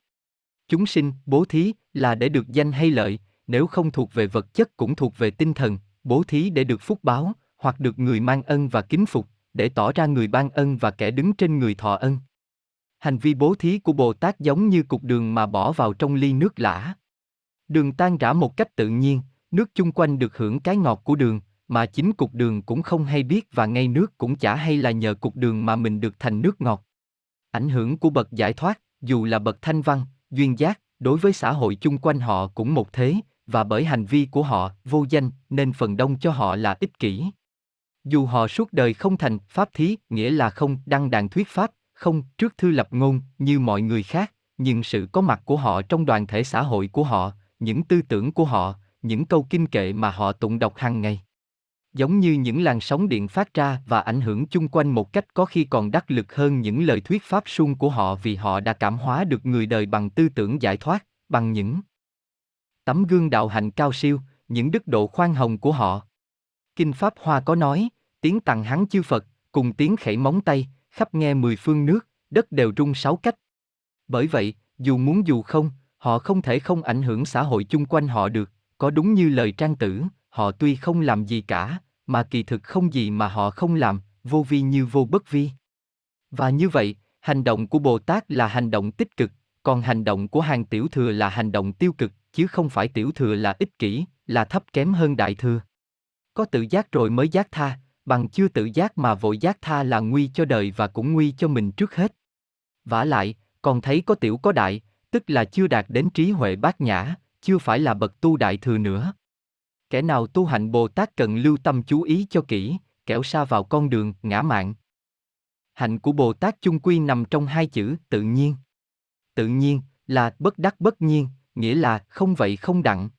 Chúng sinh, bố thí là để được danh hay lợi, nếu không thuộc về vật chất cũng thuộc về tinh thần, bố thí để được phúc báo, hoặc được người mang ân và kính phục, để tỏ ra người ban ân và kẻ đứng trên người thọ ân. Hành vi bố thí của Bồ Tát giống như cục đường mà bỏ vào trong ly nước lã. Đường tan rã một cách tự nhiên, nước chung quanh được hưởng cái ngọt của đường, mà chính cục đường cũng không hay biết và ngay nước cũng chả hay là nhờ cục đường mà mình được thành nước ngọt. Ảnh hưởng của bậc giải thoát, dù là bậc thanh văn, duyên giác, đối với xã hội chung quanh họ cũng một thế, và bởi hành vi của họ vô danh nên phần đông cho họ là ích kỷ. Dù họ suốt đời không thành pháp thí, nghĩa là không đăng đàn thuyết pháp, không trước thư lập ngôn như mọi người khác, nhưng sự có mặt của họ trong đoàn thể xã hội của họ, những tư tưởng của họ, những câu kinh kệ mà họ tụng đọc hàng ngày giống như những làn sóng điện phát ra và ảnh hưởng chung quanh một cách có khi còn đắc lực hơn những lời thuyết pháp suông của họ vì họ đã cảm hóa được người đời bằng tư tưởng giải thoát, bằng những tấm gương đạo hạnh cao siêu, những đức độ khoan hồng của họ. Kinh Pháp Hoa có nói, tiếng tặng hắn chư Phật, cùng tiếng khẩy móng tay, khắp nghe mười phương nước, đất đều rung sáu cách. Bởi vậy, dù muốn dù không, họ không thể không ảnh hưởng xã hội chung quanh họ được, có đúng như lời trang tử, họ tuy không làm gì cả, mà kỳ thực không gì mà họ không làm, vô vi như vô bất vi. Và như vậy, hành động của Bồ Tát là hành động tích cực, còn hành động của hàng tiểu thừa là hành động tiêu cực, chứ không phải tiểu thừa là ích kỷ, là thấp kém hơn đại thừa. Có tự giác rồi mới giác tha, bằng chưa tự giác mà vội giác tha là nguy cho đời và cũng nguy cho mình trước hết. Vả lại, còn thấy có tiểu có đại, tức là chưa đạt đến trí huệ bát nhã, chưa phải là bậc tu đại thừa nữa. Kẻ nào tu hành Bồ Tát cần lưu tâm chú ý cho kỹ, kẻo xa vào con đường ngã mạng. Hạnh của Bồ Tát chung quy nằm trong hai chữ tự nhiên. Tự nhiên là bất đắc bất nhiên, nghĩa là không vậy không đặng.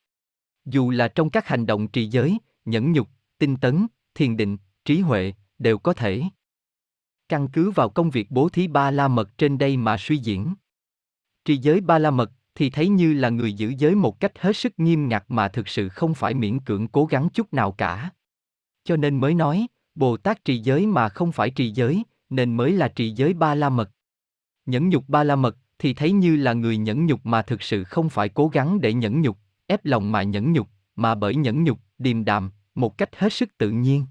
Dù là trong các hành động trì giới, nhẫn nhục, tinh tấn, thiền định, trí huệ, đều có thể. Căn cứ vào công việc bố thí ba la mật trên đây mà suy diễn. Trì giới ba la mật thì thấy như là người giữ giới một cách hết sức nghiêm ngặt mà thực sự không phải miễn cưỡng cố gắng chút nào cả. Cho nên mới nói, Bồ Tát trì giới mà không phải trì giới, nên mới là trì giới ba la mật. Nhẫn nhục ba la mật thì thấy như là người nhẫn nhục mà thực sự không phải cố gắng để nhẫn nhục, ép lòng mà nhẫn nhục, mà bởi nhẫn nhục, điềm đạm, một cách hết sức tự nhiên.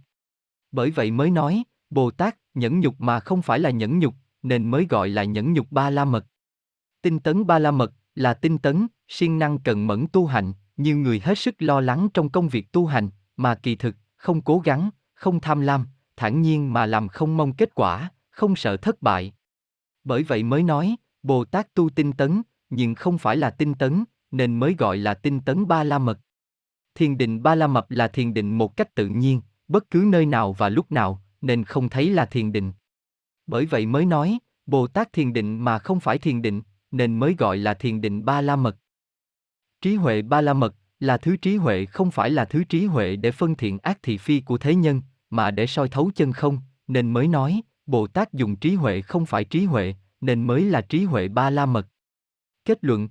Bởi vậy mới nói, Bồ Tát nhẫn nhục mà không phải là nhẫn nhục, nên mới gọi là nhẫn nhục ba la mật. Tinh tấn ba la mật là tinh tấn, siêng năng cần mẫn tu hành, như người hết sức lo lắng trong công việc tu hành, mà kỳ thực, không cố gắng, không tham lam, thản nhiên mà làm không mong kết quả, không sợ thất bại. Bởi vậy mới nói, Bồ Tát tu tinh tấn, nhưng không phải là tinh tấn, nên mới gọi là tinh tấn ba la mật. Thiền định ba la mật là thiền định một cách tự nhiên, bất cứ nơi nào và lúc nào, nên không thấy là thiền định. Bởi vậy mới nói, Bồ Tát thiền định mà không phải thiền định, nên mới gọi là thiền định ba la mật. Trí huệ ba la mật là thứ trí huệ không phải là thứ trí huệ để phân thiện ác thị phi của thế nhân, mà để soi thấu chân không, nên mới nói, Bồ Tát dùng trí huệ không phải trí huệ, nên mới là trí huệ ba la mật. Kết luận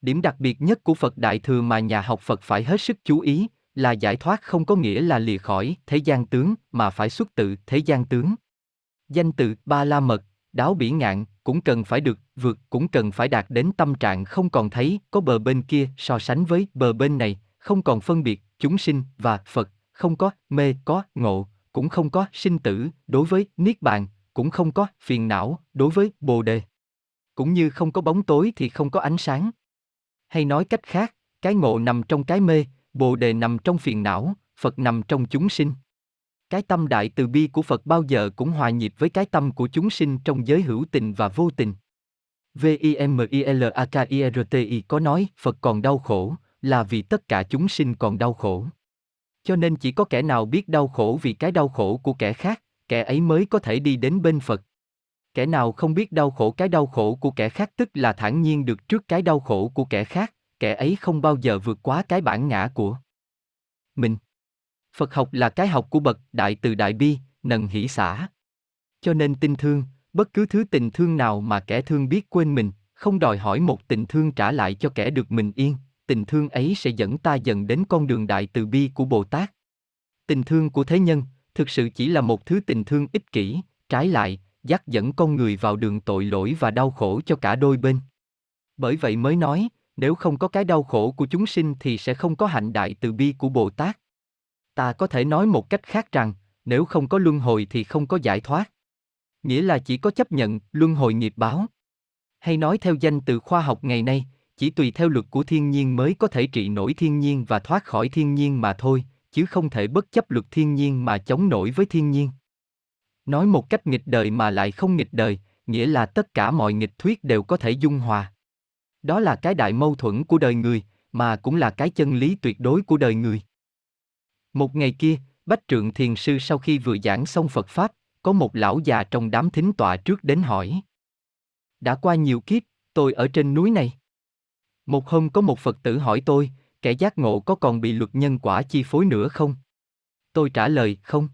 Điểm đặc biệt nhất của Phật Đại Thừa mà nhà học Phật phải hết sức chú ý, là giải thoát không có nghĩa là lìa khỏi thế gian tướng, mà phải xuất tự thế gian tướng. Danh từ ba la mật, đáo bỉ ngạn, cũng cần phải được vượt, cũng cần phải đạt đến tâm trạng không còn thấy có bờ bên kia so sánh với bờ bên này, không còn phân biệt chúng sinh và Phật, không có mê có ngộ, cũng không có sinh tử đối với niết bàn, cũng không có phiền não đối với bồ đề. Cũng như không có bóng tối thì không có ánh sáng. Hay nói cách khác, cái ngộ nằm trong cái mê, bồ đề nằm trong phiền não, Phật nằm trong chúng sinh. Cái tâm đại từ bi của Phật bao giờ cũng hòa nhịp với cái tâm của chúng sinh trong giới hữu tình và vô tình. Vimilakirti có nói Phật còn đau khổ, là vì tất cả chúng sinh còn đau khổ. Cho nên chỉ có kẻ nào biết đau khổ vì cái đau khổ của kẻ khác, kẻ ấy mới có thể đi đến bên Phật. Kẻ nào không biết đau khổ cái đau khổ của kẻ khác tức là thản nhiên được trước cái đau khổ của kẻ khác, kẻ ấy không bao giờ vượt quá cái bản ngã của mình. Phật học là cái học của bậc đại từ đại bi, nần hỷ xả. Cho nên tinh thương, bất cứ thứ tình thương nào mà kẻ thương biết quên mình, không đòi hỏi một tình thương trả lại cho kẻ được mình yên, tình thương ấy sẽ dẫn ta dần đến con đường đại từ bi của Bồ Tát. Tình thương của thế nhân, thực sự chỉ là một thứ tình thương ích kỷ, trái lại, dắt dẫn con người vào đường tội lỗi và đau khổ cho cả đôi bên. Bởi vậy mới nói, nếu không có cái đau khổ của chúng sinh thì sẽ không có hạnh đại từ bi của Bồ Tát. Ta có thể nói một cách khác rằng, nếu không có luân hồi thì không có giải thoát. Nghĩa là chỉ có chấp nhận luân hồi nghiệp báo. Hay nói theo danh từ khoa học ngày nay, chỉ tùy theo luật của thiên nhiên mới có thể trị nổi thiên nhiên và thoát khỏi thiên nhiên mà thôi, chứ không thể bất chấp luật thiên nhiên mà chống nổi với thiên nhiên. Nói một cách nghịch đời mà lại không nghịch đời, nghĩa là tất cả mọi nghịch thuyết đều có thể dung hòa. Đó là cái đại mâu thuẫn của đời người, mà cũng là cái chân lý tuyệt đối của đời người. Một ngày kia, Bách Trượng Thiền Sư sau khi vừa giảng xong Phật Pháp, có một lão già trong đám thính tọa trước đến hỏi. Đã qua nhiều kiếp, tôi ở trên núi này. Một hôm có một Phật tử hỏi tôi, kẻ giác ngộ có còn bị luật nhân quả chi phối nữa không? Tôi trả lời, không.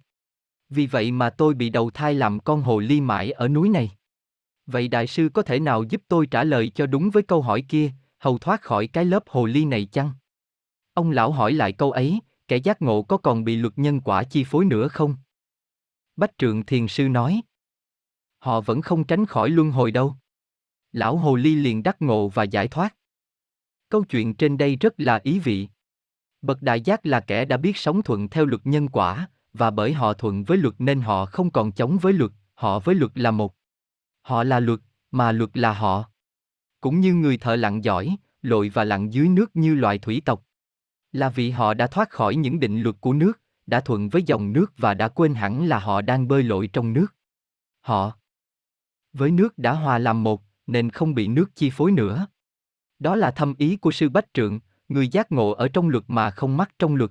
Vì vậy mà tôi bị đầu thai làm con hồ ly mãi ở núi này. Vậy đại sư có thể nào giúp tôi trả lời cho đúng với câu hỏi kia, hầu thoát khỏi cái lớp hồ ly này chăng? Ông lão hỏi lại câu ấy, kẻ giác ngộ có còn bị luật nhân quả chi phối nữa không? Bách trượng thiền sư nói. Họ vẫn không tránh khỏi luân hồi đâu. Lão hồ ly liền đắc ngộ và giải thoát. Câu chuyện trên đây rất là ý vị. Bậc đại giác là kẻ đã biết sống thuận theo luật nhân quả, và bởi họ thuận với luật nên họ không còn chống với luật, họ với luật là một. Họ là luật, mà luật là họ. Cũng như người thợ lặn giỏi, lội và lặn dưới nước như loài thủy tộc. Là vì họ đã thoát khỏi những định luật của nước, đã thuận với dòng nước và đã quên hẳn là họ đang bơi lội trong nước. Họ với nước đã hòa làm một, nên không bị nước chi phối nữa. Đó là thâm ý của sư Bách Trượng, người giác ngộ ở trong luật mà không mắc trong luật.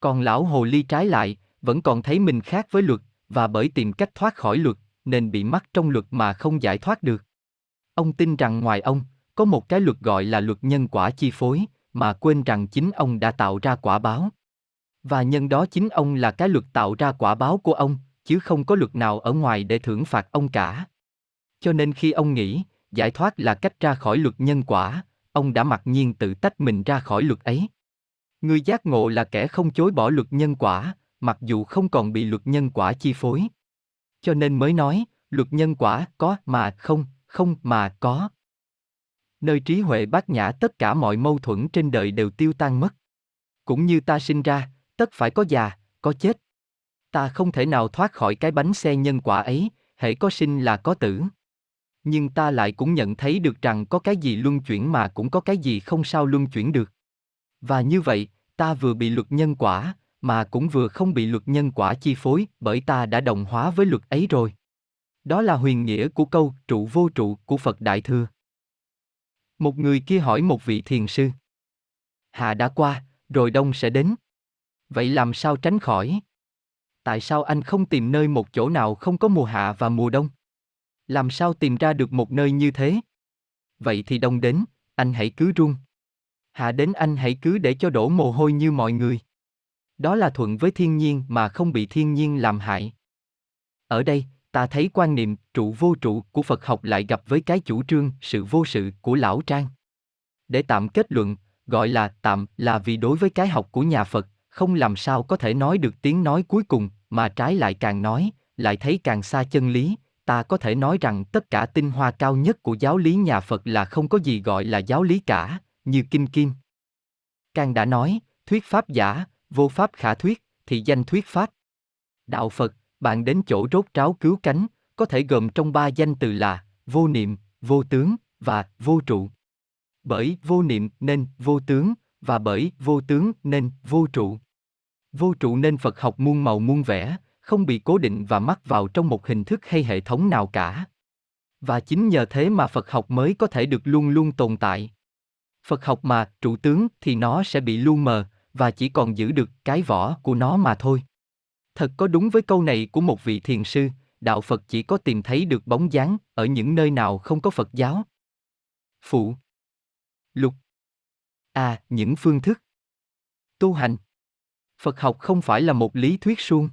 Còn lão hồ ly trái lại, vẫn còn thấy mình khác với luật, và bởi tìm cách thoát khỏi luật, nên bị mắc trong luật mà không giải thoát được. Ông tin rằng ngoài ông, có một cái luật gọi là luật nhân quả chi phối, mà quên rằng chính ông đã tạo ra quả báo. Và nhân đó chính ông là cái luật tạo ra quả báo của ông, chứ không có luật nào ở ngoài để thưởng phạt ông cả. Cho nên khi ông nghĩ, giải thoát là cách ra khỏi luật nhân quả, ông đã mặc nhiên tự tách mình ra khỏi luật ấy. Người giác ngộ là kẻ không chối bỏ luật nhân quả, mặc dù không còn bị luật nhân quả chi phối. Cho nên mới nói, luật nhân quả có mà không, không mà có. Nơi trí huệ bát nhã tất cả mọi mâu thuẫn trên đời đều tiêu tan mất. Cũng như ta sinh ra, tất phải có già, có chết. Ta không thể nào thoát khỏi cái bánh xe nhân quả ấy, hễ có sinh là có tử. Nhưng ta lại cũng nhận thấy được rằng có cái gì luân chuyển mà cũng có cái gì không sao luân chuyển được. Và như vậy, ta vừa bị luật nhân quả, mà cũng vừa không bị luật nhân quả chi phối bởi ta đã đồng hóa với luật ấy rồi. Đó là huyền nghĩa của câu trụ vô trụ của Phật Đại Thừa. Một người kia hỏi một vị thiền sư. Hạ đã qua, rồi đông sẽ đến. Vậy làm sao tránh khỏi? Tại sao anh không tìm nơi một chỗ nào không có mùa hạ và mùa đông? Làm sao tìm ra được một nơi như thế? Vậy thì đông đến, anh hãy cứ run. Hạ đến anh hãy cứ để cho đổ mồ hôi như mọi người. Đó là thuận với thiên nhiên mà không bị thiên nhiên làm hại. Ở đây, ta thấy quan niệm trụ vô trụ của Phật học lại gặp với cái chủ trương sự vô sự của Lão Trang. Để tạm kết luận, gọi là tạm là vì đối với cái học của nhà Phật, không làm sao có thể nói được tiếng nói cuối cùng, mà trái lại càng nói, lại thấy càng xa chân lý, ta có thể nói rằng tất cả tinh hoa cao nhất của giáo lý nhà Phật là không có gì gọi là giáo lý cả, như Kinh Kim. Càng đã nói, thuyết pháp giả, vô pháp khả thuyết, thì danh thuyết pháp. Đạo Phật, bạn đến chỗ rốt ráo cứu cánh, có thể gồm trong ba danh từ là vô niệm, vô tướng và vô trụ. Bởi vô niệm nên vô tướng, và bởi vô tướng nên vô trụ. Vô trụ nên Phật học muôn màu muôn vẻ, không bị cố định và mắc vào trong một hình thức hay hệ thống nào cả. Và chính nhờ thế mà Phật học mới có thể được luôn luôn tồn tại. Phật học mà trụ tướng thì nó sẽ bị lu mờ và chỉ còn giữ được cái vỏ của nó mà thôi. Thật có đúng với câu này của một vị thiền sư, đạo Phật chỉ có tìm thấy được bóng dáng ở những nơi nào không có Phật giáo. Phụ Lục À, những phương thức Tu hành Phật học không phải là một lý thuyết suông.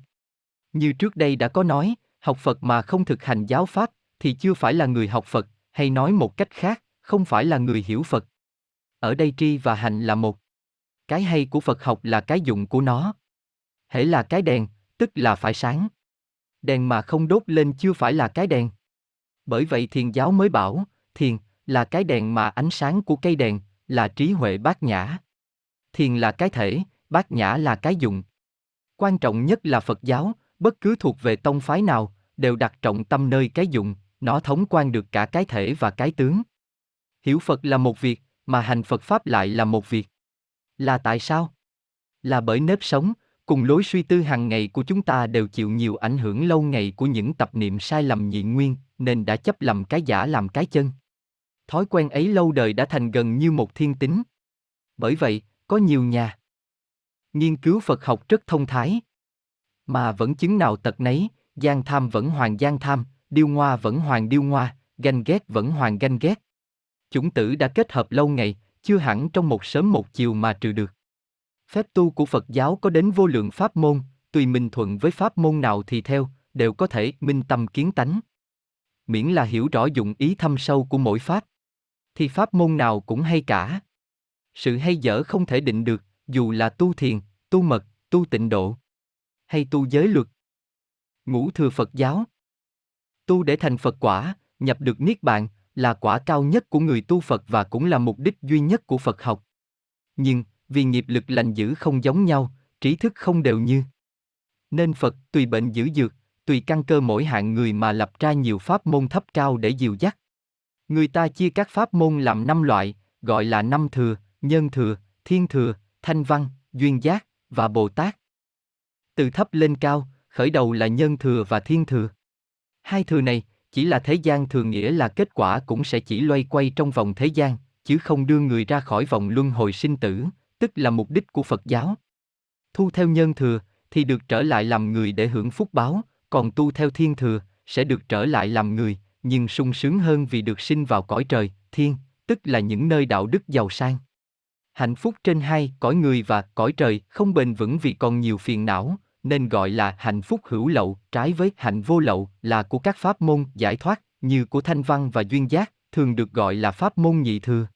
Như trước đây đã có nói, học Phật mà không thực hành giáo pháp thì chưa phải là người học Phật, hay nói một cách khác, không phải là người hiểu Phật. Ở đây tri và hành là một. Cái hay của Phật học là cái dụng của nó. Hễ là cái đèn, tức là phải sáng. Đèn mà không đốt lên chưa phải là cái đèn. Bởi vậy thiền giáo mới bảo, thiền là cái đèn mà ánh sáng của cây đèn, là trí huệ bát nhã. Thiền là cái thể, bát nhã là cái dụng. Quan trọng nhất là Phật giáo, bất cứ thuộc về tông phái nào, đều đặt trọng tâm nơi cái dụng, nó thống quan được cả cái thể và cái tướng. Hiểu Phật là một việc, mà hành Phật Pháp lại là một việc. Là tại sao? Là bởi nếp sống, cùng lối suy tư hàng ngày của chúng ta đều chịu nhiều ảnh hưởng lâu ngày của những tập niệm sai lầm nhị nguyên, nên đã chấp lầm cái giả làm cái chân. Thói quen ấy lâu đời đã thành gần như một thiên tính. Bởi vậy, có nhiều nhà nghiên cứu Phật học rất thông thái. Mà vẫn chứng nào tật nấy, gian tham vẫn hoàng gian tham, điêu ngoa vẫn hoàng điêu ngoa, ganh ghét vẫn hoàng ganh ghét. Chủng tử đã kết hợp lâu ngày, chưa hẳn trong một sớm một chiều mà trừ được. Phép tu của Phật giáo có đến vô lượng pháp môn, tùy mình thuận với pháp môn nào thì theo, đều có thể minh tâm kiến tánh. Miễn là hiểu rõ dụng ý thâm sâu của mỗi pháp, thì pháp môn nào cũng hay cả. Sự hay dở không thể định được, dù là tu thiền, tu mật, tu tịnh độ, hay tu giới luật. Ngũ thừa Phật giáo. Tu để thành Phật quả, nhập được Niết Bàn, là quả cao nhất của người tu Phật và cũng là mục đích duy nhất của Phật học. Nhưng, vì nghiệp lực lành dữ không giống nhau, trí thức không đều như. Nên Phật tùy bệnh giữ dược, tùy căn cơ mỗi hạng người mà lập ra nhiều pháp môn thấp cao để dìu dắt. Người ta chia các pháp môn làm năm loại, gọi là năm thừa, nhân thừa, thiên thừa, thanh văn, duyên giác và Bồ Tát. Từ thấp lên cao, khởi đầu là nhân thừa và thiên thừa. Hai thừa này, chỉ là thế gian thường nghĩa là kết quả cũng sẽ chỉ loay quay trong vòng thế gian, chứ không đưa người ra khỏi vòng luân hồi sinh tử, tức là mục đích của Phật giáo. Thu theo nhân thừa, thì được trở lại làm người để hưởng phúc báo, còn tu theo thiên thừa, sẽ được trở lại làm người, nhưng sung sướng hơn vì được sinh vào cõi trời, thiên, tức là những nơi đạo đức giàu sang. Hạnh phúc trên hai, cõi người và cõi trời không bền vững vì còn nhiều phiền não, nên gọi là hạnh phúc hữu lậu, trái với hạnh vô lậu là của các pháp môn giải thoát, như của thanh văn và duyên giác, thường được gọi là pháp môn nhị thừa.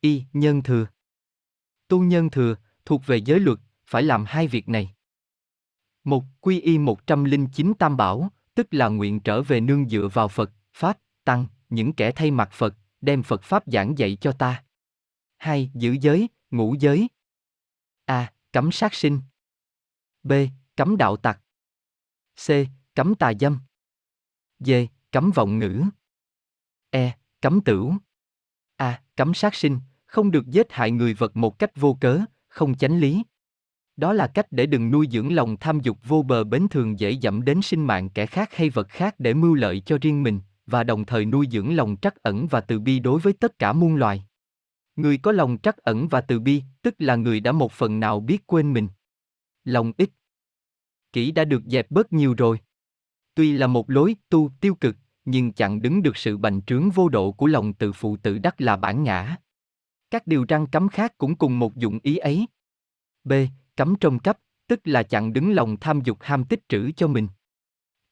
Y, nhân thừa. Tu nhân thừa, thuộc về giới luật, phải làm hai việc này. Một, quy y 109 tam bảo, tức là nguyện trở về nương dựa vào Phật, Pháp, Tăng, những kẻ thay mặt Phật, đem Phật Pháp giảng dạy cho ta. Hai, giữ giới, ngũ giới. A. Cấm sát sinh. B. Cấm đạo tặc. C. Cấm tà dâm. D. Cấm vọng ngữ. E. Cấm tửu. A. Cấm sát sinh, không được giết hại người vật một cách vô cớ, không chánh lý. Đó là cách để đừng nuôi dưỡng lòng tham dục vô bờ bến thường dễ dẫm đến sinh mạng kẻ khác hay vật khác để mưu lợi cho riêng mình, và đồng thời nuôi dưỡng lòng trắc ẩn và từ bi đối với tất cả muôn loài. Người có lòng trắc ẩn và từ bi, tức là người đã một phần nào biết quên mình. Lòng ích kỹ đã được dẹp bớt nhiều rồi. Tuy là một lối tu tiêu cực, nhưng chặn đứng được sự bành trướng vô độ của lòng tự phụ tự đắc là bản ngã. Các điều răng cấm khác cũng cùng một dụng ý ấy. B. Cấm trông cấp, tức là chặn đứng lòng tham dục ham tích trữ cho mình.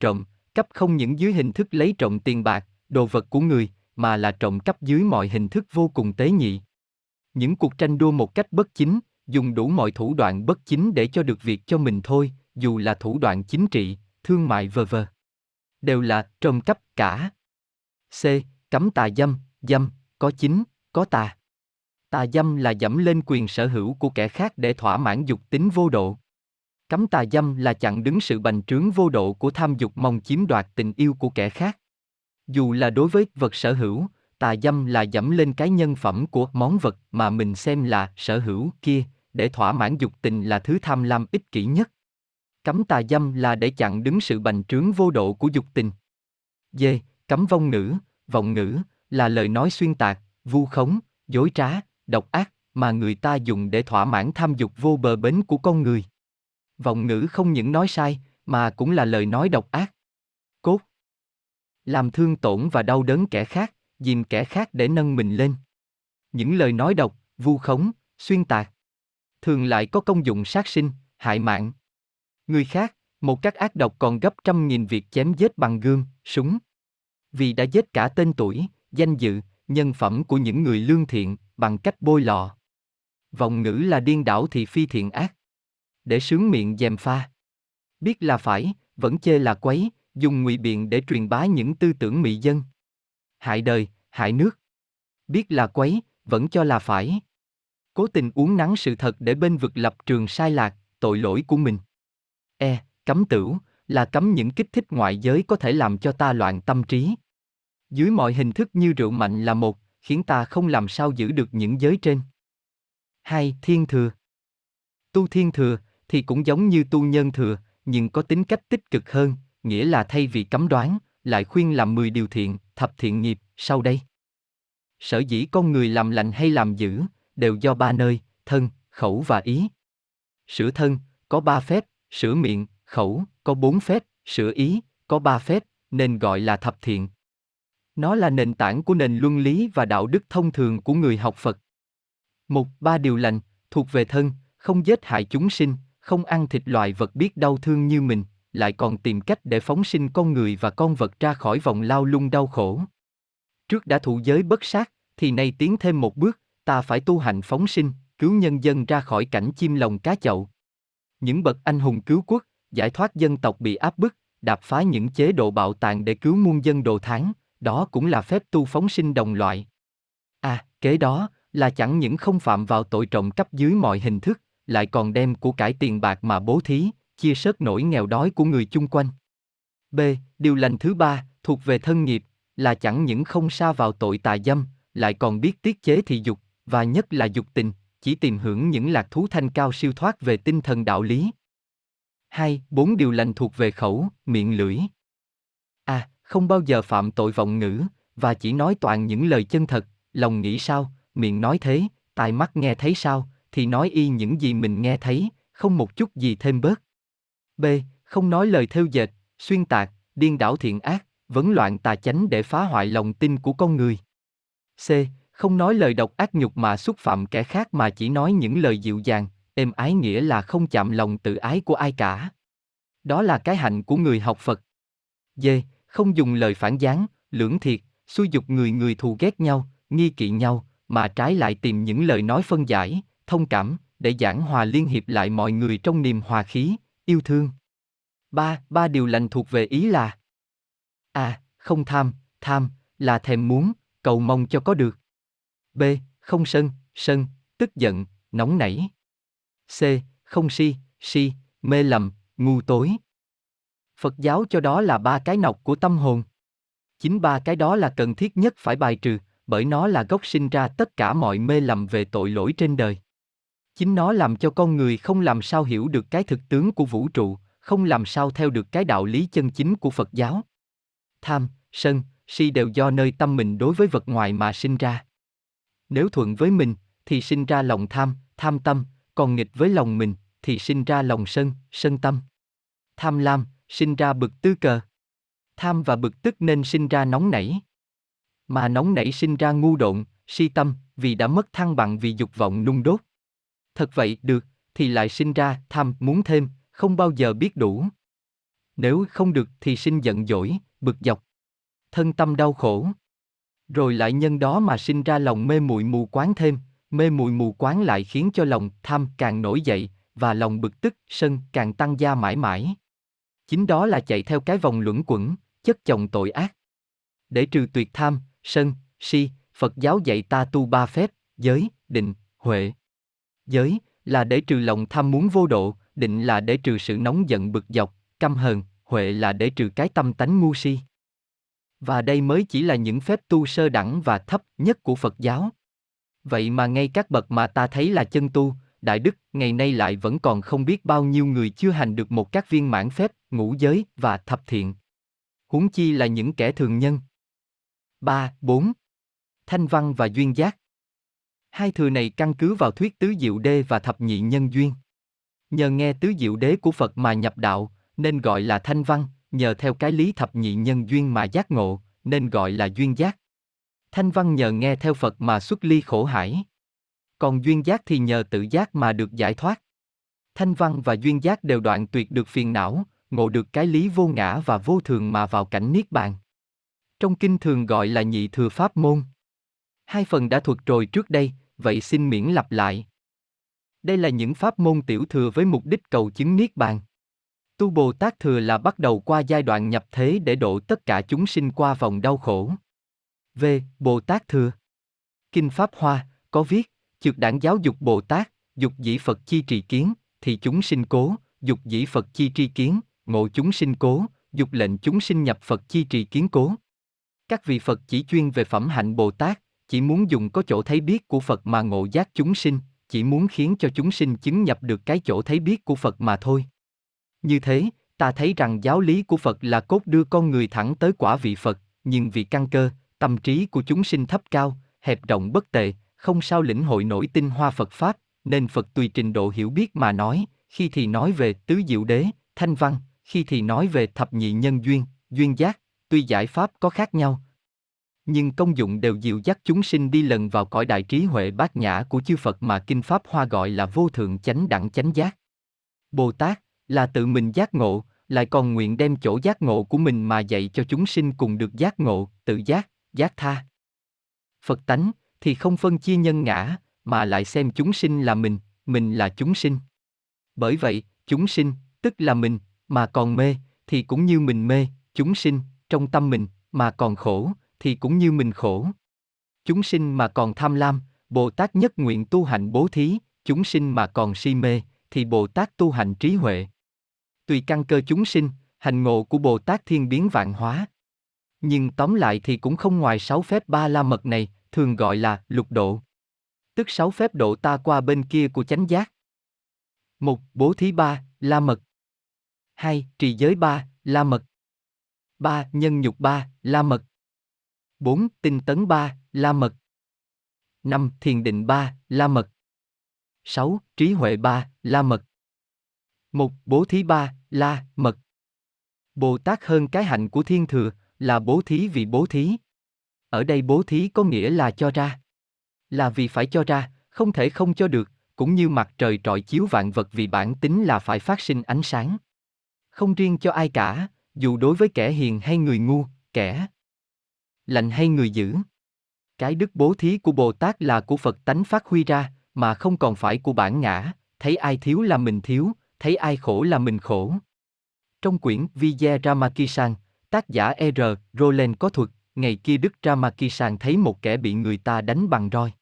Trộm, cấp không những dưới hình thức lấy trộm tiền bạc, đồ vật của người, mà là trộm cắp dưới mọi hình thức vô cùng tế nhị. Những cuộc tranh đua một cách bất chính, dùng đủ mọi thủ đoạn bất chính để cho được việc cho mình thôi, dù là thủ đoạn chính trị, thương mại vờ vờ. Đều là trộm cắp cả. C. Cấm tà dâm, dâm, có chính, có tà. Tà dâm là dẫm lên quyền sở hữu của kẻ khác để thỏa mãn dục tính vô độ. Cấm tà dâm là chặn đứng sự bành trướng vô độ của tham dục mong chiếm đoạt tình yêu của kẻ khác. Dù là đối với vật sở hữu, tà dâm là dẫm lên cái nhân phẩm của món vật mà mình xem là sở hữu kia, để thỏa mãn dục tình là thứ tham lam ích kỷ nhất. Cấm tà dâm là để chặn đứng sự bành trướng vô độ của dục tình. D. Cấm vong ngữ, vọng ngữ, là lời nói xuyên tạc, vu khống, dối trá, độc ác, mà người ta dùng để thỏa mãn tham dục vô bờ bến của con người. Vọng ngữ không những nói sai, mà cũng là lời nói độc ác. Cốt. Làm thương tổn và đau đớn kẻ khác, dìm kẻ khác để nâng mình lên. Những lời nói độc, vu khống, xuyên tạc. Thường lại có công dụng sát sinh, hại mạng. Người khác, một cách ác độc còn gấp trăm nghìn việc chém giết bằng gươm, súng. Vì đã giết cả tên tuổi, danh dự, nhân phẩm của những người lương thiện, bằng cách bôi lọ. Vọng ngữ là điên đảo thì phi thiện ác. Để sướng miệng dèm pha. Biết là phải, vẫn chê là quấy, dùng ngụy biện để truyền bá những tư tưởng mị dân. Hại đời, hại nước. Biết là quấy, vẫn cho là phải. Cố tình uống nắng sự thật để bên vực lập trường sai lạc, tội lỗi của mình. E, cấm tửu, là cấm những kích thích ngoại giới có thể làm cho ta loạn tâm trí. Dưới mọi hình thức như rượu mạnh là một, khiến ta không làm sao giữ được những giới trên. Hai, thiên thừa. Tu thiên thừa, thì cũng giống như tu nhân thừa, nhưng có tính cách tích cực hơn, nghĩa là thay vì cấm đoán, lại khuyên làm 10 điều thiện, thập thiện nghiệp, sau đây. Sở dĩ con người làm lành hay làm dữ, đều do ba nơi, thân, khẩu và ý. Sửa thân, có ba phép, sửa miệng, khẩu, có bốn phép, sửa ý, có ba phép, nên gọi là thập thiện. Nó là nền tảng của nền luân lý và đạo đức thông thường của người học Phật. Một, ba điều lành, thuộc về thân, không giết hại chúng sinh, không ăn thịt loài vật biết đau thương như mình, lại còn tìm cách để phóng sinh con người và con vật ra khỏi vòng lao lung đau khổ. Trước đã thụ giới bất sát, thì nay tiến thêm một bước, ta phải tu hành phóng sinh, cứu nhân dân ra khỏi cảnh chim lồng cá chậu. Những bậc anh hùng cứu quốc, giải thoát dân tộc bị áp bức, đạp phá những chế độ bạo tàn để cứu muôn dân đồ tháng, đó cũng là phép tu phóng sinh đồng loại. À, kế đó, là chẳng những không phạm vào tội trộm cắp dưới mọi hình thức, lại còn đem của cải tiền bạc mà bố thí, chia sớt nỗi nghèo đói của người chung quanh. B. Điều lành thứ ba, thuộc về thân nghiệp, là chẳng những không xa vào tội tà dâm, lại còn biết tiết chế thị dục, và nhất là dục tình, chỉ tìm hưởng những lạc thú thanh cao siêu thoát về tinh thần đạo lý. Hai, bốn điều lành thuộc về khẩu, miệng lưỡi. Không bao giờ phạm tội vọng ngữ, và chỉ nói toàn những lời chân thật, lòng nghĩ sao, miệng nói thế, tai mắt nghe thấy sao, thì nói y những gì mình nghe thấy, không một chút gì thêm bớt. B. Không nói lời thêu dệt, xuyên tạc, điên đảo thiện ác, vấn loạn tà chánh để phá hoại lòng tin của con người. C. Không nói lời độc ác nhục mà xúc phạm kẻ khác mà chỉ nói những lời dịu dàng, êm ái nghĩa là không chạm lòng tự ái của ai cả. Đó là cái hạnh của người học Phật. D. Không dùng lời phản gián, lưỡng thiệt, xui dục người người thù ghét nhau, nghi kỵ nhau, mà trái lại tìm những lời nói phân giải, thông cảm, để giảng hòa liên hiệp lại mọi người trong niềm hòa khí, yêu thương. Ba, ba điều lành thuộc về ý là A. Không tham, tham, là thèm muốn, cầu mong cho có được. B. Không sân, sân, tức giận, nóng nảy. C. Không si, si, mê lầm, ngu tối. Phật giáo cho đó là ba cái nọc của tâm hồn. Chính ba cái đó là cần thiết nhất phải bài trừ, bởi nó là gốc sinh ra tất cả mọi mê lầm về tội lỗi trên đời. Chính nó làm cho con người không làm sao hiểu được cái thực tướng của vũ trụ, không làm sao theo được cái đạo lý chân chính của Phật giáo. Tham, sân, si đều do nơi tâm mình đối với vật ngoài mà sinh ra. Nếu thuận với mình, thì sinh ra lòng tham, tham tâm, còn nghịch với lòng mình, thì sinh ra lòng sân, sân tâm. Tham lam, sinh ra bực tư cờ. Tham và bực tức nên sinh ra nóng nảy. Mà nóng nảy sinh ra ngu độn, si tâm, vì đã mất thăng bằng vì dục vọng nung đốt. Thật vậy, được, thì lại sinh ra tham muốn thêm, không bao giờ biết đủ. Nếu không được thì sinh giận dỗi, bực dọc. Thân tâm đau khổ. Rồi lại nhân đó mà sinh ra lòng mê muội mù quáng thêm, mê muội mù quáng lại khiến cho lòng tham càng nổi dậy, và lòng bực tức, sân càng tăng gia mãi mãi. Chính đó là chạy theo cái vòng luẩn quẩn, chất chồng tội ác. Để trừ tuyệt tham, sân, si, Phật giáo dạy ta tu ba phép, giới, định, huệ. Giới là để trừ lòng tham muốn vô độ, định là để trừ sự nóng giận bực dọc, căm hờn, huệ là để trừ cái tâm tánh ngu si. Và đây mới chỉ là những phép tu sơ đẳng và thấp nhất của Phật giáo. Vậy mà ngay các bậc mà ta thấy là chân tu, đại đức, ngày nay lại vẫn còn không biết bao nhiêu người chưa hành được một các viên mãn phép, ngũ giới và thập thiện. Huống chi là những kẻ thường nhân. 3, 4. Thanh văn và duyên giác. Hai thừa này căn cứ vào thuyết tứ diệu đế và thập nhị nhân duyên. Nhờ nghe tứ diệu đế của Phật mà nhập đạo, nên gọi là thanh văn, nhờ theo cái lý thập nhị nhân duyên mà giác ngộ, nên gọi là duyên giác. Thanh văn nhờ nghe theo Phật mà xuất ly khổ hải. Còn duyên giác thì nhờ tự giác mà được giải thoát. Thanh văn và duyên giác đều đoạn tuyệt được phiền não, ngộ được cái lý vô ngã và vô thường mà vào cảnh niết bàn. Trong kinh thường gọi là nhị thừa pháp môn. Hai phần đã thuật rồi trước đây, vậy xin miễn lặp lại. Đây là những pháp môn tiểu thừa với mục đích cầu chứng niết bàn. Tu Bồ Tát thừa là bắt đầu qua giai đoạn nhập thế để độ tất cả chúng sinh qua vòng đau khổ. V. Bồ Tát thừa Kinh Pháp Hoa, có viết, chược đảng giáo dục Bồ Tát, dục dĩ Phật chi trì kiến, thì chúng sinh cố, dục dĩ Phật chi tri kiến, ngộ chúng sinh cố, dục lệnh chúng sinh nhập Phật chi trì kiến cố. Các vị Phật chỉ chuyên về phẩm hạnh Bồ Tát, chỉ muốn dùng có chỗ thấy biết của Phật mà ngộ giác chúng sinh, chỉ muốn khiến cho chúng sinh chứng nhập được cái chỗ thấy biết của Phật mà thôi. Như thế, ta thấy rằng giáo lý của Phật là cốt đưa con người thẳng tới quả vị Phật, nhưng vì căn cơ, tâm trí của chúng sinh thấp cao, hẹp rộng bất tệ, không sao lĩnh hội nổi tinh hoa Phật Pháp, nên Phật tùy trình độ hiểu biết mà nói, khi thì nói về tứ diệu đế, thanh văn, khi thì nói về thập nhị nhân duyên, duyên giác, tuy giải pháp có khác nhau, nhưng công dụng đều dịu dắt chúng sinh đi lần vào cõi đại trí huệ bát nhã của chư Phật mà Kinh Pháp Hoa gọi là vô thượng chánh đẳng chánh giác. Bồ Tát là tự mình giác ngộ, lại còn nguyện đem chỗ giác ngộ của mình mà dạy cho chúng sinh cùng được giác ngộ, tự giác, giác tha. Phật tánh thì không phân chia nhân ngã, mà lại xem chúng sinh là mình, mình là chúng sinh. Bởi vậy, chúng sinh, tức là mình, mà còn mê, thì cũng như mình mê, chúng sinh, trong tâm mình, mà còn khổ, thì cũng như mình khổ. Chúng sinh mà còn tham lam, Bồ Tát nhất nguyện tu hành bố thí, chúng sinh mà còn si mê, thì Bồ Tát tu hành trí huệ. Tùy căn cơ chúng sinh, hành ngộ của Bồ Tát thiên biến vạn hóa. Nhưng tóm lại thì cũng không ngoài sáu phép ba la mật này, thường gọi là lục độ. Tức sáu phép độ ta qua bên kia của chánh giác. Một, bố thí ba, la mật. Hai, trì giới ba, la mật. Ba, nhân nhục ba, la mật. Bốn, tinh tấn ba, la mật. Năm, thiền định ba, la mật. Sáu, trí huệ ba, la mật. Một, bố thí ba, la, mật. Bồ Tát hơn cái hạnh của thiên thừa là bố thí vì bố thí, ở đây bố thí có nghĩa là cho ra. Là vì phải cho ra, không thể không cho được, cũng như mặt trời trọi chiếu vạn vật vì bản tính là phải phát sinh ánh sáng. Không riêng cho ai cả, dù đối với kẻ hiền hay người ngu, kẻ lành hay người dữ. Cái đức bố thí của Bồ Tát là của Phật tánh phát huy ra, mà không còn phải của bản ngã, thấy ai thiếu là mình thiếu, thấy ai khổ là mình khổ. Trong quyển Vijay Ramakisan, tác giả E.R. Roland có thuật, ngày kia Đức Ramakisan thấy một kẻ bị người ta đánh bằng roi.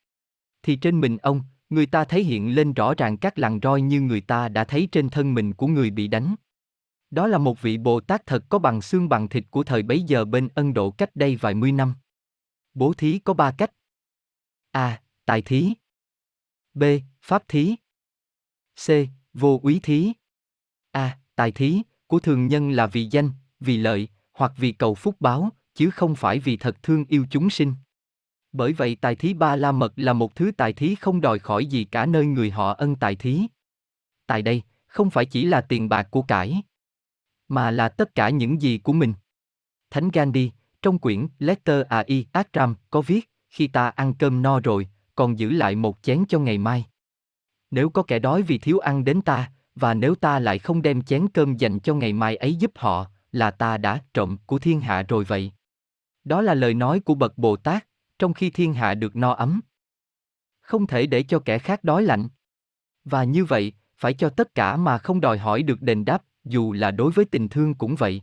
Thì trên mình ông, người ta thấy hiện lên rõ ràng các lằn roi như người ta đã thấy trên thân mình của người bị đánh. Đó là một vị Bồ Tát thật có bằng xương bằng thịt của thời bấy giờ bên Ấn Độ cách đây vài mươi năm. Bố thí có ba cách. A. Tài thí. B. Pháp thí. C. Vô úy thí. A. Tài thí, của thường nhân là vì danh, vì lợi, hoặc vì cầu phúc báo, chứ không phải vì thật thương yêu chúng sinh. Bởi vậy tài thí ba la mật là một thứ tài thí không đòi khỏi gì cả nơi người họ ân tài thí. Tại đây, không phải chỉ là tiền bạc của cải, mà là tất cả những gì của mình. Thánh Gandhi, trong quyển Letter A.I. Akram, có viết, khi ta ăn cơm no rồi, còn giữ lại một chén cho ngày mai. Nếu có kẻ đói vì thiếu ăn đến ta, và nếu ta lại không đem chén cơm dành cho ngày mai ấy giúp họ, là ta đã trộm của thiên hạ rồi vậy. Đó là lời nói của bậc Bồ Tát, trong khi thiên hạ được no ấm. Không thể để cho kẻ khác đói lạnh. Và như vậy, phải cho tất cả mà không đòi hỏi được đền đáp, dù là đối với tình thương cũng vậy.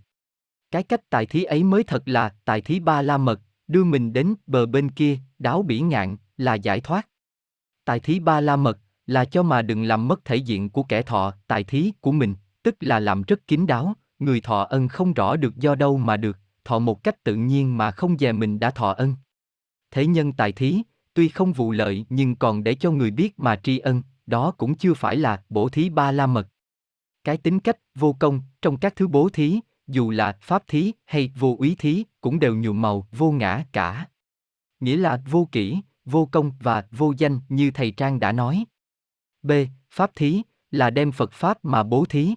Cái cách tài thí ấy mới thật là tài thí ba la mật, đưa mình đến bờ bên kia, đáo bỉ ngạn, là giải thoát. Tài thí ba la mật, là cho mà đừng làm mất thể diện của kẻ thọ, tài thí của mình, tức là làm rất kín đáo, người thọ ân không rõ được do đâu mà được, thọ một cách tự nhiên mà không dè mình đã thọ ân. Thế nhân tài thí, tuy không vụ lợi nhưng còn để cho người biết mà tri ân, đó cũng chưa phải là bổ thí ba la mật. Cái tính cách vô công trong các thứ bố thí, dù là pháp thí hay vô úy thí, cũng đều nhuộm màu vô ngã cả. Nghĩa là vô kỷ vô công và vô danh như thầy Trang đã nói. B. Pháp thí là đem Phật Pháp mà bố thí.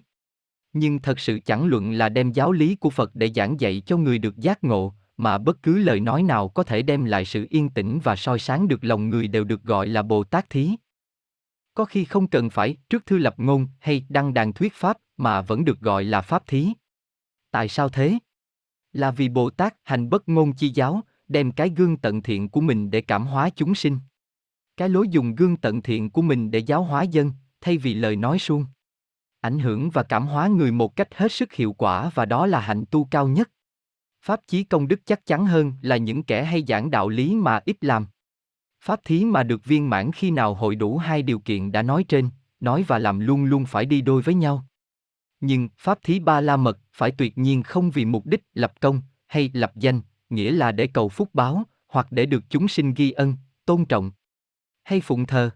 Nhưng thật sự chẳng luận là đem giáo lý của Phật để giảng dạy cho người được giác ngộ, mà bất cứ lời nói nào có thể đem lại sự yên tĩnh và soi sáng được lòng người đều được gọi là Bồ Tát thí. Có khi không cần phải trước thư lập ngôn hay đăng đàn thuyết pháp mà vẫn được gọi là pháp thí. Tại sao thế? Là vì Bồ Tát hành bất ngôn chi giáo, đem cái gương tận thiện của mình để cảm hóa chúng sinh. Cái lối dùng gương tận thiện của mình để giáo hóa dân, thay vì lời nói suông. Ảnh hưởng và cảm hóa người một cách hết sức hiệu quả và đó là hạnh tu cao nhất. Pháp chí công đức chắc chắn hơn là những kẻ hay giảng đạo lý mà ít làm. Pháp thí mà được viên mãn khi nào hội đủ hai điều kiện đã nói trên, nói và làm luôn luôn phải đi đôi với nhau. Nhưng pháp thí ba la mật phải tuyệt nhiên không vì mục đích lập công hay lập danh, nghĩa là để cầu phúc báo, hoặc để được chúng sinh ghi ân, tôn trọng hay phụng thờ.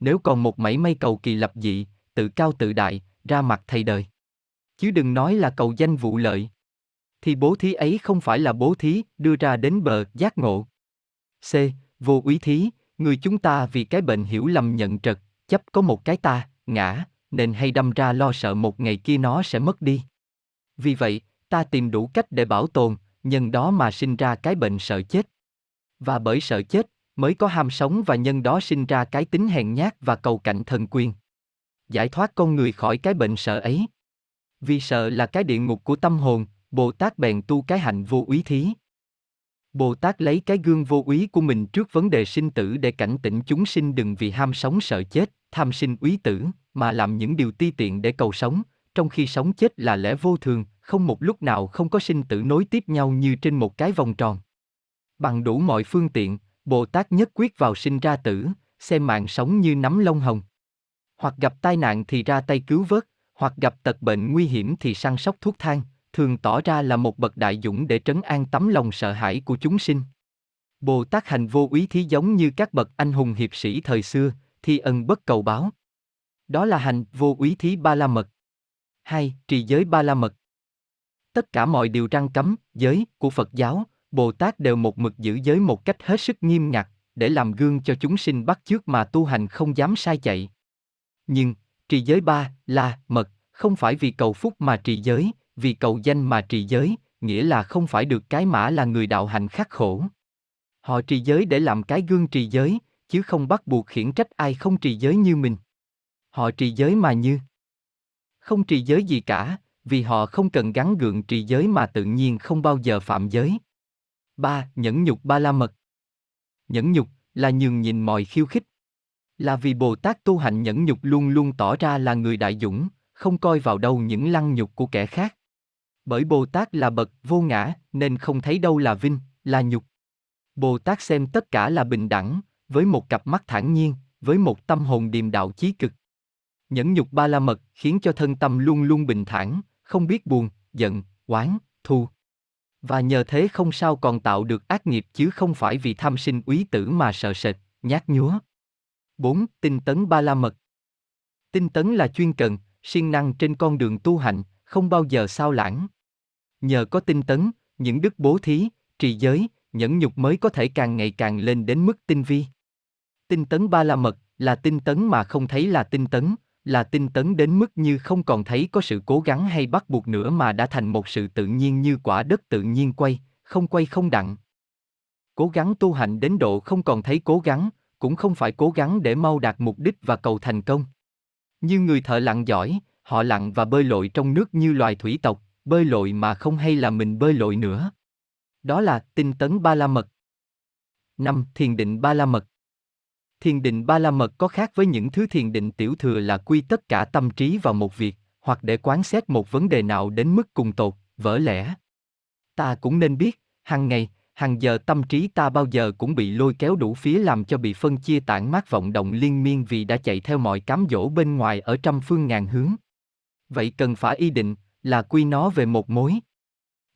Nếu còn một mảy may cầu kỳ lập dị, tự cao tự đại, ra mặt thầy đời. Chứ đừng nói là cầu danh vụ lợi. Thì bố thí ấy không phải là bố thí đưa ra đến bờ giác ngộ. C. Vô úy thí, người chúng ta vì cái bệnh hiểu lầm nhận trật, chấp có một cái ta, ngã, nên hay đâm ra lo sợ một ngày kia nó sẽ mất đi. Vì vậy, ta tìm đủ cách để bảo tồn, nhân đó mà sinh ra cái bệnh sợ chết. Và bởi sợ chết, mới có ham sống và nhân đó sinh ra cái tính hèn nhát và cầu cạnh thần quyền. Giải thoát con người khỏi cái bệnh sợ ấy. Vì sợ là cái địa ngục của tâm hồn, Bồ Tát bèn tu cái hạnh vô úy thí. Bồ Tát lấy cái gương vô úy của mình trước vấn đề sinh tử để cảnh tỉnh chúng sinh đừng vì ham sống sợ chết, tham sinh úy tử, mà làm những điều ti tiện để cầu sống, trong khi sống chết là lẽ vô thường, không một lúc nào không có sinh tử nối tiếp nhau như trên một cái vòng tròn. Bằng đủ mọi phương tiện, Bồ Tát nhất quyết vào sinh ra tử, xem mạng sống như nắm lông hồng. Hoặc gặp tai nạn thì ra tay cứu vớt, hoặc gặp tật bệnh nguy hiểm thì săn sóc thuốc thang, thường tỏ ra là một bậc đại dũng để trấn an tấm lòng sợ hãi của chúng sinh. Bồ Tát hành vô úy thí giống như các bậc anh hùng hiệp sĩ thời xưa, thi ân bất cầu báo. Đó là hành vô úy thí ba la mật. 2. Trì giới ba la mật. Tất cả mọi điều răng cấm, giới của Phật giáo, Bồ Tát đều một mực giữ giới một cách hết sức nghiêm ngặt, để làm gương cho chúng sinh bắt chước mà tu hành không dám sai chạy. Nhưng, trì giới ba, là, mật, không phải vì cầu phúc mà trì giới, vì cầu danh mà trì giới, nghĩa là không phải được cái mã là người đạo hành khắc khổ. Họ trì giới để làm cái gương trì giới, chứ không bắt buộc khiển trách ai không trì giới như mình. Họ trì giới mà như không trì giới gì cả, vì họ không cần gắn gượng trì giới mà tự nhiên không bao giờ phạm giới. 3. Nhẫn nhục ba la mật Nhẫn nhục là nhường nhìn mọi khiêu khích. Là vì Bồ Tát tu hành nhẫn nhục luôn luôn tỏ ra là người đại dũng, không coi vào đâu những lăng nhục của kẻ khác. Bởi Bồ Tát là bậc vô ngã, nên không thấy đâu là vinh, là nhục. Bồ Tát xem tất cả là bình đẳng, với một cặp mắt thản nhiên, với một tâm hồn điềm đạo chí cực. Nhẫn nhục ba la mật khiến cho thân tâm luôn luôn bình thản, không biết buồn, giận, oán, thù. Và nhờ thế không sao còn tạo được ác nghiệp chứ không phải vì tham sinh úy tử mà sợ sệt, nhát nhúa. 4. Tinh tấn ba la mật Tinh tấn là chuyên cần, siêng năng trên con đường tu hành, không bao giờ sao lãng. Nhờ có tinh tấn, những đức bố thí, trì giới, nhẫn nhục mới có thể càng ngày càng lên đến mức tinh vi. Tinh tấn ba la mật là tinh tấn mà không thấy là tinh tấn, là tinh tấn đến mức như không còn thấy có sự cố gắng hay bắt buộc nữa mà đã thành một sự tự nhiên như quả đất tự nhiên quay, không quay không đặng. Cố gắng tu hành đến độ không còn thấy cố gắng, cũng không phải cố gắng để mau đạt mục đích và cầu thành công. Như người thợ lặn giỏi, họ lặn và bơi lội trong nước như loài thủy tộc, bơi lội mà không hay là mình bơi lội nữa. Đó là tinh tấn ba la mật. 5. Thiền định ba la mật Thiền định ba la mật có khác với những thứ thiền định tiểu thừa là quy tất cả tâm trí vào một việc, hoặc để quán xét một vấn đề nào đến mức cùng tột, vỡ lẽ. Ta cũng nên biết, hàng ngày, hàng giờ tâm trí ta bao giờ cũng bị lôi kéo đủ phía làm cho bị phân chia tản mát vọng động liên miên vì đã chạy theo mọi cám dỗ bên ngoài ở trăm phương ngàn hướng. Vậy cần phải y định, là quy nó về một mối.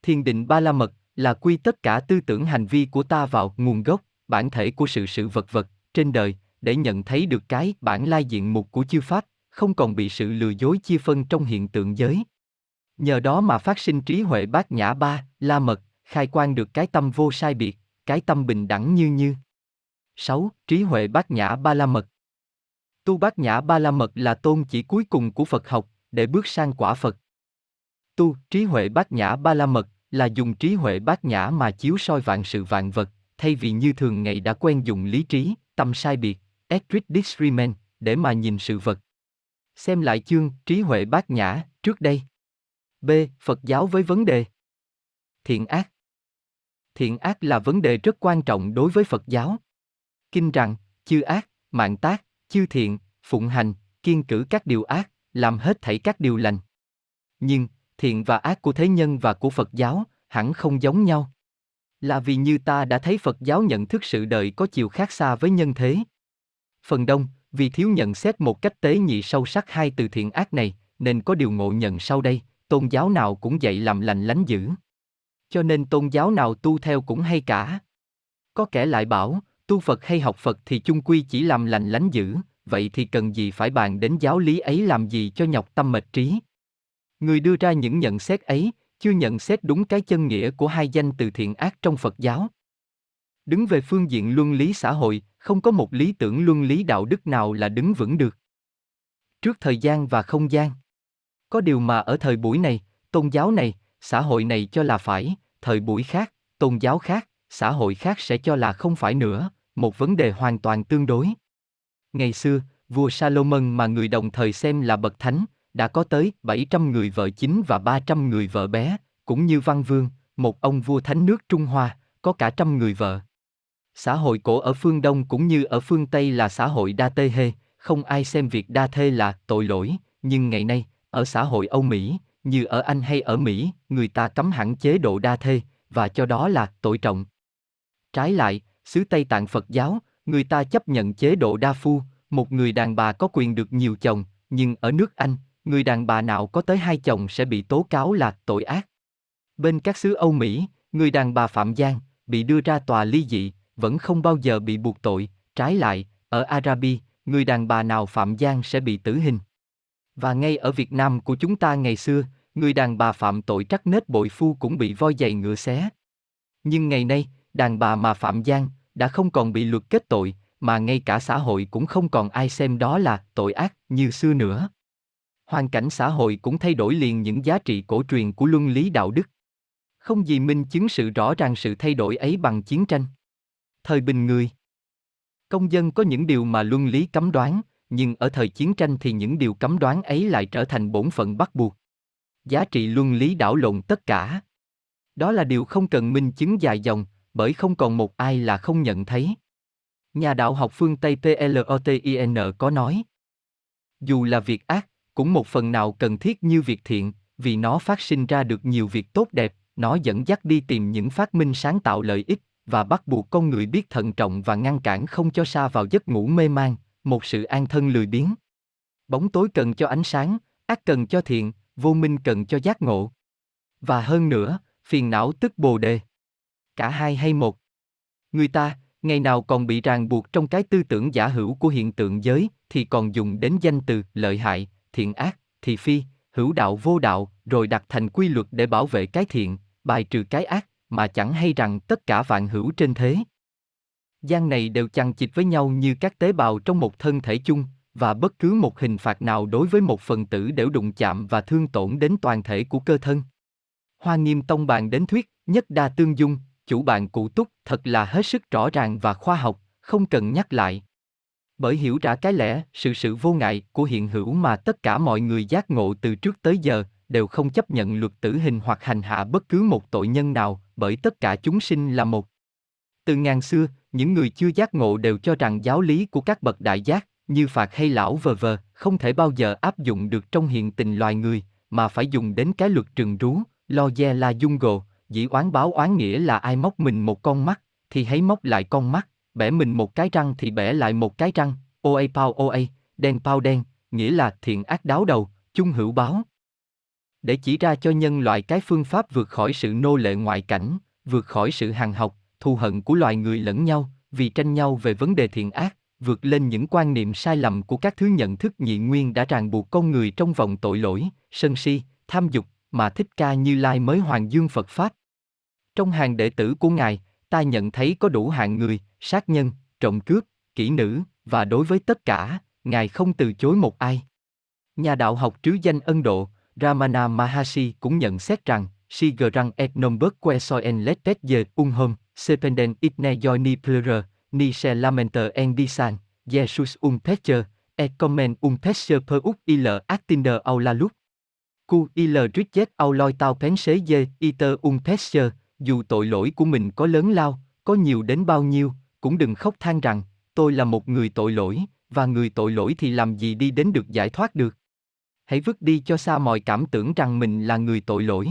Thiền định ba la mật, là quy tất cả tư tưởng hành vi của ta vào nguồn gốc, bản thể của sự sự vật vật, trên đời, để nhận thấy được cái bản lai diện mục của chư pháp, không còn bị sự lừa dối chia phân trong hiện tượng giới. Nhờ đó mà phát sinh trí huệ bát nhã ba, la mật, khai quan được cái tâm vô sai biệt, cái tâm bình đẳng như như. 6. Trí huệ bát nhã ba la mật Tu bát nhã ba la mật là tôn chỉ cuối cùng của Phật học, để bước sang quả Phật. Tu, trí huệ bát nhã ba la mật, là dùng trí huệ bát nhã mà chiếu soi vạn sự vạn vật, thay vì như thường ngày đã quen dùng lý trí, tâm sai biệt, Etric Discrimen, để mà nhìn sự vật. Xem lại chương Trí huệ bát nhã trước đây. B. Phật giáo với vấn đề Thiện ác Thiện ác là vấn đề rất quan trọng đối với Phật giáo. Kinh rằng, chư ác, mạng tác, chư thiện, phụng hành, kiên cử các điều ác, làm hết thảy các điều lành. Nhưng, thiện và ác của thế nhân và của Phật giáo hẳn không giống nhau. Là vì như ta đã thấy Phật giáo nhận thức sự đời có chiều khác xa với nhân thế. Phần đông, vì thiếu nhận xét một cách tế nhị sâu sắc hai từ thiện ác này, nên có điều ngộ nhận sau đây, tôn giáo nào cũng dạy làm lành lánh dữ. Cho nên tôn giáo nào tu theo cũng hay cả. Có kẻ lại bảo, tu Phật hay học Phật thì chung quy chỉ làm lành lánh dữ, vậy thì cần gì phải bàn đến giáo lý ấy làm gì cho nhọc tâm mệt trí. Người đưa ra những nhận xét ấy, chưa nhận xét đúng cái chân nghĩa của hai danh từ thiện ác trong Phật giáo. Đứng về phương diện luân lý xã hội, không có một lý tưởng luân lý đạo đức nào là đứng vững được. Trước thời gian và không gian. Có điều mà ở thời buổi này, tôn giáo này, xã hội này cho là phải, thời buổi khác, tôn giáo khác, xã hội khác sẽ cho là không phải nữa, một vấn đề hoàn toàn tương đối. Ngày xưa, vua Salomon mà người đồng thời xem là bậc thánh, đã có tới 700 người vợ chính và 300 người vợ bé, cũng như Văn Vương, một ông vua thánh nước Trung Hoa, có cả trăm người vợ. Xã hội cổ ở phương Đông cũng như ở phương Tây là xã hội đa tê hê, không ai xem việc đa thê là tội lỗi, nhưng ngày nay, ở xã hội Âu Mỹ, như ở Anh hay ở Mỹ, người ta cấm hẳn chế độ đa thê, và cho đó là tội trọng. Trái lại, xứ Tây Tạng Phật giáo, người ta chấp nhận chế độ đa phu, một người đàn bà có quyền được nhiều chồng, nhưng ở nước Anh, người đàn bà nào có tới hai chồng sẽ bị tố cáo là tội ác. Bên các xứ Âu Mỹ, người đàn bà phạm gian, bị đưa ra tòa ly dị, vẫn không bao giờ bị buộc tội, trái lại, ở Arabi, người đàn bà nào phạm gian sẽ bị tử hình. Và ngay ở Việt Nam của chúng ta ngày xưa, người đàn bà phạm tội trắc nết bội phu cũng bị voi giày ngựa xé. Nhưng ngày nay, đàn bà mà phạm gian, đã không còn bị luật kết tội, mà ngay cả xã hội cũng không còn ai xem đó là tội ác như xưa nữa. Hoàn cảnh xã hội cũng thay đổi liền những giá trị cổ truyền của luân lý đạo đức. Không gì minh chứng sự rõ ràng sự thay đổi ấy bằng chiến tranh. Thời bình người Công dân có những điều mà luân lý cấm đoán, nhưng ở thời chiến tranh thì những điều cấm đoán ấy lại trở thành bổn phận bắt buộc. Giá trị luân lý đảo lộn tất cả. Đó là điều không cần minh chứng dài dòng, bởi không còn một ai là không nhận thấy. Nhà đạo học phương Tây PLOTIN có nói, dù là việc ác, cũng một phần nào cần thiết như việc thiện, vì nó phát sinh ra được nhiều việc tốt đẹp, nó dẫn dắt đi tìm những phát minh sáng tạo lợi ích và bắt buộc con người biết thận trọng và ngăn cản không cho xa vào giấc ngủ mê man, một sự an thân lười biếng. Bóng tối cần cho ánh sáng, ác cần cho thiện, vô minh cần cho giác ngộ. Và hơn nữa, phiền não tức bồ đề. Cả hai hay một. Người ta, ngày nào còn bị ràng buộc trong cái tư tưởng giả hữu của hiện tượng giới, thì còn dùng đến danh từ lợi hại, thiện ác, thị phi, hữu đạo vô đạo, rồi đặt thành quy luật để bảo vệ cái thiện, bài trừ cái ác, mà chẳng hay rằng tất cả vạn hữu trên thế. Gian này đều chằng chịt với nhau như các tế bào trong một thân thể chung, và bất cứ một hình phạt nào đối với một phần tử đều đụng chạm và thương tổn đến toàn thể của cơ thân. Hoa Nghiêm Tông bàn đến thuyết, nhất đa tương dung, chủ bạn cụ túc thật là hết sức rõ ràng và khoa học, không cần nhắc lại. Bởi hiểu ra cái lẽ, sự sự vô ngại của hiện hữu mà tất cả mọi người giác ngộ từ trước tới giờ, đều không chấp nhận luật tử hình hoặc hành hạ bất cứ một tội nhân nào, bởi tất cả chúng sinh là một. Từ ngàn xưa, những người chưa giác ngộ đều cho rằng giáo lý của các bậc đại giác, như phạt hay lão vờ vờ, không thể bao giờ áp dụng được trong hiện tình loài người, mà phải dùng đến cái luật trừng rú, lo dè la dung gồ, dĩ oán báo oán nghĩa là ai móc mình một con mắt, thì hãy móc lại con mắt, bẻ mình một cái răng thì bẻ lại một cái răng, oa pao oa, đen pao đen, nghĩa là thiện ác đáo đầu, chung hữu báo. Để chỉ ra cho nhân loại cái phương pháp vượt khỏi sự nô lệ ngoại cảnh, vượt khỏi sự hàng học, thù hận của loài người lẫn nhau, vì tranh nhau về vấn đề thiện ác, vượt lên những quan niệm sai lầm của các thứ nhận thức nhị nguyên đã ràng buộc con người trong vòng tội lỗi, sân si, tham dục, mà Thích Ca Như Lai mới hoàn dương Phật Pháp. Trong hàng đệ tử của Ngài, ta nhận thấy có đủ hạng người, sát nhân, trộm cướp, kỹ nữ, và đối với tất cả, Ngài không từ chối một ai. Nhà đạo học trứ danh Ấn Độ, Ramana Maharshi cũng nhận xét rằng, Sigarang et nombert que soen letet ye unhom, sependen itne yoni plura, ni se lamenter en disan, Jesus un techer, et comment un techer per uk il actinder aulalut. Cu il ritjet au loi tao pen xế ye, iter un techer, dù tội lỗi của mình có lớn lao, có nhiều đến bao nhiêu, cũng đừng khóc than rằng, tôi là một người tội lỗi, và người tội lỗi thì làm gì đi đến được giải thoát được. Hãy vứt đi cho xa mọi cảm tưởng rằng mình là người tội lỗi.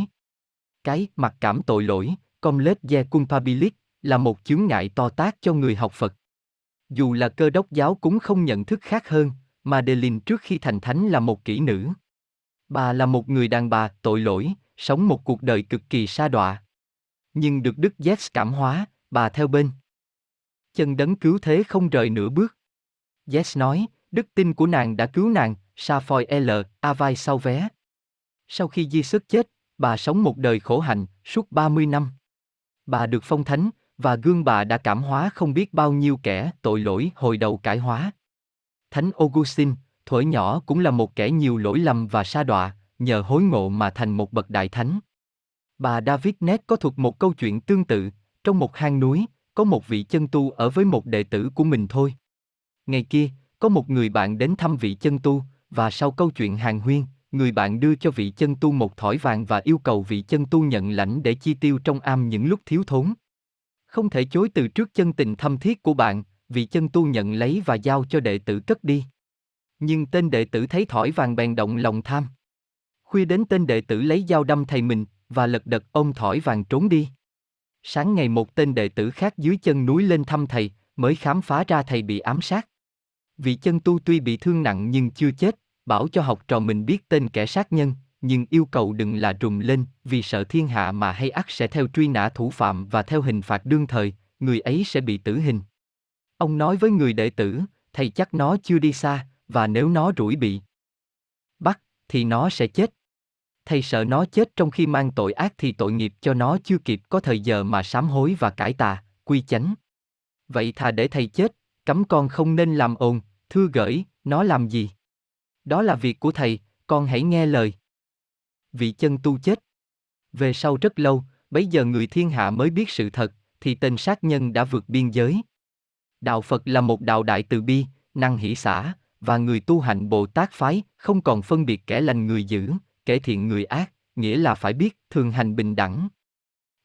Cái mặc cảm tội lỗi, complet de culpabilis, là một chướng ngại to tác cho người học Phật. Dù là cơ đốc giáo cũng không nhận thức khác hơn, mà Delin trước khi thành thánh là một kỹ nữ. Bà là một người đàn bà tội lỗi, sống một cuộc đời cực kỳ sa đọa. Nhưng được Đức Yes cảm hóa, bà theo bên. Chân đấng cứu thế không rời nửa bước. Yes nói, đức tin của nàng đã cứu nàng, sa phoi e L, a vai sau vé. Sau khi Di sức chết, bà sống một đời khổ hạnh, suốt 30 năm. Bà được phong thánh, và gương bà đã cảm hóa không biết bao nhiêu kẻ tội lỗi hồi đầu cải hóa. Thánh Augustine, thuở nhỏ cũng là một kẻ nhiều lỗi lầm và sa đọa, nhờ hối ngộ mà thành một bậc đại thánh. Bà David Net có thuật một câu chuyện tương tự, trong một hang núi, có một vị chân tu ở với một đệ tử của mình thôi. Ngày kia, có một người bạn đến thăm vị chân tu, và sau câu chuyện hàng huyên, người bạn đưa cho vị chân tu một thỏi vàng và yêu cầu vị chân tu nhận lãnh để chi tiêu trong am những lúc thiếu thốn. Không thể chối từ trước chân tình thâm thiết của bạn, vị chân tu nhận lấy và giao cho đệ tử cất đi. Nhưng tên đệ tử thấy thỏi vàng bèn động lòng tham. Khuya đến tên đệ tử lấy dao đâm thầy mình, và lật đật ôm thỏi vàng trốn đi. Sáng ngày một tên đệ tử khác dưới chân núi lên thăm thầy, mới khám phá ra thầy bị ám sát. Vị chân tu tuy bị thương nặng nhưng chưa chết, bảo cho học trò mình biết tên kẻ sát nhân, nhưng yêu cầu đừng là rùng lên, vì sợ thiên hạ mà hay ắt sẽ theo truy nã thủ phạm và theo hình phạt đương thời, người ấy sẽ bị tử hình. Ông nói với người đệ tử, thầy chắc nó chưa đi xa, và nếu nó rủi bị bắt, thì nó sẽ chết. Thầy sợ nó chết trong khi mang tội ác thì tội nghiệp cho nó chưa kịp có thời giờ mà sám hối và cải tà, quy chánh. Vậy thà để thầy chết, cấm con không nên làm ồn, thưa gửi, nó làm gì? Đó là việc của thầy, con hãy nghe lời. Vị chân tu chết. Về sau rất lâu, bấy giờ người thiên hạ mới biết sự thật, thì tên sát nhân đã vượt biên giới. Đạo Phật là một đạo đại từ bi, năng hỷ xã, và người tu hành Bồ Tát phái không còn phân biệt kẻ lành người dữ, kẻ thiện người ác, nghĩa là phải biết thường hành bình đẳng.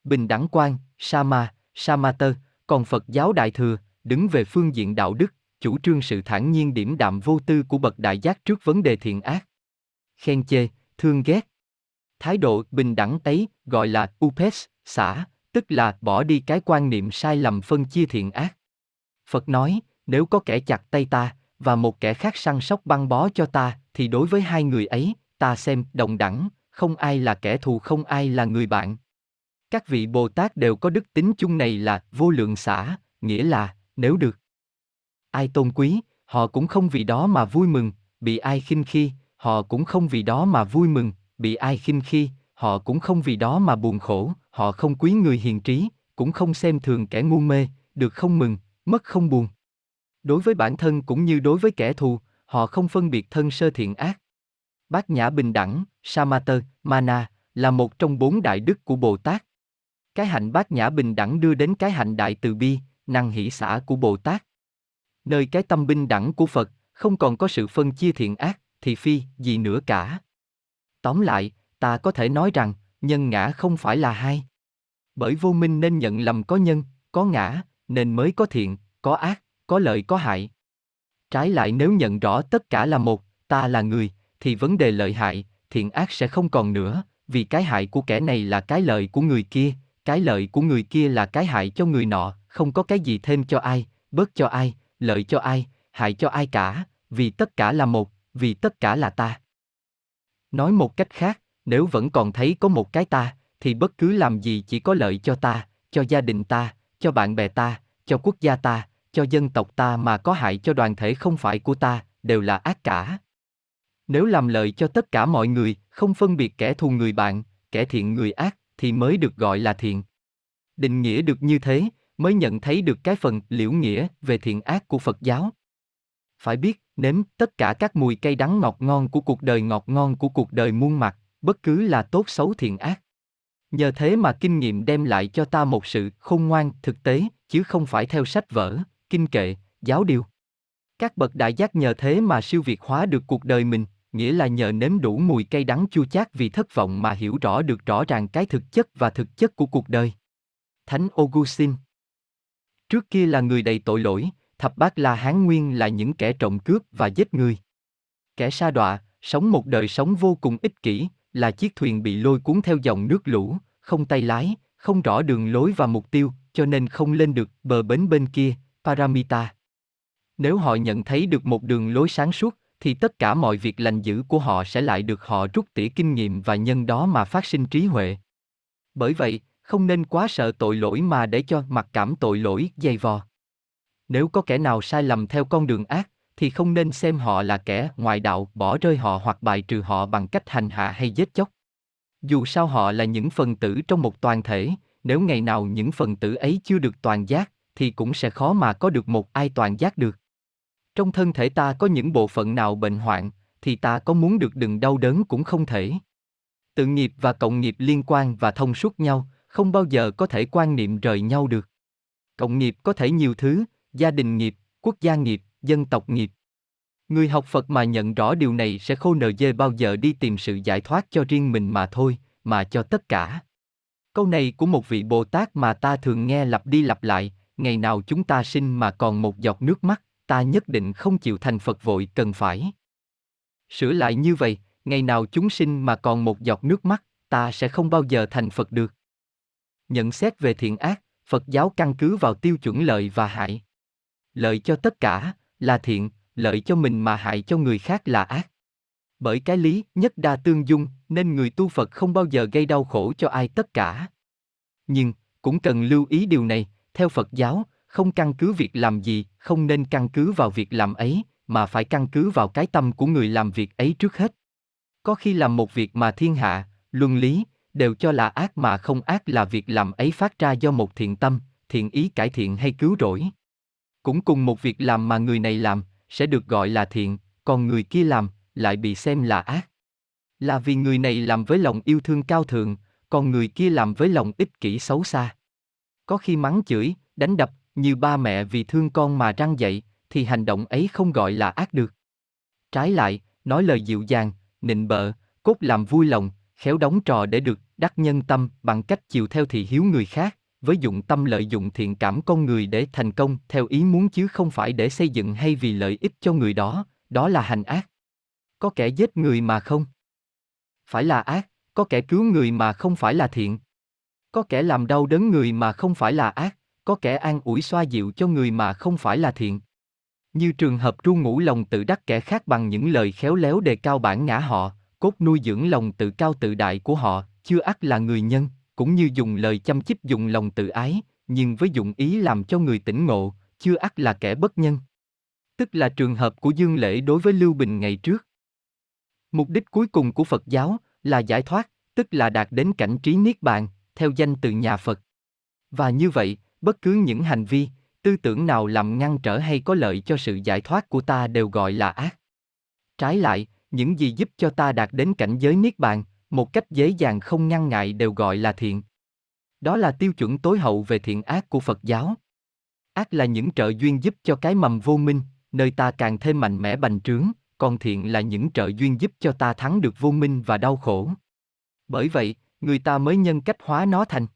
Bình đẳng quan, Sama, Samatơ, còn Phật giáo Đại Thừa, đứng về phương diện đạo đức, chủ trương sự thản nhiên điểm đạm vô tư của bậc đại giác trước vấn đề thiện ác. Khen chê, thương ghét. Thái độ bình đẳng ấy gọi là upes, xả, tức là bỏ đi cái quan niệm sai lầm phân chia thiện ác. Phật nói, nếu có kẻ chặt tay ta, và một kẻ khác săn sóc băng bó cho ta, thì đối với hai người ấy, ta xem đồng đẳng, không ai là kẻ thù không ai là người bạn. Các vị Bồ Tát đều có đức tính chung này là vô lượng xả, nghĩa là, nếu được. Ai tôn quý, họ cũng không vì đó mà vui mừng, bị ai khinh khi, họ cũng không vì đó mà vui mừng, bị ai khinh khi, họ cũng không vì đó mà buồn khổ, họ không quý người hiền trí, cũng không xem thường kẻ ngu mê, được không mừng, mất không buồn. Đối với bản thân cũng như đối với kẻ thù, họ không phân biệt thân sơ thiện ác. Bát nhã bình đẳng, samatha, Mana, là một trong bốn đại đức của Bồ Tát. Cái hạnh bát nhã bình đẳng đưa đến cái hạnh đại từ bi, năng hỷ xã của Bồ Tát. Nơi cái tâm bình đẳng của Phật, không còn có sự phân chia thiện ác, thì phi, gì nữa cả. Tóm lại, ta có thể nói rằng, nhân ngã không phải là hai. Bởi vô minh nên nhận lầm có nhân, có ngã, nên mới có thiện, có ác, có lợi có hại. Trái lại nếu nhận rõ tất cả là một, ta là người, thì vấn đề lợi hại, thiện ác sẽ không còn nữa, vì cái hại của kẻ này là cái lợi của người kia, cái lợi của người kia là cái hại cho người nọ, không có cái gì thêm cho ai, bớt cho ai, lợi cho ai, hại cho ai cả, vì tất cả là một, vì tất cả là ta. Nói một cách khác, nếu vẫn còn thấy có một cái ta, thì bất cứ làm gì chỉ có lợi cho ta, cho gia đình ta, cho bạn bè ta, cho quốc gia ta, cho dân tộc ta mà có hại cho đoàn thể không phải của ta, đều là ác cả. Nếu làm lợi cho tất cả mọi người, không phân biệt kẻ thù người bạn, kẻ thiện người ác, thì mới được gọi là thiện. Định nghĩa được như thế, mới nhận thấy được cái phần liễu nghĩa về thiện ác của Phật giáo. Phải biết, nếm tất cả các mùi cây đắng ngọt ngon của cuộc đời ngọt ngon của cuộc đời muôn mặt, bất cứ là tốt xấu thiện ác. Nhờ thế mà kinh nghiệm đem lại cho ta một sự khôn ngoan thực tế, chứ không phải theo sách vở, kinh kệ, giáo điều. Các bậc đại giác nhờ thế mà siêu việt hóa được cuộc đời mình, nghĩa là nhờ nếm đủ mùi cây đắng chua chát vì thất vọng mà hiểu rõ được rõ ràng cái thực chất và thực chất của cuộc đời. Thánh Augustine Trước kia là người đầy tội lỗi, thập bát La Hán Nguyên là những kẻ trộm cướp và giết người. Kẻ sa đọa, sống một đời sống vô cùng ích kỷ, là chiếc thuyền bị lôi cuốn theo dòng nước lũ, không tay lái, không rõ đường lối và mục tiêu, cho nên không lên được bờ bến bên kia, Paramita. Nếu họ nhận thấy được một đường lối sáng suốt, thì tất cả mọi việc lành dữ của họ sẽ lại được họ rút tỉa kinh nghiệm và nhân đó mà phát sinh trí huệ. Bởi vậy, không nên quá sợ tội lỗi mà để cho mặc cảm tội lỗi dày vò. Nếu có kẻ nào sai lầm theo con đường ác, thì không nên xem họ là kẻ ngoại đạo, bỏ rơi họ hoặc bài trừ họ bằng cách hành hạ hay giết chóc. Dù sao họ là những phần tử trong một toàn thể, nếu ngày nào những phần tử ấy chưa được toàn giác, thì cũng sẽ khó mà có được một ai toàn giác được. Trong thân thể ta có những bộ phận nào bệnh hoạn, thì ta có muốn được đừng đau đớn cũng không thể. Tự nghiệp và cộng nghiệp liên quan và thông suốt nhau, không bao giờ có thể quan niệm rời nhau được. Cộng nghiệp có thể nhiều thứ, gia đình nghiệp, quốc gia nghiệp, dân tộc nghiệp. Người học Phật mà nhận rõ điều này sẽ khô nờ dê bao giờ đi tìm sự giải thoát cho riêng mình mà thôi, mà cho tất cả. Câu này của một vị Bồ Tát mà ta thường nghe lặp đi lặp lại, ngày nào chúng ta sinh mà còn một giọt nước mắt, ta nhất định không chịu thành Phật vội cần phải. Sửa lại như vậy, ngày nào chúng sinh mà còn một giọt nước mắt, ta sẽ không bao giờ thành Phật được. Nhận xét về thiện ác, Phật giáo căn cứ vào tiêu chuẩn lợi và hại. Lợi cho tất cả là thiện, lợi cho mình mà hại cho người khác là ác. Bởi cái lý nhất đa tương dung, nên người tu Phật không bao giờ gây đau khổ cho ai tất cả. Nhưng, cũng cần lưu ý điều này, theo Phật giáo, không căn cứ việc làm gì, không nên căn cứ vào việc làm ấy, mà phải căn cứ vào cái tâm của người làm việc ấy trước hết. Có khi làm một việc mà thiên hạ, luân lý, đều cho là ác mà không ác là việc làm ấy phát ra do một thiện tâm, thiện ý cải thiện hay cứu rỗi. Cũng cùng một việc làm mà người này làm, sẽ được gọi là thiện, còn người kia làm, lại bị xem là ác. Là vì người này làm với lòng yêu thương cao thượng, còn người kia làm với lòng ích kỷ xấu xa. Có khi mắng chửi, đánh đập, như ba mẹ vì thương con mà răng dậy, thì hành động ấy không gọi là ác được. Trái lại, nói lời dịu dàng, nịnh bợ, cốt làm vui lòng, khéo đóng trò để được đắc nhân tâm bằng cách chiều theo thị hiếu người khác, với dụng tâm lợi dụng thiện cảm con người để thành công theo ý muốn chứ không phải để xây dựng hay vì lợi ích cho người đó, đó là hành ác. Có kẻ giết người mà không phải là ác, có kẻ cứu người mà không phải là thiện. Có kẻ làm đau đớn người mà không phải là ác, có kẻ an ủi xoa dịu cho người mà không phải là thiện. Như trường hợp ru ngủ lòng tự đắc kẻ khác bằng những lời khéo léo đề cao bản ngã họ, cốt nuôi dưỡng lòng tự cao tự đại của họ, chưa ắt là người nhân, cũng như dùng lời chăm chích dùng lòng tự ái, nhưng với dụng ý làm cho người tỉnh ngộ, chưa ắt là kẻ bất nhân. Tức là trường hợp của Dương Lễ đối với Lưu Bình ngày trước. Mục đích cuối cùng của Phật giáo là giải thoát, tức là đạt đến cảnh trí niết bàn, theo danh từ nhà Phật. Và như vậy, bất cứ những hành vi, tư tưởng nào làm ngăn trở hay có lợi cho sự giải thoát của ta đều gọi là ác. Trái lại, những gì giúp cho ta đạt đến cảnh giới niết bàn, một cách dễ dàng không ngăn ngại đều gọi là thiện. Đó là tiêu chuẩn tối hậu về thiện ác của Phật giáo. Ác là những trợ duyên giúp cho cái mầm vô minh, nơi ta càng thêm mạnh mẽ bành trướng, còn thiện là những trợ duyên giúp cho ta thắng được vô minh và đau khổ. Bởi vậy, người ta mới nhân cách hóa nó thành.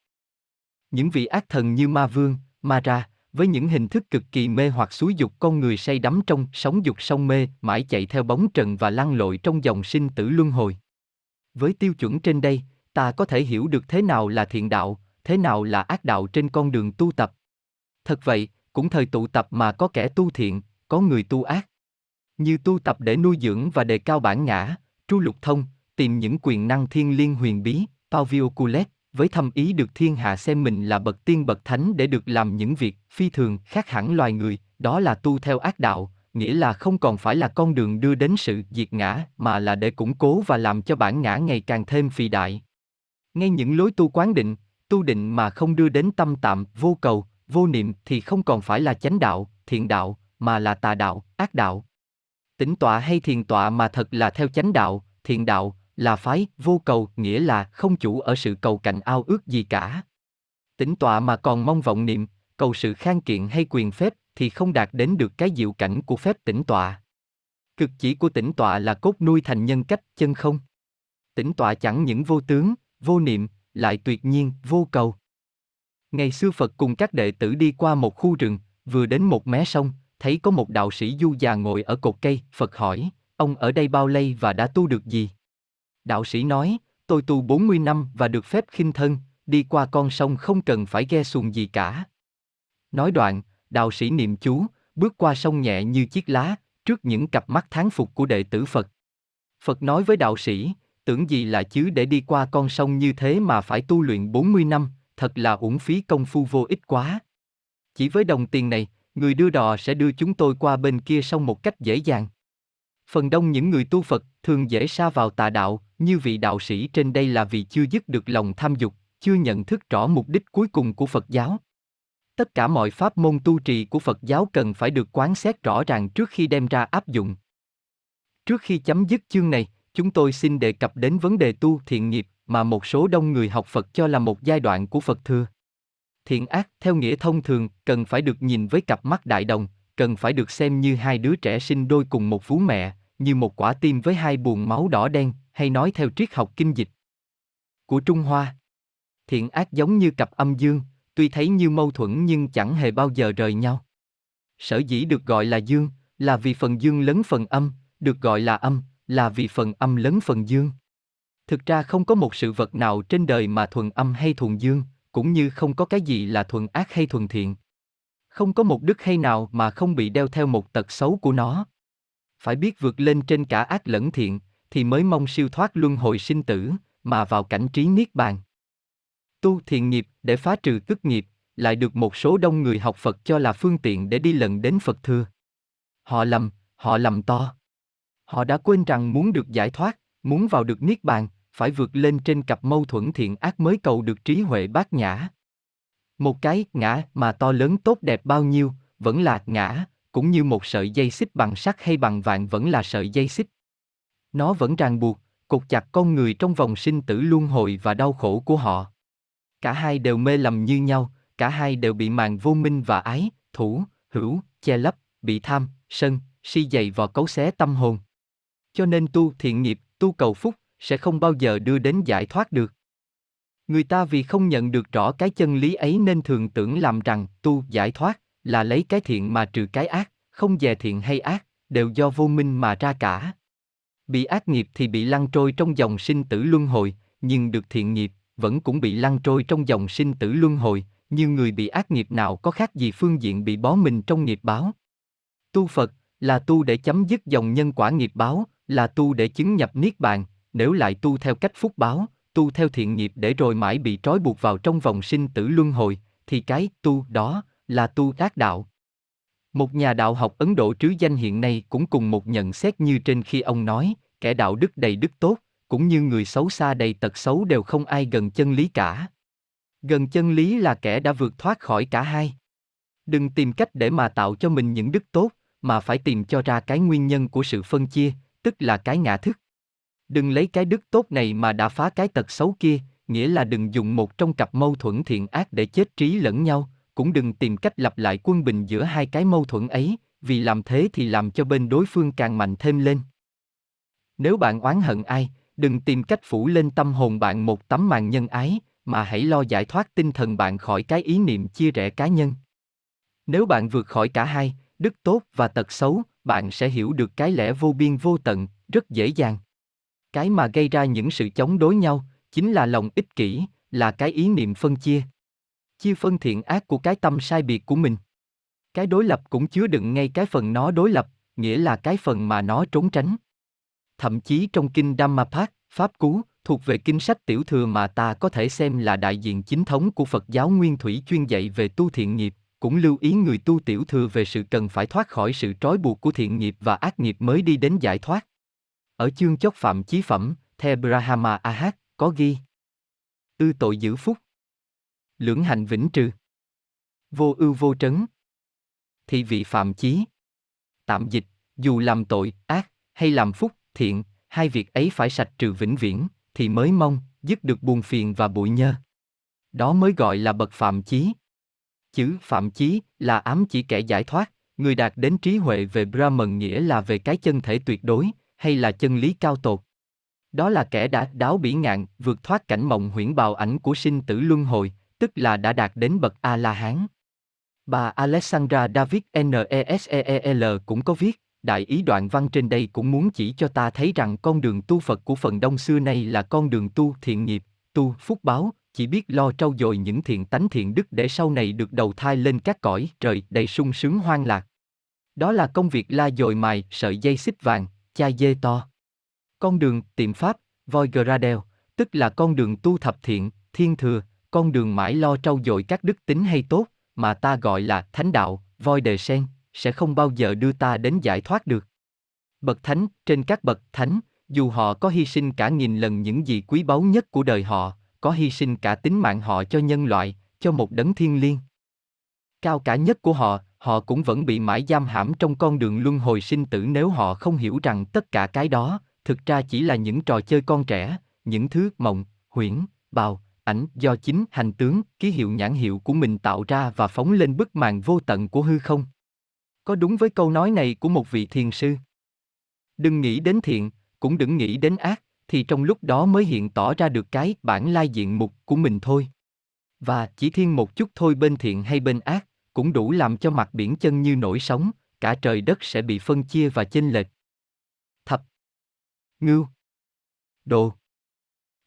Những vị ác thần như ma vương, ma ra, với những hình thức cực kỳ mê hoặc xúi dục con người say đắm trong sóng dục sông mê, mãi chạy theo bóng trần và lăn lội trong dòng sinh tử luân hồi. Với tiêu chuẩn trên đây, ta có thể hiểu được thế nào là thiện đạo, thế nào là ác đạo trên con đường tu tập. Thật vậy, cũng thời tụ tập mà có kẻ tu thiện, có người tu ác. Như tu tập để nuôi dưỡng và đề cao bản ngã, tru lục thông, tìm những quyền năng thiên liên huyền bí, Pavio Culet, với thâm ý được thiên hạ xem mình là bậc tiên bậc thánh để được làm những việc phi thường khác hẳn loài người, đó là tu theo ác đạo, nghĩa là không còn phải là con đường đưa đến sự diệt ngã, mà là để củng cố và làm cho bản ngã ngày càng thêm phi đại. Ngay những lối tu quán định, tu định mà không đưa đến tâm tạm, vô cầu, vô niệm thì không còn phải là chánh đạo, thiện đạo, mà là tà đạo, ác đạo. Tĩnh tọa hay thiền tọa mà thật là theo chánh đạo, thiện đạo, là phái, vô cầu, nghĩa là không chủ ở sự cầu cạnh ao ước gì cả. Tĩnh tọa mà còn mong vọng niệm, cầu sự khang kiện hay quyền phép, thì không đạt đến được cái diệu cảnh của phép tĩnh tọa. Cực chỉ của tĩnh tọa là cốt nuôi thành nhân cách chân không. Tĩnh tọa chẳng những vô tướng, vô niệm, lại tuyệt nhiên, vô cầu. Ngày xưa Phật cùng các đệ tử đi qua một khu rừng, vừa đến một mé sông, thấy có một đạo sĩ du già ngồi ở cột cây, Phật hỏi, ông ở đây bao lây và đã tu được gì? Đạo sĩ nói, tôi tu 40 năm và được phép khinh thân, đi qua con sông không cần phải ghe xuồng gì cả. Nói đoạn, đạo sĩ niệm chú, bước qua sông nhẹ như chiếc lá, trước những cặp mắt tháng phục của đệ tử Phật. Phật nói với đạo sĩ, tưởng gì là chứ để đi qua con sông như thế mà phải tu luyện 40 năm, thật là uổng phí công phu vô ích quá. Chỉ với đồng tiền này, người đưa đò sẽ đưa chúng tôi qua bên kia sông một cách dễ dàng. Phần đông những người tu Phật thường dễ sa vào tà đạo, như vị đạo sĩ trên đây là vì chưa dứt được lòng tham dục, chưa nhận thức rõ mục đích cuối cùng của Phật giáo. Tất cả mọi pháp môn tu trì của Phật giáo cần phải được quán xét rõ ràng trước khi đem ra áp dụng. Trước khi chấm dứt chương này, chúng tôi xin đề cập đến vấn đề tu thiện nghiệp mà một số đông người học Phật cho là một giai đoạn của Phật thừa. Thiện ác theo nghĩa thông thường cần phải được nhìn với cặp mắt đại đồng, cần phải được xem như hai đứa trẻ sinh đôi cùng một vú mẹ, như một quả tim với hai buồng máu đỏ đen, hay nói theo triết học kinh dịch của Trung Hoa. Thiện ác giống như cặp âm dương, tuy thấy như mâu thuẫn nhưng chẳng hề bao giờ rời nhau. Sở dĩ được gọi là dương, là vì phần dương lớn phần âm, được gọi là âm, là vì phần âm lớn phần dương. Thực ra không có một sự vật nào trên đời mà thuần âm hay thuần dương, cũng như không có cái gì là thuần ác hay thuần thiện. Không có một đức hay nào mà không bị đeo theo một tật xấu của nó. Phải biết vượt lên trên cả ác lẫn thiện, thì mới mong siêu thoát luân hồi sinh tử, mà vào cảnh trí niết bàn. Tu thiện nghiệp để phá trừ tức nghiệp, lại được một số đông người học Phật cho là phương tiện để đi lần đến Phật thưa. Họ lầm, họ lầm to. Họ đã quên rằng muốn được giải thoát, Muốn vào được Niết Bàn, phải vượt lên trên cặp mâu thuẫn thiện ác mới cầu được trí huệ bát nhã. Một cái ngã mà to lớn tốt đẹp bao nhiêu, vẫn là ngã, cũng như một sợi dây xích bằng sắt hay bằng vàng vẫn là sợi dây xích. Nó vẫn ràng buộc, cột chặt con người trong vòng sinh tử luân hồi và đau khổ của họ. Cả hai đều mê lầm như nhau, cả hai đều bị màn vô minh và ái, thủ, hữu, che lấp, bị tham, sân, si dày vò cấu xé tâm hồn. Cho nên tu thiện nghiệp, tu cầu phúc, sẽ không bao giờ đưa đến giải thoát được. Người ta vì không nhận được rõ cái chân lý ấy nên thường tưởng làm rằng tu giải thoát là lấy cái thiện mà trừ cái ác, không dè thiện hay ác, đều do vô minh mà ra cả. Bị ác nghiệp thì bị lăn trôi trong dòng sinh tử luân hồi, nhưng được thiện nghiệp, vẫn cũng bị lăn trôi trong dòng sinh tử luân hồi, như người bị ác nghiệp nào có khác gì phương diện bị bó mình trong nghiệp báo. Tu Phật là tu để chấm dứt dòng nhân quả nghiệp báo, là tu để chứng nhập niết bàn, nếu lại tu theo cách phúc báo, tu theo thiện nghiệp để rồi mãi bị trói buộc vào trong vòng sinh tử luân hồi, thì cái tu đó là tu ác đạo. Một nhà đạo học Ấn Độ trứ danh hiện nay cũng cùng một nhận xét như trên khi ông nói, kẻ đạo đức đầy đức tốt, cũng như người xấu xa đầy tật xấu đều không ai gần chân lý cả. Gần chân lý là kẻ đã vượt thoát khỏi cả hai. Đừng tìm cách để mà tạo cho mình những đức tốt, mà phải tìm cho ra cái nguyên nhân của sự phân chia, tức là cái ngã thức. Đừng lấy cái đức tốt này mà đã phá cái tật xấu kia, nghĩa là đừng dùng một trong cặp mâu thuẫn thiện ác để chết trí lẫn nhau, cũng đừng tìm cách lập lại quân bình giữa hai cái mâu thuẫn ấy, vì làm thế thì làm cho bên đối phương càng mạnh thêm lên. Nếu bạn oán hận ai, đừng tìm cách phủ lên tâm hồn bạn một tấm màn nhân ái, mà hãy lo giải thoát tinh thần bạn khỏi cái ý niệm chia rẽ cá nhân. Nếu bạn vượt khỏi cả hai, đức tốt và tật xấu, bạn sẽ hiểu được cái lẽ vô biên vô tận, rất dễ dàng. Cái mà gây ra những sự chống đối nhau, chính là lòng ích kỷ, là cái ý niệm phân chia. Chia phân thiện ác của cái tâm sai biệt của mình. Cái đối lập cũng chứa đựng ngay cái phần nó đối lập, nghĩa là cái phần mà nó trốn tránh. Thậm chí trong kinh Dhammapat, Pháp Cú, thuộc về kinh sách tiểu thừa mà ta có thể xem là đại diện chính thống của Phật giáo Nguyên Thủy chuyên dạy về tu thiện nghiệp, cũng lưu ý người tu tiểu thừa về sự cần phải thoát khỏi sự trói buộc của thiện nghiệp và ác nghiệp mới đi đến giải thoát. Ở chương chốc phạm chí phẩm, The Brahma Ahat, có ghi. Ư tội giữ phúc. Lưỡng hành vĩnh trừ. Vô ưu vô trấn. Thị vị phạm chí. Tạm dịch, dù làm tội, ác, hay làm phúc, thiện, hai việc ấy phải sạch trừ vĩnh viễn, thì mới mong, dứt được buồn phiền và bụi nhơ. Đó mới gọi là bậc phạm chí. Chữ phạm chí là ám chỉ kẻ giải thoát, người đạt đến trí huệ về Brahman nghĩa là về cái chân thể tuyệt đối, hay là chân lý cao tột. Đó là kẻ đã đáo bỉ ngạn, vượt thoát cảnh mộng huyễn bào ảnh của sinh tử luân hồi, tức là đã đạt đến bậc A-la-hán. Bà Alexandra David Neseel cũng có viết, đại ý đoạn văn trên đây cũng muốn chỉ cho ta thấy rằng con đường tu Phật của phần đông xưa nay là con đường tu thiện nghiệp, tu phúc báo, chỉ biết lo trau dồi những thiện tánh thiện đức để sau này được đầu thai lên các cõi trời đầy sung sướng hoang lạc. Đó là công việc la dồi mài sợi dây xích vàng, chai dê to. Con đường tiệm pháp, voi Gradel, tức là con đường tu thập thiện, thiên thừa, con đường mãi lo trau dồi các đức tính hay tốt, mà ta gọi là thánh đạo, voi đề sen, sẽ không bao giờ đưa ta đến giải thoát được. Bậc thánh, trên các bậc thánh, dù họ có hy sinh cả nghìn lần những gì quý báu nhất của đời họ, có hy sinh cả tính mạng họ cho nhân loại, cho một đấng thiên liêng. Cao cả nhất của họ, họ cũng vẫn bị mãi giam hãm trong con đường luân hồi sinh tử nếu họ không hiểu rằng tất cả cái đó, thực ra chỉ là những trò chơi con trẻ, những thứ mộng, huyễn, bào, ảnh do chính hành tướng, ký hiệu nhãn hiệu của mình tạo ra và phóng lên bức màn vô tận của hư không. Có đúng với câu nói này của một vị thiền sư? Đừng nghĩ đến thiện, cũng đừng nghĩ đến ác, thì trong lúc đó mới hiện tỏ ra được cái bản lai diện mục của mình thôi. Và chỉ thiên một chút thôi bên thiện hay bên ác, cũng đủ làm cho mặt biển chân như nổi sóng, cả trời đất sẽ bị phân chia và chênh lệch. Thập Ngưu Đồ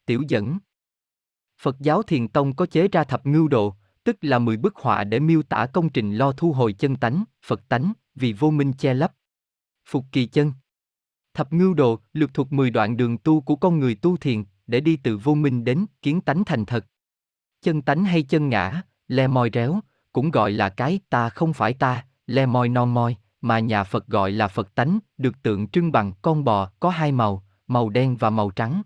Tiểu dẫn Phật giáo Thiền Tông có chế ra thập ngưu đồ, tức là 10 bức họa để miêu tả công trình lo thu hồi chân tánh, Phật tánh, vì vô minh che lấp. Phục kỳ chân Thập ngưu đồ, lược thuộc 10 đoạn đường tu của con người tu thiền, để đi từ vô minh đến kiến tánh thành thật. Chân tánh hay chân ngã, le mòi réo, cũng gọi là cái ta không phải ta, le mòi non mòi, mà nhà Phật gọi là Phật tánh, được tượng trưng bằng con bò có hai màu, màu đen và màu trắng.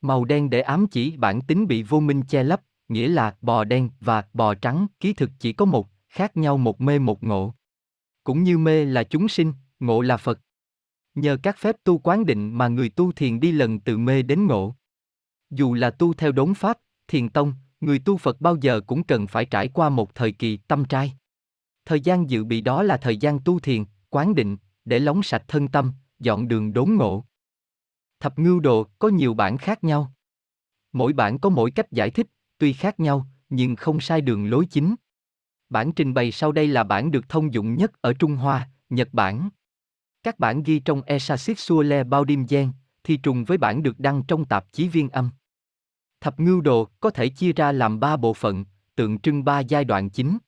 Màu đen để ám chỉ bản tính bị vô minh che lấp, nghĩa là bò đen và bò trắng ký thực chỉ có một, khác nhau một mê một ngộ. Cũng như mê là chúng sinh, ngộ là Phật. Nhờ các phép tu quán định mà người tu thiền đi lần từ mê đến ngộ. Dù là tu theo đốn pháp, thiền tông, người tu Phật bao giờ cũng cần phải trải qua một thời kỳ tâm trai. Thời gian dự bị đó là thời gian tu thiền, quán định, để lóng sạch thân tâm, dọn đường đốn ngộ. Thập ngưu đồ có nhiều bản khác nhau. Mỗi bản có mỗi cách giải thích, tuy khác nhau, nhưng không sai đường lối chính. Bản trình bày sau đây là bản được thông dụng nhất ở Trung Hoa, Nhật Bản. Các bản ghi trong Esasit Suole Baudim Gen, thì trùng với bản được đăng trong tạp chí Viên Âm. Thập ngưu đồ có thể chia ra làm ba bộ phận, tượng trưng ba giai đoạn chính.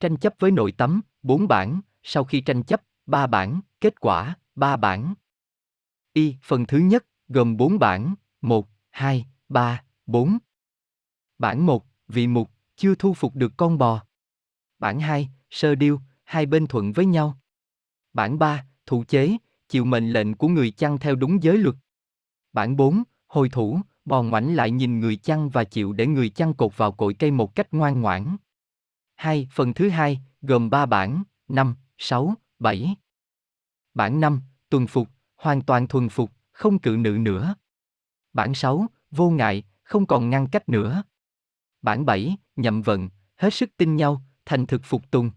Tranh chấp với nội tấm, bốn bản, sau khi tranh chấp, ba bản, kết quả, ba bản. Y, phần thứ nhất, gồm bốn bản, một, hai, ba, bốn. Bản một, vị mục, chưa thu phục được con bò. Bản hai, sơ điêu, hai bên thuận với nhau. Bản ba, thủ chế, chịu mệnh lệnh của người chăn theo đúng giới luật. Bản bốn, hồi thủ, bò ngoảnh lại nhìn người chăn và chịu để người chăn cột vào cội cây một cách ngoan ngoãn. Hai, phần thứ hai, gồm ba bản, năm, sáu, bảy. Bản năm, tuần phục, hoàn toàn thuần phục, không cự nữ nữa. Bản sáu, vô ngại, không còn ngăn cách nữa. Bản bảy, nhậm vận, hết sức tin nhau, thành thực phục tùng.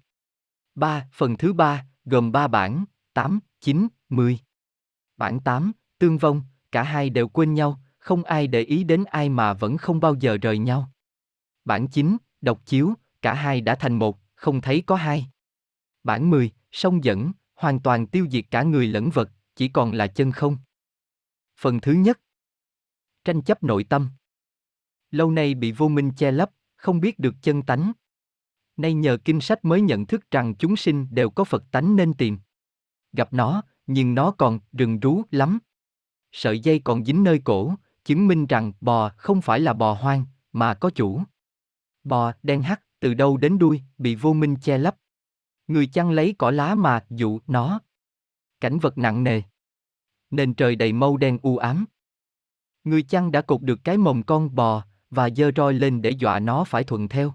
Ba, phần thứ ba, gồm ba bản, tám, chín, mười. Bản tám, tương vong, cả hai đều quên nhau, không ai để ý đến ai mà vẫn không bao giờ rời nhau. Bản 9, độc chiếu, cả hai đã thành một, không thấy có hai. Bản 10, song dẫn, hoàn toàn tiêu diệt cả người lẫn vật, chỉ còn là chân không. Phần thứ nhất Tranh chấp nội tâm Lâu nay bị vô minh che lấp, không biết được chân tánh. Nay nhờ kinh sách mới nhận thức rằng chúng sinh đều có Phật tánh nên tìm. Gặp nó, nhưng nó còn rừng rú lắm. Sợi dây còn dính nơi cổ, chứng minh rằng bò không phải là bò hoang, mà có chủ. Bò đen hắt, từ đâu đến đuôi, bị vô minh che lấp. Người chăn lấy cỏ lá mà dụ nó. Cảnh vật nặng nề. Nền trời đầy mâu đen u ám. Người chăn đã cột được cái mồng con bò, và giơ roi lên để dọa nó phải thuận theo.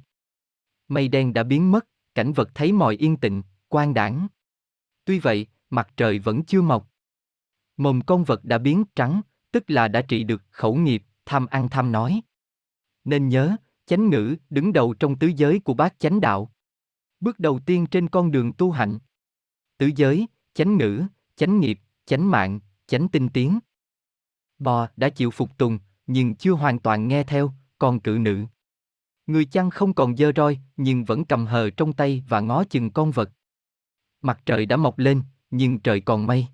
Mây đen đã biến mất, cảnh vật thấy mọi yên tịnh, quang đảng. Tuy vậy, mặt trời vẫn chưa mọc. mồm con vật đã biến trắng, tức là đã trị được khẩu nghiệp, tham ăn tham nói. Nên nhớ, chánh ngữ đứng đầu trong tứ giới của bác chánh đạo. Bước đầu tiên trên con đường tu hạnh. Tứ giới, chánh ngữ, chánh nghiệp, chánh mạng, chánh tinh tiến. Bò đã chịu phục tùng, nhưng chưa hoàn toàn nghe theo, còn cự nữ. Người chăn không còn dơ roi, nhưng vẫn cầm hờ trong tay và ngó chừng con vật. Mặt trời đã mọc lên, nhưng trời còn mây.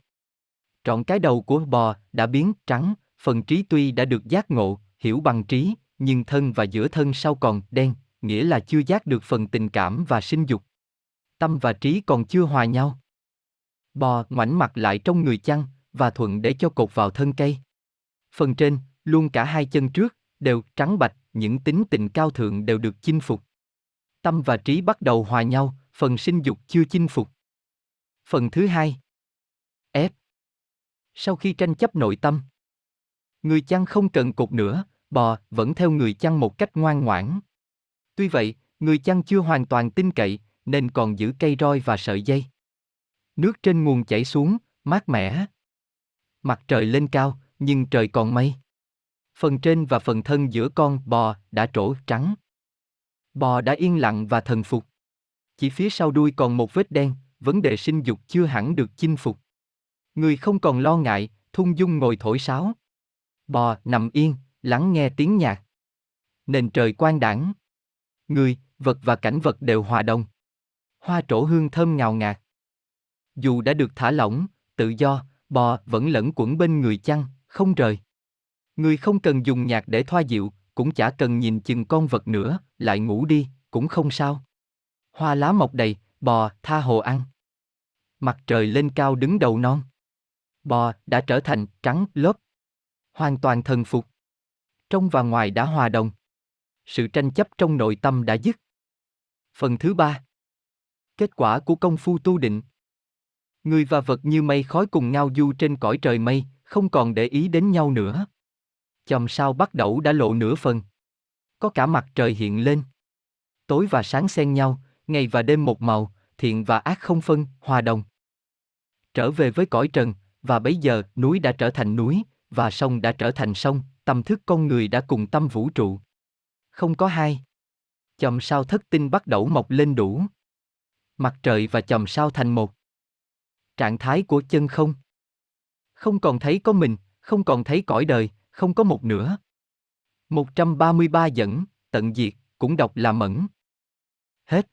Trọn cái đầu của bò đã biến trắng, phần trí tuy đã được giác ngộ, hiểu bằng trí, nhưng thân và giữa thân sau còn đen, nghĩa là chưa giác được phần tình cảm và sinh dục. Tâm và trí còn chưa hòa nhau. Bò ngoảnh mặt lại trong người chăn, và thuận để cho cột vào thân cây. Phần trên, luôn cả hai chân trước, đều trắng bạch, những tính tình cao thượng đều được chinh phục. Tâm và trí bắt đầu hòa nhau, phần sinh dục chưa chinh phục. Phần thứ hai. F. Sau khi tranh chấp nội tâm, người chăn không cần cột nữa, bò vẫn theo người chăn một cách ngoan ngoãn. Tuy vậy, người chăn chưa hoàn toàn tin cậy, nên còn giữ cây roi và sợi dây. Nước trên nguồn chảy xuống, mát mẻ. Mặt trời lên cao, nhưng trời còn mây. Phần trên và phần thân giữa con bò đã trổ trắng. Bò đã yên lặng và thần phục. Chỉ phía sau đuôi còn một vết đen, vấn đề sinh dục chưa hẳn được chinh phục. Người không còn lo ngại, thung dung ngồi thổi sáo. Bò nằm yên, lắng nghe tiếng nhạc. Nền trời quang đảng. Người, vật và cảnh vật đều hòa đồng. Hoa trổ hương thơm ngào ngạt. Dù đã được thả lỏng, tự do, bò vẫn lẫn quẩn bên người chăng, không rời. Người không cần dùng nhạc để thoa dịu, cũng chả cần nhìn chừng con vật nữa, lại ngủ đi, cũng không sao. Hoa lá mọc đầy, bò tha hồ ăn. Mặt trời lên cao đứng đầu non. Bò đã trở thành trắng lớp. Hoàn toàn thần phục. Trong và ngoài đã hòa đồng. Sự tranh chấp trong nội tâm đã dứt. Phần thứ ba. Kết quả của công phu tu định. Người và vật như mây khói cùng ngao du trên cõi trời mây, không còn để ý đến nhau nữa. Chòm sao bắt đầu đã lộ nửa phần. Có cả mặt trời hiện lên. Tối và sáng xen nhau, ngày và đêm một màu, thiện và ác không phân, hòa đồng. Trở về với cõi trần, và bấy giờ núi đã trở thành núi, và sông đã trở thành sông, tâm thức con người đã cùng tâm vũ trụ. Không có hai. Chòm sao thất tinh bắt đầu mọc lên đủ. Mặt trời và chòm sao thành một. Trạng thái của chân không. Không còn thấy có mình, không còn thấy cõi đời, không có một nữa. 133 dẫn, tận diệt, cũng đọc là mẫn. Hết.